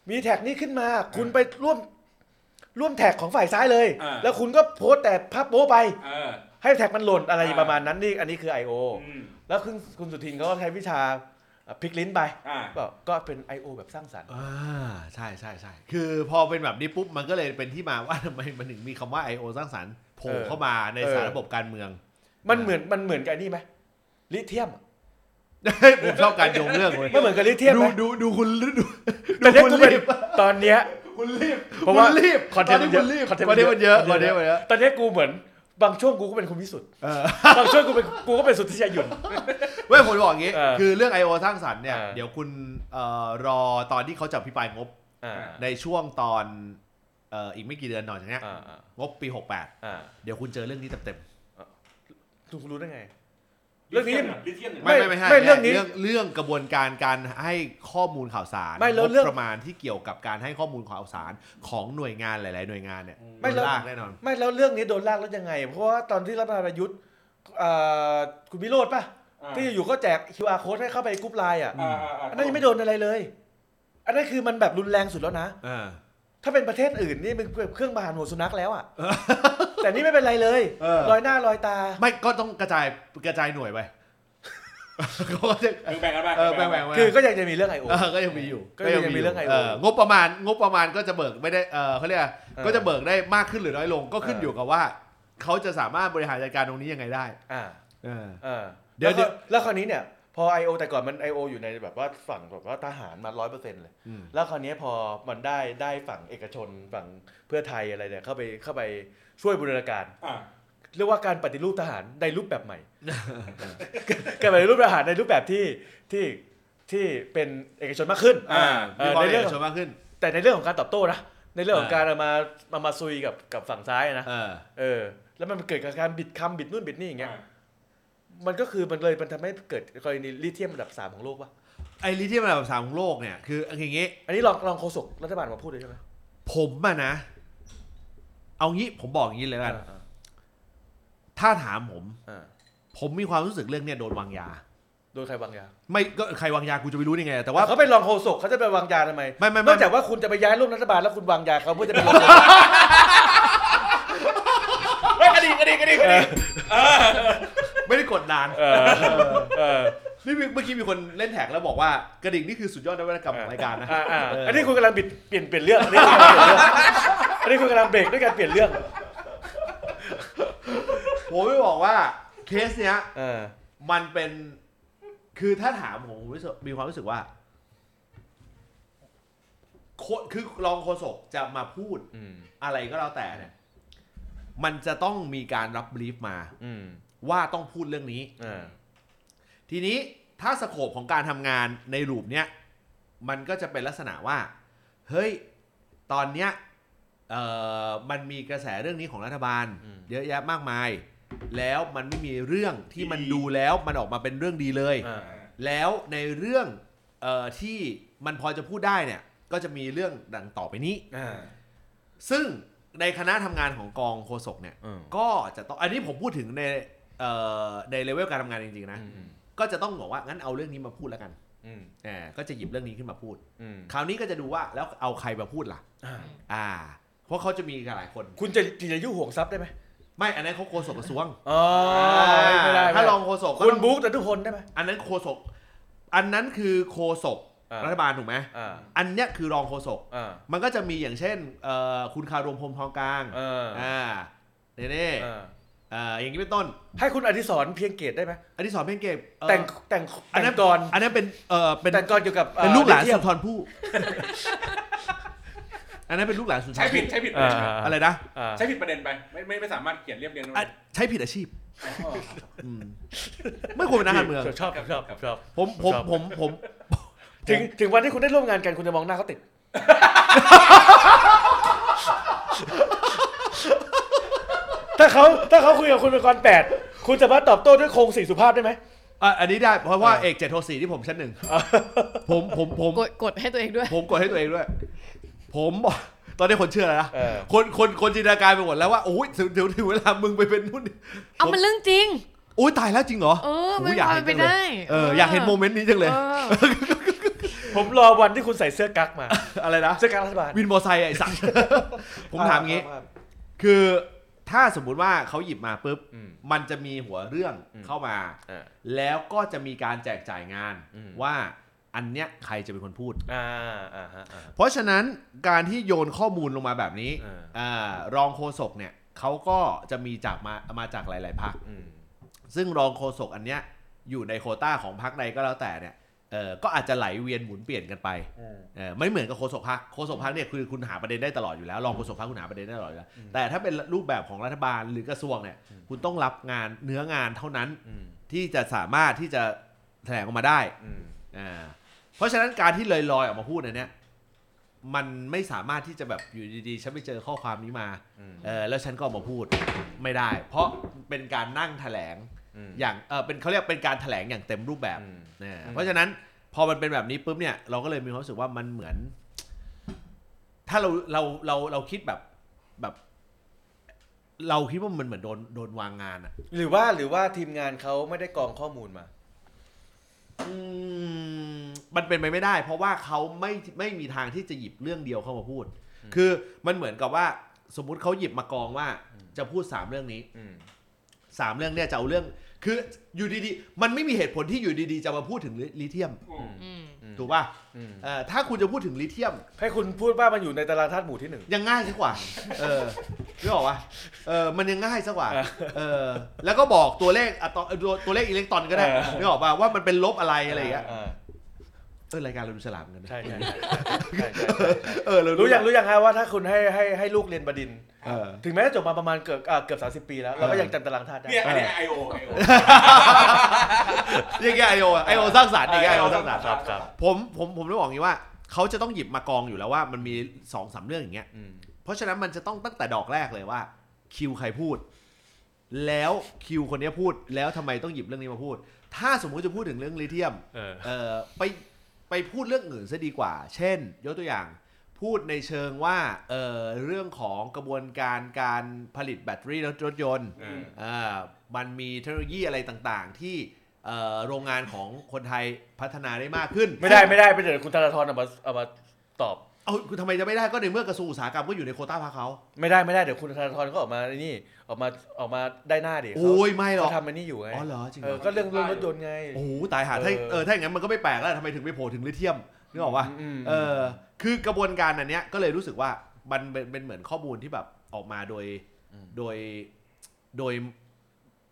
[SPEAKER 2] มีแท็กนี้ขึ้นมา คุณไปร่วมร่วมแท็กของฝ่ายซ้ายเลย
[SPEAKER 3] อ่า
[SPEAKER 2] แล้วคุณก็โพสต์แต่ภาพโป๊ไป
[SPEAKER 3] เออ
[SPEAKER 2] ให้แท็กมันหล่นอะไร
[SPEAKER 3] อ่า
[SPEAKER 2] ประมาณนั้นนี่อันนี้คือ I.O.
[SPEAKER 3] อืม
[SPEAKER 2] แล้วคุณคุณสุทินเขาก็ใช้วิชา พลิกลิ้นไป
[SPEAKER 3] อ่า
[SPEAKER 2] ก็ก็เป็น I.O. แบบสร้างสรรค์
[SPEAKER 1] อ่าใช่ใช่ใช่คือพอเป็นแบบนี้ปุ๊บมันก็เลยเป็นที่มาว่าทำไมมันถึงมีคำว่า I.O. สร้างสรรค์โผล่
[SPEAKER 2] เออ
[SPEAKER 1] เข้ามาใน
[SPEAKER 2] เออ
[SPEAKER 1] สารระบบการเมือง
[SPEAKER 2] มันเหมือนมันเหมือนกับไอ้นี่ไหมลิเธียมอะ
[SPEAKER 1] ผมชอบการโยงเรื่องเลย
[SPEAKER 2] มันเหมือนกับลิเธียม
[SPEAKER 1] ดู
[SPEAKER 2] ไหม
[SPEAKER 1] ดูดูคุณดูดู
[SPEAKER 2] แต่เนี่ย
[SPEAKER 1] คุณ
[SPEAKER 2] กูเป็น
[SPEAKER 1] รีบ
[SPEAKER 2] ตอนเนี้ย
[SPEAKER 1] คุณรีบ
[SPEAKER 2] เพราะว่า
[SPEAKER 1] คุณรีบ
[SPEAKER 2] คอนเทนต์
[SPEAKER 1] ต
[SPEAKER 2] มัน
[SPEAKER 1] คุณ
[SPEAKER 2] เย
[SPEAKER 1] รีบ
[SPEAKER 2] อะ
[SPEAKER 1] คอนเทนต์มันเยอะคอนเทนต์มันเยอะ
[SPEAKER 2] ตอนเนี้ยกูเหมือน บางช่วงกูก็เป็นคุณวิสุทธ์
[SPEAKER 1] เออ
[SPEAKER 2] บางช่วงกูเป็นกูก็เป็นสุทธิชัยหยุ่น
[SPEAKER 1] เว้ยผมจะบอกอย่างงี้
[SPEAKER 2] เออ
[SPEAKER 1] คือเรื่อง I.O. สร้างสรรค์เนี่ย
[SPEAKER 2] เออ
[SPEAKER 1] เดี๋ยวคุณเอ่อรอตอนที่เขาจะพิปรายงบ
[SPEAKER 2] อ่า
[SPEAKER 1] ในช่วงตอนเอ่ออีกไม่กี่เดือนหน่อยจากเนี้ย
[SPEAKER 2] อ่าอ่าง
[SPEAKER 1] บปี 68
[SPEAKER 2] อ่า
[SPEAKER 1] เดี๋ยวคุณเจอเรื่องนี้เต็ม
[SPEAKER 2] คุณรู้ได้ไง เรื่องนี้
[SPEAKER 3] ลิเทียม
[SPEAKER 1] ๆ
[SPEAKER 3] เนี่ย
[SPEAKER 1] ไม่ไม่ไม่ใช่
[SPEAKER 2] ไม่เรื่องนี้
[SPEAKER 1] เรื่องเรื่องกระบวนการการให้ข้อมูลข่าวสาร
[SPEAKER 2] ไม่แล้ว
[SPEAKER 1] งบ
[SPEAKER 2] เรื่อง
[SPEAKER 1] ประมาณที่เกี่ยวกับการให้ข้อมูลข่าวสารของหน่วยงานหลาย ๆ หน่วยงานเนี่ย
[SPEAKER 2] ไม่
[SPEAKER 1] โดน
[SPEAKER 2] แล้ว
[SPEAKER 1] ลากแน่นอน
[SPEAKER 2] ไม่แล้วเรื่องนี้โดนลากแล้วยังไง เพราะว่าตอนที่รัฐบาลประยุทธ์อ่าคุณวิโรจน์ป่ะ
[SPEAKER 3] อ่า
[SPEAKER 2] ที่อยู่ๆก็แจก QR code ให้เข้าไปกรุ๊ปไลน์อะ
[SPEAKER 3] อ่าอ่าอ่า
[SPEAKER 2] อันนั้นยังไม่โดนอะไรเลย อันนั้นคือมันแบบรุนแรงสุดแล้วนะ
[SPEAKER 1] เออ
[SPEAKER 2] ถ้าเป็นประเทศอื่นนี่มันเครื่องประหารหัวสุนัขแล้วอะ แต่นี่ไม่เป็นไรเลย
[SPEAKER 1] เออ
[SPEAKER 2] ลอยหน้าลอยตา
[SPEAKER 1] ไม่ก็ต้องกระจายกระจายหน่วยไปเขาก็จะ
[SPEAKER 3] แบ่งๆกันไป
[SPEAKER 1] เออแบ่งๆไว้
[SPEAKER 2] คือก็ยังจะมีเรื่องไอโอ
[SPEAKER 1] เออก็ยังมีอยู่
[SPEAKER 2] ก็ยังมีเรื่อง I.O.
[SPEAKER 1] งบประมาณงบประมาณก็จะเบิกไม่ได้เออเขาเรียกอะไร
[SPEAKER 2] เออ
[SPEAKER 1] ก็จะเบิกได้มากขึ้นหรือน้อยลงก็ขึ้น
[SPEAKER 2] เออ
[SPEAKER 1] อ
[SPEAKER 2] อ
[SPEAKER 1] ยู่กับว่าเขาจะสามารถบริหารจัดการตรงนี้ยังไงได้
[SPEAKER 2] อ่า
[SPEAKER 1] เออ
[SPEAKER 2] เออ
[SPEAKER 1] เดี๋ยว
[SPEAKER 2] แล้วก็แล้วคราวนี้เนี่ย พอ I.O. แต่ก่อนมัน I.O. อยู่ในแบบว่าฝั่งแบบว่าทหารมาร้อยเปอร์เซ็นต์เลย
[SPEAKER 1] อืม
[SPEAKER 2] แล้วคราวนี้พอมันได้ได้ฝั่งเอกชนฝั่งเพื่อไทยอะไรเนี่ยเข้าไปเข้าไปช่วยบูรณาการ
[SPEAKER 3] อ่า
[SPEAKER 2] เรียกว่าการปฏิรูปทหารในรูปแบบใหม่ การปฏิรูปทหารในรูปแบบที่ที่ที่เป็นเอกชนมากขึ้น
[SPEAKER 3] อ่า
[SPEAKER 2] เอ
[SPEAKER 1] มี
[SPEAKER 2] อ
[SPEAKER 1] ความ
[SPEAKER 2] ใน
[SPEAKER 1] เอ
[SPEAKER 2] เรื่อง
[SPEAKER 1] กชนมากขึ้น
[SPEAKER 2] แต่ในเรื่องของการตอบโต้นะในเรื่องของ
[SPEAKER 1] อ่า
[SPEAKER 2] การเอามามามาซุยกับกับฝั่งซ้ายนะ
[SPEAKER 1] เออ
[SPEAKER 2] เออ แล้วมันเกิดการบิดคำบิดนู่นบิดนี่อย่างเงี้ย
[SPEAKER 3] อ่า
[SPEAKER 2] มันก็คือมันเลยมันทำให้เกิดกรณีลิเทียมอันดับสามของโลกปะ
[SPEAKER 1] ไอ้ลิเทียมอันดับสามของโลกเนี่ยคืออย่างงี้
[SPEAKER 2] อันนี้ลองลองโฆษกรัฐบาลมาพูดเลยใช่ไหม
[SPEAKER 1] ผมอะนะ เอางี้ผมบอกอย่างนี้เลยกัน
[SPEAKER 2] อ่า
[SPEAKER 1] ถ้าถามผม
[SPEAKER 2] อ่า
[SPEAKER 1] ผมมีความรู้สึกเรื่องเนี้ยโดนวางยา
[SPEAKER 2] โดนใครวางยา
[SPEAKER 1] ไม่ก็ใครวางยากูจะไปรู้ได้ไง แต่ว่า
[SPEAKER 2] เขาเป็นรองโฆษกเขาจะไปวางยาทำไม
[SPEAKER 1] ไม่ไม่
[SPEAKER 2] น
[SPEAKER 1] ไม่
[SPEAKER 2] อกจากว่าคุณจะไปย้ายร่วมรัฐบาลแล้วคุณวางยาเขาเพื่อจะไปลง
[SPEAKER 3] เฮ้ยกระดิ่งกระดิ่งกระดิ่งกระดิ่ง
[SPEAKER 1] ไม่ได้กดดัน
[SPEAKER 2] เออเออ
[SPEAKER 1] นี่เมื่อกี้มีคนเล่นแท็กแล้วบอกว่ากระดิ่งนี่คือสุดยอดนวัตกรรมของรายการนะ
[SPEAKER 2] อ่าอ่า
[SPEAKER 1] เอออั
[SPEAKER 2] อันนี้คุณกำลังบิดเปลี่ยนเปลี่ยนเรื่องอันนี้คุณกำลังเปลี่ยนเรื่องอันนี้คุณกำลังเบรกด้วยการเปลี่ยนเรื่อง
[SPEAKER 1] ผมไม่บอกว่าเคสเนี้ย
[SPEAKER 2] เออ
[SPEAKER 1] มันเป็นคือถ้าถามผมผมรู้สึกมีความรู้สึกว่าโคคือรองโฆษกจะมาพูด
[SPEAKER 2] อืม
[SPEAKER 1] อะไรก็แล้วแต่เนี่ย มันจะต้องมีการรับบรีฟมา
[SPEAKER 2] อืม
[SPEAKER 1] ว่าต้องพูดเรื่องนี้
[SPEAKER 2] เออ
[SPEAKER 1] ทีนี้ถ้าสโคปของการทำงานในรูปเนี้ยมันก็จะเป็นลักษณะว่า เฮ้ย ตอนเนี้ยเอ่อมันมีกระแสเรื่องนี้ของรัฐบาล เยอะแยะมากมาย แล้วมันไม่มีเรื่องที่มันดูแล้วมันออกมาเป็นเรื่องดีเลย
[SPEAKER 2] อ่า
[SPEAKER 1] แล้วในเรื่องเอ่อที่มันพอจะพูดได้เนี่ย ก็จะมีเรื่องดังต่อไปนี้
[SPEAKER 2] อ่า
[SPEAKER 1] ซึ่งในคณะทำงานของกองโฆษกเนี่ย
[SPEAKER 2] อืม
[SPEAKER 1] ก็จะต้อง อันนี้ผมพูดถึงในเอ่อ ในเลเวลการทำงานจริงๆนะ
[SPEAKER 2] อืม
[SPEAKER 1] ก็จะต้องบอกว่างั้นเอาเรื่องนี้มาพูดแล้วกัน
[SPEAKER 2] อืม
[SPEAKER 1] อ่าก็จะหยิบเรื่องนี้ขึ้นมาพูด
[SPEAKER 2] อืม
[SPEAKER 1] คราวนี้ก็จะดูว่าแล้วเอาใครมาพูดล่ะ
[SPEAKER 2] อ่า
[SPEAKER 1] อ่าเพราะเขาจะมีกันหลายคน
[SPEAKER 2] คุณจะจะยุ่ห่วงทรัพย์ได้ไหม
[SPEAKER 1] ไม่อันนั้นเขาโฆษกกระทรวง
[SPEAKER 2] อ๋อไม่ได้
[SPEAKER 1] ถ้า
[SPEAKER 2] ไม่ได้
[SPEAKER 1] ลองโฆษกก็
[SPEAKER 2] คุณ
[SPEAKER 1] ต้อง
[SPEAKER 2] บุ๊กแต่ทุกคนได้ไหม
[SPEAKER 1] อันนั้นโฆษกอันนั้นคือโฆษก
[SPEAKER 2] อ่า
[SPEAKER 1] รัฐบาลถูกไหม
[SPEAKER 2] อ่า
[SPEAKER 1] อันเนี้ยคือรองโฆษก
[SPEAKER 2] อ่า
[SPEAKER 1] มันก็จะมีอย่างเช่นเอ่อคุณคารมพรหมทองกลาง
[SPEAKER 2] เออ
[SPEAKER 1] อ่าเน่เน่
[SPEAKER 2] อ่า
[SPEAKER 1] เอ่ออย่างนี้เป็นต้น
[SPEAKER 2] ให้คุณอดิศรเพียงเกตได้ไหม
[SPEAKER 1] อันที่สอนเพลงเก็บเอ่อ
[SPEAKER 2] แต่งแต่ง
[SPEAKER 1] อัน
[SPEAKER 2] แต่
[SPEAKER 1] นั้
[SPEAKER 2] ง
[SPEAKER 1] น
[SPEAKER 2] กร
[SPEAKER 1] อันนั้นเป็นเอ่อเป็น
[SPEAKER 2] แต่งกรเกี่ยวกับอ่อ
[SPEAKER 1] เป็นลูกหลาน
[SPEAKER 2] เทีย
[SPEAKER 1] สุ
[SPEAKER 2] บ
[SPEAKER 1] นทรภู่ อันนั้นเป็นลูกหลานสุนทร
[SPEAKER 3] ใช้ผิ
[SPEAKER 1] ภู่
[SPEAKER 3] ดใช้ผิด
[SPEAKER 2] อ่า
[SPEAKER 1] อะไรนะ
[SPEAKER 2] อ่า
[SPEAKER 3] ใช้ผิดประเด็นไปไม่ไม่ไม่สามารถเขียนเรียบเรียงได้
[SPEAKER 1] อะใช้ผิดอาชีพอืมไม่ควรเป็นนักการเมือง
[SPEAKER 2] ชอบชอบชอบ
[SPEAKER 1] ผมผม
[SPEAKER 2] ชอบ
[SPEAKER 1] ผมผม
[SPEAKER 2] ถึงถึงวันที่คุณได้ร่วมงานกันคุณจะมองหน้าเขาติด ถ้าเขาถ้าเขาคุยกับคุณเป็นกรแปดคุณสามารถตอบโต้ด้วยโครงสี่สุภาพได้ไหม
[SPEAKER 1] อะอันนี้ได้เพราะว่า
[SPEAKER 2] เออ
[SPEAKER 1] เอกเจ็ดโทรสี่ที่ผมชั้นหนึ่งผมผมผม
[SPEAKER 4] กดกดให้ตัวเองด้วย
[SPEAKER 1] ผมกดให้ตัวเองด้วย ผมบอกตอนนี้คนเชื่อแล้วนะ
[SPEAKER 2] เออ
[SPEAKER 1] คนคนคนจินตนาการไปหมดแล้วว่าโอ้ยถึงถึงถึงเวลามึงไปเป็นนู่น
[SPEAKER 4] เอามันเรื่องจริง
[SPEAKER 1] โอ้ยตายแล้วจริงเหรอ
[SPEAKER 4] เออ
[SPEAKER 1] โอ้
[SPEAKER 4] ไม่
[SPEAKER 1] ยอยาก
[SPEAKER 4] พอ
[SPEAKER 1] เห็น
[SPEAKER 4] ไป
[SPEAKER 1] จังเลย
[SPEAKER 4] ได้
[SPEAKER 1] เอออยากเห็นโมเมนต์นี้จังเลย
[SPEAKER 4] ออ
[SPEAKER 2] ผมรอวันที่คุณใส่เสื้อกั๊กมา
[SPEAKER 1] อะไรนะ
[SPEAKER 2] เสื้อกั๊กรัฐบาล
[SPEAKER 1] วินมอไซค์ไอ้สัตว์ผมถามงี้ คือ ถ้าสมมุติว่าเขาหยิบมาปุ๊บ
[SPEAKER 2] อืม
[SPEAKER 1] มันจะมีหัวเรื่อง
[SPEAKER 2] อืม
[SPEAKER 1] เข้ามา
[SPEAKER 2] อ่า
[SPEAKER 1] แล้วก็จะมีการแจกจ่ายงาน
[SPEAKER 2] อืม
[SPEAKER 1] ว่าอันเนี้ยใครจะเป็นคนพูด
[SPEAKER 2] อ่าอ่าฮะอ่า
[SPEAKER 1] เพราะฉะนั้นการที่โยนข้อมูลลงมาแบบนี้
[SPEAKER 2] อ่า
[SPEAKER 1] อ่ารองโฆษกเนี่ยเขาก็จะมีจากมามาจากหลาย ๆพัก
[SPEAKER 2] อืม
[SPEAKER 1] ซึ่งรองโฆษกอันเนี้ยอยู่ในโควต้าของพักใดก็แล้วแต่เนี่ย เออก็อาจจะไหลเวียนหมุนเปลี่ยนกันไป
[SPEAKER 2] อืม
[SPEAKER 1] เออไม่เหมือนกับโฆษกพักโฆษกพักเนี่ยคือคุณหาประเด็นได้ตลอดอยู่แล้วรองโฆษกพักคุณหาประเด็นได้ตลอดอยู่แล้วแต่ถ้าเป็นรูปแบบของรัฐบาลหรือกระทรวงเนี่ยคุณต้องรับงานเนื้องานเท่านั้น
[SPEAKER 2] อืม
[SPEAKER 1] ที่จะสามารถที่จะแถลงออกมาได้
[SPEAKER 2] อืม
[SPEAKER 1] อ่าเพราะฉะนั้นการที่ลอยๆออกมาพูดในเนี้ยมันไม่สามารถที่จะแบบอยู่ดีๆ ฉันไปเจอข้อความนี้มา
[SPEAKER 2] อืม
[SPEAKER 1] เออแล้วฉันก็ออกมาพูดไม่ได้ เพราะเป็นการนั่งแถลง
[SPEAKER 2] อืม
[SPEAKER 1] อย่างเออเป็นเขาเรียกเป็นการแถลงอย่างเต็มรูปแบบ
[SPEAKER 2] อืม
[SPEAKER 1] นะ
[SPEAKER 2] อืม
[SPEAKER 1] เพราะฉะนั้นพอมันเป็นแบบนี้ปุ๊บเนี่ยเราก็เลยมีความรู้สึกว่ามันเหมือน ถ้าเราเราเราเราคิดแบบแบบ เราคิดว่ามันเหมือนโดนโดนวางงานอะ
[SPEAKER 2] หรือว่าหรือว่าทีมงานเขาไม่ได้กรองข้อมูลมา
[SPEAKER 1] อืมมันเป็นไปไม่ได้ เพราะว่าเขาไม่ไม่มีทางที่จะหยิบเรื่องเดียวเข้ามาพูด คือมันเหมือนกับว่า สมมุติเขาหยิบมากองว่า จะพูดสามเรื่องนี้
[SPEAKER 2] อืม
[SPEAKER 1] สามเรื่องเนี่ยจะเอาเรื่อง คืออยู่ดีๆ มันไม่มีเหตุผลที่อยู่ดีๆ จะมาพูดถึงลิเทียม
[SPEAKER 3] อืม
[SPEAKER 4] อืม
[SPEAKER 1] ถูกป่ะ
[SPEAKER 2] อืม
[SPEAKER 1] เอ่อถ้าคุณจะพูดถึงลิเทียม
[SPEAKER 2] ให้คุณพูดว่ามันอยู่ในตารางธาตุหมู่ที่หนึ่ง
[SPEAKER 1] ยังง่ายสักกว่า เออนึกออกปะเออมันยังง่ายสักกว่า
[SPEAKER 2] เออ
[SPEAKER 1] เออ แล้วก็บอกตัวเลขอะตอตัวตัวเลขอิเล็กตรอนก็ได้
[SPEAKER 2] เออ
[SPEAKER 1] นึกออกปะว่ามันเป็นลบอะไรอะไรอย่างเงี้ย
[SPEAKER 2] อ่า
[SPEAKER 1] เออรายการเราดูฉลาดเหมือนกันนะ
[SPEAKER 2] ใช่ใช่ใช่ใช่ใช่
[SPEAKER 1] เออเรา
[SPEAKER 2] รู้ยังรู้ยังฮะว่าถ้าคุณให้ให้ให้ลูกเรียนบดินทร์
[SPEAKER 1] เออ
[SPEAKER 2] ถึงแม้จะจบมาประมาณเกือบอ่าเกือบสาสิบปีแล้วเราก็ยังจำตารางธาตุได้
[SPEAKER 3] เนี่ยอันนี้ไอโอไอโอ
[SPEAKER 1] ยังไงไอโอไอโอสร้างสรรค์อีกไอโอสร้างสรรค์
[SPEAKER 2] ครับครับ
[SPEAKER 1] ผมผมผมต้องบอกอย่างนี้ว่า เขาจะต้องหยิบมากองอยู่แล้วว่ามันมีสองสามเรื่องอย่างเงี้ย
[SPEAKER 2] อืม
[SPEAKER 1] เพราะฉะนั้นมันจะต้องตั้งแต่ดอกแรกเลยว่า คิวใครพูด แล้วคิวคนเนี้ยพูดแล้วทำไมต้องหยิบเรื่องนี้มาพูด ถ้าสมมุติจะพูดถึงเรื่องลิเทียม
[SPEAKER 2] เออ
[SPEAKER 1] เออไป ไปพูดเรื่องอื่นซะดีกว่า เช่น ยกตัวอย่างพูดในเชิงว่าเออเรื่องของกระบวนการการผลิตแบตเตอรี่รถยนต์
[SPEAKER 2] เออ
[SPEAKER 1] อ่ามันมีเทคโนโลยีอะไรต่างๆ ที่เอ่อโรงงานของคนไทยพัฒนาได้มากขึ้น
[SPEAKER 2] ไม่ได้ไม่ได้ไม่เดี๋ยวคุณธนาธรเอามาเอามาตอบ
[SPEAKER 1] เอาคุณทำไมจะไม่ได้ก็ในเมื่อกระทรวงอุตสาหกรรมก็อยู่ในโควต้าพรรคเขา
[SPEAKER 2] ไม่ได้ไม่ได้เดี๋ยวคุณธนาธรก็ออกมาไอ้นี่ออกมาออกมาได้หน้าดิเขา
[SPEAKER 1] โอ้ยไม่หรอก
[SPEAKER 2] เขาทำอันนี้อยู่ไง
[SPEAKER 1] อ๋อเหรอจริงเห
[SPEAKER 2] เอ
[SPEAKER 1] ร
[SPEAKER 2] อ
[SPEAKER 1] อ
[SPEAKER 2] ก็เรื่องเรื่องรถยนต์ไง
[SPEAKER 1] โอ้โหตายหาถ้า
[SPEAKER 2] เออ
[SPEAKER 1] เออถ้าอย่างนั้นมันก็ไม่แปลกแล้วทำไมถึงไปโผล่ถึงลิเทียมนึกออกปะ
[SPEAKER 2] ม
[SPEAKER 1] เออ คือกระบวนการอันเนี้ยก็เลยรู้สึกว่ามันเป็นเป็นเหมือนข้อมูลที่แบบออกมาโดย
[SPEAKER 2] อืม
[SPEAKER 1] โดยโดย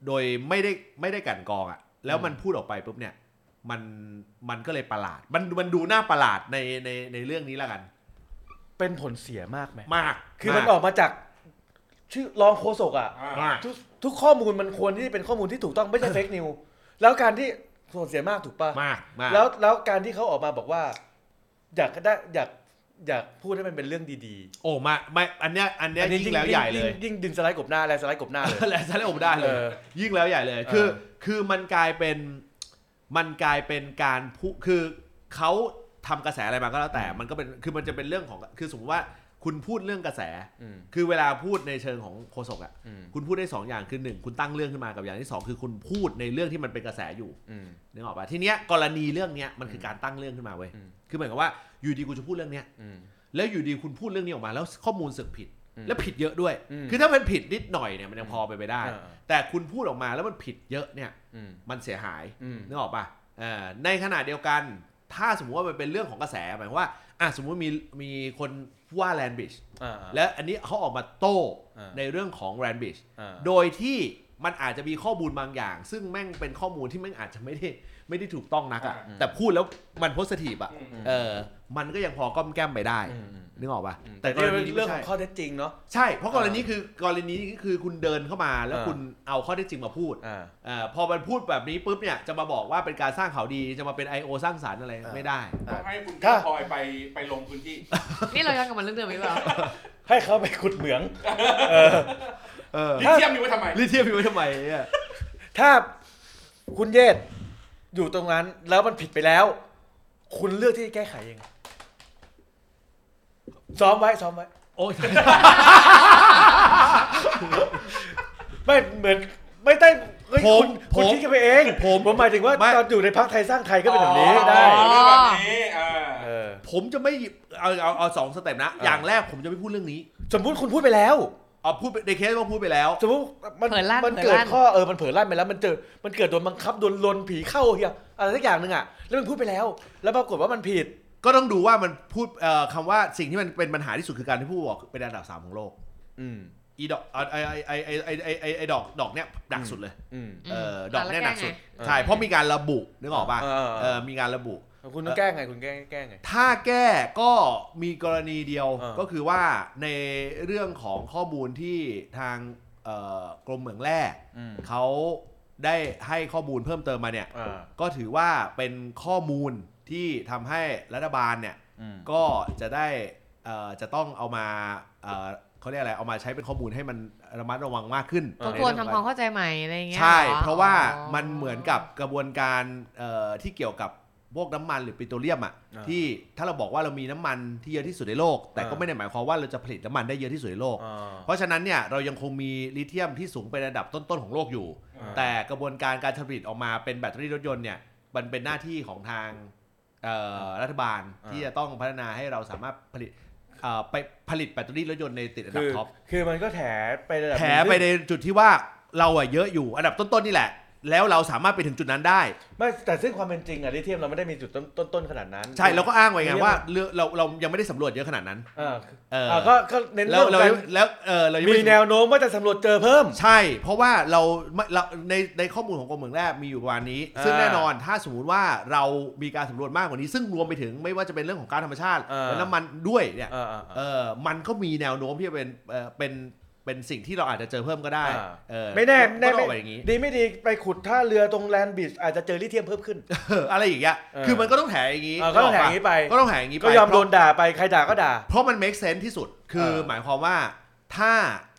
[SPEAKER 1] โดยไม่ได้ไม่ได้กลันกรองอะแล้วมันพูดออกไปปุ๊บเนี่ย มันมันก็เลยประหลาด มันมันดูน่าประหลาดในในในเรื่องนี้แล้วกัน
[SPEAKER 2] เป็นผลเสียมากไหม
[SPEAKER 1] มาก
[SPEAKER 2] คือมันออกมาจาก ชื่อรองโฆษกอะ
[SPEAKER 3] อ่า
[SPEAKER 1] มาก
[SPEAKER 2] ทุกทุกข้อมูลมันควรที่เป็นข้อมูลที่ถูกต้องไม่ใช่เฟกนิวแล้วการที่ส่วนเสียมากถูกป่ะ
[SPEAKER 1] มากมาก
[SPEAKER 2] แล้วแล้วการที่เขาออกมาบอกว่า อยากได้อยากอยากพูดให้มันเป็นเรื่องดี
[SPEAKER 1] โอ้มาไม่อันเนี้ยอัน
[SPEAKER 2] ๆ
[SPEAKER 1] เนี้ยยิ่งแล้วใหญ่เลย
[SPEAKER 2] งยิ่งดินสไลด์กบหน้าแลนสไลด์กบหน้าเลย
[SPEAKER 1] และฉันเลยอบได้เลย
[SPEAKER 2] เออ
[SPEAKER 1] ยิ่งแล้วใหญ่เลย คือ
[SPEAKER 2] เออ
[SPEAKER 1] คือมันกลายเป็นมันกลายเป็นการพูคือเขา ทำกระแสอะไรมาก็แล้วแต่มันก็เป็นคือมันจะเป็นเรื่องของคือสมมติว่าคุณพูดเรื่องกระแส
[SPEAKER 2] อืม
[SPEAKER 1] คือเวลาพูดในเชิงของโฆษกอะ
[SPEAKER 2] อืม
[SPEAKER 1] คุณพูดได้สองอย่างคือหนึ่งคุณตั้งเรื่องขึ้นมากับอย่างที่สองคือคุณพูดในเรื่องที่มันเป็นกระแสอยู่
[SPEAKER 2] อืม
[SPEAKER 1] นึกออกปะทีเนี้ยกรณีเรื่องเนี้ยมันคือการตั้งเรื่องขึ้นมาเว้ย
[SPEAKER 2] อืม
[SPEAKER 1] คือเหมือนกับว่าอยู่ดีกูจะพูดเรื่องเนี้ย
[SPEAKER 2] อืม
[SPEAKER 1] แล้วอยู่ดีคุณพูดเรื่องนี้ออกมา แล้วข้อมูลสึกผิด
[SPEAKER 2] อืม
[SPEAKER 1] แล้วผิดเยอะด้วย
[SPEAKER 2] อืม
[SPEAKER 1] คือถ้ามันผิดนิดหน่อยเนี่ยมันยังพอไปนไปได้
[SPEAKER 2] อ่า
[SPEAKER 1] แต่คุณพูดออกมาแล้วมันผิดเยอะเนี่ย
[SPEAKER 2] อืม
[SPEAKER 1] มันเสียหาย
[SPEAKER 2] อืม
[SPEAKER 1] นึกออกปะเอ่อในขณะเดียวกัน ถ้าสมมติว่ามันเป็นเรื่องของกระแสหมายความว่าอะสมมติมีมีคนว่าแลนบิช
[SPEAKER 2] อ่า
[SPEAKER 1] และอันนี้เขาออกมาโต้
[SPEAKER 2] อ่า
[SPEAKER 1] ในเรื่องของแลนบิช
[SPEAKER 2] อ่า
[SPEAKER 1] โดยที่มันอาจจะมีข้อมูลบางอย่าง ซึ่งแม่งเป็นข้อมูลที่แม่งอาจจะไม่ได้ไม่ได้ถูกต้องนักอะ
[SPEAKER 3] อืม
[SPEAKER 1] แต่พูดแล้วมันโพสทีฟอะ
[SPEAKER 3] อืม
[SPEAKER 1] เออมันก็ยังพอก้อมแก้มไปได้
[SPEAKER 2] อืมอืม
[SPEAKER 1] นึกออกปะ
[SPEAKER 2] แต่
[SPEAKER 1] ก
[SPEAKER 2] นี่
[SPEAKER 1] ร
[SPEAKER 2] เป็
[SPEAKER 1] ณี
[SPEAKER 2] นเรื่อง
[SPEAKER 1] ไม่
[SPEAKER 2] ขอ
[SPEAKER 1] ใช่
[SPEAKER 2] งข้อเท็จจริงเนาะ
[SPEAKER 1] ใช่เพราะกรณีคือกรณีนี้คือคุณเดินเข้ามาแล้ว
[SPEAKER 2] อ่า
[SPEAKER 1] คุณเอาข้อเท็จจริงมาพูด
[SPEAKER 2] อ่า
[SPEAKER 1] เอ่อพอมันพูดแบบนี้ปุ๊บเนี่ยจะมาบอกว่าเป็นการสร้างข่าวดีจะมาเป็น I.O. สร้างสารรค์อะไร
[SPEAKER 2] อ่า
[SPEAKER 1] ไม่ได้
[SPEAKER 3] ต้องให้คุณ
[SPEAKER 2] ถ้า
[SPEAKER 3] พลอยไปไปลงพื้นที่
[SPEAKER 4] นี่เรายังกลับมาเรื่องเดิมอีกเหรอ
[SPEAKER 2] ให้เขาไปขุดเหมืองเออ
[SPEAKER 1] เออ
[SPEAKER 3] ลิเทียมมีไว้ทำไม
[SPEAKER 1] ลิเทียมอยู่ไว้ทำไมเนี่ย
[SPEAKER 2] ถ้าคุณเยศอยู่ตรงนั้นแล้วมันผิดไปแล้ว คุณเลือกที่จะแก้ไขเอง ซ้อมไว้ซ้อมไว้
[SPEAKER 1] โอ้ย
[SPEAKER 2] ไม่เหมือนไม่ได้เฮ้ย
[SPEAKER 1] ผม
[SPEAKER 2] คุณคุณ
[SPEAKER 1] ผม
[SPEAKER 2] คิดกันไปเอง
[SPEAKER 1] ผม
[SPEAKER 2] ผมหมายถึงว่า
[SPEAKER 1] ไม่
[SPEAKER 2] ตอนอยู่ในพักไทยสร้างไทยก็เป็นแบบนี้
[SPEAKER 3] อ๋อ
[SPEAKER 2] ได้
[SPEAKER 3] เรื่องแบบนี้เออ
[SPEAKER 2] เออ
[SPEAKER 1] ผมจะไม่หยิบเอาเอาเอาสองสเต็ปนะ
[SPEAKER 2] อ่า
[SPEAKER 1] อย่างแรกผมจะไม่พูดเรื่องนี้
[SPEAKER 2] สมมุติคุณพูดไปแล้ว
[SPEAKER 1] เอาพูดในเคสว่าพูดไปแล้ว
[SPEAKER 2] สมมติมัน
[SPEAKER 4] เผลอลั่น
[SPEAKER 2] มัน
[SPEAKER 4] เผลอ
[SPEAKER 2] เกิด
[SPEAKER 4] ลั่น
[SPEAKER 2] ข้อเออมันเผลอลั่นไปแล้วมันเจอมันเกิดโดนบังคับโดนลนผีเข้าเฮียอะไรสักอย่างหนึ่งอะแล้วมันพูดไปแล้ว แล้วปรากฏว่ามันผิด
[SPEAKER 1] ก็ต้องดูว่ามันพูดเอ่อคำว่าสิ่งที่มันเป็นปัญหาที่สุดคือการที่ผู้บอกเป็นอันดับสามของโลก
[SPEAKER 2] อืม
[SPEAKER 1] อีดอกไอไอไอไอไอไอไอดอกดอกเนี้ยดักสุดเลย
[SPEAKER 2] อืม
[SPEAKER 1] เออ
[SPEAKER 4] อืม
[SPEAKER 1] ดอกเนี้ย
[SPEAKER 4] แล้ว
[SPEAKER 1] ดักสุด
[SPEAKER 4] แก้ไง
[SPEAKER 1] ใช่เพราะมีการระบุนึกออกป่ะ
[SPEAKER 2] เออเออ
[SPEAKER 1] เออมีการระบุ
[SPEAKER 2] คุณต้องแก้ไงคุณแก้แก้ไง
[SPEAKER 1] ถ้าแก้ก็มีกรณีเดียว
[SPEAKER 2] เออ
[SPEAKER 1] ก็คือว่าในเรื่องของข้อมูลที่ทางเอ่อกรมเหมืองแร่
[SPEAKER 2] อืม
[SPEAKER 1] เขาได้ให้ข้อมูลเพิ่มเติมมาเนี่ย
[SPEAKER 2] อ่า
[SPEAKER 1] ก็ถือว่าเป็นข้อมูล ที่ทำให้รัฐบาลเนี่ย
[SPEAKER 2] อืม
[SPEAKER 1] ก็จะได้เอ่อจะต้องเอามาเอ่อเขาเรียกอะไรเอามาใช้เป็นข้อมูลให้มันระมัดระวังมากขึ้น
[SPEAKER 2] เออ
[SPEAKER 4] ทบทวนทำความเข้าใจใหม่อะไรอย่างเงี้ย
[SPEAKER 1] ใช่
[SPEAKER 4] หอ
[SPEAKER 1] เพราะว่า
[SPEAKER 4] อ๋อ
[SPEAKER 1] มันเหมือนกับกระบวนการเอ่อที่เกี่ยวกับพวกน้ำมันหรือปิโตรเลียมอะ
[SPEAKER 2] อ่า
[SPEAKER 1] ที่ถ้าเราบอกว่าเรามีน้ำมันที่เยอะที่สุดในโลก แต่ก็
[SPEAKER 2] อ่า
[SPEAKER 1] ไม่ได้หมายความว่าเราจะผลิตน้ำมันได้เยอะที่สุดในโลก
[SPEAKER 2] อ่า
[SPEAKER 1] เพราะฉะนั้นเนี่ยเรายังคงมีลิเธียมที่สูงเป็นระดับต้นๆของโลกอยู่
[SPEAKER 2] อ่า
[SPEAKER 1] แต่กระบวนการการผลิตออกมาเป็นแบตเตอรี่รถยนต์เนี่ยมันเป็นหน้าที่ของทางเอ่อ รัฐบาล
[SPEAKER 2] อ่า
[SPEAKER 1] ที่จะต้องพัฒนาให้เราสามารถผลิตเอ่อไปผลิตแบตเตอรี่รถยนต์ในติดอันดั
[SPEAKER 2] คื
[SPEAKER 1] บ
[SPEAKER 2] อ
[SPEAKER 1] ท็อป
[SPEAKER 2] คือมันก็แถไประดับ
[SPEAKER 1] แถ
[SPEAKER 2] หนึ่ง
[SPEAKER 1] ไป
[SPEAKER 2] ซึ่ง
[SPEAKER 1] ในจุดที่ว่าเราอะเยอะอยู่อันดับต้นๆนี่แหละ แล้วเราสามารถไปถึงจุดนั้นได้
[SPEAKER 2] ไม่แต่ซึ่งความเป็นจริงอะลิเทียมเราไม่ได้มีจุดต้นต้นต้นขนาดนั้น
[SPEAKER 1] ใช่เราก็อ้างไว้ไง
[SPEAKER 2] เรียก
[SPEAKER 1] ว่า
[SPEAKER 2] ว่า
[SPEAKER 1] เรือเราเรายังไม่ได้สำรวจเยอะขนาดนั้น
[SPEAKER 2] อ่า
[SPEAKER 1] เออ
[SPEAKER 2] อ่าก็ก็เน้น
[SPEAKER 1] แล้ว
[SPEAKER 2] เรื่อง
[SPEAKER 1] เรา
[SPEAKER 2] การ
[SPEAKER 1] แล้วเออเรายัง
[SPEAKER 2] มี
[SPEAKER 1] ไม่
[SPEAKER 2] แนวโน้มว่าจะสำรวจเจอเพิ่ม
[SPEAKER 1] ใช่ เพราะว่าเราไม่เราในในข้อมูลของกรมเหมืองแร่มีอยู่ประมาณนี้
[SPEAKER 2] อ่า
[SPEAKER 1] ซึ่งแน่นอนถ้าสมมุติว่าเรามีการสำรวจมากกว่านี้ ซึ่งรวมไปถึงไม่ว่าจะเป็นเรื่องของการธรรมชาติ
[SPEAKER 2] อ่า
[SPEAKER 1] และน้ำมันด้วยเนี่ย
[SPEAKER 2] อ่าอ่า
[SPEAKER 1] เอ
[SPEAKER 2] อ่า
[SPEAKER 1] อมันก็มีแนวโน้มที่จะเป็นเออเป็น เป็นสิ่งที่เราอาจจะเจอเพิ่มก็ได้
[SPEAKER 2] อ่า
[SPEAKER 1] เออ
[SPEAKER 2] ไม่แน่
[SPEAKER 1] ก็
[SPEAKER 2] แน่
[SPEAKER 1] ต้อง
[SPEAKER 2] ไม่
[SPEAKER 1] ออกไปอย่างนี้
[SPEAKER 2] ดีไม่ดีไปขุดท่าเรือตรงแลนด์บีชอาจจะเจอลิเทียมเพิ่มขึ้น
[SPEAKER 1] เอออะไรอย่างเงี้ย
[SPEAKER 2] เออ
[SPEAKER 1] คือมันก็ต้องแถอย่างนี้
[SPEAKER 2] อ่าก็ต้องแถอย่างนี้ไป
[SPEAKER 1] ก็ต้องแถอย่างนี้ไป
[SPEAKER 2] ก็ยอม
[SPEAKER 1] เพ
[SPEAKER 2] โด
[SPEAKER 1] ราะ
[SPEAKER 2] นด่าไปใครด่าก็ด่า
[SPEAKER 1] เพราะมัน make sense ที่สุดคือ
[SPEAKER 2] เออ
[SPEAKER 1] หมายความว่าถ้า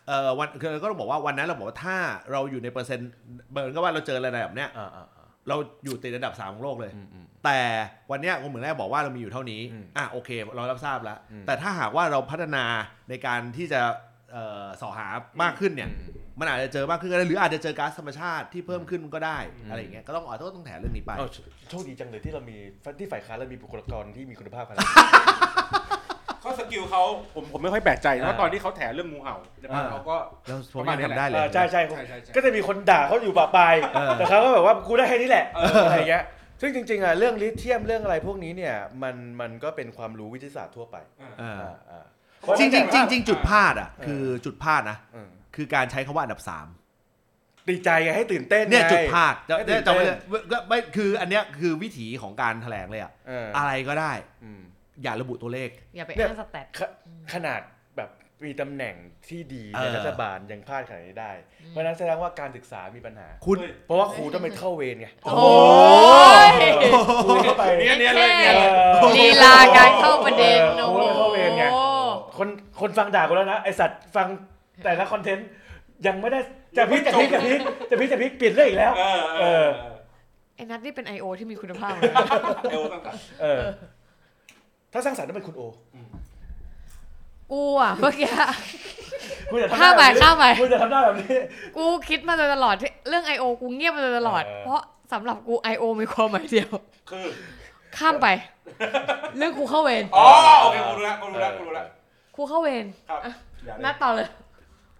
[SPEAKER 1] เอ่อวันคือก็ต้องบอกว่าวันนั้นเราบอกว่าถ้าเราอยู่ในเปอร์เซ็นต์เหมือนกับว่าเราเจออะไรแบบเนี้ย
[SPEAKER 2] อ่าอ่าอ่า
[SPEAKER 1] เราอยู่ติดอันดับสามของโลกเลย
[SPEAKER 2] อืมอืม
[SPEAKER 1] แต่วันเนี้ยผมเหมือนแรกบอกว่าเรามีอยู่เท่านี้
[SPEAKER 2] อืม
[SPEAKER 1] อะโอเค เรารับทราบแล้ว
[SPEAKER 2] อืม
[SPEAKER 1] แต่ถ้าหากว่าเราพัฒนาในการที่จะเอ่อ สอหามากขึ้นเนี่ย
[SPEAKER 2] อืม
[SPEAKER 1] มันอาจจะเจอมากขึ้นก็ได้หรืออาจจะเจอก๊าซธรรมชาติที่เพิ่มขึ้นก็ได้
[SPEAKER 2] อืม
[SPEAKER 1] อะไรอย่างเงี้ยก็ต้องอ๋อต้องต้องแถเรื่องนี้ไป
[SPEAKER 2] เอ้าโชคดีจังเลยที่เรามีที่ฝ่ายค้านเรามีบุคลากรที่มีคุณภาพขนาดนี้
[SPEAKER 3] เขา skill เขาผมผมไม่ค่อยแปลกใจนะ
[SPEAKER 2] อ่า
[SPEAKER 3] ว่าตอนที่เขาแถเรื่องงูเห่าแต่ว่า
[SPEAKER 1] อ่า
[SPEAKER 3] เขาก็
[SPEAKER 1] แล้วผม
[SPEAKER 3] ประมาณ
[SPEAKER 1] ยัง
[SPEAKER 3] นี้
[SPEAKER 1] ทำได้เลย
[SPEAKER 2] เออใช่ใช่
[SPEAKER 3] ใช่ใช่ใช่
[SPEAKER 2] ก็จะมีคนด่าเขาอยู่ประปราย
[SPEAKER 1] เออ
[SPEAKER 2] แต่เขาก็แบบว่ากูได้แค่นี้แหละอะไรอย่างเงี้ยซึ่งจริงๆอะเรื่องลิเธียมเรื่องอะไรพวกนี้เนี่ยมันมันก็เป็นความรู้วิทยาศาสตร์ทั่วไป
[SPEAKER 1] เออ
[SPEAKER 2] อ่าอ่า
[SPEAKER 1] จริงจริง
[SPEAKER 2] เพราะฉะนั้น
[SPEAKER 1] จริงๆจุดพลาดอะ
[SPEAKER 2] เออ
[SPEAKER 1] คือจุดพลาดนะ
[SPEAKER 2] อืม
[SPEAKER 1] คือการใช้คำว่าอันดับสาม
[SPEAKER 2] ดีใจไงให้ตื่นเต้น
[SPEAKER 1] เนี่ย
[SPEAKER 2] ไง
[SPEAKER 1] จุดพลาดจะ
[SPEAKER 2] ให้ตื่
[SPEAKER 1] เนี่ย
[SPEAKER 2] น
[SPEAKER 1] จะไม่
[SPEAKER 2] เต้น
[SPEAKER 1] ก็ไม่คืออันเนี้ยคือวิถีของการแถลงเลยอะ
[SPEAKER 2] เออ
[SPEAKER 1] อะไรก็ได้
[SPEAKER 2] อืม
[SPEAKER 1] อย่าระบุตัวเลข
[SPEAKER 4] อย่าไป
[SPEAKER 2] เนี่ย
[SPEAKER 4] อ้างสแตท
[SPEAKER 2] ขขนาดแบบ มีตำแหน่งที่ดี
[SPEAKER 1] เอ
[SPEAKER 2] ใน
[SPEAKER 1] อ
[SPEAKER 2] รัฐบาลยังพลาดขนาดนี้ได้ เพราะฉะนั้นแสดงว่าการศึกษามีปัญหา
[SPEAKER 1] คุณ
[SPEAKER 3] เฮ้ย
[SPEAKER 2] เพราะว่าครูต้องไปเข้าเวรไง
[SPEAKER 4] โอ้ย
[SPEAKER 2] ครูเข้าไป
[SPEAKER 3] เนียนเนียนเลยเนียน
[SPEAKER 2] เอ
[SPEAKER 3] เลย
[SPEAKER 2] อ
[SPEAKER 4] ลีลาการเข้าประเด็น
[SPEAKER 2] เออ
[SPEAKER 4] โอ้
[SPEAKER 2] ครู
[SPEAKER 4] โห
[SPEAKER 2] เข้าเวรไงคนคนฟังด่ากูแล้วนะไอสัตว์ฟังแต่ละคอนเทนต์ยังไม่ได้จะพลิกจะพลิกจะพลิกจะพลิกจะพลิกเปลี่ยนเรื่องอีกแล้ว
[SPEAKER 3] เออเออ
[SPEAKER 4] ไอ้นัทนี่เป็น I.O. ที่มีคุณภาพ
[SPEAKER 3] เออตั้งแต่
[SPEAKER 2] เออถ้าสร้างสรรค์ต้องเป็นคุณโอ
[SPEAKER 4] กูอะเมื่อกี้
[SPEAKER 2] คุณจะทำห
[SPEAKER 4] ข้า
[SPEAKER 2] น้าม
[SPEAKER 4] ไป
[SPEAKER 2] แบบนี้
[SPEAKER 4] ข้ามไป
[SPEAKER 2] คุณจะทำหน้าแบบนี้
[SPEAKER 4] กูคิดมาโดยตลอดที่เรื่อง I.O. กูเงียบมาโดยตลอด
[SPEAKER 2] เออ
[SPEAKER 4] เพราะสำหรับกู I.O. มีความหมายเดียว
[SPEAKER 3] คือ
[SPEAKER 4] ข้ามไป เรื่องครูเข้าเวร
[SPEAKER 3] อ๋อโอเคกูรู้แล้วกูรู้แล้วกูรู้แล้ว
[SPEAKER 4] ครูเข้าเวร
[SPEAKER 3] ครับอย่าเลย
[SPEAKER 4] นัดต่อเลย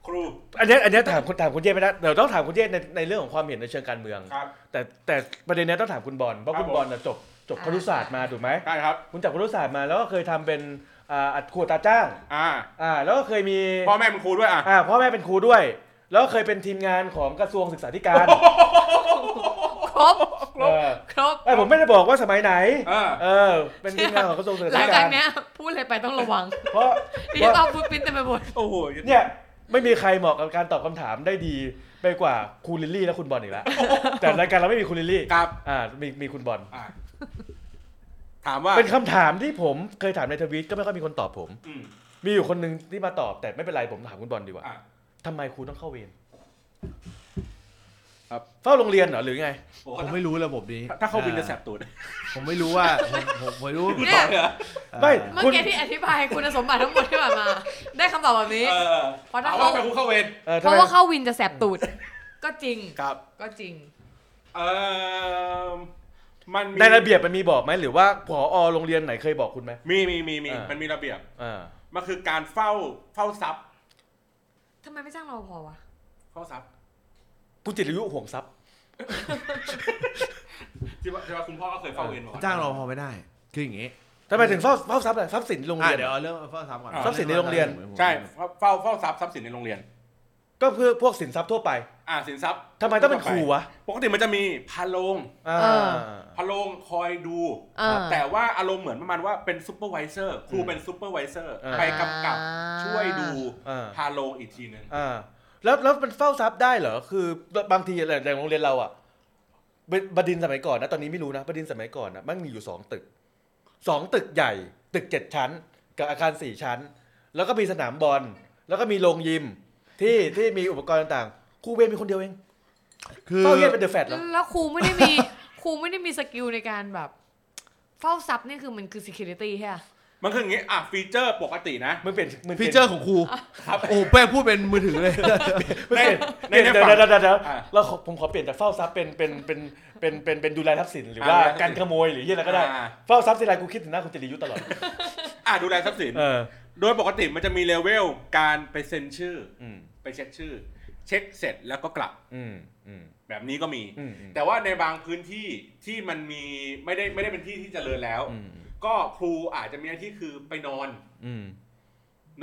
[SPEAKER 3] ครู
[SPEAKER 2] อันเนี้ยอันเนี้ยถามคุณถามคุณเจไม่ได้เดี๋ยวต้องถามคุณเจในในเรื่องของความเห็นในเชิงการเมือง
[SPEAKER 3] ครับ
[SPEAKER 2] แต่แต่ประเด็นเนี้ยต้องถามคุณบอลเพราะ
[SPEAKER 3] ครับ
[SPEAKER 2] คุณบอลน่ะจบจบ
[SPEAKER 4] อ่า
[SPEAKER 2] ครุศาสตร์มาถูกไหม
[SPEAKER 3] ใช่ครับ
[SPEAKER 2] คุณจับครุศาสตร์มาแล้วก็เคยทำเป็น อ่าอัดครัวตาจ้าง
[SPEAKER 3] อ่า
[SPEAKER 2] อ่า แล้วก็เคยมี
[SPEAKER 3] พ่อแม่เป็นครูด้วยอะ
[SPEAKER 2] อ่าพ่อแม่เป็นครูด้วย แล้วก็เคยเป็นทีมงานของกระทรวงศึกษาธิการ
[SPEAKER 4] ครบ
[SPEAKER 2] เออ
[SPEAKER 4] ครบ
[SPEAKER 2] ไอยผมไม่ได้บอกว่าสมัยไหน
[SPEAKER 3] เออ
[SPEAKER 2] เออ เป็นทีมงานของกระทรวงศึก
[SPEAKER 4] หลั
[SPEAKER 2] ษางธิ
[SPEAKER 4] จา
[SPEAKER 2] การ
[SPEAKER 4] กเนี้ยพูดอะไรไปต้องระวัง
[SPEAKER 2] เพราะ
[SPEAKER 4] ที่จะต้องพูดปิ้นเต็มไปหมด
[SPEAKER 3] โอ้โห
[SPEAKER 2] เนี่ยไม่มีใครเหมาะกับการตอบคำถามได้ดีไปกว่าครูลิลลี่และคุณบอลอีกแล้วแต่รายการเราไม่มีคุณลิลลี่
[SPEAKER 3] ครับ
[SPEAKER 2] อ่ามีมีคุณบอล
[SPEAKER 3] อะ ถามว่า
[SPEAKER 2] เป็นคำถามที่ผมเคยถามในทวิตก็ไม่ค่อยมีคนตอบผม
[SPEAKER 3] อืม
[SPEAKER 2] มีอยู่คนหนึ่งที่มาตอบแต่ไม่เป็นไรผมถามคุณบอลดีกว่า
[SPEAKER 3] อะ
[SPEAKER 2] ทำไมครูต้องเข้าเวร
[SPEAKER 3] ครับ
[SPEAKER 2] เฝ้าโรงเรียนเหรอหรือไง
[SPEAKER 3] โอ้
[SPEAKER 1] ผม
[SPEAKER 3] ถ้า
[SPEAKER 1] ไม่รู้ระบบนี้
[SPEAKER 3] ถ้าเข้าวินจะแสบตูด
[SPEAKER 1] ผมไม่รู้ว่าผมผมไม่รู้
[SPEAKER 3] คุณตอบเลยเหรอ
[SPEAKER 2] ไม่
[SPEAKER 4] เมื่อ
[SPEAKER 2] คุณ
[SPEAKER 4] กี้ที่อธิบายคุณสมบัติทั้งหมดที่ผ่านมา ได้คำตอบแบบนี้
[SPEAKER 3] เออ
[SPEAKER 4] เพราะถ้า
[SPEAKER 3] ถาม
[SPEAKER 4] เขา
[SPEAKER 3] ว่าเป็นครูเข้าเวร
[SPEAKER 2] เออ
[SPEAKER 4] เพ
[SPEAKER 2] ทำไม
[SPEAKER 4] ราะว่าเข้าวินจะแสบตูด ก็จริง
[SPEAKER 3] ครับ
[SPEAKER 4] ก็จริง
[SPEAKER 3] เออ มันมี
[SPEAKER 2] ในระเบียบมันมีบอกไหมหรือว่าผอโรงเรียนไหนเคยบอกคุณไหม
[SPEAKER 3] มีมีมีมี
[SPEAKER 2] อ่ามั
[SPEAKER 3] มันมีระเบียบ
[SPEAKER 2] อ่า
[SPEAKER 3] มันคือการเฝ้าเฝ้าทรัพย์
[SPEAKER 4] ทำไมไม่จ้างรอพอวะ
[SPEAKER 3] เฝ้าทรัพย์
[SPEAKER 2] คุณจิตรยุห่วงทรัพย์
[SPEAKER 3] ที่ว่าที่ว่าคุณพ่อก็เคยเฝ้าเวรมาก่อน
[SPEAKER 1] จ้างเราพอไม่ได้ คืออย่างงี้
[SPEAKER 2] ทำไมถึงเฝ้าเฝ้าทรัพย์ล่ะทรัพย์สินโรง
[SPEAKER 1] อะ
[SPEAKER 2] เรียน
[SPEAKER 1] เดี๋ยวเอาเรื่องเฝ้าทรัพย์ก่อน
[SPEAKER 2] ทรัพย์สินในโรงเรียน
[SPEAKER 3] ใช่เฝ้าเฝ้าเฝ้าทรัพย์ทรัพย์สินในโรงเรียน
[SPEAKER 2] ก็เพื่อพวกสินทรัพย์ทั่วไป
[SPEAKER 3] อ่าสินทรัพย์
[SPEAKER 2] ทำไมต้องเป็นครูวะ
[SPEAKER 3] ปกติมันจะมีพาโลง
[SPEAKER 2] อ่า
[SPEAKER 4] เออ
[SPEAKER 3] พาโลงคอยดู
[SPEAKER 4] เออ
[SPEAKER 3] แต่ว่าอารมณ์เหมือนประมาณว่าเป็น supervisor ครูเป็น supervisor ไปกำกับช่วยดู
[SPEAKER 2] อ่า
[SPEAKER 3] พาโลงอีกทีหนึ่ง
[SPEAKER 2] อ่าแล้วแล้วมันเฝ้าทรัพย์ได้เหรอคือบางทีอะไรอย่างโรงเรียนเราอะบดินทร์สมัยก่อนนะตอนนี้ไม่รู้นะบดินทร์สมัยก่อนนะมันมีอยู่สองตึกสองตึกใหญ่ ตึกเจ็ดชั้น กับอาคารสี่ชั้น แล้วก็มีสนามบอลแล้วก็มีโรงยิมที่ที่มีอุปกรณ์ต่างๆ ครูเวรมีคนเดียวเอง
[SPEAKER 1] คือ
[SPEAKER 2] เฝ้าเยียนเป็นเดอะแฟตเหรอ
[SPEAKER 4] แล้วครูไม่ได้มีครูไม่ได้มีสกิลในการแบบเฝ้าทรัพย์นี่คือมันคือ security ใช่ไหม
[SPEAKER 3] มันคืออย่างงี้ อะ ฟีเจอร์ปกตินะ
[SPEAKER 2] มึงเปลี่ยนมึงป
[SPEAKER 1] ฟี
[SPEAKER 2] ลี่ยน
[SPEAKER 1] เจอร์ของครู
[SPEAKER 3] ครับ
[SPEAKER 1] โอ้แป้งพูดเป็นมือถือเลย
[SPEAKER 2] มึง
[SPEAKER 3] ใน
[SPEAKER 2] เปลี่ยน
[SPEAKER 3] ใน
[SPEAKER 2] เปลี่ยน
[SPEAKER 3] ใน
[SPEAKER 2] เดี๋ยว
[SPEAKER 3] ฝั่ง
[SPEAKER 2] เดี๋ยวเดี๋ยวเดี๋ยว
[SPEAKER 3] อะ
[SPEAKER 2] เราขอผมขอเปลี่ยนจากเฝ้าทรัพย์เป็นเป็นเป็นเป็นเป็นเป็นดูแลทรัพย์สินหรือว่า
[SPEAKER 3] อ่า
[SPEAKER 2] การขโมยหรือยี่อะไรก็ได้
[SPEAKER 3] อ่า
[SPEAKER 2] เฝ้าทรัพย์ทีไรกูคิดถึงหน้าคุณจิริยุตลอด
[SPEAKER 3] อะ ดูแลทรัพย์สิน
[SPEAKER 2] เออ
[SPEAKER 3] โดยปกติมันจะมีเลเวลการไปเซ็นชื่อ
[SPEAKER 2] อืม
[SPEAKER 3] ไปเช็คชื่อ เช็คเสร็จแล้วก็กลับ
[SPEAKER 2] อืมอืม
[SPEAKER 3] แบบนี้ก็มี
[SPEAKER 2] อืมอืม
[SPEAKER 3] แต่ว่าในบางพื้นที่ที่มันมีไม่ได้ไม่ได้เป็นที่ที่เจริญแล้ว
[SPEAKER 2] อืม
[SPEAKER 3] ก็ครูอาจจะมีหน้าที่คือไปนอน
[SPEAKER 2] อืม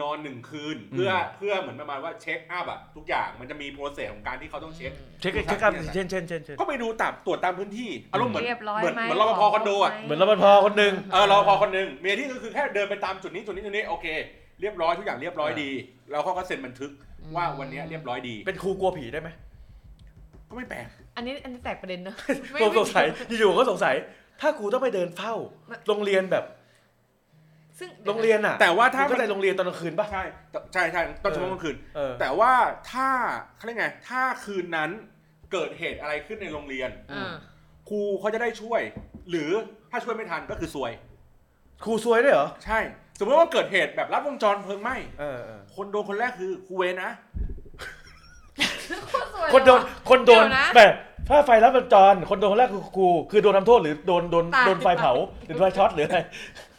[SPEAKER 3] นอนหนึ่งคืน
[SPEAKER 2] อืม
[SPEAKER 3] เพื่อเพื่อเหมือนประมาณว่า check up อะทุกอย่างมันจะมี process ของการที่เขาต้องเช็ค
[SPEAKER 2] เช็คเช็คอัพเช่นเช่นเช่นเช่น
[SPEAKER 3] ก็ไปดูตามตรวจตามพื้นที่อารมณ์เหมือน
[SPEAKER 4] เรียบร้อย
[SPEAKER 3] เหมือน
[SPEAKER 4] ไหม
[SPEAKER 3] เหมือนรปภคอนโดอะ
[SPEAKER 2] เหมือนรปภคนหนึ่ง
[SPEAKER 3] เออรปภคนหนึ่งมีหน้าที่ก็คือแค่เดินไปตามจุดนี้จุดนี้จุดนี้โอเค เรียบร้อยทุกอย่างเรียบร้อยดี แล้วเขาก็เซ็นบันทึก ว่าวันนี้เรียบร้อยดี
[SPEAKER 2] เป็นครูกลัวผีได้ไหม
[SPEAKER 3] ก็ไม่แปลก
[SPEAKER 4] อันนี้อันนี้แตกประเด็นเนอะไม่
[SPEAKER 2] ผม
[SPEAKER 4] ไม่
[SPEAKER 2] สงสัยอยู่ๆก็สงสัย ถ้าครูต้องไปเดินเฝ้า โรงเรียนแบบ
[SPEAKER 4] ซึ่ง
[SPEAKER 2] โรงเรียนอะ
[SPEAKER 3] แต่ว่าถ้า
[SPEAKER 2] คุณก็ในโรงเรียนตอนกลางคืนป่ะ
[SPEAKER 3] ใช่ใช่ใช่ตอนชั่วโมงกลางคืน
[SPEAKER 2] เออ
[SPEAKER 3] แต่ว่าถ้าเขาเรียกไงถ้าคืนนั้นเกิดเหตุอะไรขึ้นในโรงเรียน
[SPEAKER 4] อ่า
[SPEAKER 3] ครูเขาจะได้ช่วย หรือถ้าช่วยไม่ทันก็คือซวย
[SPEAKER 2] ครูซวยด้วยเหรอ
[SPEAKER 3] ใช่ สมมติว่าเกิดเหตุแบบรัดวงจรเพลิงไหม้
[SPEAKER 2] เออเออ
[SPEAKER 3] คนโดนคนแรกคือครูเวรนะ
[SPEAKER 2] คนโดน คนโดน
[SPEAKER 4] เยวนะ
[SPEAKER 2] แบบถ้าไฟลัดวงจร คนโดนคนแรกคือครูคือโดนทำโทษหรือโดนโดน
[SPEAKER 4] ตาย
[SPEAKER 2] โดนไฟเผาหรือไฟช็อตหรืออะไร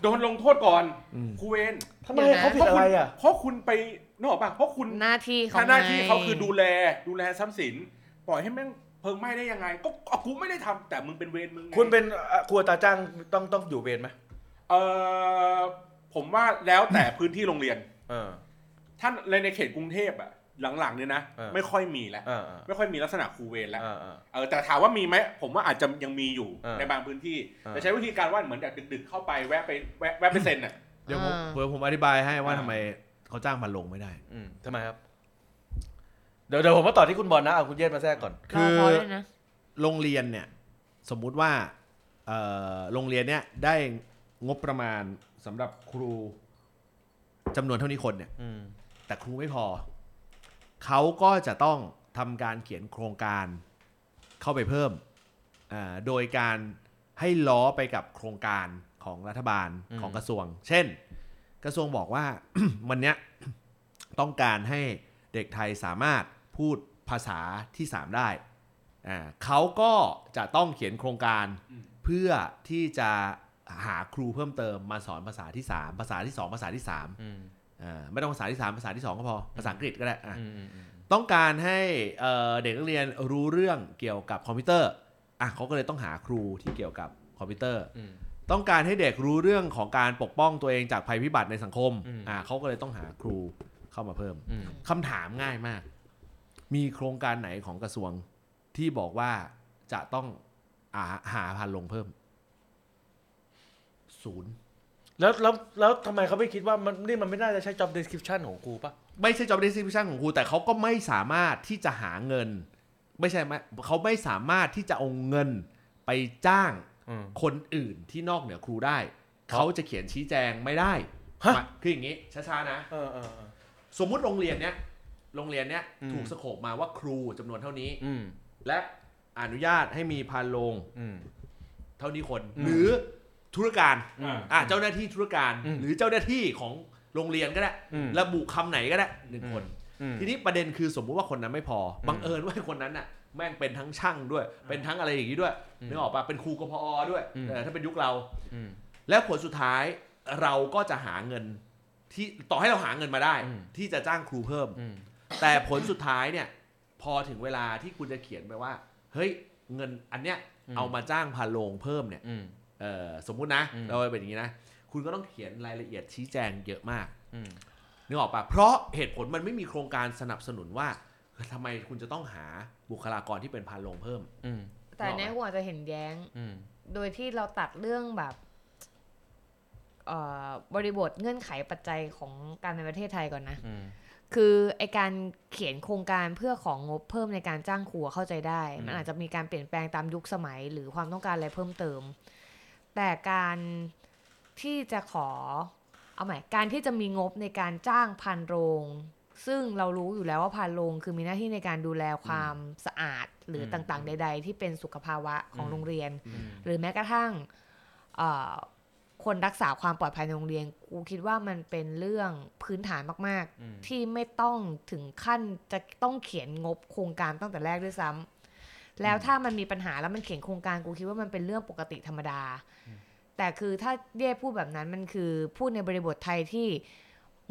[SPEAKER 3] โดนลงโทษก่อน
[SPEAKER 1] อืม
[SPEAKER 3] ครูเวร
[SPEAKER 2] ทำไมเขาผิดอะไรอะ
[SPEAKER 3] เพราะคุณไปนกออกปะเพราะคุณ
[SPEAKER 4] หน้าที่เขา
[SPEAKER 3] หน้าที่
[SPEAKER 4] ไง
[SPEAKER 3] เขาคือดูแลดูแลทรัพย์สิน ปล่อยให้แม่งเพลิงไหม้ได้ยังไง ก็ก็กูไม่ได้ทำแต่มึงเป็นเวรมึงไง
[SPEAKER 2] คุณเป็นอะครัวตาจ้างต้องต้องอยู่เวรไหม
[SPEAKER 3] เออ ผมว่าแล้วแต่พื้นที่โรงเรียน
[SPEAKER 2] เออ
[SPEAKER 3] ท่านในในเขตกรุงเทพอะหลังๆเนี่ยนะ
[SPEAKER 2] เออ
[SPEAKER 3] ไม่ค่อยมีแล้ว
[SPEAKER 2] เออเออ
[SPEAKER 3] ไม่ค่อยมีลักษณะครูเวรแล้ว
[SPEAKER 2] เออเออ
[SPEAKER 3] เออแต่ถามว่ามีไหมผมว่าอาจจะยังมีอยู่
[SPEAKER 2] เออ
[SPEAKER 3] ในบางพื้นที่
[SPEAKER 2] เออ
[SPEAKER 3] แต่ใช้วิธีการว่าเหมือนแบบดึกๆเข้าไปแวะไปแวะแวะไปเซ็นอะ
[SPEAKER 1] เดี๋ยวผม
[SPEAKER 4] อ่า
[SPEAKER 1] เดี๋ยวผมอธิบายให้ว่า
[SPEAKER 3] อ่า
[SPEAKER 1] ทำไมเขาจ้างพันลงไม่ได้
[SPEAKER 2] อืมทำไมครับ เดี๋ยวเดี๋ยวผมมาต่อที่คุณบอลนะเอาคุณเยศมาแทรกก่อน
[SPEAKER 1] คือ
[SPEAKER 4] รอพอด้วยนะ
[SPEAKER 1] โรงเรียนเนี่ย สมมุติว่าเอ่อโรงเรียนเนี่ยได้งบประมาณ สำหรับครูจำนวนเท่านี้คนเนี่ย
[SPEAKER 2] อืม
[SPEAKER 1] แต่ครูไม่พอ เขาก็จะต้องทำการเขียนโครงการเข้าไปเพิ่มอ่าโดยการให้ล้อไปกับโครงการของรัฐบาลของกระทรวง เช่น กระทรวงบอกว่า วันเนี้ยต้องการให้เด็กไทยสามารถพูดภาษาที่ 3 ได้อ่าเขาก็จะต้องเขียนโครงการ
[SPEAKER 3] อืม
[SPEAKER 1] เพื่อที่จะ หาครูเพิ่มเติมมาสอนภาษาที่3ภาษาที่2ภาษาที่3
[SPEAKER 2] อืม
[SPEAKER 1] อ่าไม่ต้องภาษาที่3ภาษาที่2ก็พอภาษาอังกฤษก็ได้อะ
[SPEAKER 2] อืมอืมอืม
[SPEAKER 1] ต้องการให้เอ่อเด็กนักเรียนรู้เรื่องเกี่ยวกับคอมพิวเตอร์อะเขาก็เลยต้องหาครูที่เกี่ยวกับคอมพิวเตอร์
[SPEAKER 2] อืม
[SPEAKER 1] ต้องการให้เด็กรู้เรื่องของการปกป้องตัวเองจากภัยพิบัติในสังคม
[SPEAKER 2] อืม
[SPEAKER 1] อ่าเขาก็เลยต้องหาครูเข้ามาเพิ่ม
[SPEAKER 2] อืม
[SPEAKER 1] คำถามง่ายมาก มีโครงการไหนของกระทรวงที่บอกว่าจะต้องอาหาพันลงเพิ่ม ศูนย์
[SPEAKER 2] แล้วแล้วแล้วทำไมเขาไม่คิดว่ามันนี่มันไม่น่าจะใช่ job description ของครูปะ
[SPEAKER 1] ไม่ใช่ job description ของครูแต่เขาก็ไม่สามารถที่จะหาเงิน ไม่ใช่ไหมเขาไม่สามารถที่จะเอาเงินไปจ้าง
[SPEAKER 2] อืม
[SPEAKER 1] คนอื่นที่นอกเหนือครูได้เขาจะเขียนชี้แจงไม่ได้
[SPEAKER 2] ฮะ
[SPEAKER 1] มาคืออย่างนี้ช้าๆนะ
[SPEAKER 2] เออเออเออ
[SPEAKER 1] สมมุติโรงเรียนเนี้ยโรงเรียนเนี้ย
[SPEAKER 2] อืม
[SPEAKER 1] ถูกสโคปมาว่าครูจำนวนเท่านี้
[SPEAKER 2] อืม
[SPEAKER 1] และอนุญาตให้มีพันโรง
[SPEAKER 2] อืม
[SPEAKER 1] เท่านี้คน
[SPEAKER 2] อืม
[SPEAKER 1] หรือ ธุรการ
[SPEAKER 2] อืม
[SPEAKER 1] อะเจ้าหน้าที่ธุรการ
[SPEAKER 2] อืม
[SPEAKER 1] หรือเจ้าหน้าที่ของโรงเรียนก็ได้
[SPEAKER 2] อืม
[SPEAKER 1] ระบุคำไหนก็ได้หนึ่งคน
[SPEAKER 2] อืม
[SPEAKER 1] ทีนี้ประเด็นคือสมมุติว่าคนนั้นไม่พออ
[SPEAKER 2] ม
[SPEAKER 1] บังเอิญว่าคนนั้นน่ะแม่งเป็นทั้งช่างด้วย เป็นทั้งอะไรอย่างนี้ด้วย
[SPEAKER 2] อืม
[SPEAKER 1] นึกออกปะเป็นครูกพอด้วย
[SPEAKER 2] อืม
[SPEAKER 1] เออถ้าเป็นยุคเรา
[SPEAKER 2] อืม
[SPEAKER 1] แล้วผลสุดท้ายเราก็จะหาเงินที่ต่อให้เราหาเงินมาได้
[SPEAKER 2] อืม
[SPEAKER 1] ที่จะจ้างครูเพิ่ม
[SPEAKER 2] อืม
[SPEAKER 1] แต่ผลสุดท้ายเนี่ย พอถึงเวลาที่คุณจะเขียนไปว่า เฮ้ยเงินอันเนี้ย
[SPEAKER 2] อืม
[SPEAKER 1] เอามาจ้างพาโรงเพิ่มเนี่ย
[SPEAKER 2] อืม
[SPEAKER 1] เออ สมมุตินะ
[SPEAKER 2] อืม
[SPEAKER 1] เราเป็นอย่างนี้นะ คุณก็ต้องเขียนรายละเอียดชี้แจงเยอะมาก
[SPEAKER 2] อืม
[SPEAKER 1] นึกออกปะเพราะเหตุผลมันไม่มีโครงการสนับสนุนว่าทำไมคุณจะต้องหาบุคลากรที่เป็นพาโรงเพิ่ม
[SPEAKER 2] อืม
[SPEAKER 4] แต่ในหัวจะเห็นแย้ง
[SPEAKER 2] อืม
[SPEAKER 4] โดยที่เราตัดเรื่องแบบเอ่อบริบทเงื่อนไขปัจจัยของการในประเทศไทยก่อนนะ
[SPEAKER 2] อืม
[SPEAKER 4] คือไอการเขียนโครงการเพื่อของงบเพิ่มในการจ้างครูเข้าใจได้
[SPEAKER 2] อืม
[SPEAKER 4] มันอาจจะมีการเปลี่ยนแปลงตามยุคสมัย หรือความต้องการอะไรเพิ่มเติม แต่การที่จะขอเอาใหม่การที่จะมีงบในการจ้างพันโรง ซึ่งเรารู้อยู่แล้วว่าพันโรงคือมีหน้าที่ในการดูแลความสะอาดหรือ
[SPEAKER 2] ม
[SPEAKER 4] ต่างๆ ใด ๆ ที่เป็นสุขภาวะของ
[SPEAKER 2] อืม
[SPEAKER 4] โรงเรียน
[SPEAKER 2] อืม
[SPEAKER 4] หรือแม้กระทั่งเอ่อคนรักษาความปลอดภัยในโรงเรียน กูคิดว่ามันเป็นเรื่องพื้นฐานมาก
[SPEAKER 2] อืม
[SPEAKER 4] ๆที่ไม่ต้องถึงขั้นจะต้องเขียนงบโครงการตั้งแต่แรกด้วยซ้ำ แล้วถ้ามันมีปัญหาแล้วมันเขียนโครงการกูคิดว่ามันเป็นเรื่องปกติธรรมดา แต่คือถ้าเย่พูดแบบนั้นมันคือพูดในบริบทไทยที่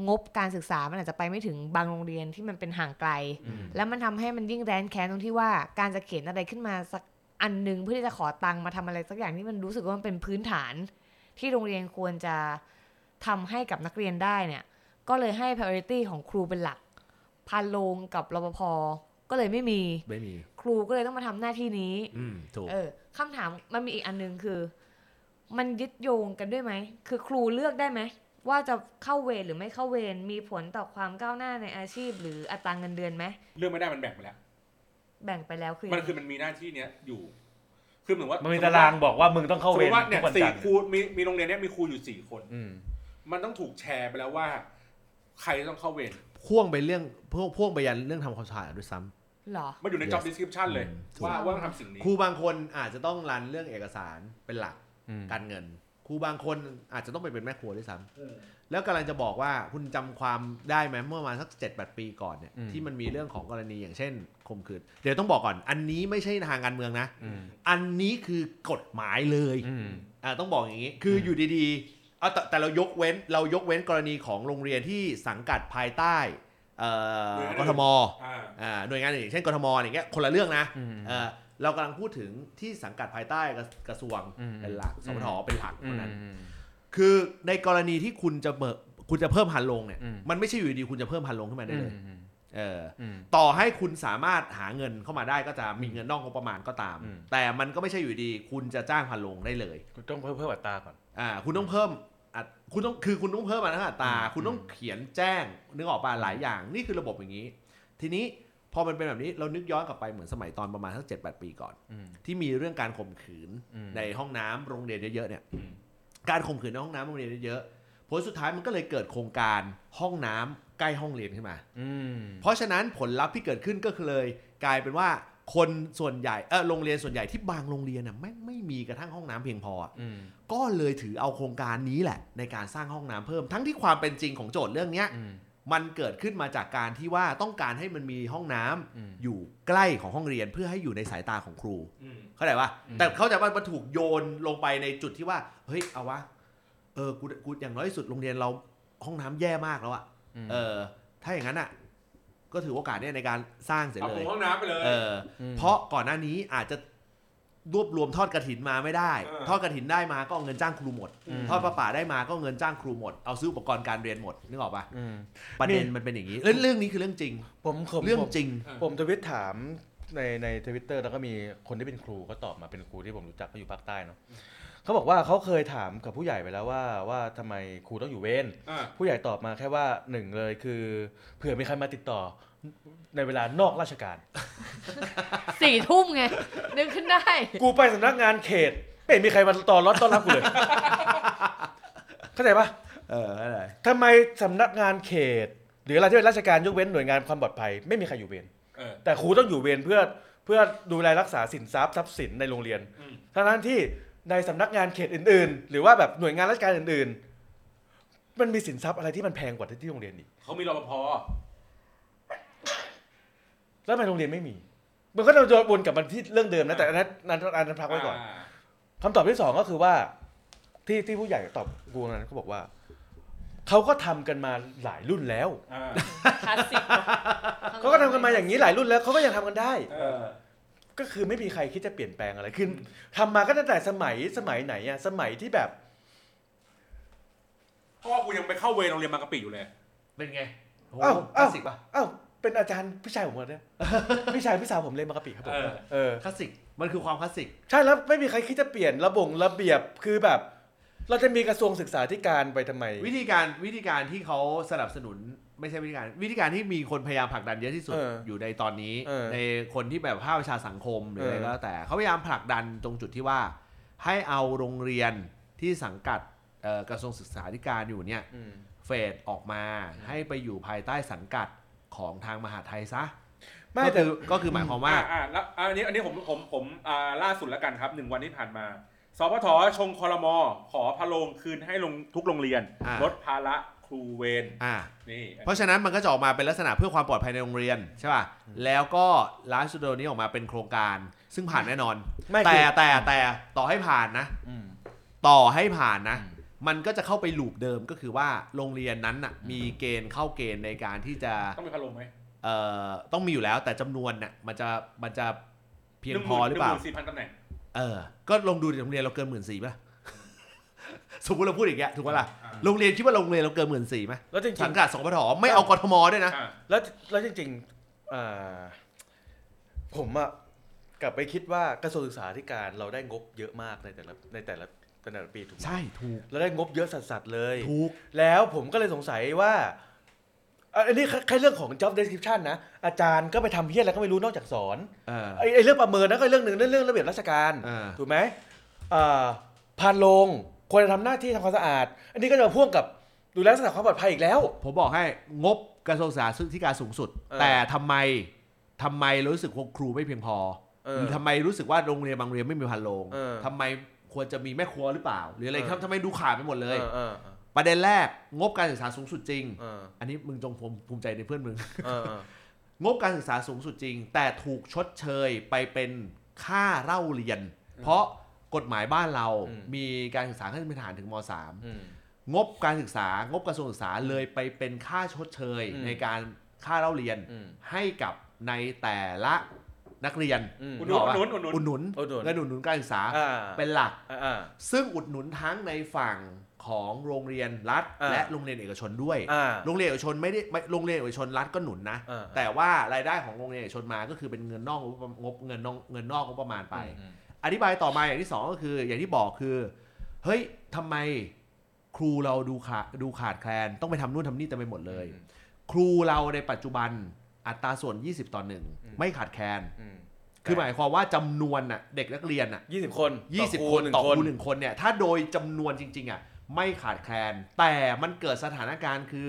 [SPEAKER 4] งบการศึกษา มันอาจจะไปไม่ถึงบางโรงเรียนที่มันเป็นห่างไกล
[SPEAKER 2] อืม
[SPEAKER 4] แล้วมันทำให้มันยิ่งแร้นแค้นตรงที่ว่าการจะเขียนอะไรขึ้นมาสักอันหนึ่งเพื่อที่จะขอตังค์มาทำอะไรสักอย่างที่มันรู้สึกว่ามันเป็นพื้นฐาน ที่โรงเรียนควรจะทำให้กับนักเรียนได้เนี่ย ก็เลยให้ priority ของครูเป็นหลักพันโรงกับรปภ ก็เลยไม่มี
[SPEAKER 1] ไม่มี
[SPEAKER 4] ครูก็เลยต้องมาทำหน้าที่นี้
[SPEAKER 1] อืมถูก
[SPEAKER 4] เออคำถามมันมีอีกอันหนึงคือ มันยึดโยงกันด้วยไหมคือครูเลือกได้ไหมว่าจะเข้าเวรหรือไม่เข้าเวรมีผลต่อความก้าวหน้าในอาชีพ หรืออัตราเงินเดือนไหม
[SPEAKER 3] เรื่องไม่ได้มันแบ่งไปแล้ว
[SPEAKER 4] แบ่งไปแล้วคือ
[SPEAKER 3] มันคือมันมีหน้าที่เนี้ยอยู่ คือเหมือนว่า
[SPEAKER 2] มันมี
[SPEAKER 3] สติ
[SPEAKER 2] ตารางบอกว่ามึงต้องเข้า
[SPEAKER 3] สม
[SPEAKER 2] เว
[SPEAKER 3] ม
[SPEAKER 2] ร
[SPEAKER 3] ติว่าเนี่ย
[SPEAKER 2] ทุกวัน
[SPEAKER 3] สี่
[SPEAKER 2] จันทร์
[SPEAKER 3] ครูมีมีโรงเรียนเนี้ยมีครูอยู่สี่คน
[SPEAKER 2] อืม
[SPEAKER 3] มันต้องถูกแชร์ไปแล้วว่า ใครต้องเข้าเวร
[SPEAKER 1] พ่วงไปเรื่องพ่วงพ่วงไปยันเรื่องทำความสะอาดด้วยซ้ำ
[SPEAKER 4] เหรอ
[SPEAKER 3] มันอยู่ใน
[SPEAKER 1] Yes
[SPEAKER 3] job description เลย
[SPEAKER 1] อืม
[SPEAKER 3] ว่าว่าต้องทำสิ่งนี้
[SPEAKER 1] ครูบางคนอาจจะต้องรันเรื่องเอกสารเป็นหลัก
[SPEAKER 2] อืม
[SPEAKER 1] การเงินครูบางคนอาจจะต้องไปเป็นแม่ครัวด้วยซ้ำ
[SPEAKER 3] เออ
[SPEAKER 1] แล้วกำลังจะบอกว่าคุณจำความได้ไหมเมื่อประมาณสักเจ็ดแปดปีก่อนเนี่ย
[SPEAKER 2] อืม
[SPEAKER 1] ที่มันมีเรื่องของกรณีอย่างเช่นข่มขืนเดี๋ยวต้องบอกก่อน อันนี้ไม่ใช่ทางการเมืองนะ
[SPEAKER 2] อืม
[SPEAKER 1] อันนี้คือกฎหมายเลย
[SPEAKER 2] อืม
[SPEAKER 1] อ่าต้องบอกอย่างนี้คืออ
[SPEAKER 2] ม
[SPEAKER 1] อยู่ดีๆเอาแต่แต่เรายกเว้นเรายกเว้นกรณีของโรงเรียนที่สังกัดภายใต้ เอ่อ
[SPEAKER 3] หน่วยงาน
[SPEAKER 1] ก
[SPEAKER 3] อื่น
[SPEAKER 1] ทม
[SPEAKER 3] อ่า
[SPEAKER 1] อ่าหน่วยงานอื่นเช่นกทมอย่างเงี้ยคนละเรื่องนะ
[SPEAKER 2] อืม
[SPEAKER 1] เออเรากำลังพูดถึงที่สังกัดภายใต้กระกระทรวง
[SPEAKER 2] อืม
[SPEAKER 1] เป็นหลักสพทเป็นหลัก
[SPEAKER 2] อื
[SPEAKER 1] เท่ามนั้น
[SPEAKER 2] อืม
[SPEAKER 1] คือในกรณีที่คุณจะเบิกคุณจะเพิ่มพันลงเนี่ย
[SPEAKER 2] อืม
[SPEAKER 1] มันไม่ใช่อยู่ดีๆคุณจะเพิ่มพันลงขึ้นมาได้เลย
[SPEAKER 2] อืม
[SPEAKER 1] เออ
[SPEAKER 2] อืม
[SPEAKER 1] ต่อให้คุณสามารถหาเงินเข้ามาได้ก็จะมีเงินนอกงบประมาณก็ตาม
[SPEAKER 2] อืม
[SPEAKER 1] แต่มันก็ไม่ใช่อยู่ดี คุณจะจ้างพันโรงได้เลย
[SPEAKER 2] คุณต้องเพิ่มเพิ่มอัตราก่อน
[SPEAKER 1] อ่าคุณต้องเพิ่มอัด คุณต้องคือคุณต้องเพิ่มอัตรา
[SPEAKER 2] อืม
[SPEAKER 1] คุณต้องเขียนแจ้งนึกออกป่ะหลายอย่างนี่คือระบบอย่างนี้ ทีนี้พอมันเป็นแบบนี้เรานึกย้อนกลับไปเหมือนสมัยตอนประมาณสักเจ็ดแปดปีก่อน
[SPEAKER 2] อืม
[SPEAKER 1] ที่มีเรื่องการข่มขืน
[SPEAKER 2] อืม
[SPEAKER 1] ในห้องน้ำโรงเรียนเยอะๆเนี่ย
[SPEAKER 3] อืม
[SPEAKER 1] การข่มขืนในห้องน้ำโรงเรียนเยอะๆผลสุดท้ายมันก็เลยเกิดโครงการห้องน้ำใกล้ห้องเรียนขึ้นมา
[SPEAKER 2] อืม
[SPEAKER 1] เพราะฉะนั้นผลลัพธ์ที่เกิดขึ้นก็คือเลยกลายเป็นว่า คนส่วนใหญ่เออโรงเรียนส่วนใหญ่ที่บางโรงเรียนน่ะไม่งไม่มีกระทั่งห้องน้ำเพียงพออะ
[SPEAKER 2] อืม
[SPEAKER 1] ก็เลยถือเอาโครงการนี้แหละ ในการสร้างห้องน้ำเพิ่ม ทั้งที่ความเป็นจริงของโจทย์เรื่องเนี้ย
[SPEAKER 2] อืม
[SPEAKER 1] มันเกิดขึ้นมาจากการที่ว่าต้องการให้มันมีห้องน้ำ
[SPEAKER 2] อืม
[SPEAKER 1] อยู่ใกล้ของห้องเรียนเพื่อให้อยู่ในสายตาของครู
[SPEAKER 3] อืม
[SPEAKER 1] เข้าใจปะ
[SPEAKER 2] อืม
[SPEAKER 1] แต่เข้าใจว่ามันถูกโยนลงไปในจุดที่ว่า เฮ้ยเอาวะเออกูกูอย่างน้อยที่สุดโรงเรียนเราห้องน้ำแย่มากแล้วอะ
[SPEAKER 2] ม
[SPEAKER 1] เออถ้าอย่างนั้นอะ ก็ถือโอกาสเนี่ยในการสร้างเสร็จ
[SPEAKER 3] เอา
[SPEAKER 1] เล
[SPEAKER 3] ปรุ
[SPEAKER 1] ย
[SPEAKER 3] งห้องน้ำไปเลย
[SPEAKER 1] เออ
[SPEAKER 2] ม
[SPEAKER 1] เพราะก่อนหน้านี้อาจจะรวบรวมทอดกระถินมาไม่ได้
[SPEAKER 3] เออ
[SPEAKER 1] ทอดกระถินได้มาก็เอาเงินจ้างครูหมด
[SPEAKER 2] อืม
[SPEAKER 1] ทอดประป่าได้มาก็เงินจ้างครูหมด เอาซื้ออุปกรณ์การเรียนหมดนึกออกปะ
[SPEAKER 2] อืม
[SPEAKER 1] ประเด็น
[SPEAKER 2] นี่
[SPEAKER 1] มันเป็นอย่างนี้เรื่องเรื่องนี้คือเรื่องจริง
[SPEAKER 2] ผมผม
[SPEAKER 1] เรื่อง
[SPEAKER 2] ผม
[SPEAKER 1] จริง
[SPEAKER 2] ผมทวิตถามในในทวิตเตอร์แล้วก็มีคนที่เป็นครูก็ตอบมาเป็นครูที่ผมรู้จักเขาอยู่ภาคใต้เนาะ เขาบอกว่าเขาเคยถามกับผู้ใหญ่ไปแล้วว่าว่าทำไมครูต้องอยู่เวร
[SPEAKER 3] อ่า
[SPEAKER 2] ผู้ใหญ่ตอบมาแค่ว่าหนึ่งเลยคือเผื่อมีใครมาติดต่อในเวลานอกราชการ
[SPEAKER 4] สี่ทุ่มไง นึกขึ้นได้
[SPEAKER 2] กูไปสำนักงานเขตไม่เห็นมีใครมาต่อรถต้อนรับกูเลย เข้าใจปะ
[SPEAKER 1] เอออะไร
[SPEAKER 2] ทำไมสำนักงานเขต หรืออะไรที่เป็นราชการยกเว้นหน่วยงานความปลอดภัยไม่มีใครอยู่เวร
[SPEAKER 3] เออ
[SPEAKER 2] แต่ครูต้องอยู่เวรเพื่อเพื่อดูแลรักษาสินทรัพย์ทรัพย์สินในโรงเรียน
[SPEAKER 3] อืม
[SPEAKER 2] ทั้งนั้นที่ ในสำนักงานเขตอื่น ๆ หรือว่าแบบหน่วยงานราชการอื่น ๆ มันมีสินทรัพย์อะไรที่มันแพงกว่าที่โรงเรียนอีก
[SPEAKER 3] เขามีรปภ
[SPEAKER 2] แล้วทำไมโรงเรียนไม่มี มันก็จะวนกลับมาที่เรื่องเดิมนะแต่อันนั้นอันนั้นอันนั้นพักไว้ก่อนาคำตอบที่สองก็คือว่า ที่ที่ผู้ใหญ่ตอบกูนั้นเขาบอกว่าเขาก็ทำกันมาหลายรุ่นแล้ว
[SPEAKER 3] อ่า
[SPEAKER 4] คลาสสิก
[SPEAKER 2] เขาก็ทำกันมาอย่างนี้หลายรุ่นแล้วเขาก็ยังทำกันได้
[SPEAKER 3] เออ
[SPEAKER 2] ก็คือไม่มีใครคิดจะเปลี่ยนแปลงอะไรคือทำมาก็ตั้งแต่สมัยสมัยไหนอะสมัยที่แบบ
[SPEAKER 3] เพราะว่ากูยังไปเข้าเวรโรงเรียนบางกะปิอยู่เลย
[SPEAKER 1] เป็นไงโอ้
[SPEAKER 2] อ้าว
[SPEAKER 1] ค
[SPEAKER 2] อ้า
[SPEAKER 1] ลาว สสิกปะ
[SPEAKER 2] อ้าวเป็นอาจารย์พี่ชายผมเนี่ย พี่ชายพี่สาวผมเรียนมากะปิครับผม
[SPEAKER 3] เออ
[SPEAKER 2] เออ
[SPEAKER 1] คลาสสิก มันคือความคลาสสิก
[SPEAKER 2] ใช่แล้วไม่มีใครคิดจะเปลี่ยนระบงระเบียบคือแบบ เราจะมีกระทรวงศึกษาธิการไปทำไม
[SPEAKER 1] วิธีการวิธีการที่เขาสนับสนุน ไม่ใช่วิธีการวิธีการที่มีคนพยายามผลักดันเยอะที่สุด
[SPEAKER 2] เออ
[SPEAKER 1] อยู่ในตอนนี้
[SPEAKER 2] เออ
[SPEAKER 1] ในคนที่แบบภาควิชาสังคมหรืออะไร
[SPEAKER 2] เออ
[SPEAKER 1] ก็แล้วแต่เขาพยายามผลักดันตรงจุดที่ว่า ให้เอาโรงเรียนที่สังกัดเอ่อกระทรวงศึกษาธิการอยู่เนี่ย
[SPEAKER 2] อืม
[SPEAKER 1] เฟดออกมาให้ไปอยู่ภายใต้สังกัดของทางมหาดไทยซะ
[SPEAKER 2] ไม่
[SPEAKER 1] ก็
[SPEAKER 2] แต่
[SPEAKER 1] คือก็คือหมายความว่า
[SPEAKER 3] อ่าอ่าแล้วอันนี้อันนี้ผมผมผมอ่าล่าสุดแล้วกันครับหนึ่งวันที่ผ่านมาสพทชงคอรมอขอพะโรงคืนให้ลงทุกโรงเรียน
[SPEAKER 1] อ่า
[SPEAKER 3] ลดภาระค รูเวร
[SPEAKER 1] อ่า
[SPEAKER 3] นี่
[SPEAKER 1] เพราะฉะนั้นมันก็จะออกมาเป็นลักษณะเพื่อความปลอดภัยในโรงเรียนใช่ป่ะแล้วก็ร้านสตูดิโอนี้ออกมาเป็นโครงการ ซึ่งผ่านแน่นอน
[SPEAKER 2] ไม่
[SPEAKER 1] แต่
[SPEAKER 2] คือ
[SPEAKER 1] แต่แต่ต่อให้ผ่านนะ
[SPEAKER 2] อืม
[SPEAKER 1] ต่อให้ผ่านนะ
[SPEAKER 2] อืม
[SPEAKER 1] มันก็จะเข้าไปลูปเดิมก็คือว่าโรงเรียนนั้นน่ะมีเกณฑ์เข้าเกณฑ์ในการที่จะ
[SPEAKER 3] ต้องมีพะโรงไหม
[SPEAKER 1] เอ่อต้องมีอยู่แล้วแต่จำนวนน่ะมันจะมันจะเพียงพอหรือเปล่า
[SPEAKER 3] นึ่งมื่นสี่พันตำแหน่ง
[SPEAKER 1] เออก็ลองดูดิโรงเรียนเราเกินหมื่นสี่ป่ะ สมมติเราพูดอย่างเงี้ยถูกปะล่ะ
[SPEAKER 3] อ่า
[SPEAKER 1] โรงเรียนคิดว่าโรงเรียนเราเกินหมื่นสี่ไหม
[SPEAKER 2] แล้วจริง
[SPEAKER 1] สังกัดสปทไม่เอากทมด้วยนะ
[SPEAKER 3] อ่า
[SPEAKER 2] ๆแล้วแล้วจริงๆอ่าผมอะกลับไปคิดว่ากระทรวงศึกษาธิการเราได้งบเยอะมากในแต่ละในแต่ละแต่ละปีถูกไหม
[SPEAKER 1] ใช่ถูก
[SPEAKER 2] เราได้งบเยอะสัสๆเลย
[SPEAKER 1] ถูก
[SPEAKER 2] แล้วผมก็เลยสงสัยว่าอะอันนี้แค่แค่เรื่องของ job description นะ อาจารย์ก็ไปทำเพี้ยอะไรก็ไม่รู้นอกจากสอน
[SPEAKER 1] เออ
[SPEAKER 2] ไอ้ไอ้เรื่องประเมินนั่นก็เรื่องหนึ่งนั่นเรื่องระเบียบราชการ
[SPEAKER 1] อ่า
[SPEAKER 2] ถูกไหมอ่าพานโรง ควรจะทำหน้าที่ทำความสะอาด อันนี้ก็จะมาพ่วงกับดูแลรักษาความปลอดภัยอีกแล้ว
[SPEAKER 1] ผมบอกให้งบกระทรวงศึกษาธิการสูงสุด
[SPEAKER 2] เออ
[SPEAKER 1] แต่ทำไมทำไมรู้สึกว่าครูไม่เพียงพอ
[SPEAKER 2] เออ
[SPEAKER 1] หรือทำไมรู้สึกว่าโรงเรียนบางโรงเรียนไม่มีพันโรง
[SPEAKER 2] เออ
[SPEAKER 1] ทำไมควรจะมีแม่ครัวหรือเปล่า หรืออะไร
[SPEAKER 2] เออ
[SPEAKER 1] ครับทำไมดูขาดไปหมดเลย
[SPEAKER 2] เออเออ
[SPEAKER 1] ประเด็นแรกงบการศึกษาสูงสุดจริง
[SPEAKER 2] เออ
[SPEAKER 1] อันนี้มึงจงภูมิภูมิใจในเพื่อนมึง
[SPEAKER 2] เออเออ
[SPEAKER 1] งบการศึกษาสูงสุดจริง แต่ถูกชดเชยไปเป็นค่าเล่าเรียน เพราะ กฎหมายบ้านเรามีการศึกษาขั้นพื้นฐานถึงม .3
[SPEAKER 2] อืม
[SPEAKER 1] งบการศึกษางบกระทรวงศึกษาเลยไปเป็นค่าชดเชย
[SPEAKER 2] อืม
[SPEAKER 1] ในการค่าเล่าเรียน
[SPEAKER 2] อืม
[SPEAKER 1] ให้กับในแต่ละนักเรียน
[SPEAKER 2] อืม
[SPEAKER 3] อุด
[SPEAKER 1] นึ
[SPEAKER 3] ห
[SPEAKER 1] ก
[SPEAKER 3] นุ
[SPEAKER 1] อนอกปะ
[SPEAKER 3] อุดหนุนอุดหนุน
[SPEAKER 1] อุดหนุน
[SPEAKER 2] อุดหนุน
[SPEAKER 1] เงินอุดหนุนการศึกษา
[SPEAKER 2] อ่า
[SPEAKER 1] เป็นหลัก
[SPEAKER 2] อ่า
[SPEAKER 1] ซึ่งอุดหนุนทั้งในฝั่งของโรงเรียนรัฐ
[SPEAKER 2] อ่า
[SPEAKER 1] และโรงเรียนเอกชนด้วย
[SPEAKER 2] อ่า
[SPEAKER 1] โรงเรียนเอกชนไม่ได้ไม่โรงเรียนเอกชนรัฐก็หนุนนะ
[SPEAKER 2] อ่า
[SPEAKER 1] แต่ว่ารายได้ของโรงเรียนเอกชนมาก็คือเป็นเงินนอกงบงบเงินนอกเงินนอกงบประมาณไป
[SPEAKER 2] อืม
[SPEAKER 1] อธิบายต่อมาอย่างที่สองก็คือ อย่างที่บอกคือเฮ้ยทำไมครูเราดูขาดดูขาดแคลนต้องไปทำนู่นทำนี่เต็มไปหมดเลย
[SPEAKER 2] อืม
[SPEAKER 1] ครูเราในปัจจุบันอัตราส่วน 20 ต่อหนึ่ง
[SPEAKER 2] อืม
[SPEAKER 1] ไม่ขาดแคลน
[SPEAKER 2] อืม
[SPEAKER 1] คือหมายความว่าจำนวนน่ะเด็กนักเรียนน่ะ
[SPEAKER 2] ยี่สิบคน
[SPEAKER 1] 20
[SPEAKER 2] ต่
[SPEAKER 1] คน
[SPEAKER 2] หง
[SPEAKER 1] ต่อครูหนึ่งคนเนี่ยถ้าโดยจำนวนจริง ๆอะไม่ขาดแคลน แต่มันเกิดสถานการณ์คือ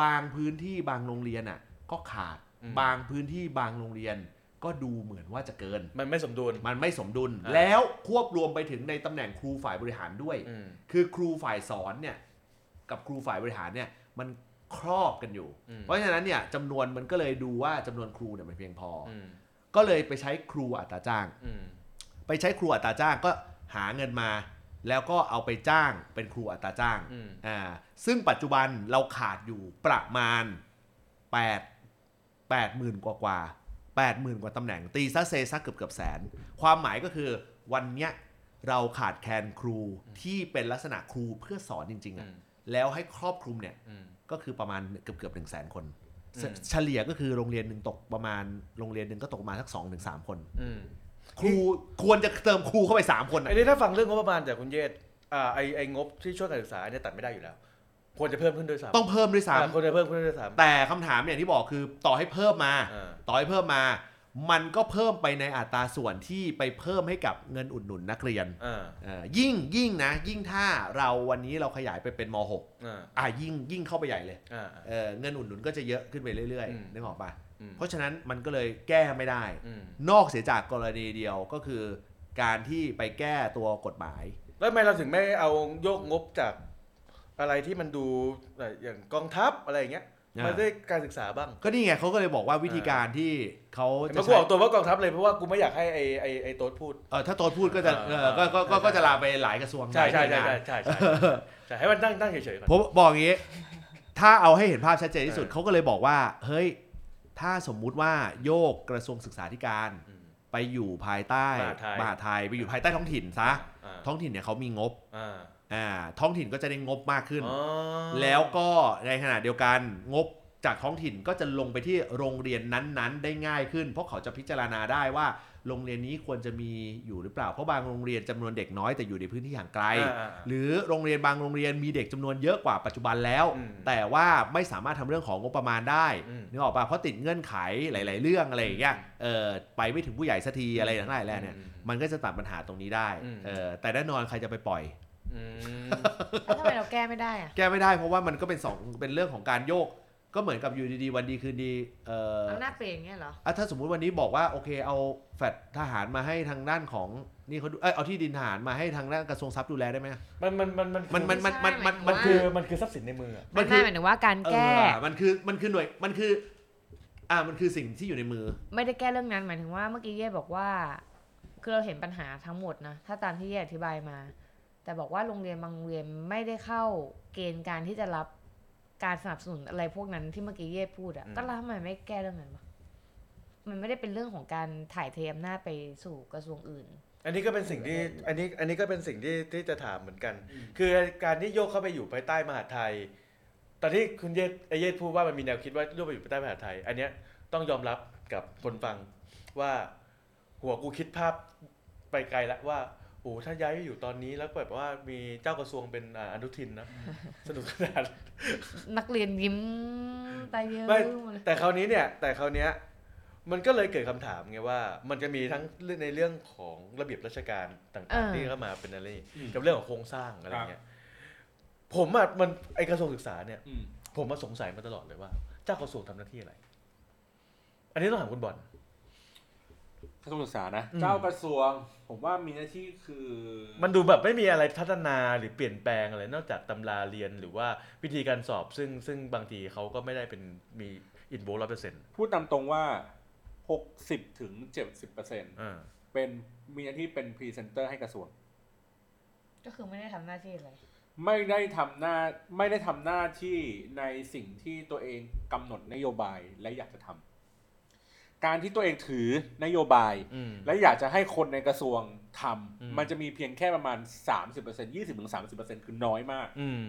[SPEAKER 1] บางพื้นที่บางโรงเรียนอะก็ขาด
[SPEAKER 2] อืม
[SPEAKER 1] บางพื้นที่บางโรงเรียน ก็ดูเหมือนว่าจะเกิน
[SPEAKER 2] มันไม่สมดุล
[SPEAKER 1] มันไม่สมดุล
[SPEAKER 2] อ่า
[SPEAKER 1] แล้วควบรวมไปถึงในตำแหน่งครูฝ่ายบริหารด้วย
[SPEAKER 2] อืม
[SPEAKER 1] คือครูฝ่ายสอนเนี่ยกับครูฝ่ายบริหารเนี่ยมันครอบกันอยู่
[SPEAKER 2] อืม
[SPEAKER 1] เพราะฉะนั้นเนี่ยจำนวนมันก็เลยดูว่าจำนวนครูเนี่ยมันเพียงพออ
[SPEAKER 2] อืม
[SPEAKER 1] ก็เลยไปใช้ครูอัตราจ้าง
[SPEAKER 2] อืม
[SPEAKER 1] ไปใช้ครูอัตราจ้างก็หาเงินมา แล้วก็เอาไปจ้างเป็นครูอัตราจ้าง
[SPEAKER 2] อืม
[SPEAKER 1] อ่า ซึ่งปัจจุบันเราขาดอยู่ประมาณ8 8หมื่นกว่ากว่า 8หมื่นกว่าตำแหน่ง ตีซะเซซักเกือบเกือบแสน ความหมายก็คือวันเนี้ยเราขาดแคลนครูที่เป็นลักษณะครูเพื่อสอนจริงๆ
[SPEAKER 2] อื
[SPEAKER 1] อะ
[SPEAKER 2] ม
[SPEAKER 1] แล้วให้ครอบคลุมเนี่ย
[SPEAKER 2] อืม
[SPEAKER 1] ก็คือประมาณเกือบเกือบหนึ่งแสนคน
[SPEAKER 2] อืม
[SPEAKER 1] เฉลี่ยก็คือโรงเรียนหนึ่งตกประมาณโรงเรียนหนึ่งก็ตกประมาณสักสองถึงสามคน
[SPEAKER 2] อืม
[SPEAKER 1] ครูควรจะเติมครูเข้าไปสามคน
[SPEAKER 2] ไอ้
[SPEAKER 1] อะ
[SPEAKER 2] นี่ถ้าฟังเรื่องงบประมาณจากคุณเยศอ่าไอไองบที่ช่วยการศึกษาเนี่ยตัดไม่ได้อยู่แล้ว ควรจะเพิ่มขึ้นด้วยซ้ำ
[SPEAKER 1] ต้องเพิ่มด้วย
[SPEAKER 2] อ่า
[SPEAKER 1] ซ้ำ
[SPEAKER 2] ควรจะเพิ่มขึ้นด้วยซ้ำ
[SPEAKER 1] แต่คำถามอย่างที่บอกคือต่อให้เพิ่มมา
[SPEAKER 2] อ่า
[SPEAKER 1] ต่อให้เพิ่มมา มันก็เพิ่มไปในอัตราส่วนที่ไปเพิ่มให้กับเงินอุดหนุนนักเรียน
[SPEAKER 2] อ่า
[SPEAKER 1] เอ่อยิ่งยิ่งนะ ยิ่งถ้าเราวันนี้เราขยายไปเป็นม .6
[SPEAKER 2] อ่า
[SPEAKER 1] อะยิ่งยิ่งเข้าไปใหญ่เลย
[SPEAKER 2] อ่า
[SPEAKER 1] เออเงินอุดหนุนก็จะเยอะขึ้นไปเรื่อย
[SPEAKER 2] อืม
[SPEAKER 1] ๆนึกออกปะ
[SPEAKER 2] อืม
[SPEAKER 1] เพราะฉะนั้นมันก็เลยแก้ไม่ได้
[SPEAKER 2] อืม
[SPEAKER 1] นอกเสียจากกรณีเดียวก็คือ การที่ไปแก้ตัวกฎหมาย
[SPEAKER 2] แล้วทำไมเราถึงไม่เอาโยกงบจาก อะไรที่มันดูเอ่ออย่างกองทัพอะไรอย่างเงี้ย
[SPEAKER 1] อ่าม
[SPEAKER 2] มาด้วยการศึกษาบ้าง
[SPEAKER 1] ก็นี่ไงเขาก็เลยบอกว่าวิธีการที่เขา
[SPEAKER 2] เห็น
[SPEAKER 1] จะ
[SPEAKER 2] ไหมกู
[SPEAKER 1] ใช้
[SPEAKER 2] ออกตัวว่ากองทัพเลยเพราะว่ากูไม่อยากให้ไอไอไอโต๊ดพูด
[SPEAKER 1] เออถ้าโตนพูดก็จะ
[SPEAKER 2] อ่า
[SPEAKER 1] เออก็ก็ก็
[SPEAKER 2] ใช่
[SPEAKER 1] ก็จะลามไปหลายกระทรวง
[SPEAKER 2] ใช่ใช่
[SPEAKER 1] หลายหน่
[SPEAKER 2] ใช่
[SPEAKER 1] วยงาน
[SPEAKER 2] ใช่ใช่ใช่ใช่ให้มันตั้งตั้งเฉยๆก่อน
[SPEAKER 1] ผมบอกอย่างนี้ ถ้าเอาให้เห็นภาพชัดเจนที่สุด
[SPEAKER 2] เออ
[SPEAKER 1] เขาก็เลยบอกว่า เฮ้ย ถ้าสมมุติว่าโยกกระทรวงศึกษาธิการ
[SPEAKER 2] อืม
[SPEAKER 1] ไปอยู่ภายใต้
[SPEAKER 2] มหาดไทย
[SPEAKER 1] มหาดไทยไปอยู่ภายใต้ท้องถิ่นซะ
[SPEAKER 2] อ่า
[SPEAKER 1] ท้องถิ่นเนี่ยเขามีงบ
[SPEAKER 2] อ่า
[SPEAKER 1] อ่าท้องถิ่นก็จะได้งบมากขึ้น
[SPEAKER 2] อ๋อ
[SPEAKER 1] แล้วก็ในขณะเดียวกันงบจากท้องถิ่นก็จะลงไปที่โรงเรียนนั้นๆ ได้ง่ายขึ้น เพราะเขาจะพิจารณาได้ว่าโรงเรียนนี้ควรจะมีอยู่หรือเปล่า เพราะบางโรงเรียนจำนวนเด็กน้อยแต่อยู่ในพื้นที่ห่างไกล
[SPEAKER 2] อ่าอ่า
[SPEAKER 1] หรือโรงเรียนบางโรงเรียนมีเด็กจำนวนเยอะกว่าปัจจุบันแล้ว
[SPEAKER 2] อืม
[SPEAKER 1] แต่ว่าไม่สามารถทำเรื่องของงบประมาณได้
[SPEAKER 2] อืม
[SPEAKER 1] นึกออกป่ะเพราะติดเงื่อนไขหลาย ๆ เรื่องอะไรอย่างเงี้ย
[SPEAKER 2] อืม
[SPEAKER 1] เออไปไม่ถึงผู้ใหญ่สักทีอะไรทั้งหลายแหล่เนี่ย
[SPEAKER 2] อืม
[SPEAKER 1] มันก็จะตัดปัญหาตรงนี้ได้
[SPEAKER 2] อืม
[SPEAKER 1] เออแต่แน่นอนใครจะไปปล่อย
[SPEAKER 2] อืม
[SPEAKER 4] แล้วทำไมเราแก้ไม่ได้อะ
[SPEAKER 1] แก้ไม่ได้เพราะว่ามันก็เป็นสองเป็นเรื่องของการโยก ก็เหมือนกับอยู่ดีๆวันดีคืนดีเออ
[SPEAKER 4] เอาหน้าเปลี่ยนอย่างเงี้ยเหรอ
[SPEAKER 1] อะถ้าสมมุติวันนี้บอกว่าโอเคเอาแฟดทหารมาให้ทางด้านของนี่เขาดูเอยเอาที่ดินทหารมาให้ทางด้านกระทรวงทรัพย์ดูแลได้ไหม
[SPEAKER 2] มันมันมันมัน
[SPEAKER 1] มันมันมันมันมัน
[SPEAKER 2] มัน
[SPEAKER 1] น
[SPEAKER 2] คื
[SPEAKER 1] คืออ
[SPEAKER 2] มันคือทรัพย์สินในมืออะ
[SPEAKER 1] มัน
[SPEAKER 4] ไม่
[SPEAKER 1] คือ
[SPEAKER 4] หมายถึงว่าการแก้
[SPEAKER 1] เออมันคือมันคือหน่วยมันคือ อ่ามันคือสิ่งที่อยู่ในมือ
[SPEAKER 4] ไม่ได้แก้เรื่องนั้นหมายถึงว่าเมื่อกี้เย่บอกว่า คือเราเห็นปัญหาทั้งหมดนะ ถ้าตามที่เย่อธิบายมา แต่บอกว่าโรงเรียนบางโรงเรียนไม่ได้เข้าเกณฑ์การที่จะรับการสนับสนุนอะไรพวกนั้นที่เมื่อกี้เย่พูดอะก็แล้วทำไมไม่แก้เรื่องนั้นวะมันไม่ได้เป็นเรื่องของการถ่ายเทอำนาจไปสู่กระทรวงอื่น
[SPEAKER 2] อันนี้ก็เป็นสิ่งที่อันนี้อันนี้ก็เป็นสิ่งที่ที่จะถามเหมือนกัน คือการที่โยกเข้าไปอยู่ภายใต้มหาดไทย ตอนที่คุณเยศไอเยศพูดว่ามันมีแนวคิดว่าโยกไปอยู่ภายใต้มหาดไทย อันเนี้ยต้องยอมรับกับคนฟังว่าหัวกูคิดภาพไปไกลแล้วว่า โอ้ถ้าย้ายไปอยู่ตอนนี้แล้วแบบว่ามีเจ้ากระทรวงเป็นอ่าอนุทินนะสนุกสนาน
[SPEAKER 4] นักเรียนยิ้มตาเยอะ
[SPEAKER 2] ไม่
[SPEAKER 4] หมดเลย
[SPEAKER 2] แต่คราวนี้เนี่ย แต่คราวเนี้ยมันก็เลยเกิดคำถามไงว่า มันจะมีทั้งเรื่องในเรื่องของระเบียบราชการต่างๆที่เข้ามาเป็นอะไร
[SPEAKER 3] อืม
[SPEAKER 2] กับเรื่องของโครงสร้างอะไรเงี้ยผมอะมันไอกระทรวงศึกษาเนี่ย
[SPEAKER 3] อืม
[SPEAKER 2] ผมมาสงสัยมาตลอดเลยว่า เจ้ากระทรวงทำหน้าที่อะไร อันนี้ต้องถามคุณบอล
[SPEAKER 3] กระทรวงศึกษานะ
[SPEAKER 2] อืม
[SPEAKER 3] เจ้ากระทรวง ผมว่ามีหน้าที่คือ
[SPEAKER 2] มันดูแบบไม่มีอะไรพัฒนาหรือเปลี่ยนแปลงอะไรนอกจากตำราเรียนหรือว่าวิธีการสอบซึ่งซึ่งบางทีเขาก็ไม่ได้เป็นมีอินโวร้อยเปอร์เซ็นต์
[SPEAKER 3] พูดตามตรงว่า 60ถึง70เปอร์เซ็นต์
[SPEAKER 2] อ่า
[SPEAKER 3] เป็นมีหน้าที่เป็นพรีเซนเตอร์ให้กระทรวง
[SPEAKER 4] ก็คือไม่ได้ทำหน้าที่อะไร
[SPEAKER 3] ไม่ได้ทำหน้าไม่ได้ทำหน้าที่ในสิ่งที่ตัวเองกำหนดนโยบายและอยากจะท การที่ตัวเองถือนโยบาย
[SPEAKER 2] อืม
[SPEAKER 3] และอยากจะให้คนในกระทรวงทำ
[SPEAKER 2] อืม
[SPEAKER 3] มันจะมีเพียงแค่ประมาณ 30% 20-30%คือน้อยมาก
[SPEAKER 2] อืม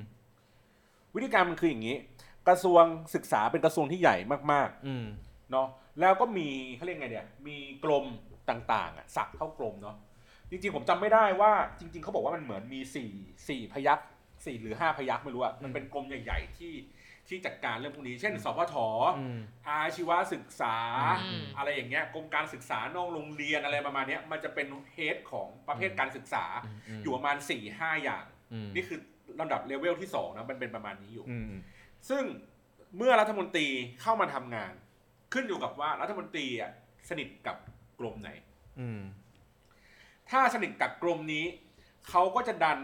[SPEAKER 3] วิธีการมันคืออย่างนี้ กระทรวงศึกษาเป็นกระทรวงที่ใหญ่มาก
[SPEAKER 2] อืม
[SPEAKER 3] ๆเนาะแล้วก็มีเขาเรียกไงเนี่ยมีกรมต่างๆอะสักเข้ากรมเนาะจริงๆผมจำไม่ได้ว่าจริง ๆเขาบอกว่ามันเหมือนมีสี่สี่พยักสี่หรือห้าพยักไม่รู้อะมันเป็นกรมใหญ่ ๆ ที่ ที่จัดการเรื่องพวกนี้ เช่นสพท
[SPEAKER 2] อืม
[SPEAKER 3] อาชีวศึกษา
[SPEAKER 4] อืม
[SPEAKER 3] อะไรอย่างเงี้ยกรมการศึกษานอกโรงเรียนอะไรประมาณเนี้ยมันจะเป็นเฮดของประเภทการศึกษา อยู่ประมาณ4ี่ห้าอย่าง
[SPEAKER 2] อืม
[SPEAKER 3] นี่คือลำดับเลเวลที่2นะมันเป็นประมาณนี้อยู่
[SPEAKER 2] อืม
[SPEAKER 3] ซึ่งเมื่อรัฐมนตรีเข้ามาทำงาน ขึ้นอยู่กับว่ารัฐมนตรีอะสนิทกับกรมไหน
[SPEAKER 2] อืม
[SPEAKER 3] ถ้าสนิทกับกรมนี้เขาก็จะดัน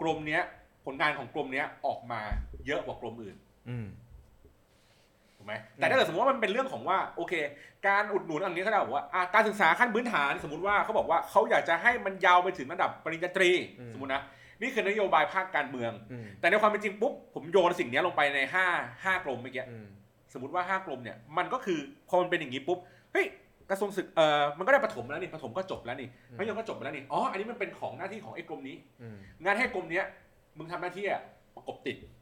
[SPEAKER 3] กรมเนี้ย ผลงานของกรมเนี้ยออกมาเยอะกว่ากรมอื่น
[SPEAKER 2] อืม
[SPEAKER 3] ถูกไหมแต่ถ้าเกิดสมมติว่ามันเป็นเรื่องของว่า โอเค การอุดหนุนอันนี้เขาจะบอกว่าอะการศึกษาขั้นพื้นฐานสมมติว่าเขาบอกว่าเขาอยากจะให้มันยาวไปถึงระดับปริญญาตรี
[SPEAKER 2] อืม
[SPEAKER 3] สมมตินะนี่คือนโยบายภาคการเมือง
[SPEAKER 2] อืม
[SPEAKER 3] แต่ในความเป็นจริงปุ๊บผมโยนสิ่งนี้ลงไปในห้าห้ากรมเมื่อกี้
[SPEAKER 2] อืม
[SPEAKER 3] สมมติว่าห้ากรมเนี่ยมันก็คือพอมันเป็นอย่างนี้ปุ๊บเฮ้ยกระทรวงศึกเอ่อมันก็ได้ประถมแล้วนี่ประถมก็จบแล้วนี่มัธยมก็จบไปแล้วนี่อ๋ออันนี้มันเป็นของหน้าที่ของไอ้กรมนี้
[SPEAKER 2] อืม
[SPEAKER 3] งานให้กรมเนี้ยมึงทำหน้าที่อะประกบติด
[SPEAKER 2] อืม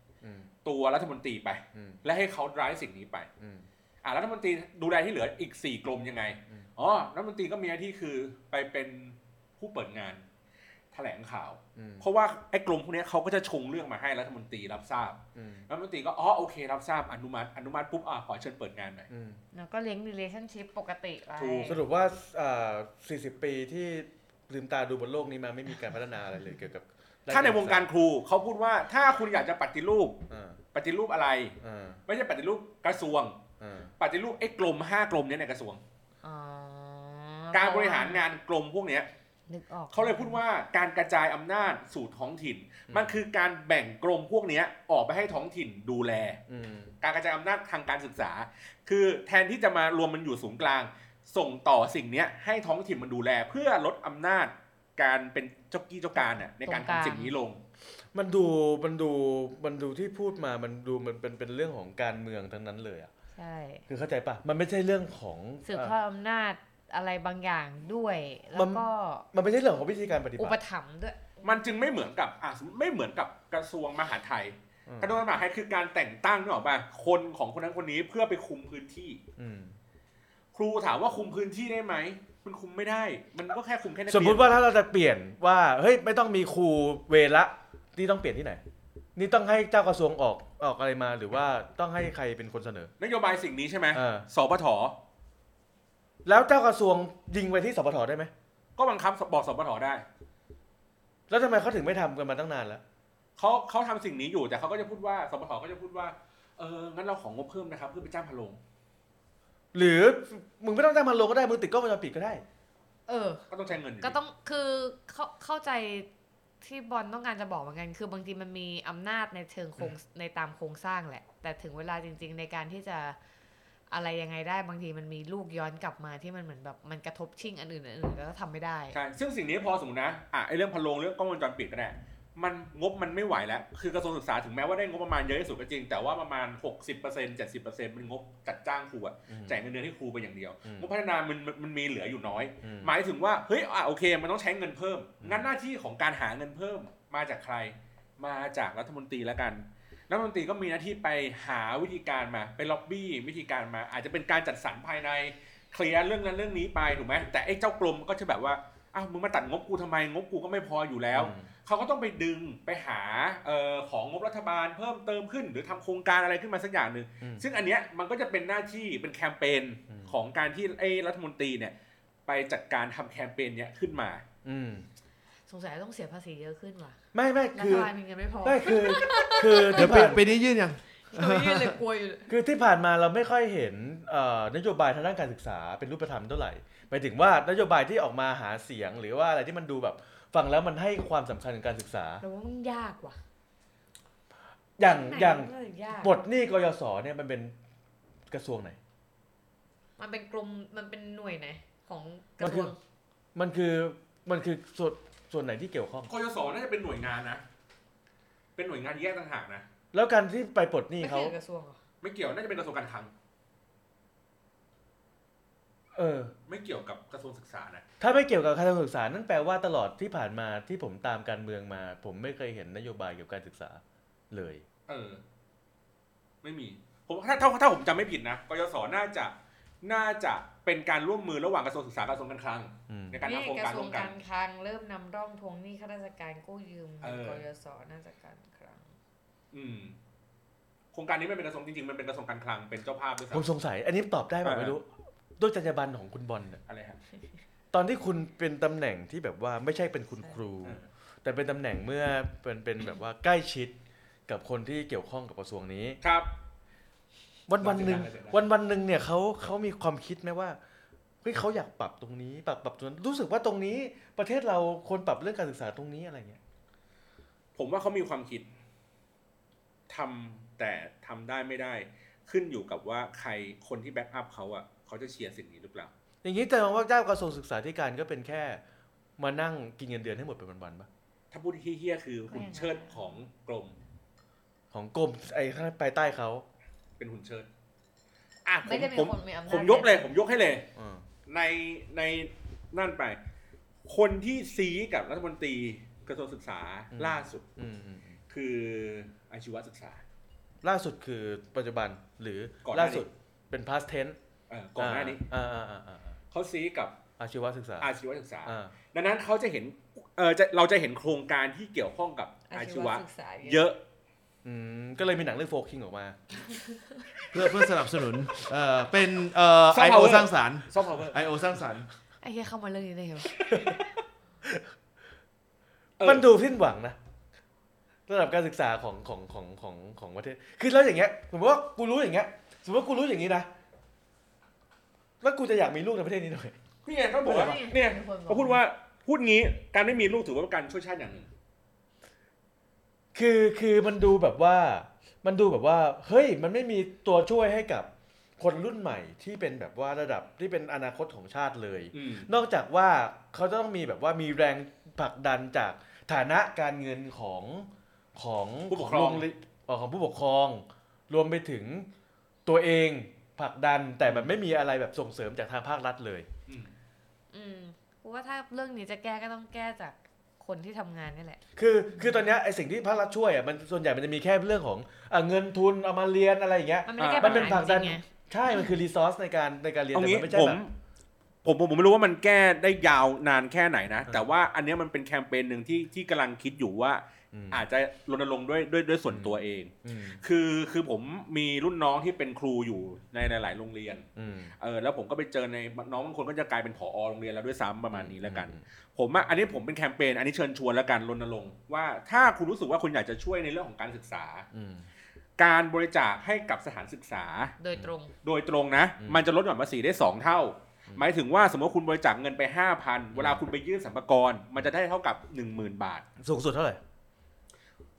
[SPEAKER 3] ตัวรัฐมนตรีไป
[SPEAKER 2] อืม
[SPEAKER 3] และให้เขาร้ายสิ่งนี้ไป
[SPEAKER 2] อืม
[SPEAKER 3] อ่ารัฐมนตรีดูแลที่เหลืออีกสี่กรมยังไง
[SPEAKER 2] อืม
[SPEAKER 3] อ๋อรัฐมนตรีก็มีหน้าที่คือไปเป็นผู้เปิดงานแถลงข่าว
[SPEAKER 2] อืม
[SPEAKER 3] เพราะว่าไอ้กรมพวกเนี้ยเขาก็จะชงเรื่องมาให้รัฐมนตรีรับทราบ
[SPEAKER 2] อืม
[SPEAKER 3] รัฐมนตรีก็อ๋อโอเครับทราบอนุมัติอนุมัติปุ๊บอ่าขอเชิญเปิดงานหน่อย
[SPEAKER 2] อืม
[SPEAKER 4] แล้วก็เลี้ยง relationship ปกติไป
[SPEAKER 3] ถูก
[SPEAKER 2] สรุปว่าอ่า 40 ปีที่ลืมตาดูบนโลกนี้มาไม่มีการพัฒนาอะไรเลยเกี่ยวกับด้
[SPEAKER 3] ถ้าในวงการครูเขาพูดว่าถ้าคุณอยากจะปฏิรูป
[SPEAKER 2] อ่า
[SPEAKER 3] ปฏิรูปอะไร
[SPEAKER 2] อ่า
[SPEAKER 3] ไม่ใช่ปฏิรูปกระทรวง
[SPEAKER 2] อ่า
[SPEAKER 3] ปฏิรูปไอ้กรมห้ากรมเนี้ยในกระทรวง
[SPEAKER 4] อ๋อ
[SPEAKER 3] การบริหารงานกรมพวกเนี้ย
[SPEAKER 4] นึกออก
[SPEAKER 3] เขาเลยพูดว่าการกระจายอำนาจสู่ท้องถิ่น มันคือการแบ่งกรมพวกเนี้ยออกไปให้ท้องถิ่นดูแล
[SPEAKER 2] อืม
[SPEAKER 3] การกระจายอำนาจทางการศึกษา คือแทนที่จะมารวมมันอยู่ศูนย์กลาง ส่งต่อสิ่งเนี้ยให้ท้องถิ่นมันดูแล เพื่อลดอำนาจ การเป็นเจ้ากี้เจ้าการน่ะในการทำสิ่งนี้ลง
[SPEAKER 2] มันดูมันดูมันดูที่พูดมามันดูมันเป็นเป็นเรื่องของการเมืองทั้งนั้นเลยอะ
[SPEAKER 4] ใช่
[SPEAKER 2] คือเข้าใจปะมันไม่ใช่เรื่องของ
[SPEAKER 4] สืบ
[SPEAKER 2] เอ่อ
[SPEAKER 4] ทอดอำนาจอะไรบางอย่างด้วย
[SPEAKER 2] มั
[SPEAKER 4] แล้ว
[SPEAKER 2] น
[SPEAKER 4] ก็
[SPEAKER 2] มันไม่ใช่เรื่องของวิธีการปฏิ
[SPEAKER 4] อุ
[SPEAKER 2] บั
[SPEAKER 4] ป
[SPEAKER 2] ติ
[SPEAKER 4] ถัมภ์ด้วย
[SPEAKER 3] มันจึงไม่เหมือนกับอะสมมุติไม่เหมือนกับกระทรวงมหาดไทย
[SPEAKER 2] อืม
[SPEAKER 3] กระทรวงมหาดไทยคือการแต่งตั้งนึกออกป่ะคนของคนนั้นคนนี้เพื่อไปคุมพื้นที่
[SPEAKER 2] อืม
[SPEAKER 3] ครูถามว่าคุมพื้นที่ได้ไหม มันคุมไม่ได้ มันก็แค่คุมแค่นัก
[SPEAKER 2] สม
[SPEAKER 3] เรี
[SPEAKER 2] มุ
[SPEAKER 3] ย
[SPEAKER 2] ติ
[SPEAKER 3] น
[SPEAKER 2] ว่าถ้าเราจะเปลี่ยนว่าเฮ้ยไม่ต้องมีครูเวรละนี่ต้องเปลี่ยนที่ไหน นี่ต้องให้เจ้ากระทรวงออกออกอะไรมาหรือว่าต้องให้ใครเป็นคนเสนอ
[SPEAKER 3] นโยบายสิ่งนี้ใช่ไหม
[SPEAKER 2] เออ
[SPEAKER 3] สปท
[SPEAKER 2] แล้วเจ้ากระทรวงยิงไปที่สปทได้ไหม
[SPEAKER 3] ก็บังคับบอกสปทได้
[SPEAKER 2] แล้วทำไมเขาถึงไม่ทำกันมาตั้งนานแล้ว
[SPEAKER 3] เขาเขาทำสิ่งนี้อยู่แต่เขาก็จะพูดว่าสปทก็จะพูดว่าเอองั้นเราของงบเพิ่มนะครับ เพื่อไปจ้างพะโลง
[SPEAKER 2] หรือมึงไม่ต้องจ้างมันลงก็ได้มึงติดกล้องวงจรปิดก็ได้
[SPEAKER 4] เออ
[SPEAKER 3] ก็ต้องใช้เงินยู่ดี
[SPEAKER 4] ก็ต้องคือเข้าเข้าใจที่บอลต้องการจะบอกเหมือนกัน คือบางทีมันมีอำนาจในเชิงโครงในตามโครงสร้างแหละ แต่ถึงเวลาจริง ๆ ในการที่จะอะไรยังไงได้บางทีมันมีลูกย้อนกลับมาที่มันเหมือนแบบมันกระทบชิงอันอื่นอันอื่นแล้วก็ทำไม่ได้
[SPEAKER 3] ใช่ซึ่งสิ่งนี้พอสมมตินะอะไอเรื่องพะโลงเรื่องกล้องวงจรปิดก็ได้ มันงบมันไม่ไหวแล้ว คือกระทรวงศึกษาถึงแม้ว่าได้งบประมาณเยอะที่สุดก็จริง แต่ว่าประมาณ 60% 70%เป็นงบจัดจ้างครูอะ
[SPEAKER 2] อืม
[SPEAKER 3] จ่ายเงินเดือนให้ครูไปอย่างเดียว
[SPEAKER 2] อืม
[SPEAKER 3] งบพัฒนามันมันมันมีเหลืออยู่น้อย
[SPEAKER 2] อืม
[SPEAKER 3] หมายถึงว่า เฮ้ยอะโอเค มันต้องใช้เงินเพิ่ม
[SPEAKER 2] อืม
[SPEAKER 3] งั้นหน้าที่ของการหาเงินเพิ่มมาจากใคร มาจากรัฐมนตรีแล้วกัน รัฐมนตรีก็มีหน้าที่ไปหาวิธีการมา ไปล็อบบี้วิธีการมา อาจจะเป็นการจัดสรรภายใน เคลียร์เรื่องนั้นเรื่องนี้ไปถูกไหมแต่ไอ้เจ้ากรมก็จะแบบว่า อ้าวมึงมาตัดงบกูทำไมงบกูก็ไม่พออยู่แล้ว
[SPEAKER 2] อืม
[SPEAKER 3] เขาก็ต้องไปดึงไปหาเอ่อของงบรัฐบาลเพิ่มเติมขึ้น หรือทำโครงการอะไรขึ้นมาสักอย่างหนึ่ง
[SPEAKER 2] อืม
[SPEAKER 3] ซึ่งอันเนี้ยมันก็จะเป็นหน้าที่เป็นแคมเปญ
[SPEAKER 2] อืม
[SPEAKER 3] ของการที่ไอ้รัฐมนตรีเนี่ย ไปจัดการทำแคมเปญเนี้ยขึ้นมา
[SPEAKER 2] อืม
[SPEAKER 4] สงสัยต้องเสียภาษีเยอะขึ้นว่ะ
[SPEAKER 2] ไม่ไม่
[SPEAKER 4] รั
[SPEAKER 2] คื
[SPEAKER 4] ฐ
[SPEAKER 2] อ
[SPEAKER 4] บาลมีเงินไม่พอ
[SPEAKER 2] ไม่คือ คือ
[SPEAKER 1] เดี๋ยวปี
[SPEAKER 2] ที่ผ่าน
[SPEAKER 1] ปีนี้ยื่นยัง
[SPEAKER 4] ตัวยื่นเลยกลัวอยู่
[SPEAKER 2] คือที่ผ่านมาเราไม่ค่อยเห็นเอ่อนโยบายทางด้านการศึกษาเป็นรูปธรรมเท่าไหร่ หมายถึงว่านโยบายที่ออกมาหาเสียงหรือว่าอะไรที่มันดูแบบฟังแล้วมันให้ความสำคัญกับการศึกษา
[SPEAKER 4] แต่ว่ามันยากว่ะ
[SPEAKER 2] อย่าง
[SPEAKER 4] ไหน
[SPEAKER 2] อย่าง
[SPEAKER 4] มันก็ยาก
[SPEAKER 2] บทหนี้กยศเนี่ยมันเป็นกระทรวงไหน
[SPEAKER 4] มันเป็นกลุ่มมันเป็นหน่วยไหนของก
[SPEAKER 2] มัน
[SPEAKER 4] ระท
[SPEAKER 2] คื
[SPEAKER 4] ร
[SPEAKER 2] อ
[SPEAKER 4] วง
[SPEAKER 2] มันคือมันคือส่วนส่วนไหนที่เกี่ยวข้อง
[SPEAKER 3] กยศน่าจะเป็นหน่วยงานนะ เป็นหน่วยงานแยกต่างหากนะ
[SPEAKER 2] แล้วการที่ไปปลดหนี้
[SPEAKER 4] ไม่
[SPEAKER 2] เขา
[SPEAKER 4] เกี่ยวกับกระทรวงเหรอ
[SPEAKER 3] ไม่เกี่ยวน่าจะเป็นกระทรวงการคลัง
[SPEAKER 2] เออ
[SPEAKER 3] ไม่เกี่ยวกับกระทรวงศึกษานะ
[SPEAKER 2] ถ้าไม่เกี่ยวกับการศึกษานั่นแปลว่าตลอดที่ผ่านมาที่ผมตามการเมืองมา ผมไม่เคยเห็นนโยบายเกี่ยวกับการศึกษาเลย
[SPEAKER 3] เออ ไม่มี ผมถ้าถ้าถ้าผมจำไม่ผิดนะกยศน่าจะน่าจะเป็นการร่วมมือระหว่างกระทรวงศึกษากับกระทรวงการคลัง
[SPEAKER 2] อืม
[SPEAKER 3] ในการ
[SPEAKER 4] นี่
[SPEAKER 3] ทำโครง
[SPEAKER 4] ก
[SPEAKER 3] การ
[SPEAKER 4] ระทร
[SPEAKER 3] ร่
[SPEAKER 4] ว
[SPEAKER 3] ว
[SPEAKER 4] ง
[SPEAKER 3] มกัน
[SPEAKER 4] การคลังเริ่มนำร่องทวงหนี้ข้าราชการกู้ยืม
[SPEAKER 3] เออ
[SPEAKER 4] กยศน่าจะการคลัง
[SPEAKER 3] อืม โครงการนี้ไม่เป็นกระทรวงจริงๆมันเป็นกระทรวงการคลังเป็นเจ้าภาพด้วย
[SPEAKER 2] ผม
[SPEAKER 3] ซ้ำ
[SPEAKER 2] สงสัย อันนี้ตอบได้ป่ะ
[SPEAKER 3] เออ
[SPEAKER 2] ไม่รู้ ด้วยจรรยาบรรณของคุณบอลน่ะ
[SPEAKER 3] อะไรฮะ
[SPEAKER 2] ตอนที่คุณเป็นตำแหน่งที่แบบว่าไม่ใช่เป็นคุณครู
[SPEAKER 3] เออ
[SPEAKER 2] แต่เป็นตำแหน่งเมื่อเป็นเป็นแบบว่าใกล้ชิดกับคนที่เกี่ยวข้องกับกระทรวงนี้
[SPEAKER 3] ครับ
[SPEAKER 2] วันวันหนึ่ง
[SPEAKER 3] ได้ได้ได้
[SPEAKER 2] วันวันหนึ่งเนี่ยเขาเขามีความคิดไหมว่าเฮ้ยเขาอยากปรับตรงนี้ ปรับปรับตรงนั้นรู้สึกว่าตรงนี้ประเทศเราควรปรับเรื่องการศึกษาตรงนี้อะไรเงี้ย
[SPEAKER 3] ผมว่าเขามีความคิดทำแต่ทำได้ไม่ได้ ขึ้นอยู่กับว่าใครคนที่แบ็กอัพเขาอะ เขาจะเชียร์สิ่งนี้หรือเปล่า
[SPEAKER 2] อย่างนี้แต่ว่าเจ้ากระทรวงศึกษาธิการก็เป็นแค่มานั่งกินเงินเดือนให้หมดเป็นวันๆปะ
[SPEAKER 3] ถ้าพูดที่เฮี้ยๆคือหุ่นเชิดของกรม
[SPEAKER 2] ของกรมไอ้ข้างไปใต้เขา
[SPEAKER 3] เป็นหุ่นเชิดอะผ
[SPEAKER 4] ไม่
[SPEAKER 3] ม
[SPEAKER 4] ได้มี
[SPEAKER 3] ผม
[SPEAKER 4] คนมีอำนาจ
[SPEAKER 3] ผมยกเลย ผมยกให้เลย
[SPEAKER 2] อ่า
[SPEAKER 3] ในในนั่นไป คนที่ซีกับรัฐมนตรีกระทรวงศึกษาล่าสุด
[SPEAKER 2] อืมอืมอืม
[SPEAKER 3] คืออาชีวศึกษา
[SPEAKER 2] ล่าสุดคือปัจจุบันหรือ
[SPEAKER 3] ก่อนหน้านี้
[SPEAKER 2] ล่าสุดเป็น past tense
[SPEAKER 3] เออ ก่อนหน้านี้
[SPEAKER 2] อ่าอ่าอ่าอ่าอ่า
[SPEAKER 3] เขาซีกับ
[SPEAKER 2] อาชีวศึกษา
[SPEAKER 3] อาชีวศึกษา
[SPEAKER 2] อ่า
[SPEAKER 3] ดังนั้นเขาจะเห็นเออจะเราจะเห็นโครงการที่เกี่ยวข้องกับอาชีวะ
[SPEAKER 4] ศึกษา
[SPEAKER 3] เยอะ
[SPEAKER 2] อืมก็เลยมีหนังเรื่องโฟกิงออกมา
[SPEAKER 1] เพื่อเพื่อสนับสนุนเอ่อเป็นเอ่อไอ
[SPEAKER 3] Soft
[SPEAKER 1] โอ
[SPEAKER 3] power
[SPEAKER 1] สร้างสรรค์
[SPEAKER 3] ซอฟต์พาวเวอร์
[SPEAKER 1] ไอโอสร้างสรรค์
[SPEAKER 4] ไอ้เหี้ยเข้ามาเรื่องนี้ได้เหรอ
[SPEAKER 2] มันดูสิ้นหวังนะระดับการศึกษาของของของของของประเทศ คือแล้วอย่างเงี้ยสมมติว่ากูรู้อย่างเงี้ยสมมติว่ากูรู้อย่างนี้นะ แล้วกูจะอยากมีลูกในประเทศนี้ทำไม
[SPEAKER 3] นี่ไงเขาบอกว่า
[SPEAKER 4] นี่
[SPEAKER 3] เนี่ย
[SPEAKER 4] มีคนบอก
[SPEAKER 3] เขาพูดว่าพูดงี้การไม่มีลูกถือว่าเป็นการช่วยชาติอย่างหนึ่ง
[SPEAKER 2] คือคือมันดูแบบว่ามันดูแบบว่าเฮ้ยมันไม่มีตัวช่วยให้กับคนรุ่นใหม่ที่เป็นแบบว่าระดับที่เป็นอนาคตของชาติเลย
[SPEAKER 3] อืม
[SPEAKER 2] นอกจากว่าเขาจะต้องมีแบบว่ามีแรงผลักดันจากฐานะการเงินของของ
[SPEAKER 3] ผู้ปก
[SPEAKER 2] ข
[SPEAKER 3] ครอง
[SPEAKER 2] โเรียนเอ่อของผู้ปกครอง รวมไปถึงตัวเอง ผลักดันแต่มันไม่มีอะไรแบบส่งเสริมจากทางภาครัฐเลย
[SPEAKER 3] อืม
[SPEAKER 4] อืมเพราะว่าถ้าเรื่องนี้จะแก้ก็ต้องแก้จากคนที่ทำงานนี่แหละ
[SPEAKER 2] คือคือตอนเนี้ยไอสิ่งที่ภาครัฐช่วยอะมันส่วนใหญ่มันจะมีแค่เรื่องของอะเงินทุนเอามาเรียนอะไรอย่างเงี้ย
[SPEAKER 4] มันไม่ได้แก้
[SPEAKER 2] มั
[SPEAKER 4] ปั
[SPEAKER 2] น
[SPEAKER 4] ญ
[SPEAKER 2] เป็น
[SPEAKER 4] หา
[SPEAKER 2] ผลักดัน
[SPEAKER 4] จริงๆไง
[SPEAKER 2] ใช่ มันคือรีซอสในการในการเรียน
[SPEAKER 3] เอา
[SPEAKER 2] แต่
[SPEAKER 3] งี้
[SPEAKER 2] มันไม่ใช่
[SPEAKER 3] ผม
[SPEAKER 2] แบบ
[SPEAKER 3] ผมผมผมไม่รู้ว่ามันแก้ได้ยาวนานแค่ไหนนะ
[SPEAKER 2] เออ
[SPEAKER 3] แต่ว่าอันเนี้ยมันเป็นแคมเปญหนึ่งที่ที่กำลังคิดอยู่ว่า
[SPEAKER 2] อืม
[SPEAKER 3] อาจจะรณรงค์ด้วยด้วยด้วยส่วนตัวเอง
[SPEAKER 2] อืม
[SPEAKER 3] คือคือผมมีรุ่นน้องที่เป็นครูอยู่ในหลาย ๆ โรงเรียน
[SPEAKER 2] อืม
[SPEAKER 3] เออแล้วผมก็ไปเจอในน้องบางคนก็จะกลายเป็นผอโรงเรียนแล้วด้วยซ้ำประมาณนี้แล้วกัน
[SPEAKER 2] อืม
[SPEAKER 3] ผมอะอันนี้ผมเป็นแคมเปญอันนี้เชิญชวนแล้วกันรณรงค์ว่าถ้าคุณรู้สึกว่าคุณอยากจะช่วยในเรื่องของการศึกษา
[SPEAKER 2] อืม
[SPEAKER 3] การบริจาคให้กับสถานศึกษา
[SPEAKER 4] โดยตรง
[SPEAKER 3] โดยตรงนะ
[SPEAKER 2] อืม
[SPEAKER 3] มันจะลดหย่อนภาษีได้ 2 เท่า
[SPEAKER 2] อืม
[SPEAKER 3] หมายถึงว่าสมมติว่าคุณบริจาคเงินไป 5,000 เวลาคุณไปยื่นสัมภาระมันจะได้เท่ากับ 10,000 บาท
[SPEAKER 2] สูงสุดเท่าไหร่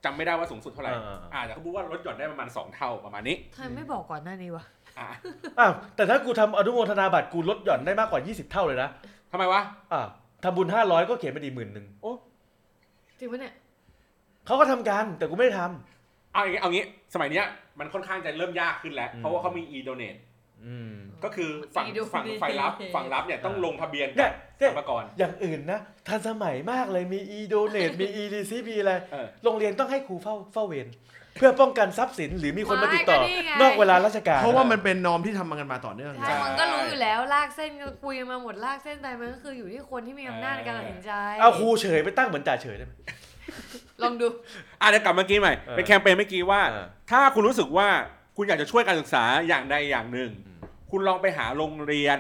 [SPEAKER 3] จำไม่ได้ว่าสูงสุดเท่าไหร่
[SPEAKER 2] อ่าๆ
[SPEAKER 3] อาจจะเขาพูดว่าลดหย่อนได้ประมาณ 2 เท่าประมาณนี้
[SPEAKER 4] ทำไมไม่บอกก่อนหน้านี้วะ
[SPEAKER 3] อะ
[SPEAKER 2] อ้าวแต่ถ้ากูทำอนุโมทนาบัตรกูลดหย่อนได้มากกว่า 20 เท่าเลยนะ
[SPEAKER 3] ทำไมวะ
[SPEAKER 2] อ่าทำบุญ 500 ก็เขียนไปดีหมื่นหนึ่ง
[SPEAKER 4] จริงปะเนี่ย
[SPEAKER 2] เขาก็ทำกันแต่กูไม่ได้ท
[SPEAKER 3] เอาอย่างงี้เอางี้สมัยเนี้ยมันค่อนข้างจะเริ่มยากขึ้นแล้ว
[SPEAKER 2] อืม
[SPEAKER 3] เพราะว่าเขามี e-donate ำ
[SPEAKER 2] อืม
[SPEAKER 3] ก็คือฝั่ง
[SPEAKER 4] e-donate
[SPEAKER 3] ฝั่งฝ่ายรับฝั่งรับเนี่ยต้อง
[SPEAKER 2] อ่า
[SPEAKER 3] ลงทะเบียน
[SPEAKER 2] เนี่
[SPEAKER 3] กับ
[SPEAKER 2] ยเนี่ย
[SPEAKER 3] สัมภาระ
[SPEAKER 2] อย่างอื่นนะทันสมัยมากเลยมี e donate มี e receipt มีอะไร
[SPEAKER 3] เออ
[SPEAKER 2] โรงเรียนต้องให้ครูเฝ้าเฝ้าเวรเพื่อป้องกันทรัพย์สินหรือมีคนมาติดต่อ
[SPEAKER 4] ไม่ก็นี่ไง
[SPEAKER 2] นอกเวลาราชการ
[SPEAKER 1] เพราะว่ามันเป็น norm ที่ทำมากันมาต่อเนื่อง
[SPEAKER 4] ใช่มันก็รู้อยู่แล้วลากเส้นก็คุยกันมาหมดลากเส้นไปมันก็คืออยู่ที่คนที่มีอำนาจในการตัดสินใจ
[SPEAKER 2] เอาครูเฉยไปตั้งเหมือนจ่าเฉยได้ไหม
[SPEAKER 4] ลองดู
[SPEAKER 3] อะเดี๋ยวกลับเมื่อกี้ใหม่
[SPEAKER 2] เออ
[SPEAKER 3] เป็นแคมเปญเมื่อกี้ว่า
[SPEAKER 2] อ่า
[SPEAKER 3] ถ้าคุณรู้สึกว่า คุณอยากจะช่วยการศึกษาอย่างใดอย่างหนึ่ง
[SPEAKER 2] อืม
[SPEAKER 3] คุณลองไปหาโรงเรียน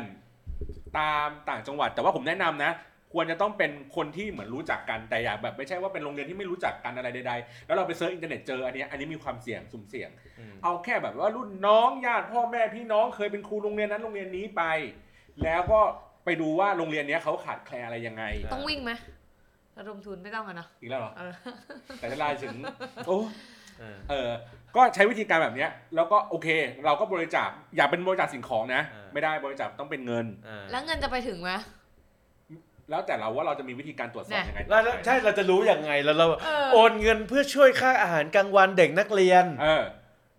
[SPEAKER 3] ตามต่างจังหวัด แต่ว่าผมแนะนำนะ ควรจะต้องเป็นคนที่เหมือนรู้จักกันแต่อย่าแบบไม่ใช่ว่าเป็นโรงเรียนที่ไม่รู้จักกันอะไรใดๆแล้วเราไป search อินเทอร์เน็ตเจออันเนี้ยอันนี้มีความเสี่ยงสุ่มเสี่ยง
[SPEAKER 2] อืม
[SPEAKER 3] เอาแค่แบบว่ารุ่นน้องญาติพ่อแม่พี่น้องเคยเป็นครูโรงเรียนนั้นโรงเรียนนี้ไป แล้วก็ไปดูว่าโรงเรียนเนี้ยเขาขาดแคลนอะไรยังไง
[SPEAKER 4] ต้องวิ่งไหมระดมทุนไม่ต้องกันเนอะ
[SPEAKER 3] อีกแล้วเหรอ
[SPEAKER 4] เออ
[SPEAKER 3] แต่ละลายถึงโอ้
[SPEAKER 2] เออ
[SPEAKER 3] เออ ก็ใช้วิธีการแบบเนี้ยแล้วก็โอเค เราก็บริจาคอย่าเป็นบริจาคสิ่งของนะ
[SPEAKER 2] อ่า
[SPEAKER 3] ไม่ได้บริจาคต้องเป็นเงิน
[SPEAKER 2] อ่า
[SPEAKER 4] แล้วเงินจะไปถึงไหม
[SPEAKER 3] แล้วแต่เราว่าเราจะมีวิธีการตรวจสอบ
[SPEAKER 4] เนี่ย
[SPEAKER 3] ยังไง
[SPEAKER 2] แล้วแล้วใช่เราจะรู้ยังไงแล้วเรา
[SPEAKER 4] เออ
[SPEAKER 2] โอนเงินเพื่อช่วยค่าอาหารกลางวันเด็กนักเรียน
[SPEAKER 3] เออ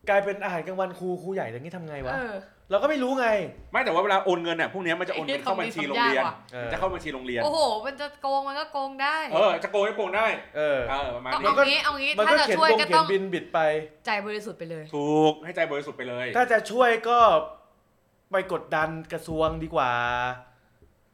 [SPEAKER 2] กลายเป็นอาหารกลางวันครูครูใหญ่อย่างนี้ทำไงวะ
[SPEAKER 4] เออ
[SPEAKER 2] เราก็ไม่รู้ไง
[SPEAKER 3] ไม่แต่ว่าเวลาโอนเงินเนี่ยพวกเนี้ยมันจะโอนเงินเข้าบัญชีโรงเรียน
[SPEAKER 2] เออ
[SPEAKER 3] มันจะเข้าบัญชีโรงเรียน
[SPEAKER 4] โอ้โห มันจะโกงมันก็โกงได้
[SPEAKER 3] เออ จะโกงให้โกงได้
[SPEAKER 2] เออ
[SPEAKER 3] เออประมาณ
[SPEAKER 4] ต้อง
[SPEAKER 3] นี้
[SPEAKER 4] เอางี้เอางี้
[SPEAKER 2] มัน
[SPEAKER 4] ถ้า
[SPEAKER 2] ก็
[SPEAKER 4] จะ
[SPEAKER 2] เขียน
[SPEAKER 4] ช่วย
[SPEAKER 2] ตรง
[SPEAKER 4] ก็
[SPEAKER 2] เขีย
[SPEAKER 4] ต้อนง
[SPEAKER 2] บินบิดไป
[SPEAKER 4] ใจบริสุทธิ์ไปเลย
[SPEAKER 3] ถูกให้ใจบริสุทธิ์ไปเลย
[SPEAKER 2] ถ้าจะช่วยก็ไปกดดันกระทรวงดีกว่า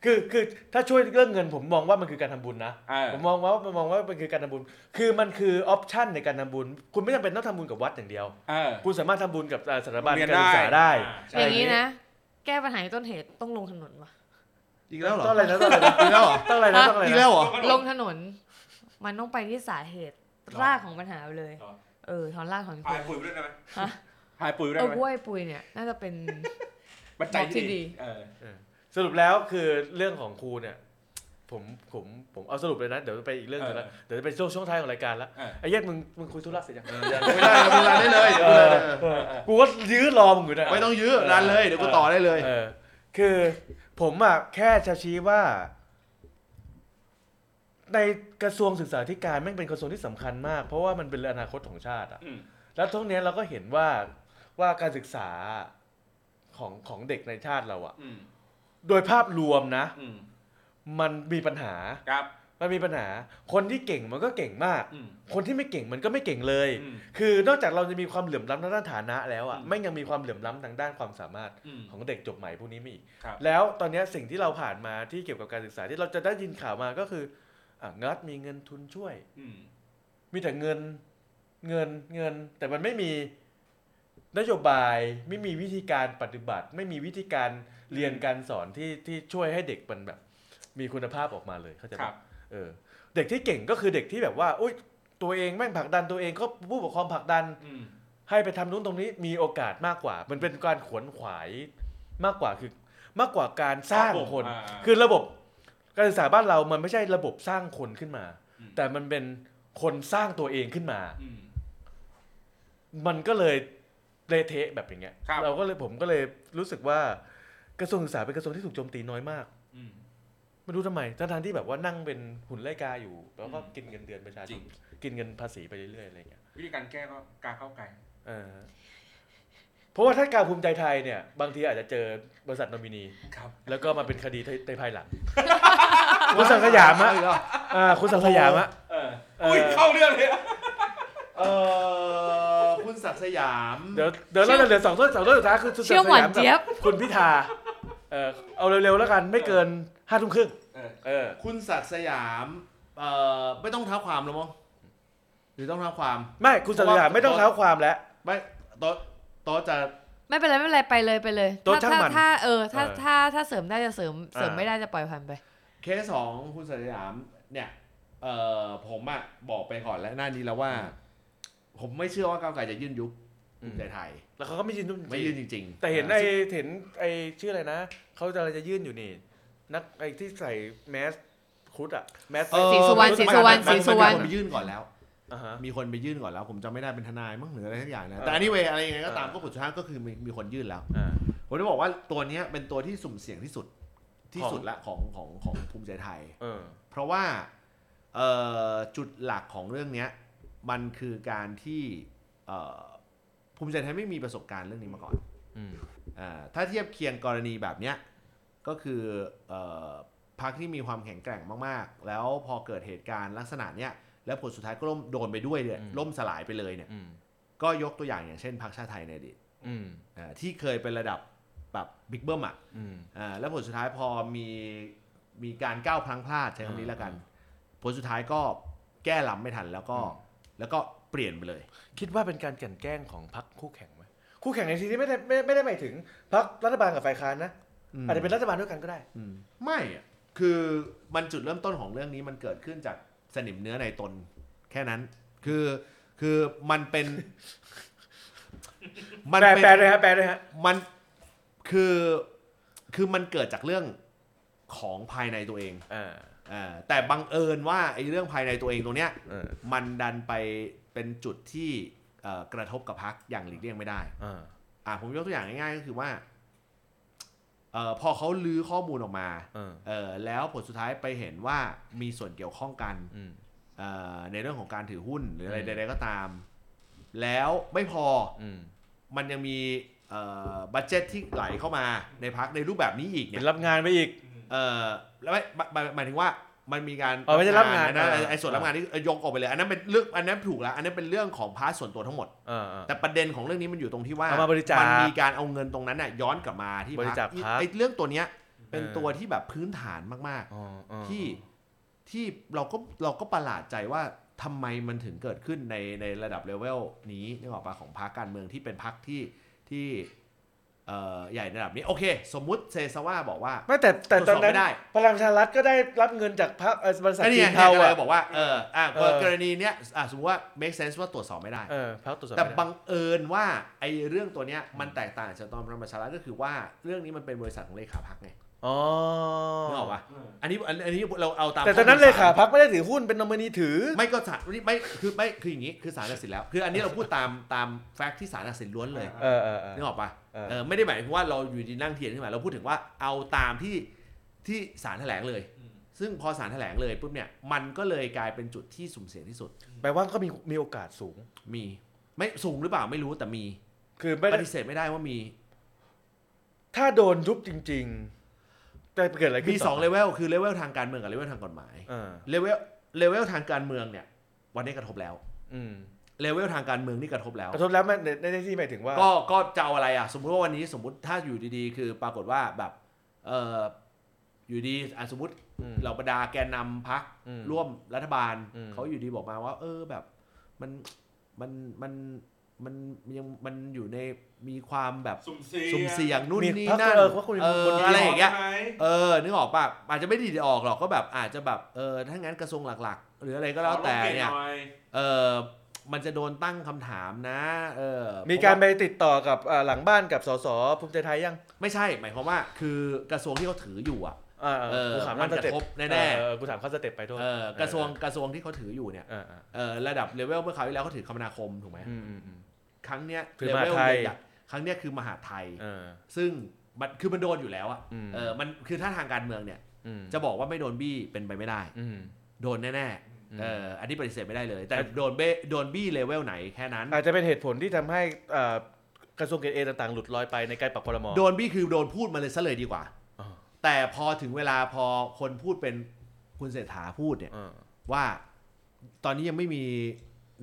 [SPEAKER 2] คือคือถ้าช่วยเรื่องเงินผมมองว่ามันคือการทำบุญนะ
[SPEAKER 3] เออ
[SPEAKER 2] ผมมองว่ามันมองว่ามันคือการทำบุญ คือมันคือออปชันในการทำบุญ คุณไม่จำเป็นต้องทำบุญกับวัดอย่างเดียว
[SPEAKER 3] เออ
[SPEAKER 2] คุณสามารถทำบุญกับอ่าสถาบัน
[SPEAKER 3] โรงเรียน
[SPEAKER 2] การศึกษา
[SPEAKER 3] ได้
[SPEAKER 2] ได้
[SPEAKER 3] ใช่
[SPEAKER 4] อย่างนี้นะ แก้ปัญหาต้นเหตุต้องลงถนนวะ
[SPEAKER 1] อีกแล้วเหรอ
[SPEAKER 2] ต้องอะไรนะต้องอะไรนะ
[SPEAKER 1] อีกแล้วเหรอ
[SPEAKER 2] ต้องอะไรนะต้องอะไร
[SPEAKER 1] อีก
[SPEAKER 2] นะ
[SPEAKER 1] แล้วเหรอ
[SPEAKER 4] ลงถนน มันต้องไปที่สาเหตุ
[SPEAKER 3] หรอ
[SPEAKER 4] รากของปัญหาไปเลย
[SPEAKER 3] หรอ
[SPEAKER 4] เออถอนรากถอนโค
[SPEAKER 3] พาย
[SPEAKER 4] น
[SPEAKER 3] ปุ๋ยไปด้วยได้ไหม
[SPEAKER 4] ฮะ
[SPEAKER 3] พายปุ๋ยไป
[SPEAKER 4] เอ
[SPEAKER 3] ได้
[SPEAKER 4] อ
[SPEAKER 3] ไหม
[SPEAKER 4] กล้วยปุยเนี่ย น่าจะเป็น
[SPEAKER 3] ปัจจัย
[SPEAKER 4] บอกที่
[SPEAKER 3] ที่
[SPEAKER 4] ดี
[SPEAKER 3] ดี เออ
[SPEAKER 2] สรุปแล้วคือเรื่องของครูเนี่ย ผมผมผมเอาสรุปเลยนะ เดี๋ยวไปอีกเรื่องหนึงแล้วเดี๋ยวจะไปช่วงช่วงท้ายของรายการแล้ว
[SPEAKER 3] เออ
[SPEAKER 2] ไอ้เย็ดมึงมึงคุยธุระเสร็จยัง
[SPEAKER 1] เออยังไม่ได้เราเวลาได้เลย
[SPEAKER 2] เออเออกูก็ยื้อรอมึงอยู่นะ
[SPEAKER 1] ไม่ต้องยื้อรันเลย เดี๋ยวกูต่อได้เลย
[SPEAKER 2] เออคือผมอะแค่จะชี้ว่า ในกระทรวงศึกษาธิการแม่งเป็นกระทรวงที่สำคัญมาก เพราะว่ามันเป็นอนาคตของชาติอะ
[SPEAKER 3] อืม
[SPEAKER 2] แล้วทุกเนี้ยเราก็เห็นว่าว่าการศึกษาของของเด็กในชาติเราอะ
[SPEAKER 3] อืม
[SPEAKER 2] โดยภาพรวมนะ
[SPEAKER 3] อืม
[SPEAKER 2] มันมีปัญหา
[SPEAKER 3] ครับ
[SPEAKER 2] มันมีปัญหา คนที่เก่งมันก็เก่งมาก
[SPEAKER 3] อืม
[SPEAKER 2] คนที่ไม่เก่งมันก็ไม่เก่งเลย
[SPEAKER 3] อืม
[SPEAKER 2] คือนอกจากเราจะมีความเหลื่อมล้ำทางด้านฐานะแล้วอะ
[SPEAKER 3] อืม
[SPEAKER 2] แม่งยังมีความเหลื่อมล้ำทางด้านความสามารถ
[SPEAKER 3] อืม
[SPEAKER 2] ของเด็กจบใหม่พวกนี้มีอีก
[SPEAKER 3] ครับ
[SPEAKER 2] แล้วตอนเนี้ยสิ่งที่เราผ่านมาที่เกี่ยวกับการศึกษาที่เราจะได้ยินข่าวมาก็คืออะงัดมีเงินทุนช่วย
[SPEAKER 3] อืม
[SPEAKER 2] มีแต่เงินเงินเงิน แต่มันไม่มี นโยบายไม่มีวิธีการปฏิบัติ ไม่มีวิธีการเรียนการสอนที่ที่ช่วยให้เด็กมันแบบ มีคุณภาพออกมาเลยเข้าใจ
[SPEAKER 3] ครั
[SPEAKER 2] ปะ
[SPEAKER 3] บ
[SPEAKER 2] เออเด็กที่เก่งก็คือเด็กที่แบบว่าอุ้ยตัวเองแม่งผลักดันตัวเองก็ผู้ปกครองผลักดัน
[SPEAKER 3] อืม
[SPEAKER 2] ให้ไปทำนู้นตรงนี้มีโอกาสมากกว่า มันเป็นการขวนขวายมากกว่าคือมากกว่าการสร้างคน
[SPEAKER 3] อ่า
[SPEAKER 2] คือระบบการศึกษาบ้านเรามันไม่ใช่ระบบสร้างคนขึ้นมา
[SPEAKER 3] อืม
[SPEAKER 2] แต่มันเป็นคนสร้างตัวเองขึ้นมา
[SPEAKER 3] อืม
[SPEAKER 2] มันก็เลย เละเทะแบบอย่างเงี้ย
[SPEAKER 3] ครับ
[SPEAKER 2] เราก็เลยผมก็เลยรู้สึกว่ากระทรวงศึกษาเป็นกระทรวงที่ถูกโจมตีน้อยมาก
[SPEAKER 3] อืม
[SPEAKER 2] ไม่รู้ทำไมทั้งๆที่แบบว่านั่งเป็นหุ่นไล่กาอยู่ แล้วก็
[SPEAKER 3] อืม
[SPEAKER 2] กินเงินเดือนประชาช
[SPEAKER 3] จริ
[SPEAKER 2] น
[SPEAKER 3] ง
[SPEAKER 2] กินเงินภาษีไปเรื่อยๆอะไรอย่างเงี้ย
[SPEAKER 3] วิธีการแก้ก็การเข้าไกล
[SPEAKER 2] เออเพราะว่าถ้าการภูมิใจไทยเนี่ย บางทีอาจจะเจอบริษัทนอมินี
[SPEAKER 3] ครับ
[SPEAKER 2] แล้วก็มาเป็นคดีในภายหลัง คุณสังสยามะอ่าคุณสังสยามะ
[SPEAKER 3] เออ
[SPEAKER 2] เอออุ้
[SPEAKER 3] อุ้ยเข้าเรื่องเลยอะ
[SPEAKER 1] เออ คุณศักดิ์สยาม
[SPEAKER 2] เดี๋ยวเดี๋ยวเราเหลือสองต้นสองต้นสุดท้ายคือคุณสัง
[SPEAKER 4] เชื่อ
[SPEAKER 2] ส
[SPEAKER 4] หวาน
[SPEAKER 2] ยาม
[SPEAKER 4] เจี๊ย
[SPEAKER 2] กับบคุณพิธาเออเอาเร็วๆแล้วกันไม่เกินห้าทุ่มครึ่ง
[SPEAKER 3] เออ
[SPEAKER 2] เออ
[SPEAKER 1] คุณศักดิ์สยามเอ่อไม่ต้องเท้าความแล้วมั้งหรือต้องเท้าความ
[SPEAKER 2] ไม่คุณสังสยามไม่ต้องเท้าความแล้ว
[SPEAKER 1] ไม่โต๊ะโต๊ะจะ
[SPEAKER 4] ไม่เป็นไรไม่เป็นไรไปเลยไปเลย
[SPEAKER 2] โต๊ะ
[SPEAKER 4] ถ้า
[SPEAKER 2] ช่าง
[SPEAKER 4] ถ้า
[SPEAKER 2] มัน
[SPEAKER 4] ถ้าเออถ้า
[SPEAKER 2] เออ
[SPEAKER 4] ถ้าถ้าเสริมได้จะเสริมเสริม
[SPEAKER 2] อ่า
[SPEAKER 4] ไม่ได้จะปล่อยผ่านไป
[SPEAKER 1] เคสของคุณศักดิ์สยามเนี่ยเอ่อผมอะบอกไปก่อนแล้วหน้านี้แล้วว่า ผมไม่เชื่อว่าก้าวไกลจะยื่นยุบภูมิใจไทย
[SPEAKER 2] แล้วเขาก็ไม่ยืนนุ่ม
[SPEAKER 1] ไม่ยื่นจริงๆ
[SPEAKER 2] แต่เห็น
[SPEAKER 1] อ่า
[SPEAKER 2] ไอ้เห็นไอ้ชื่ออะไรนะเขาจะอะไรจะยื่นอยู่นี่ นักไอ้ที่ใส่แมสคุดอะแมส
[SPEAKER 1] เอ่อ
[SPEAKER 4] ศรีสุวรรณ
[SPEAKER 1] มัน
[SPEAKER 4] ศรีสุวรรณ
[SPEAKER 1] มัน
[SPEAKER 4] ศรีสุวรรณ
[SPEAKER 1] มันมีคนไปยื่นก่อนแล้ว
[SPEAKER 2] อ่าฮะ
[SPEAKER 1] มีคนไปยื่นก่อนแล้ว ผมจำไม่ได้เป็นทนายมั้งหรืออะไรทั้งอย่างนะ
[SPEAKER 2] เออ
[SPEAKER 1] แต่ anyway อะไรยังไงก็ตาม
[SPEAKER 2] เออ
[SPEAKER 1] ก็ผลสุดท้ายก็คือมีมีคนยื่นแล้ว
[SPEAKER 2] อ่า
[SPEAKER 1] ผมจะบอกว่าตัวเนี้ยเป็นตัวที่สุ่มเสี่ยงที่สุดที่
[SPEAKER 2] ของ
[SPEAKER 1] สุดละของของของภูมิใจไทย
[SPEAKER 2] เออ
[SPEAKER 1] เพราะว่าเอ่อจุดหลักของเรื่องเนี้ย มันคือการที่เอ่อภูมิใจไทยไม่มีประสบการณ์เรื่องนี้มาก่อน
[SPEAKER 2] อืม
[SPEAKER 1] อ่าถ้าเทียบเคียงกรณีแบบเนี้ยก็คือเอ่อพรรคที่มีความแข็งแกร่งมากๆ แล้วพอเกิดเหตุการณ์ลักษณะเนี้ยแล้วผลสุดท้ายก็ล่มโดนไปด้วยเลยล่มสลายไปเลยเนี่ย
[SPEAKER 2] อืม
[SPEAKER 1] ก็ยกตัวอย่างอย่างเช่นพรรคชาติไทยในอดีต
[SPEAKER 2] อืม
[SPEAKER 1] อ่าที่เคยเป็นระดับแบบบิ๊กเบิ้มอะ
[SPEAKER 2] อืม
[SPEAKER 1] อ่าแล้วผลสุดท้ายพอมีมีการก้าวพลังพลาดใช้คำนี้แล้วกัน ผลสุดท้ายก็แก้ลำไม่ทันแล้วก็ แล้วก็เปลี่ยนไปเลย
[SPEAKER 2] คิดว่าเป็นการกลันแกล้งของพรรคคู่แข่งไหมคู่แข่งในที่นี้ไม่ได้ไม่ไม่ได้หมายถึงพรรครัฐบาลกับฝ่ายค้านนะอาจจะเป็นรัฐบาลด้วยกันก็ได้
[SPEAKER 1] อืมไม่อะคือมันจุดเริ่มต้นของเรื่องนี้มันเกิดขึ้นจากสนิมเนื้อในตนแค่นั้น คือคือมันเป็นมัน
[SPEAKER 2] แปล
[SPEAKER 1] เป็น
[SPEAKER 2] แปลเลยฮะแปลเลยฮะ
[SPEAKER 1] มันคือคือมันเกิดจากเรื่องของภายในตัวเอง
[SPEAKER 2] อ่า
[SPEAKER 1] อ่า แต่บังเอิญว่าไอ้เรื่องภายในตัวเองตรงเนี้ย
[SPEAKER 2] เออ
[SPEAKER 1] มันดันไปเป็นจุดที่เอ่อกระทบกับพรรคอย่างหลีกเลี่ยงไม่ได้
[SPEAKER 2] อ่า
[SPEAKER 1] อ่าผมยกตัวอย่างง่ายๆก็คือว่าเอ่อพอเขารื้อข้อมูลออกมา
[SPEAKER 2] เออ
[SPEAKER 1] เออแล้วผลสุดท้ายไปเห็นว่ามีส่วนเกี่ยวข้องกัน
[SPEAKER 2] อืม
[SPEAKER 1] เอ่อในเรื่องของการถือหุ้นหรืออะไร
[SPEAKER 2] อืม
[SPEAKER 1] ใดๆก็ตาม แล้วไม่พอ
[SPEAKER 2] อืม
[SPEAKER 1] มันยังมีเอ่อ budget ที่ไหลเข้ามาในพรรคในรูปแบบนี้อีก
[SPEAKER 2] เป็
[SPEAKER 1] เนี่ย
[SPEAKER 2] นรับงานไปอีก
[SPEAKER 1] เออแล้วไม่หมายหมายถึงว่ามันมีการ
[SPEAKER 2] อ๋อไม่ใช่รับงาน
[SPEAKER 1] นะ
[SPEAKER 2] เออ
[SPEAKER 1] ไอ้ส่วนรับงานที่ยกออกไปเลย อันนั้นเป็นเรื่องอันนั้นถูกแล้ว อันนั้นเป็นเรื่องของ part ส่วนตัวทั้งหมด
[SPEAKER 2] เออเออ
[SPEAKER 1] แต่ประเด็นของเรื่องนี้มันอยู่ตรงที่ว่า
[SPEAKER 2] เอามาบริจาค
[SPEAKER 1] มันมีการเอาเงินตรงนั้นน่ะย้อนกลับมาที่
[SPEAKER 2] บริจาค
[SPEAKER 1] พรรค
[SPEAKER 2] พรรค
[SPEAKER 1] ไอ้เรื่องตัวเนี้ยเป็น
[SPEAKER 2] เออ
[SPEAKER 1] ตัวที่แบบพื้นฐานมาก
[SPEAKER 2] อ๋ออ๋อ
[SPEAKER 1] ๆที่ที่เราก็เราก็ประหลาดใจว่าทำไมมันถึงเกิดขึ้นในในระดับเลเวลนี้นึกออกปะของพรรคการเมืองที่เป็นพรรคที่ที่เอ่อ ใหญ่ในระดับนี้โอเค สมมุติเซซาว่าบอกว่า
[SPEAKER 2] ไม่แต่แต่ตอนนั้น
[SPEAKER 1] ตรวจสอบไม่ได้
[SPEAKER 2] พลังประชารัฐก็ได้รับเงินจากพรรคเอ่อบริษัท
[SPEAKER 1] ก็นี่
[SPEAKER 2] จี
[SPEAKER 1] ไง
[SPEAKER 2] น
[SPEAKER 1] เทา
[SPEAKER 2] เทา
[SPEAKER 1] อะ
[SPEAKER 2] อะ
[SPEAKER 1] บอกว่าเอออะ
[SPEAKER 2] เออ
[SPEAKER 1] กรณีเนี้ยอะสมมติว่า make sense ว่าตรวจสอบไม่ได้
[SPEAKER 2] เออพรรคตรวจสอบ
[SPEAKER 1] แต่
[SPEAKER 2] ไม่ได้
[SPEAKER 1] บังเอิญว่าไอ้เรื่องตัวเนี้ยมันแตกต่างจากตอนพลังประชารัฐก็คือว่าเรื่องนี้มันเป็นบริษัทของเลขาพักไง
[SPEAKER 2] อ๋อ
[SPEAKER 1] นึกออกปะอันนี้อันอันนี้เราเอาตาม
[SPEAKER 2] แต่ตอนนั้น
[SPEAKER 1] ข้
[SPEAKER 2] เล
[SPEAKER 1] มู
[SPEAKER 2] ขา
[SPEAKER 1] ศล
[SPEAKER 2] พรรคไม่ได้ถือหุ้นเป็นนอมินีถือ
[SPEAKER 1] ไม่ก็ศาลไม่ไม่คือไม่คืออย่างนี้คือศาลตัดสินแล้ว คืออันนี้เราพูดตามตามแฟกต์ที่ศาลตัดสินล้วนเลย
[SPEAKER 2] เออเออเออ
[SPEAKER 1] นึกออกปะ
[SPEAKER 2] เออ
[SPEAKER 1] เออไม่ได้หมายถึงว่าเราอยู่ดีนั่งเถียงขึ้นมาเราพูดถึงว่าเอาตามที่ที่ศาลแถลงเลย ซึ่งพอศาลแถลงเลยปุ๊บเนี่ยมันก็เลยกลายเป็นจุดที่สุ่มเสี่ยงที่สุด
[SPEAKER 2] แปลว่าก็มีมีโอกาสสูง
[SPEAKER 1] มีไม่สูงหรือเปล่าไม่รู้แต่มี
[SPEAKER 2] คือไม่ได้ป
[SPEAKER 1] ฏิเสธไม่ได้ว่ามี
[SPEAKER 2] ถ้าโดนยุบจริง ๆ จะเกิดอะไรขึ้น
[SPEAKER 1] มีสองเลเวลคือเลเวลทางการเมืองกับเลเวลทางกฎหมาย
[SPEAKER 2] เออ
[SPEAKER 1] เลเวลเลเวลทางการเมืองเนี่ย วันนี้กระทบแล้ว
[SPEAKER 2] อืม
[SPEAKER 1] เลเวลทางการเมืองนี่กระทบแล้ว
[SPEAKER 2] กระทบแล้วมันในในที่หมายถึงว่า
[SPEAKER 1] ก็ก็จะเอาอะไรอะ สมมุติว่าวันนี้สมมุติถ้าอยู่ดีๆ คือปรากฏว่าแบบเอออยู่ดีอะสมมติ
[SPEAKER 2] อืม
[SPEAKER 1] เหล่าบรรดาแกนนำพัก
[SPEAKER 2] อืม
[SPEAKER 1] ร่วมรัฐบาล
[SPEAKER 2] อืม
[SPEAKER 1] เขาอยู่ดีบอกมาว่า เออแบบ มันมันมัน มันยังมันอยู่ในมีความแบบ
[SPEAKER 3] สุ่มเสี่ยง
[SPEAKER 1] สุ่มเสี่ยงนู่น
[SPEAKER 2] มี
[SPEAKER 1] นี่
[SPEAKER 2] พรรค
[SPEAKER 1] นั่น
[SPEAKER 2] เออว่าคุณ
[SPEAKER 1] เออ
[SPEAKER 2] คนดี
[SPEAKER 1] อะไรอย่างเงี้ย
[SPEAKER 3] ใช่ไหม
[SPEAKER 1] เออนึกออกป่ะอาจจะไม่ดีออกหรอกก็แบบอาจจะแบบเออถ้างั้นกระทรวงหลักๆ หรืออะไรก็แล้วแต่เนี่ย
[SPEAKER 3] ขอลงกรดหอ
[SPEAKER 1] เออมันจะโดนตั้งคำถามนะ เออ
[SPEAKER 2] มีการ
[SPEAKER 1] เพ
[SPEAKER 2] ไป
[SPEAKER 1] ระว่
[SPEAKER 2] ติดต่อกับอ่าหลังบ้านกับสสภูมิใจไทยยัง
[SPEAKER 1] ไม่ใช่ หมายความว่า คือกระทรวงที่เขาถืออยู่อะ
[SPEAKER 2] อ่า
[SPEAKER 1] เออ
[SPEAKER 2] กูถาม
[SPEAKER 1] มัน
[SPEAKER 2] ข้าสเต็ป
[SPEAKER 1] กระทบแน่ๆ
[SPEAKER 2] เออกูถามข้าม step ไปโทษ
[SPEAKER 1] เออกระทรวงกระทรวงที่เขาถืออยู่เนี่ย
[SPEAKER 2] เออเออ
[SPEAKER 1] เออระดับเลเวลเมื่อคราวที่แล้วเขาถือคมนาคมถูกไหม
[SPEAKER 2] อืมอืมอืม
[SPEAKER 1] ครั้งเนี้ย
[SPEAKER 2] คือมหาไทย level
[SPEAKER 1] ใหญ่ๆครั้งเนี้ยคือมหาดไทย
[SPEAKER 2] เออ
[SPEAKER 1] ซึ่งมันคือมันโดนอยู่แล้วอะ
[SPEAKER 2] อืม
[SPEAKER 1] เออมันคือถ้าทางการเมืองเนี่ย
[SPEAKER 2] อืม
[SPEAKER 1] จะบอกว่าไม่โดนบี้เป็นไปไม่ได้
[SPEAKER 2] อืม
[SPEAKER 1] โดนแน่ๆ
[SPEAKER 2] อืม
[SPEAKER 1] เอออันนี้ปฏิเสธไม่ได้เลย แต่โดนเบ้โดนบี้เลเวลไหนแค่นั้น
[SPEAKER 2] อาจจะเป็นเหตุผลที่ทำให้อ่ากระทรวงเกษตรเองต่างๆหลุดลอยไปในการปรับพรม
[SPEAKER 1] โดนบี้คือโดนพูดมาเลยซะเลยดีกว่า
[SPEAKER 2] อ่า
[SPEAKER 1] แต่พอถึงเวลาพอคนพูดเป็นคุณเศรษฐาพูดเนี่ย
[SPEAKER 2] เออ
[SPEAKER 1] ว่าตอนนี้ยังไม่มี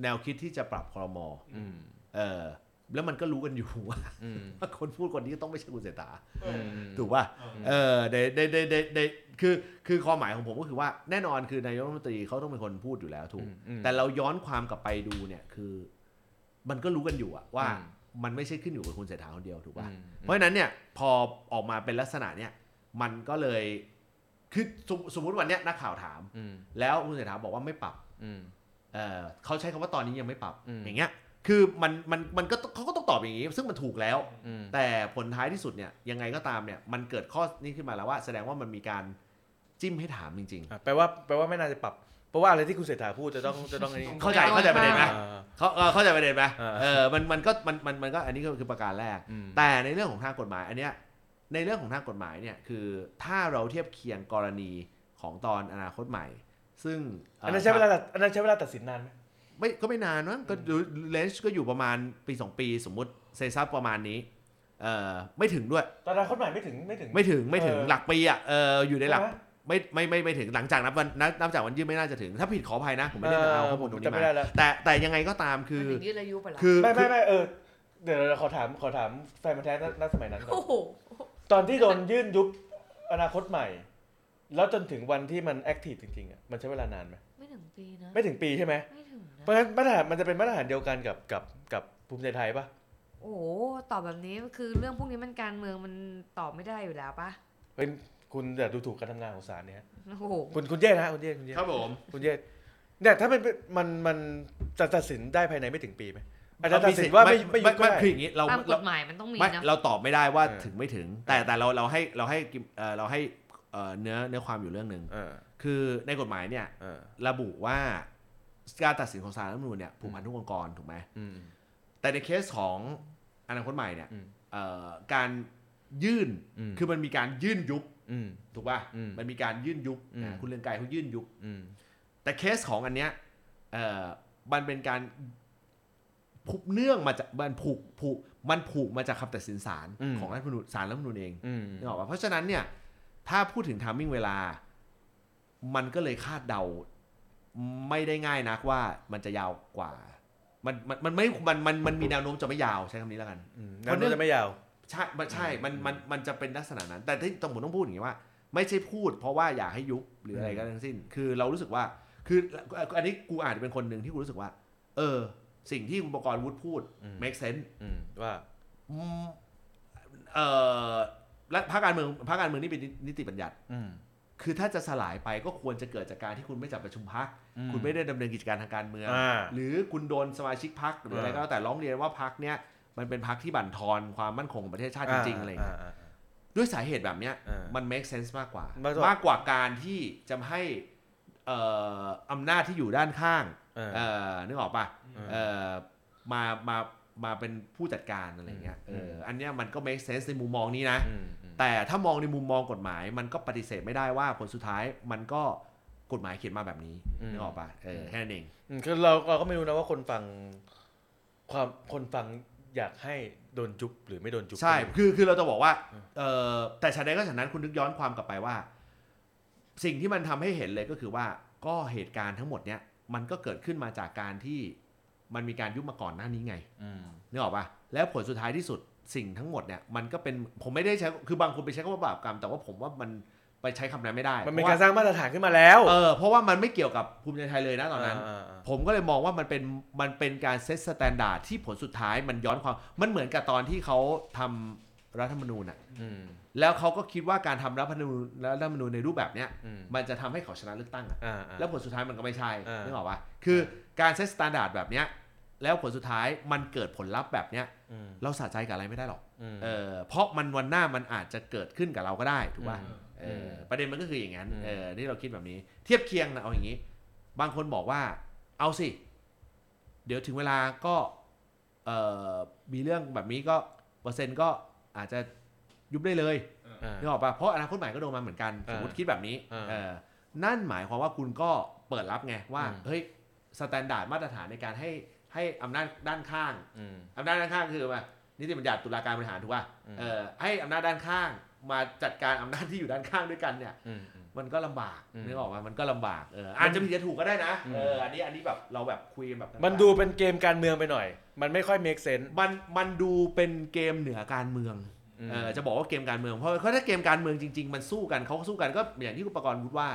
[SPEAKER 1] แนวคิดที่จะปรับครม
[SPEAKER 2] อืม
[SPEAKER 1] เออแล้วมันก็รู้กันอยู่ว่า
[SPEAKER 2] อืม
[SPEAKER 1] ว่าคนพูดคนนี้ต้องไม่ใช่คุณเศรษฐา
[SPEAKER 2] อืม
[SPEAKER 1] ถูกป่ะเออเดเดเดเดเดคือคือความหมายของผมก็คือว่าแน่นอนคือนายกรัฐมนตรีเขาต้องเป็นคนพูดอยู่แล้วถูก
[SPEAKER 2] อืมอืม
[SPEAKER 1] แต่เราย้อนความกลับไปดูเนี่ยคือ มันก็รู้กันอยู่อะว่า
[SPEAKER 2] อืม
[SPEAKER 1] มันไม่ใช่ขึ้นอยู่กับคุณเศรษฐาคนเดียวถูกป่ะ
[SPEAKER 2] อืม
[SPEAKER 1] เพราะฉะนั้นเนี่ยพอออกมาเป็นลักษณะเนี่ยมันก็เลยคือสมสมมุติวันเนี้ยนักข่าวถาม
[SPEAKER 2] อืม
[SPEAKER 1] แล้วคุณเศรษฐาบอกว่าไม่ปรับ
[SPEAKER 2] อืม
[SPEAKER 1] เออเขาใช้คำว่าตอนนี้ยังไม่ปรับ
[SPEAKER 2] อืม
[SPEAKER 1] อย่างเงี้ย คือมันมันมันก็เขาก็ต้องตอบอย่างนี้ ซึ่งมันถูกแล้ว
[SPEAKER 2] อืม
[SPEAKER 1] แต่ผลท้ายที่สุดเนี่ยยังไงก็ตามเนี่ยมันเกิดข้อนี้ขึ้นมาแล้วว่า แสดงว่ามันมีการจิ้มให้ถามจริง
[SPEAKER 2] อะแปลว่าแปลว่าไม่น่าจะปรับ เพราะว่าอะไรที่คุณเศรษฐาพูดจะต้องจะต้องอันนี้
[SPEAKER 1] ๆ เข้าใจเข้าใจประเด็นไหม
[SPEAKER 2] อ่า
[SPEAKER 1] เขาเออเข้าใจประเด็นไหม
[SPEAKER 2] อ่า
[SPEAKER 1] เออมันมันก็มันมันมันก็อันนี้ก็คือประการแรก
[SPEAKER 2] อืม
[SPEAKER 1] แต่ในเรื่องของทางกฎหมายอันเนี้ยในเรื่องของทางกฎหมายเนี่ยคือถ้าเราเทียบเคียงกรณีของตอนอนาคตใหม่ ซึ่งเอั
[SPEAKER 2] นนั้นใช้เวลาตัดอันนั้นใช้เวลาตัดสินนานไหม
[SPEAKER 1] ไม่ก็ไม่นานมั้งก็ดูเลนส์ก็อยู่ประมาณปีสองปี สมมุติเซซับประมาณนี้เออไม่ถึงด้วย
[SPEAKER 2] ตอนอนาคตใหม่ไม่ถึงไม่ถึง
[SPEAKER 1] ไม่ถึงไม่ถึง
[SPEAKER 2] เออ
[SPEAKER 1] หลักปีอะเอออยู่ในหลัก
[SPEAKER 2] ใช่ไม
[SPEAKER 1] ไม่ไม่ไม่ไม่ถึงหลังจากนับวันนับนับจากวันยื่นไม่น่าจะถึง ถ้าผิดขออภัยนะ ผมไม่ได้เอาข้อมูลตรงนี้
[SPEAKER 2] จำไม่ได้
[SPEAKER 1] มา
[SPEAKER 2] แล้ว
[SPEAKER 1] แต่แต่ยังไงก็ตามคือ
[SPEAKER 4] มันถึงยืดอายุไปแล้ว
[SPEAKER 1] คือ
[SPEAKER 2] ไม่ไม่
[SPEAKER 1] คือ
[SPEAKER 2] ไม่เออเดี๋ยวเราขอถามขอถามแฟนพันธุ์แท้ณสมัยนั้นก่อน
[SPEAKER 4] โอ้โห
[SPEAKER 2] ตอนที่โดนยื่นยุบอนาคตใหม่ แล้วจนถึงวันที่มัน active จริงๆอะมันใช้เวลานานไหม
[SPEAKER 4] ไม่ถึงปีนะ
[SPEAKER 2] ไม่ถึงปีใช่ไหม
[SPEAKER 4] ไม่ถึง
[SPEAKER 2] เพ
[SPEAKER 4] นะ
[SPEAKER 2] ราะฉะนั้นมาตรฐานมันจะเป็นมาตรฐานเดียวกันกับกับกับภูมิใจไทยปะ
[SPEAKER 4] โอ้โหตอบแบบนี้คือเรื่องพวกนี้มันการเมืองมันตอบไม่ได้อยู่แล้วปะ
[SPEAKER 2] เป็นคุณอย่าดูถูกการทำงานของศาลเนี่ย
[SPEAKER 4] โอ้โห
[SPEAKER 2] คุณคุณเย่นะคุณเย่คุณเย่
[SPEAKER 1] ครับผม
[SPEAKER 2] คุณเย่เนี่ยถ้ามันเป็นมันมันจะตัดสินได้ภายในไม่ถึงปีไหมอาจจะตัดสินว่าไม่ไม่ยุบก็
[SPEAKER 1] ไม่
[SPEAKER 2] ได้
[SPEAKER 1] คืออย่างนี้เรา
[SPEAKER 4] ตามก
[SPEAKER 1] เรา
[SPEAKER 4] ฎหมายมันต้องมี
[SPEAKER 1] ไม่
[SPEAKER 4] นะ
[SPEAKER 1] เราตอบไม่ได้ว่า
[SPEAKER 2] เออ
[SPEAKER 1] ถึงไม่ถึง แต่แต่เราเราให้เราให้กิมเออเราให้เอ่อเนื้อเนื้อความอยู่เรื่องหนึ่ง
[SPEAKER 2] เออ
[SPEAKER 1] คือในกฎหมายเนี่ย
[SPEAKER 2] เออ
[SPEAKER 1] ระบุว่า การตัดสินของศาลรัฐธรรมนูญเนี่ยผูกพันทุกองค์กรถูกไหม
[SPEAKER 2] อืม
[SPEAKER 1] แต่ในเคสของอนาคตใหม่เนี่ย
[SPEAKER 2] อืม
[SPEAKER 1] เอ่อการยื่น
[SPEAKER 2] อืม
[SPEAKER 1] คือมันมีการยื่นยุบ
[SPEAKER 2] อืม
[SPEAKER 1] ถูกป่ะ
[SPEAKER 2] อืม
[SPEAKER 1] มันมีการยื่นยุบ
[SPEAKER 2] อืม
[SPEAKER 1] นะคุณเรืองไกรเขายื่นยุบ
[SPEAKER 2] อืม
[SPEAKER 1] แต่เคสของอันเนี้ยเอ่อมันเป็นการผูกเนื่องมาจากมันผูกผูกมันผูกมาจากคำตัดสินศาล
[SPEAKER 2] อืม
[SPEAKER 1] ของรัฐธรรมนูญศาลรัฐธรรมนูญเอง
[SPEAKER 2] อืม
[SPEAKER 1] นึกออกปะเพราะฉะนั้นเนี่ยถ้าพูดถึงทามมิ่งเวลา มันก็เลยคาดเดา ไม่ได้ง่ายนักว่ามันจะยาวกว่า มันมันมันไม่มันมันมันมีแนวโน้มจะไม่ยาวใช้คำนี้แล้วกัน
[SPEAKER 2] อืมงั้นมันจะไม่ยาว
[SPEAKER 1] ใช่มันใช่มันมันมันจะเป็นลักษณะนั้น แต่ที่ต้องผมต้องพูดอย่างนี้ว่า ไม่ใช่พูด เพราะว่าอยากให้ยุบหรืออะไรก็ทั้งสิ้น คือเรารู้สึกว่า คืออันนี้กูอาจจะเป็นคนหนึ่งที่กูรู้สึกว่า เออ สิ่งที่คุณประกรณ์วุฒิพูด
[SPEAKER 2] อืม
[SPEAKER 1] make sense
[SPEAKER 2] อืมว่า
[SPEAKER 1] อืมเอ่อและพรรคการเมืองพรรคการเมืองนี่เป็นนิติบัญญัติ
[SPEAKER 2] อืม
[SPEAKER 1] คือถ้าจะสลายไปก็ควรจะเกิดจากการที่คุณไม่จัดประชุมพัก
[SPEAKER 2] อืม
[SPEAKER 1] คุณไม่ได้ดำเนินกิจการทางการเมือง
[SPEAKER 2] อ่า
[SPEAKER 1] หรือคุณโดนสมาชิกพักหรืออะไรก็แล้วแต่ร้องเรียนว่าพักเนี้ยมันเป็นพักที่บั่นทอนความมั่นคงของประเทศชาติจริงๆอะไรอย่างเงี้ยาด้วยสาเหตุแบบเนี้ย
[SPEAKER 2] อ่ามั
[SPEAKER 1] มัน make sense มากกว่า
[SPEAKER 2] มากกว่า
[SPEAKER 1] มากกว่าการที่จะให้เอ่ออำนาจที่อยู่ด้านข้าง
[SPEAKER 2] เออ
[SPEAKER 1] เอ่อนึกออกป่ะ
[SPEAKER 2] เออ
[SPEAKER 1] เอ่อมามามาเป็นผู้จัดการอะไรเงี้ยเอออ
[SPEAKER 2] ม
[SPEAKER 1] อันเนี้ยมันก็ make sense ในมุมมองนี้นะ
[SPEAKER 2] อืมอืม
[SPEAKER 1] แต่ถ้ามองในมุมมองกฎหมาย มันก็ปฏิเสธไม่ได้ว่าผลสุดท้ายมันก็กฎหมายเขียนมาแบบนี้นึกออกป่ะเออแค่นั้นเอง
[SPEAKER 2] อืมคือเราเราก็ไม่รู้นะว่าคนฟังความคนฟังอยากให้โดนจุบหรือไม่โดนจุบ
[SPEAKER 1] ใช่
[SPEAKER 2] ก็ไม่รู้
[SPEAKER 1] คือคือเราจะบอกว่า
[SPEAKER 2] อืม
[SPEAKER 1] เออแต่ฉันใดก็ฉันนั้นคุณนึกย้อนความกลับไปว่า สิ่งที่มันทำให้เห็นเลยก็คือว่าก็เหตุการณ์ทั้งหมดเนี้ยมันก็เกิดขึ้นมาจากการที่มันมีการยุบมาก่อนหน้านี้ไง
[SPEAKER 2] อืม
[SPEAKER 1] นึกออกปะแล้วผลสุดท้ายที่สุด สิ่งทั้งหมดเนี่ยมันก็เป็นผมไม่ได้ใช้คือบางคนไปใช้คำว่าบาปกรรม แต่ว่าผมว่ามันไปใช้คำนั้นไม่ได้
[SPEAKER 2] มันเป็น
[SPEAKER 1] พะ
[SPEAKER 2] การ
[SPEAKER 1] ว่
[SPEAKER 2] สร้างมาตรฐานขึ้นมาแล้ว
[SPEAKER 1] เออเพราะว่ามันไม่เกี่ยวกับภูมิใจไทยเลยนะตอนนั้นาาผมก็เลยมองว่ามันเป็นมันเป็นการ set standard ที่ผลสุดท้ายมันย้อนความมันเหมือนกับตอนที่เขาทำรัฐธรรมนูญอะ
[SPEAKER 2] อืม
[SPEAKER 1] แล้วเขาก็คิดว่าการทำรัฐธรรมนูญรัฐธรรมนูญในรูปแบบเนี้ย
[SPEAKER 2] อืม
[SPEAKER 1] มันจะทำให้เขาชนะเลือกตั้งอะ
[SPEAKER 2] อ่าอ่า
[SPEAKER 1] แล้วผลสุดท้ายมันก็ไม่ใช่
[SPEAKER 2] อ่านึ
[SPEAKER 1] นึกออกปะคือการ set standard แบบเนี้ยแล้วผลสุดท้ายมันเกิดผลลัพธ์แบบเนี้ย
[SPEAKER 2] อืม
[SPEAKER 1] เราสะใจกับอะไรไม่ได้หรอก
[SPEAKER 2] อืม
[SPEAKER 1] เออเพราะมันวันหน้ามันอาจจะเกิดขึ้นกับเราก็ได้ถูกป่ะ
[SPEAKER 2] อืม
[SPEAKER 1] เออประเด็นมันก็คืออย่างนั้น
[SPEAKER 2] อืม
[SPEAKER 1] เออที่เราคิดแบบนี้ เทียบเคียงนะเอาอย่างนี้ บางคนบอกว่า เอาสิ เดี๋ยวถึงเวลาก็เอ่อมีเรื่องแบบนี้ก็เปอร์เซ็นต์ก็อาจจะยุบได้เลย
[SPEAKER 2] อ่า
[SPEAKER 1] นึกออกป่ะเพราะอนาคตใหม่ก็โดนมาเหมือนกัน
[SPEAKER 2] อ่า
[SPEAKER 1] สมมติคิดแบบนี้
[SPEAKER 2] อ่า
[SPEAKER 1] เออนั่นหมายความว่าคุณก็เปิดรับไงว่า
[SPEAKER 2] อืม
[SPEAKER 1] เฮ้ย standard มาตรฐานในการให้ ให้อำนาจด้านข้าง
[SPEAKER 2] อืม
[SPEAKER 1] อำนาจด้านข้างคือว่านิติบัญญัติตุลาการบริหารถูกป่ะ
[SPEAKER 2] อืม
[SPEAKER 1] เออให้อำนาจด้านข้างมาจัดการอำนาจที่อยู่ด้านข้างด้วยกันเนี่ย
[SPEAKER 2] อืมอืม
[SPEAKER 1] มันก็ลำบาก
[SPEAKER 2] อืม
[SPEAKER 1] นึกออกมามันก็ลำบากเอออาจจะผิดจะถูกก็ได้นะ
[SPEAKER 2] อืม
[SPEAKER 1] เอออันนี้อันนี้แบบเราแบบคุยกันแบบ
[SPEAKER 2] มันดูเป็นเกมการเมืองไปหน่อย มันไม่ค่อย make sense
[SPEAKER 1] มันมันดูเป็นเกมเหนือการเมือง
[SPEAKER 2] อืม
[SPEAKER 1] เออจะบอกว่าเกมการเมืองเพราะเพราะถ้าเกมการเมืองจริง ๆ มันสู้กันเขาสู้กันก็อย่างที่คุณประกรณ์พูดว่า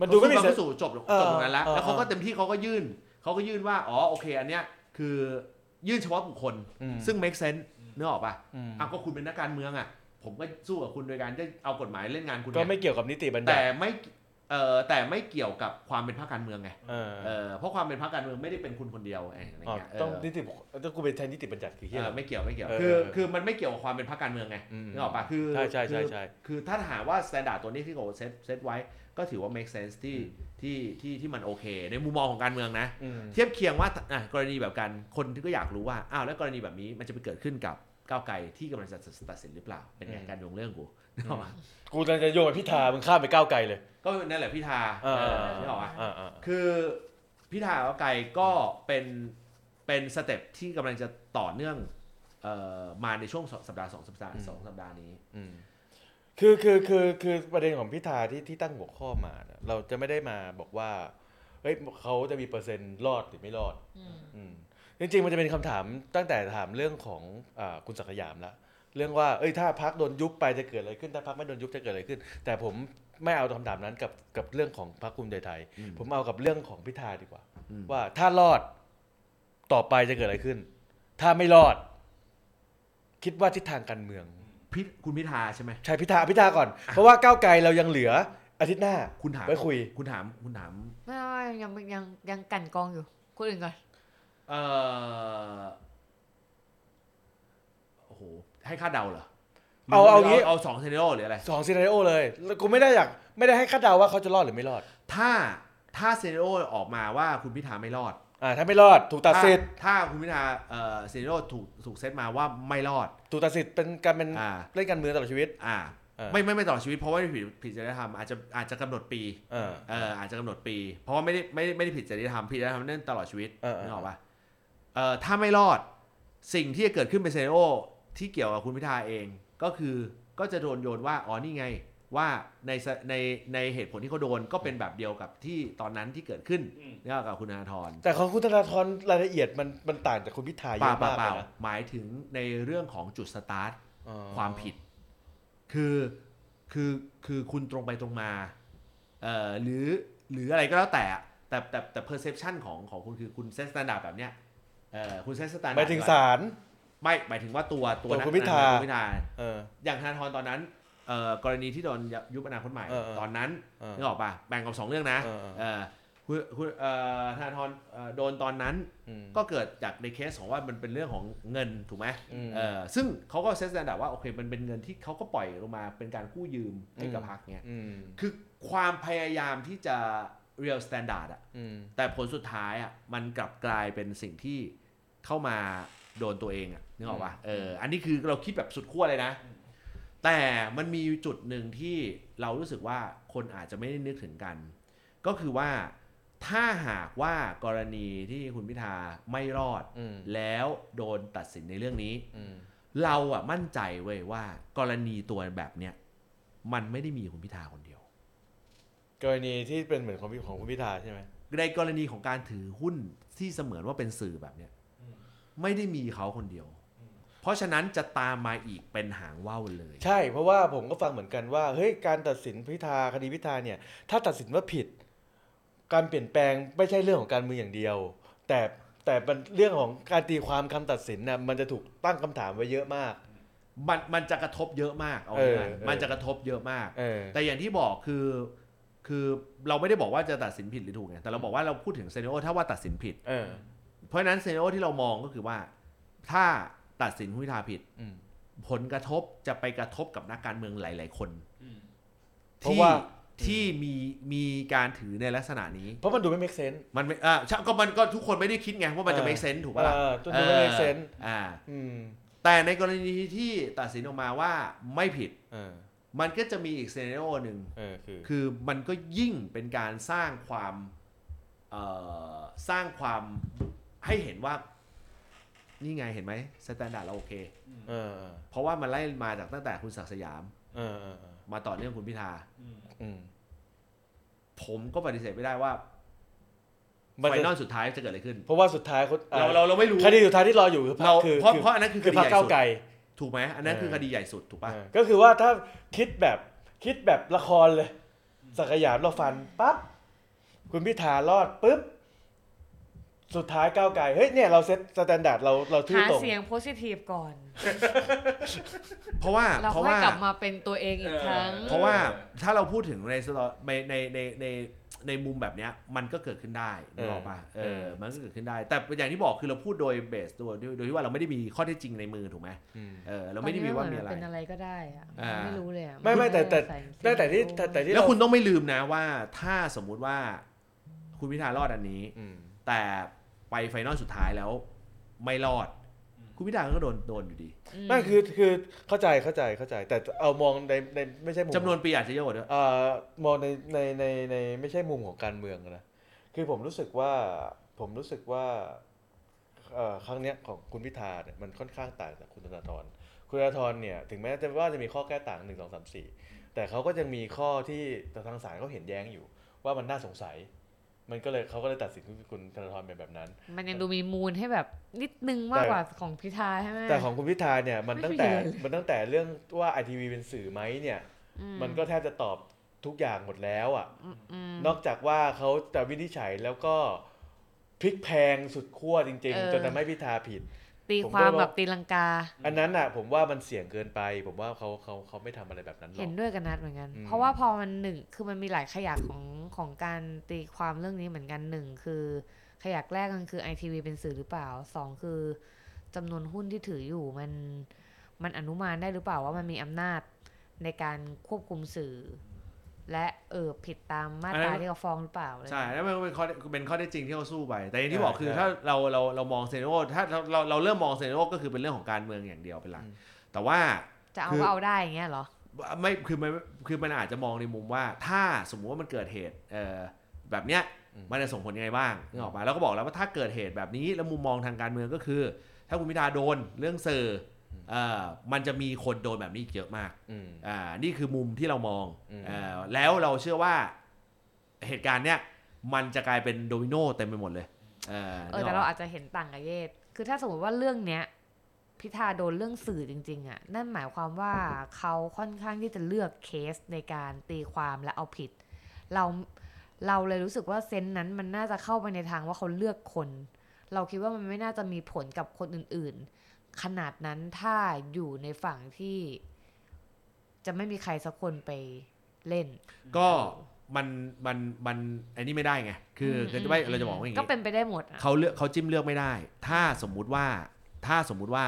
[SPEAKER 2] มันดูไม่มี
[SPEAKER 1] เขา
[SPEAKER 2] เซ
[SPEAKER 1] สู้
[SPEAKER 2] น
[SPEAKER 1] กันเขาสู่จบ
[SPEAKER 2] เออ
[SPEAKER 1] จบตรงนั้นแล้ว
[SPEAKER 2] เออ
[SPEAKER 1] แล้วเขาก็
[SPEAKER 2] เออ
[SPEAKER 1] เต็มที่เขาก็ยื่น เขาก็ยื่นว่า อ๋อ โอเค อันเนี้ยคือยื่นเฉพาะบุคคล
[SPEAKER 2] อืม
[SPEAKER 1] ซึ่ง make sense นึกออกป่ะ
[SPEAKER 2] อืม
[SPEAKER 1] อะก็คุณเป็นนักการเมืองอะ ผมก็สู้กับคุณโดยการจะเอากฎหมายเล่นงานคุณ
[SPEAKER 2] ก็
[SPEAKER 1] ไง
[SPEAKER 2] ไม่เกี่ยวกับนิติบัญญั
[SPEAKER 1] แต่
[SPEAKER 2] ติ
[SPEAKER 1] ไม่ เอ่อแต่ไม่เกี่ยวกับความเป็นพรรคการเมืองไง
[SPEAKER 2] เออ
[SPEAKER 1] เออเพราะความเป็นพรรคการเมืองไม่ได้เป็นคุณคนเดียวไงอะไร
[SPEAKER 2] อ๋อ
[SPEAKER 1] เงี้ยเอ
[SPEAKER 2] ต้อง
[SPEAKER 1] อ
[SPEAKER 2] นิติบุคต้องกูเป็นแทนนิติบัญญัติคือ
[SPEAKER 1] เอ
[SPEAKER 2] เฮีย
[SPEAKER 1] อไม่เกี่ยวไม่เกี่ยว
[SPEAKER 2] เออ
[SPEAKER 1] คือ
[SPEAKER 2] เออ
[SPEAKER 1] คือมันไม่เกี่ยวกับความเป็นพรรคการเมืองไง
[SPEAKER 2] อืม
[SPEAKER 1] นึกออกป่ะคือ
[SPEAKER 2] ใช่ใช่ใช่
[SPEAKER 1] คือ
[SPEAKER 2] ใช่
[SPEAKER 1] คือถ้าถามว่าสแตนดาร์ดตัวนี้ที่โกเซตเซตไว้ก็ถือว่า make sense ที่ที่ที่ที่มันโอเค ในมุมมองของการเมืองนะ
[SPEAKER 2] อืม
[SPEAKER 1] เทียบเคียงว่าอะกรณีแบบกันคนที่ก็อยากรู้ว่าอ้าวแล้วกรณีแบบนี้มันจะไปเกิดขึ้นกับ ก้าวไกลที่กำลังจะตัดสินหรือเปล่า เป็นไง
[SPEAKER 2] อืม
[SPEAKER 1] การดวงเรื่องกูนึกออกปะ
[SPEAKER 2] กูจะจะโยงไปพิธามึงข้ามไปก้าวไกลเลย
[SPEAKER 1] ก็นั่นแหละพิธา
[SPEAKER 2] เออ
[SPEAKER 1] เออนึกออกปะ
[SPEAKER 2] อ่าอ่า
[SPEAKER 1] คือพิธาก้าวไกลก็เป็นเป็น step ที่กำลังจะต่อเนื่องเอ่อมาในช่วงสองสัปดาห์สองสัปดาห์สองสัปดาห์นี้
[SPEAKER 2] อืมคือคือคือคือประเด็นของพิธาที่ที่ตั้งหัวข้อมาเนี่ยเราจะไม่ได้มาบอกว่าเฮ้ยเขาจะมีเปอร์เซ็นต์รอดหรือไม่รอดอืม จริงๆ มันจะเป็นคำถามตั้งแต่ถามเรื่องของอาคุณศักดิ์ยามละเรื่องว่าเอ้ยถ้าพักโดนยุบไปจะเกิดอะไรขึ้น ถ้าพักไม่โดนยุบจะเกิดอะไรขึ้น แต่ผมไม่เอาคำถามนั้นกับกับเรื่องของพรรคภูมิใจไทย
[SPEAKER 1] อืม
[SPEAKER 2] ผมเอากับเรื่องของพิธาดีกว่า
[SPEAKER 1] อืม
[SPEAKER 2] ว่าถ้ารอดต่อไปจะเกิดอะไรขึ้น ถ้าไม่รอด คิดว่าทิศทางการเมือง
[SPEAKER 1] พิคุณพิธาใช่ไหม
[SPEAKER 2] ใช่พิธาพิธาก่อน เพราะว่าก้าวไกลเรายังเหลืออาทิตย์หน้า
[SPEAKER 1] คุณถาม
[SPEAKER 2] ไว้คุย
[SPEAKER 1] คุณถามคุณถาม
[SPEAKER 4] ไม่ไม่ยังยังยังกลันกรองอยู่คนอื่นก่อน
[SPEAKER 1] เอ่อโอ้โห ให้คาดเดาเหรอ
[SPEAKER 2] เอาเอางี้
[SPEAKER 1] เอาสองเซนโอหรืออะไร
[SPEAKER 2] สองซีนารีโอเลยแล้วกูไม่ได้อยากไม่ได้ให้คาดเดาว่าเขาจะรอดหรือไม่รอด
[SPEAKER 1] ถ้าถ้าเซนโอออกมาว่าคุณพิธาไม่รอด
[SPEAKER 2] อ่าถ้าไม่รอดถูกตัดสิทธิ์
[SPEAKER 1] ถ้าถ้าคุณพิธาเอ่อเซนโอถูกถูกเซตมาว่าไม่รอด
[SPEAKER 2] ถูกตัดสิทธิ์เป็นการเป็น
[SPEAKER 1] อ่า
[SPEAKER 2] เล่นการเมืองตลอดชีวิต
[SPEAKER 1] อ่า
[SPEAKER 2] เออ
[SPEAKER 1] ไม่ไม่ไม่ตลอดชีวิตเพราะว่าไม่ผิดผิดจริยธรรมอาจจะอาจจะกำหนดปี
[SPEAKER 2] เออ
[SPEAKER 1] เอออาจจะกำหนดปี เพราะว่าไม่ได้ไม่ได้ไม่ได้ผิดจริยธรรมผิดจริยธรรมนั่นตลอดชีวิต
[SPEAKER 2] เออเออ
[SPEAKER 1] นึกออกปะ เเอ่อถ้าไม่รอดสิ่งที่จะเกิดขึ้นเป็นเซโอที่เกี่ยวกับคุณพิธาเองก็คือก็จะโดนโยนว่าอ๋อนี่ไงว่าในสในในเหตุผลที่เขาโดนก็เป็นแบบเดียวกับที่ตอนนั้นที่เกิดขึ้น
[SPEAKER 3] อืม
[SPEAKER 1] เนี่ยกับคุณธนาธร
[SPEAKER 2] แต่ของคุณธนาธรรายละเอียดมันมันต่างจากคุณพิธา
[SPEAKER 1] เป
[SPEAKER 2] เย
[SPEAKER 1] ล่า
[SPEAKER 2] อะ
[SPEAKER 1] เปล่ามา
[SPEAKER 2] ก
[SPEAKER 1] เป
[SPEAKER 2] เล
[SPEAKER 1] ล่าย
[SPEAKER 2] นะ
[SPEAKER 1] หมายถึงในเรื่องของจุดสตาร์ท
[SPEAKER 2] อ๋อ
[SPEAKER 1] ความผิด คือคือคือคุณตรงไปตรงมาเอ่อหรือหรืออะไรก็แล้วแต่อะแต่แต่แต่ perception ของของคุณคือคุณ set standard แบบเนี้ย เอ่อคุณ set standard
[SPEAKER 2] หมายถึงศาล
[SPEAKER 1] ไม่หมายถึงว่าตัวตัว
[SPEAKER 2] ตัว
[SPEAKER 1] นัก
[SPEAKER 2] คุณพิธา
[SPEAKER 1] คุณพิธา
[SPEAKER 2] เออ
[SPEAKER 1] อย่างธนาธรตอนนั้นเอ่อกรณีที่โดนยุบอนาคตใหม่
[SPEAKER 2] เออเออ
[SPEAKER 1] ตอนนั้น
[SPEAKER 2] เออ
[SPEAKER 1] นึกออกป่ะแบ่งกับสองเรื่องนะ
[SPEAKER 2] เออเออ
[SPEAKER 1] เอ่อคุณคุณเอ่อธนาธรเอ่อโดนตอนนั้น
[SPEAKER 2] อืม
[SPEAKER 1] ก็เกิดจากในเคสของว่ามันเป็นเรื่องของเงินถูกไหม
[SPEAKER 2] อืม
[SPEAKER 1] เออซึ่งเขาก็ set standard ว่าโอเคมันเป็นเงินที่เขาก็ปล่อยลงมาเป็นการกู้ยืมให้กับ
[SPEAKER 2] อืม
[SPEAKER 1] พรรคเนี่ย
[SPEAKER 2] อืม
[SPEAKER 1] คือความพยายามที่จะ real standard อะ
[SPEAKER 2] อืม
[SPEAKER 1] แต่ผลสุดท้ายอะมันกลับกลายเป็นสิ่งที่เข้ามาโดนตัวเองอะนึกออกปะเอออันนี้คือเราคิดแบบสุดขั้วเลยนะ แต่มันมีจุดหนึ่งที่เรารู้สึกว่าคนอาจจะไม่ได้นึกถึงกัน ก็คือว่าถ้าหากว่ากรณีที่คุณพิธาไม่รอด
[SPEAKER 2] อืม
[SPEAKER 1] แล้วโดนตัดสินในเรื่องนี้
[SPEAKER 2] อืม
[SPEAKER 1] เราอะมั่นใจเว้ยว่า กรณีตัวแบบเนี้ยมันไม่ได้มีคุณพิธาคนเดียว
[SPEAKER 2] กรณีที่เป็นเหมือนของพี่ของคุณพิธาใช่ไหม
[SPEAKER 1] ในกรณีของการถือหุ้นที่เสมือนว่าเป็นสื่อแบบเนี้ยไม่ได้มีเขาคนเดียว เพราะฉะนั้นจะตามมาอีกเป็นหางว่าวเลย
[SPEAKER 2] ใช่ เพราะว่าผมก็ฟังเหมือนกันว่าเฮ้ยการตัดสินพิธาคดีพิธาเนี่ย ถ้าตัดสินว่าผิด การเปลี่ยนแปลงไม่ใช่เรื่องของการเมืองอย่างเดียว แต่แต่เป็นเรื่องของการตีความคำตัดสินนะมันจะถูกตั้งคำถามไว้เยอะมาก
[SPEAKER 1] มันมันจะกระทบเยอะมากเอา
[SPEAKER 2] เออ
[SPEAKER 1] ง่าย
[SPEAKER 2] เออ
[SPEAKER 1] ๆมันจะกระทบเยอะมาก
[SPEAKER 2] เออ
[SPEAKER 1] แต่อย่างที่บอกคือ คือเราไม่ได้บอกว่าจะตัดสินผิดหรือถูกไงแต่เราบอกว่าเราพูดถึงเซเนโอถ้าว่าตัดสินผิด
[SPEAKER 2] เออ
[SPEAKER 1] เพราะฉะนั้นเซเนโอที่เรามองก็คือว่า ถ้าตัดสินคุณพิธาผิด
[SPEAKER 2] อืม
[SPEAKER 1] ผลกระทบจะไปกระทบกับนักการเมืองหลาย ๆ คน
[SPEAKER 2] เพราะ
[SPEAKER 1] ที่
[SPEAKER 2] ว่า
[SPEAKER 1] ที่มีมีการถือในลักษณะนี้
[SPEAKER 2] เพราะมันดูไม่ make sense
[SPEAKER 1] มันไม่อ่าใช่ก็มันก็ทุกคนไม่ได้คิดไงว่ามันจะ
[SPEAKER 2] เออ
[SPEAKER 1] ไม่เซนถูกปะล่ะ
[SPEAKER 2] เออตัวดูไม่ make sense
[SPEAKER 1] อ่า
[SPEAKER 2] อืม
[SPEAKER 1] แต่ในกรณีที่ตัดสินออกมาว่าไม่ผิด
[SPEAKER 2] เออ
[SPEAKER 1] มันก็จะมีอีกเซเนโอหนึ่ง
[SPEAKER 2] เออคือ
[SPEAKER 1] คือมันก็ยิ่งเป็นการสร้างความเอ่อสร้างความให้เห็นว่า นี่ไงเห็นไหมสแตนดาร์ดเราโอเค
[SPEAKER 2] เออเออ
[SPEAKER 1] เพราะว่ามันไล่มาจากตั้งแต่คุณศักดิ์สยาม
[SPEAKER 2] เออเออเออ
[SPEAKER 1] มาต่อเนื่องคุณพิธา
[SPEAKER 2] อืม
[SPEAKER 1] ผมก็ปฏิเสธไม่ได้ว่า
[SPEAKER 2] มัน
[SPEAKER 1] ไฟ
[SPEAKER 2] จะ
[SPEAKER 1] นอลสุดท้ายจะเกิดอะไรขึ้น
[SPEAKER 2] เพราะว่าสุดท้ายเขา
[SPEAKER 1] เราเราเราไม่รู้
[SPEAKER 2] คดีสุดท้ายที่รออยู่คือพร
[SPEAKER 1] เรา
[SPEAKER 2] รคคือ
[SPEAKER 1] เพราะ
[SPEAKER 2] คือ
[SPEAKER 1] เพราะอันนั้นคือค
[SPEAKER 2] คือ
[SPEAKER 1] ดี
[SPEAKER 2] พรร
[SPEAKER 1] ให
[SPEAKER 2] ค
[SPEAKER 1] ญ่
[SPEAKER 2] ก้าว
[SPEAKER 1] สุด
[SPEAKER 2] ไกล
[SPEAKER 1] ถูกไหมอันนั้นคือ
[SPEAKER 2] เออ
[SPEAKER 1] คดีใหญ่สุดถูกป่ะ
[SPEAKER 2] เออก็คือว่าถ้าคิดแบบคิดแบบละครเลย สักยามเราฟันปั๊บคุณพิธารอดปุ๊บสุดท้ายก้าวไกลเฮ้ยเนี่ยเรา set standard เราเราทื่อ
[SPEAKER 4] หา
[SPEAKER 2] ตรง
[SPEAKER 4] เสียง positive ก่อน
[SPEAKER 1] เพราะว่า
[SPEAKER 4] เรา
[SPEAKER 1] เพราะ
[SPEAKER 4] ค่อย
[SPEAKER 1] ว่าก
[SPEAKER 4] ลับมาเป็นตัวเองอีกครั้ง
[SPEAKER 1] เพราะว่าถ้าเราพูดถึงในสตอในในในใน ในมุมแบบเนี้ยมันก็เกิดขึ้นได้นึกออกป่ะเอ
[SPEAKER 2] เอ
[SPEAKER 1] อ
[SPEAKER 2] อ
[SPEAKER 1] มันก็เกิดขึ้นได้ แต่อย่างที่บอกคือเราพูดโดย base โดยโดยที่ว่าเราไม่ได้มีข้อเท็จจริงในมือถูกไหม
[SPEAKER 2] อืม
[SPEAKER 1] เออเราไม่ได้มีว่ามีอะไร
[SPEAKER 4] เป็นอะไรก็ได้อะ
[SPEAKER 1] อ่า
[SPEAKER 4] ไม่รู้เลยอะ
[SPEAKER 2] ไม่ไม่แต่แต่
[SPEAKER 4] ใส่
[SPEAKER 2] แต่แต่ที่แต่แต่ที่
[SPEAKER 1] แล้ว
[SPEAKER 2] เรา
[SPEAKER 1] คุณต้องไม่ลืมนะว่า ถ้าสมมุติว่าคุณพิธารอดอันนี้
[SPEAKER 2] อืม
[SPEAKER 1] แต่ไปไฟนอลสุดท้ายแล้ว ไม่รอด คุณพิธาก็โดนโดนอยู่ดี
[SPEAKER 4] อืม
[SPEAKER 2] ไม่คือคือเข้าใจเข้าใจเข้าใจ แต่เอามองในในไม่ใช่มุม
[SPEAKER 1] จำนวนปีอาจจะเยอะกว่าด้วย
[SPEAKER 2] เอ่อมองในในในในไม่ใช่มุมของการเมืองนะคือผมรู้สึกว่าผมรู้สึกว่าเอ่อครั้งเนี้ยของคุณพิธาเนี่ยมันค่อนข้างต่างจากคุณธนาธรคุณธนาธรเนี่ยถึงแม้จะว่าจะมีข้อแก้ต่างหนึ่งสองสามสี่แต่เขาก็ยังมีข้อที่ทางศาลเขาเห็นแย้งอยู่ว่ามันน่าสงสัย มันก็เลยเขาก็เลยตัดสินคุณธนาธรเป็นแบบนั้น
[SPEAKER 4] มันยังดูมีมูลให้แบบนิดนึงมากกว่าของพิธาใช่ไหม
[SPEAKER 2] แต่ของคุณพิธาเนี่ยมัน
[SPEAKER 4] ไม่
[SPEAKER 2] ตั้งแต่
[SPEAKER 4] มีเลย
[SPEAKER 2] มันตั้งแต่เรื่องว่าไอทีวีเป็นสื่อไหมเนี่ย
[SPEAKER 4] อื
[SPEAKER 2] มันก็แทบจะตอบทุกอย่างหมดแล้วอะ
[SPEAKER 4] อืม
[SPEAKER 2] นอกจากว่าเขาจะวินิจฉัยแล้วก็พลิกแพงสุดขั้วจริง
[SPEAKER 4] เออ
[SPEAKER 2] ๆจนทำให้พิธาผิด
[SPEAKER 4] ตี
[SPEAKER 2] ผม
[SPEAKER 4] ความ
[SPEAKER 2] ก็
[SPEAKER 4] แบบตีลังกา
[SPEAKER 2] อันนั้นอะ ผมว่ามันเสี่ยงเกินไป ผมว่าเขาเขาเขาไม่ทำอะไรแบบนั้นหรอ
[SPEAKER 4] เห็
[SPEAKER 2] ก
[SPEAKER 4] นด้วยกับนัดเหมือนกัน
[SPEAKER 2] อืม
[SPEAKER 4] เพราะว่าพอมันหนึ่งคือมันมีหลายขยักของของการตีความเรื่องนี้เหมือนกันหนึ่งคือขยักแรกมันคือไอทีวีเป็นสื่อหรือเปล่าสองคือจำนวนหุ้นที่ถืออยู่มันมันอนุมานได้หรือเปล่าว่ามันมีอำนาจในการควบคุมสื่อ และเออผิดตามมาตราที่เขาฟ้องหรือเปล่าอะไร
[SPEAKER 1] ใช่แล้วมันเป็นข้อเป็นข้อเท็จจริงที่เขาสู้ไป แต่อย่างที่
[SPEAKER 2] ใช่
[SPEAKER 1] บอกคือ
[SPEAKER 2] ใช่
[SPEAKER 1] ถ้าเราเราเรามองเซโนโอถ้าเราเราเราเริ่มมองเซโนโอก็คือเป็นเรื่องของการเมืองอย่างเดียวเป็นหลัก
[SPEAKER 2] อืม
[SPEAKER 1] แต่ว่า
[SPEAKER 4] จะเอา
[SPEAKER 1] คือ
[SPEAKER 4] ก็เอาได้อย่างเงี้ยเหรอ
[SPEAKER 1] ไม่คือมันคือมันอาจจะมองในมุมว่า ถ้าสมมุติว่ามันเกิดเหตุเอ่อแบบเนี้ย
[SPEAKER 2] อืม
[SPEAKER 1] มันจะส่งผลยังไงบ้างนึกออกปะแล้วก็บอกแล้วว่าถ้าเกิดเหตุแบบนี้แล้วมุมมองทางการเมืองก็คือ ถ้าคุณพิธาโดนเรื่องสื่อเอ่อ มันจะมีคนโดนแบบนี้อีกเยอะมาก
[SPEAKER 2] อืม
[SPEAKER 1] อ่านี่คือมุมที่เรามอง
[SPEAKER 2] อืม
[SPEAKER 1] เอ่อแล้วเราเชื่อว่าเหตุการณ์เนี้ยมันจะกลายเป็นโดมิโนเต็มไปหมดเลยเออ
[SPEAKER 4] เออแต่เราอาจจะเห็นต่างกับเยศคือถ้าสมมติว่าเรื่องเนี้ยพิธาโดนเรื่องสื่อจริง ๆอะนั่นหมายความว่าเขาค่อนข้างที่จะเลือกเคสในการตีความและเอาผิด เราเราเลยรู้สึกว่าเซนส์นั้นมันน่าจะเข้าไปในทางว่าเขาเลือกคน เราคิดว่ามันไม่น่าจะมีผลกับคนอื่น ๆ ขนาดนั้นถ้าอยู่ในฝั่งที่จะไม่มีใครสักคนไปเล่น
[SPEAKER 1] ก็มันมันมันอันนี้ไม่ได้ไง คืออ
[SPEAKER 4] ม
[SPEAKER 1] คือไม่
[SPEAKER 4] อืม
[SPEAKER 1] เราจะบอกว่าอย่าง
[SPEAKER 4] ก็
[SPEAKER 1] งี้
[SPEAKER 4] เป็นไปได้หมดอะ
[SPEAKER 1] เขาเลือกเขาจิ้มเลือกไม่ได้ ถ้าสมมุติว่าถ้าสมมุติว่า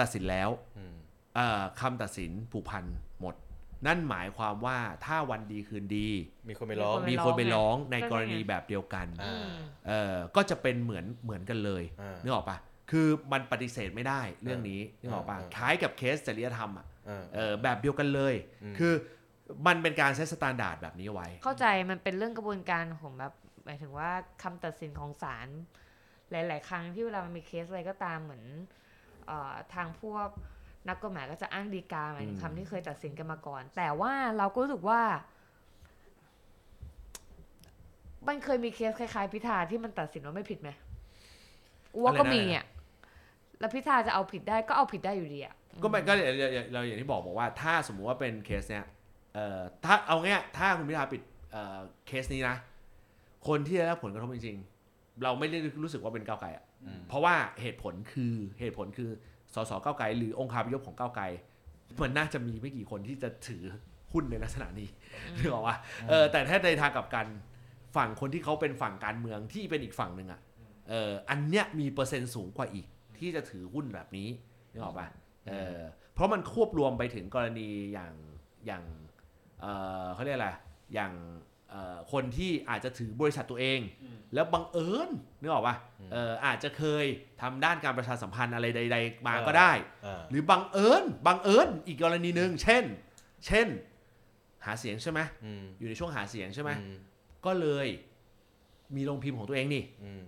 [SPEAKER 1] ตัดสินแล้ว
[SPEAKER 2] อืม
[SPEAKER 1] เอ่อคำตัดสินผูกพันหมด นั่นหมายความว่าถ้าวันดีคืนดี
[SPEAKER 2] มีคนไปร้อง
[SPEAKER 1] มีคนไปร้องใน
[SPEAKER 4] ก็
[SPEAKER 1] กร
[SPEAKER 4] ใช่ไง
[SPEAKER 1] ณีแบบเดียวกัน
[SPEAKER 2] อ่า
[SPEAKER 4] อืม
[SPEAKER 1] เอ่อก็จะเป็นเหมือนเหมือนกันเลย
[SPEAKER 2] อ่า
[SPEAKER 1] นึกออกปะ คือมันปฏิเสธไม่ได้เรื่องนี้
[SPEAKER 2] อ่า
[SPEAKER 1] นึกออกปะ
[SPEAKER 2] อ่า
[SPEAKER 1] คล้ายกับเคสจริยธรรมอะ
[SPEAKER 2] อ่า
[SPEAKER 1] เออแบบเดียวกันเลย
[SPEAKER 2] อืม
[SPEAKER 1] คือมันเป็นการ set standard แบบนี้ไว้
[SPEAKER 4] เข้าใจมันเป็นเรื่องกระบวนการของแบบหมายถึงว่าคำตัดสินของศาลหลาย ๆ ครั้งที่เวลามันมีเคสอะไรก็ตามเหมือนเออทางพวกนักกฎหมายก็จะอ้างฎีกาหมายถึง
[SPEAKER 1] อืม
[SPEAKER 4] คำที่เคยตัดสินกันมาก่อน แต่ว่าเราก็รู้สึกว่า มันเคยมีเคสคล้าย ๆ พิธาที่มันตัดสินว่าไม่ผิดไหมว่าก็มีอะ แล้วพิธาจะเอาผิดได้ก็เอาผิดได้อยู่ดีอะ
[SPEAKER 1] ก็ไม่ก็เราเราเราอย่างที่บอกบอกว่า ถ้าสมมุติว่าเป็นเคสเนี้ยเอ่อถ้าเอาเง่ายถ้าคุณพิธาปิดเอ่อเคสนี้นะ คนที่ได้รับผลกระทบจริงๆ เราไม่ได้รู้สึกว่าเป็นก้าวไกลอะเพราะว่าเหตุผลคือเหตุผลคือสสก้าวไกลหรือองค์คาพยพของก้าวไกลมันน่าจะมีไม่กี่คนที่จะถือหุ้นในลักษณะนี้นึกออกว่าเออแต่ถ้าในทางกลับกันฝั่งคนที่เขาเป็นฝั่งการเมืองที่เป็นอีกฝั่งหนึ่งอะเอออันเนี้ยมีเปอร์เซ็นต์สูงกว่าอีก ที่จะถือหุ้นแบบนี้นึกออกปะเออเพราะมันควบรวมไปถึงกรณีอย่างอย่างเออเขาเรียกอะไรอย่างเอ่อคนที่อาจจะถือบริษัทตัวเอง แล้วบังเอิญนึกออกปะเอออาจจะเคยทำด้านการประชาสัมพันธ์อะไรใด ๆ มาก็ได้
[SPEAKER 2] อ่า
[SPEAKER 1] หรือบังเอิญบังเอิญอีกกรณีหนึ่งเช่น เช่น หาเสียงใช่ไหม
[SPEAKER 2] อืม
[SPEAKER 1] อยู่ในช่วงหาเสียงใช่ไหม
[SPEAKER 2] อืม
[SPEAKER 1] ก็เลยมีโรงพิมพ์ของตัวเองนี่
[SPEAKER 2] อืม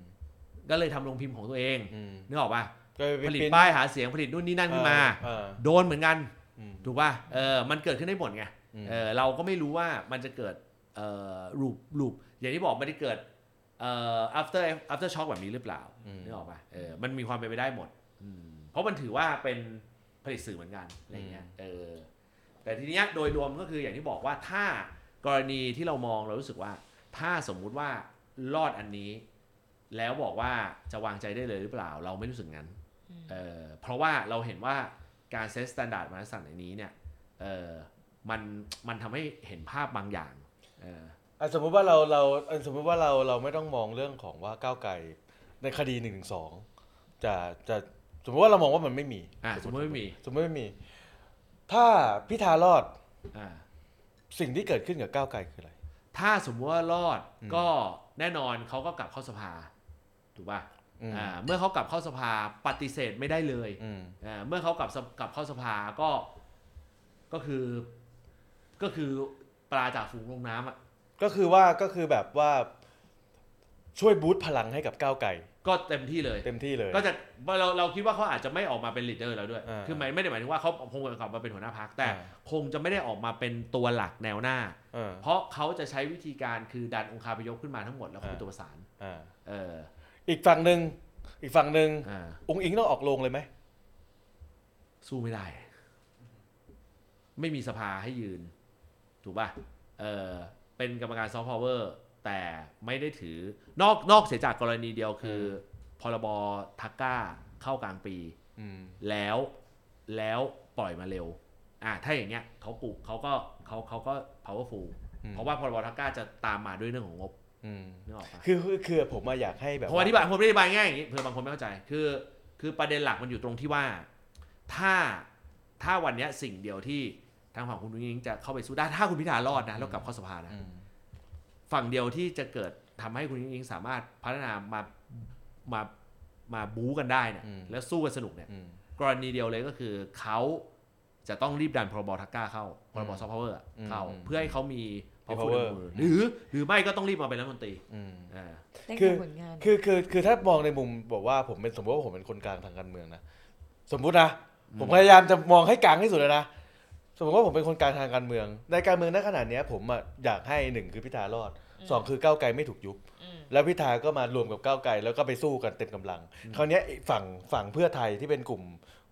[SPEAKER 1] ก็เลยทำโรงพิมพ์ของตัวเอง
[SPEAKER 2] อืม
[SPEAKER 1] นึกออกปะ
[SPEAKER 2] ก็ไป
[SPEAKER 1] ผลิต
[SPEAKER 2] ปริ้น
[SPEAKER 1] ป้ายหาเสียงผลิตนู่นนี่นั่นขึ้นมา
[SPEAKER 2] เออ
[SPEAKER 1] โดนเหมือนกัน
[SPEAKER 2] อืม
[SPEAKER 1] ถูกป่ะเออมันเกิดขึ้นได้หมดไง
[SPEAKER 2] อืม
[SPEAKER 1] เออเราก็ไม่รู้ว่ามันจะเกิดเอ่อรูปรูปอย่างที่บอกไม่ได้เกิดเอ่อ after after shock แบบนี้หรือเปล่า
[SPEAKER 2] อืม
[SPEAKER 1] นึกออกป่ะเออมันมีความเป็นไปได้หมดอืมเพราะมันถือว่าเป็นผลิตสื่อเหมือนกันอะไรเงี้ยเออแต่ทีเนี้ยโดยรวมก็คืออย่างที่บอกว่าถ้ากรณีที่เรามองเรารู้สึกว่า ถ้าสมมุติว่ารอดอันนี้ แล้วบอกว่าจะวางใจได้เลยหรือเปล่า เราไม่รู้สึกงั้นเอ่อเพราะว่าเราเห็นว่าการ set standard มาตรฐานในนี้เนี่ยเอ่อมันมันทำให้เห็นภาพบางอย่างเออ
[SPEAKER 2] อะสมมุติว่าเราเราอะสมมุติว่าเราเราไม่ต้องมองเรื่องของว่าก้าวไกลในคดีหนึ่งถึงสองจะจะสมมติว่าเรามองว่ามันไม่มี
[SPEAKER 1] อะสมมติไม่มี
[SPEAKER 2] สมมติไม่มี ถ้าพิธารอด
[SPEAKER 1] อ่า
[SPEAKER 2] สิ่งที่เกิดขึ้นกับก้าวไกลคืออะไร
[SPEAKER 1] ถ้าสมมติว่ารอด
[SPEAKER 2] อืม
[SPEAKER 1] ก็แน่นอนเขาก็กลับเข้าสภา ถูกป่ะ
[SPEAKER 2] อืม
[SPEAKER 1] อ่าเมื่อเขากลับเข้าสภาปฏิเสธไม่ได้เลย
[SPEAKER 2] อืม
[SPEAKER 1] อ่าเมื่อเขากลับสกลับเข้าสภาก็ก็คือ ก็คือปลาจากฝูงลงน้ำอะ
[SPEAKER 2] ก็คือว่าก็คือแบบว่าช่วยบูตพลังให้กับก้าวไกล
[SPEAKER 1] ก็เต็มที่เลย
[SPEAKER 2] เต็มที่เลย
[SPEAKER 1] ก็จะเราเราคิดว่าเขาอาจจะไม่ออกมาเป็นลีดเดอร์แล้วด้วย
[SPEAKER 2] อ่า
[SPEAKER 1] คือหมายไม่ได้หมายถึงว่าเขาคงจะกลับมาเป็นหัวหน้าพักแต่
[SPEAKER 2] อ่า
[SPEAKER 1] คงจะไม่ได้ออกมาเป็นตัวหลักแนวหน้า
[SPEAKER 2] เออ
[SPEAKER 1] เพราะเขาจะใช้วิธีการคือดันองคาพยพขึ้นมาทั้งหมดแล้วเขาเป็น
[SPEAKER 2] อ่า
[SPEAKER 1] ตัวประสาน
[SPEAKER 2] อ่า
[SPEAKER 1] เออ
[SPEAKER 2] อีกฝั่งหนึ่งอีกฝั่งหนึ่ง
[SPEAKER 1] อ่า
[SPEAKER 2] องค์อิงต้องออกโรงเลยไหม
[SPEAKER 1] สู้ไม่ได้ ไม่มีสภาให้ยืน ถูกป่ะเออเป็นกรรมการซอฟต์พาวเวอร์แต่ไม่ได้ถือนอกนอกเสียจากกรณีเดียวคือพรบทักก้าเข้ากลางปี
[SPEAKER 2] อืม
[SPEAKER 1] แล้วแล้วปล่อยมาเร็ว อ่าถ้าอย่างเงี้ยเขาปลูกเขาก็เขาเขาก็ powerful
[SPEAKER 2] อืม
[SPEAKER 1] เพราะว่าพรบทักก้าจะตามมาด้วยเรื่องของงบ
[SPEAKER 2] อืม
[SPEAKER 1] นึกออกปะ
[SPEAKER 2] คือคือคือผมมาอยากให้แบบ
[SPEAKER 1] ผมอธิบายผมอธิบายง่ายอย่างนี้เผื่อบางคนไม่เข้าใจ คือ คือประเด็นหลักมันอยู่ตรงที่ว่า ถ้าถ้าวันเนี้ยสิ่งเดียวที่ทางฝั่งคุณนุ้งอิงจะเข้าไปสู้ได้ถ้าคุณพิธารอดนะแล้วกลับเข้าสภานะ
[SPEAKER 2] อืม
[SPEAKER 1] ฝั่งเดียวที่จะเกิดทำให้คุณนุ้งอิงสามารถพัฒนามามามาบู๊กันได้เนี่ยแล้วสู้กันสนุกเนี่ย
[SPEAKER 2] อืม
[SPEAKER 1] กรณีเดียวเลยก็คือเขา จะต้องรีบดันพรบทักก้าเข้าพรบ
[SPEAKER 2] อืม
[SPEAKER 1] ซอฟต์พาวเวอร์
[SPEAKER 2] อืม
[SPEAKER 1] เข้า
[SPEAKER 2] อืม
[SPEAKER 1] เพื่อให้เขามีเพราะ
[SPEAKER 2] Empower
[SPEAKER 1] มือหรือหรือไม่ก็ต้องรีบมาเป็นรัฐมนตรี
[SPEAKER 2] อืม
[SPEAKER 1] อ่า
[SPEAKER 4] ได้
[SPEAKER 2] คือ
[SPEAKER 4] ผลงาน
[SPEAKER 2] คือคือคือถ้ามองในมุมบอกว่าผมเป็นสมมติว่าผมเป็นคนกลางทางการเมืองนะสมมุตินะผมพยายามจะมองให้กลางที่สุดเลยนะสมมติว่าผมเป็นคนกลางทางการเมือง ในการเมืองณขนาดเนี้ยผมอะอยากให้หนึ่งคือพิธารอดสองคือก้าวไกลไม่ถูกยุบ
[SPEAKER 4] อืม
[SPEAKER 2] แล้วพิธาก็มารวมกับก้าวไกลแล้วก็ไปสู้กันเต็มกำลัง คราวเนี้ยไอ้ฝั่งฝั่งเพื่อไทยที่เป็นกลุ่ม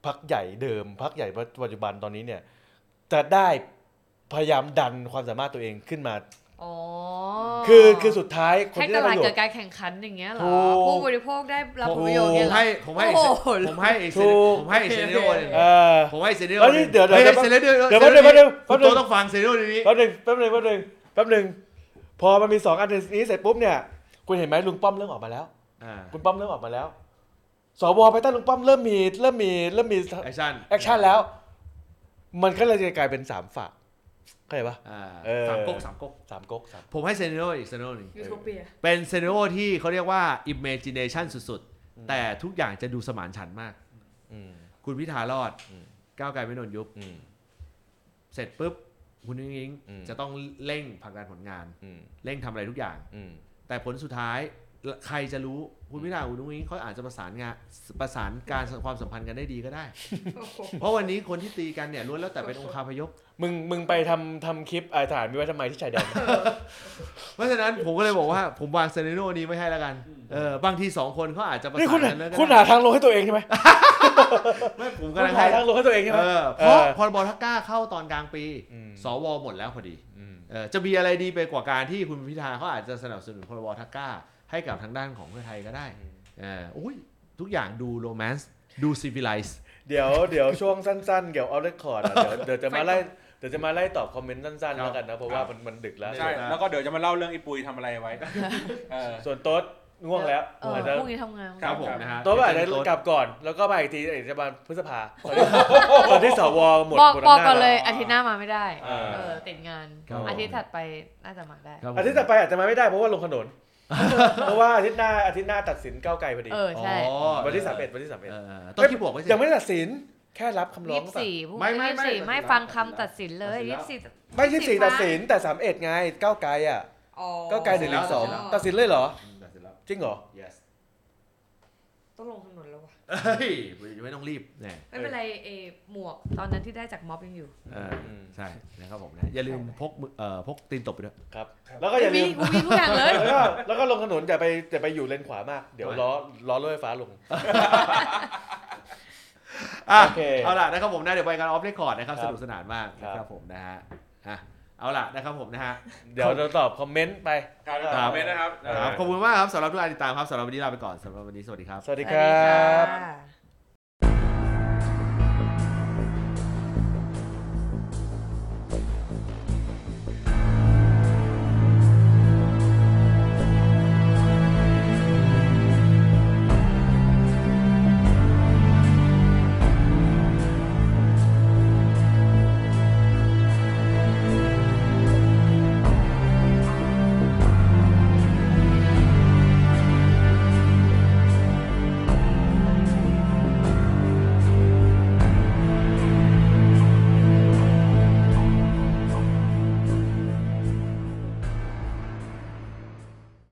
[SPEAKER 2] พักใหญ่เดิมพักใหญ่ปัจจุบันตอนนี้เนี่ยจะได้พยายามดันความสามารถตัวเองขึ้นมา
[SPEAKER 4] อ๋อ
[SPEAKER 2] คือคือสุดท้ายคน
[SPEAKER 4] ให้
[SPEAKER 2] ที่
[SPEAKER 4] ต
[SPEAKER 2] ได้ป
[SPEAKER 4] ลาด
[SPEAKER 2] ระโยช
[SPEAKER 4] เกิด
[SPEAKER 2] น์
[SPEAKER 4] การแข่งขันอย่างเงี้ยเหร
[SPEAKER 2] ถู
[SPEAKER 4] อกผู้บริโภคได้รับผลประโยชน์
[SPEAKER 1] ผ
[SPEAKER 4] เนี่ย
[SPEAKER 1] ม
[SPEAKER 4] เหรอ
[SPEAKER 1] ให้ผมให้
[SPEAKER 4] โอ้โห
[SPEAKER 1] ผมให้เซ
[SPEAKER 2] ถูก
[SPEAKER 1] ผมให้เซเนโร่หนึ่ง
[SPEAKER 2] เออ
[SPEAKER 1] ผมให้เซเนโร่
[SPEAKER 2] แล้วนี่เดี๋ยวเดี๋ยว
[SPEAKER 1] ฮ้
[SPEAKER 2] เดี๋ยว
[SPEAKER 1] เซเนโร่
[SPEAKER 2] เดี๋ยวแป๊บนึงแป๊บนึงแป๊
[SPEAKER 1] คุ
[SPEAKER 2] บ
[SPEAKER 1] ณ
[SPEAKER 2] นึง
[SPEAKER 1] โตต้องฟังเซเนโร่นี้
[SPEAKER 2] แป๊บหนึงแป๊บหนึงแป๊บหนึงแป๊บหนึงพอมันมีสองอันนี้เสร็จปุ๊บเนี่ยคุณเห็นไหมลุงป้อมเริ่มออกมาแล้ว
[SPEAKER 1] อ่า
[SPEAKER 2] คุณป้อมเริ่มออกมาแล้ว สวไปตั้งลุงป้อมเริ่มมีเริ่มมีเริ่มมี
[SPEAKER 1] action action
[SPEAKER 2] แล้ว มันก็เลยจะกลายเป็นสามฝักเข้าใจปะ
[SPEAKER 1] อ่า
[SPEAKER 2] เออ
[SPEAKER 1] สามก๊กสามก๊ก
[SPEAKER 2] สามก๊กสาม
[SPEAKER 1] ผมให้ scenario อีก scenario หนึ่ง
[SPEAKER 4] ยูโทเปีย
[SPEAKER 1] เป็น scenario ที่เขาเรียกว่า imagination สุดๆ แต่ทุกอย่างจะดูสมานฉันท์มาก
[SPEAKER 2] อืม
[SPEAKER 1] คุณพิธารอด
[SPEAKER 2] อืม
[SPEAKER 1] ก้าวไกลไม่โดนยุบ
[SPEAKER 2] อืม
[SPEAKER 1] เสร็จปุ๊บคุณนิ้งยิง
[SPEAKER 2] อืม
[SPEAKER 1] จะต้องเร่งผลักดันผลงาน
[SPEAKER 2] อืม
[SPEAKER 1] เร่งทำอะไรทุกอย่าง
[SPEAKER 2] อืม
[SPEAKER 1] แต่ผลสุดท้ายใครจะรู้ คุณพิธาคุณนุ้งอิงเขาอาจจะประสานงานประสานการความสัมพันธ์กันได้ดีก็ได้ เพราะวันนี้คนที่ตีกันเนี่ยล้วนแล้วแต่เป็นองคาพยพ
[SPEAKER 2] มึงมึงไปทำทำคลิปอาถานมีไว้ทำไมที่ชายแดน
[SPEAKER 1] เพราะฉะนั้นผมก็เลยบอกว่าผมวางเซเนโร่นี้ไม่ให้แล้วกันเออบางทีสองคนเขาอาจจะประ
[SPEAKER 2] นี่
[SPEAKER 1] สา
[SPEAKER 2] คุณ
[SPEAKER 1] นกันแล้วก็
[SPEAKER 2] คุณ
[SPEAKER 1] ได้
[SPEAKER 2] หาทางลงให้ตัวเองใช่ไหม
[SPEAKER 1] ไม่ผม
[SPEAKER 2] คุ
[SPEAKER 1] กำ
[SPEAKER 2] ณ
[SPEAKER 1] ลัง
[SPEAKER 2] หา
[SPEAKER 1] ให้
[SPEAKER 2] ทางลงให้ตัวเองใช่ไหม
[SPEAKER 1] เออเพราะ
[SPEAKER 2] เออ
[SPEAKER 1] พรบทักก้าเข้าตอนกลางปี
[SPEAKER 2] อืม
[SPEAKER 1] สวหมดแล้วพอดี
[SPEAKER 2] อืม
[SPEAKER 1] เออจะมีอะไรดีไปกว่าการที่คุณพิธาเขาอาจจะสนับสนุนพรบทักก้า ให้กับทางด้านของเพื่อไทยก็ได้เอออุ้ยทุกอย่างดู romance ดู civilize
[SPEAKER 2] เดี๋ยวเดี๋ยวช่วงสั้นๆ เกี่ยวเอา record เดี๋ยวเดี๋ยวจะมาไล่เดี๋ยวจะมาไล่ตอบ comment สั้นๆแล้วกันนะ เพราะว่ามันมันดึกแล้ว
[SPEAKER 3] ใช่แล้วก็เดี๋ยวจะมาเล่าเรื่องไอ้ปุยทำอะไรไว้เออ
[SPEAKER 2] ส่วนโต๊ดง่วงแล้ว
[SPEAKER 4] เออ
[SPEAKER 2] อาจจะ
[SPEAKER 4] พรุ่งนี้ทำงาน
[SPEAKER 1] ครับผมนะฮะ
[SPEAKER 2] โต๊ดอาจจะกลับก่อน แล้วก็มาอีกทีเอกจะมาพฤษภาตอนที่ตอนที่สวหมด
[SPEAKER 4] บอก
[SPEAKER 2] หมด
[SPEAKER 4] บอกำา
[SPEAKER 2] จ
[SPEAKER 4] ก่อนเลย
[SPEAKER 2] แว
[SPEAKER 4] อาทิตย์หน้ามาไม่ได้
[SPEAKER 2] เออ
[SPEAKER 4] เออติดงาน
[SPEAKER 1] ครับผม
[SPEAKER 4] อาทิตย์ถัดไปน่าจะมาได้
[SPEAKER 1] ครับผม
[SPEAKER 2] อาทิตย์ต่อไปอาจจะมาไม่ได้เพราะว่าลงถนน เพราะว่าอาทิตย์หน้าอาทิตย์หน้าตัดสินก้าวไกลพอดี
[SPEAKER 4] เออใช่
[SPEAKER 1] อ๋อ
[SPEAKER 2] วันที่สามเอ็ดวันที่สามเอ็ด
[SPEAKER 1] เออต้องที่บอกไว้สิ
[SPEAKER 2] ยังไม่ได้ตัดสินแค่รับคำร้อ
[SPEAKER 4] ยี่
[SPEAKER 2] ง
[SPEAKER 4] สิบ
[SPEAKER 2] ป่ะ
[SPEAKER 4] สี่พรุ่ง
[SPEAKER 3] ไม่
[SPEAKER 4] นี้
[SPEAKER 3] ไม่
[SPEAKER 4] ยี่สิบสี่
[SPEAKER 3] ไม่
[SPEAKER 4] ไม่ฟังคำตัดสินเลยยี่สิบสี่
[SPEAKER 2] ไม่ยี่สี่ตัดสินแต่สามเอ็ดไงก้าวไกลอะ
[SPEAKER 4] อ๋อ
[SPEAKER 2] ก้าวไกลหนึ่งหนึ่งสอง
[SPEAKER 1] ตั
[SPEAKER 2] ตั
[SPEAKER 1] ด
[SPEAKER 2] ด
[SPEAKER 1] สิ
[SPEAKER 2] สิ
[SPEAKER 1] น
[SPEAKER 2] น
[SPEAKER 1] แล้
[SPEAKER 2] เล
[SPEAKER 1] ว
[SPEAKER 2] ยเหรอ
[SPEAKER 1] ตัดสินแล้ว
[SPEAKER 2] จริงเหรอ
[SPEAKER 1] yes
[SPEAKER 4] ต้องลงถนนแล้ววะ
[SPEAKER 1] เฮ้ยไม่ต้องรีบแน่
[SPEAKER 4] ไม่เป็นไรเอหมวกตอนนั้นที่ได้จากม็อบยังอยู่
[SPEAKER 1] เออใช่นะครับผมนะอย่าลืมพกมือเอ่อพกตีนตบไปด้วย
[SPEAKER 2] ครับ แล้วก็อย่าลืม
[SPEAKER 4] กูมีทุกอย่างเลย
[SPEAKER 2] แล้วก็แล้วก็ลงถนนอย่าไปอย่าไปอยู่เลนขวามาก เดี๋ยวล้อล้อรถไฟฟ้าลง
[SPEAKER 1] อะ
[SPEAKER 2] โอเค
[SPEAKER 1] เอาล่ะนะครับผมนะเดี๋ยวไปกันออฟเรคคอร์ดนะครับ
[SPEAKER 2] ครับ
[SPEAKER 1] สนุกสนานมาก
[SPEAKER 2] ครับ
[SPEAKER 1] นะครับผมนะฮะอะ เอาล่ะนะครับผมนะฮะ
[SPEAKER 2] เดี๋ยวเราตอบคอมเมนต์ไป
[SPEAKER 3] ครับ
[SPEAKER 1] ครับ
[SPEAKER 3] คอมเมนต์นะครับ
[SPEAKER 1] ครับ ขอบคุณมากครับสำหรับทุกการติดตามครับสำหรับวันนี้ลาไปก่อนสำหรับวันนี้สวัสดีครับ
[SPEAKER 2] สวัสดี
[SPEAKER 4] ส
[SPEAKER 2] ค
[SPEAKER 4] วัสดี
[SPEAKER 2] รับ
[SPEAKER 4] ค่ะ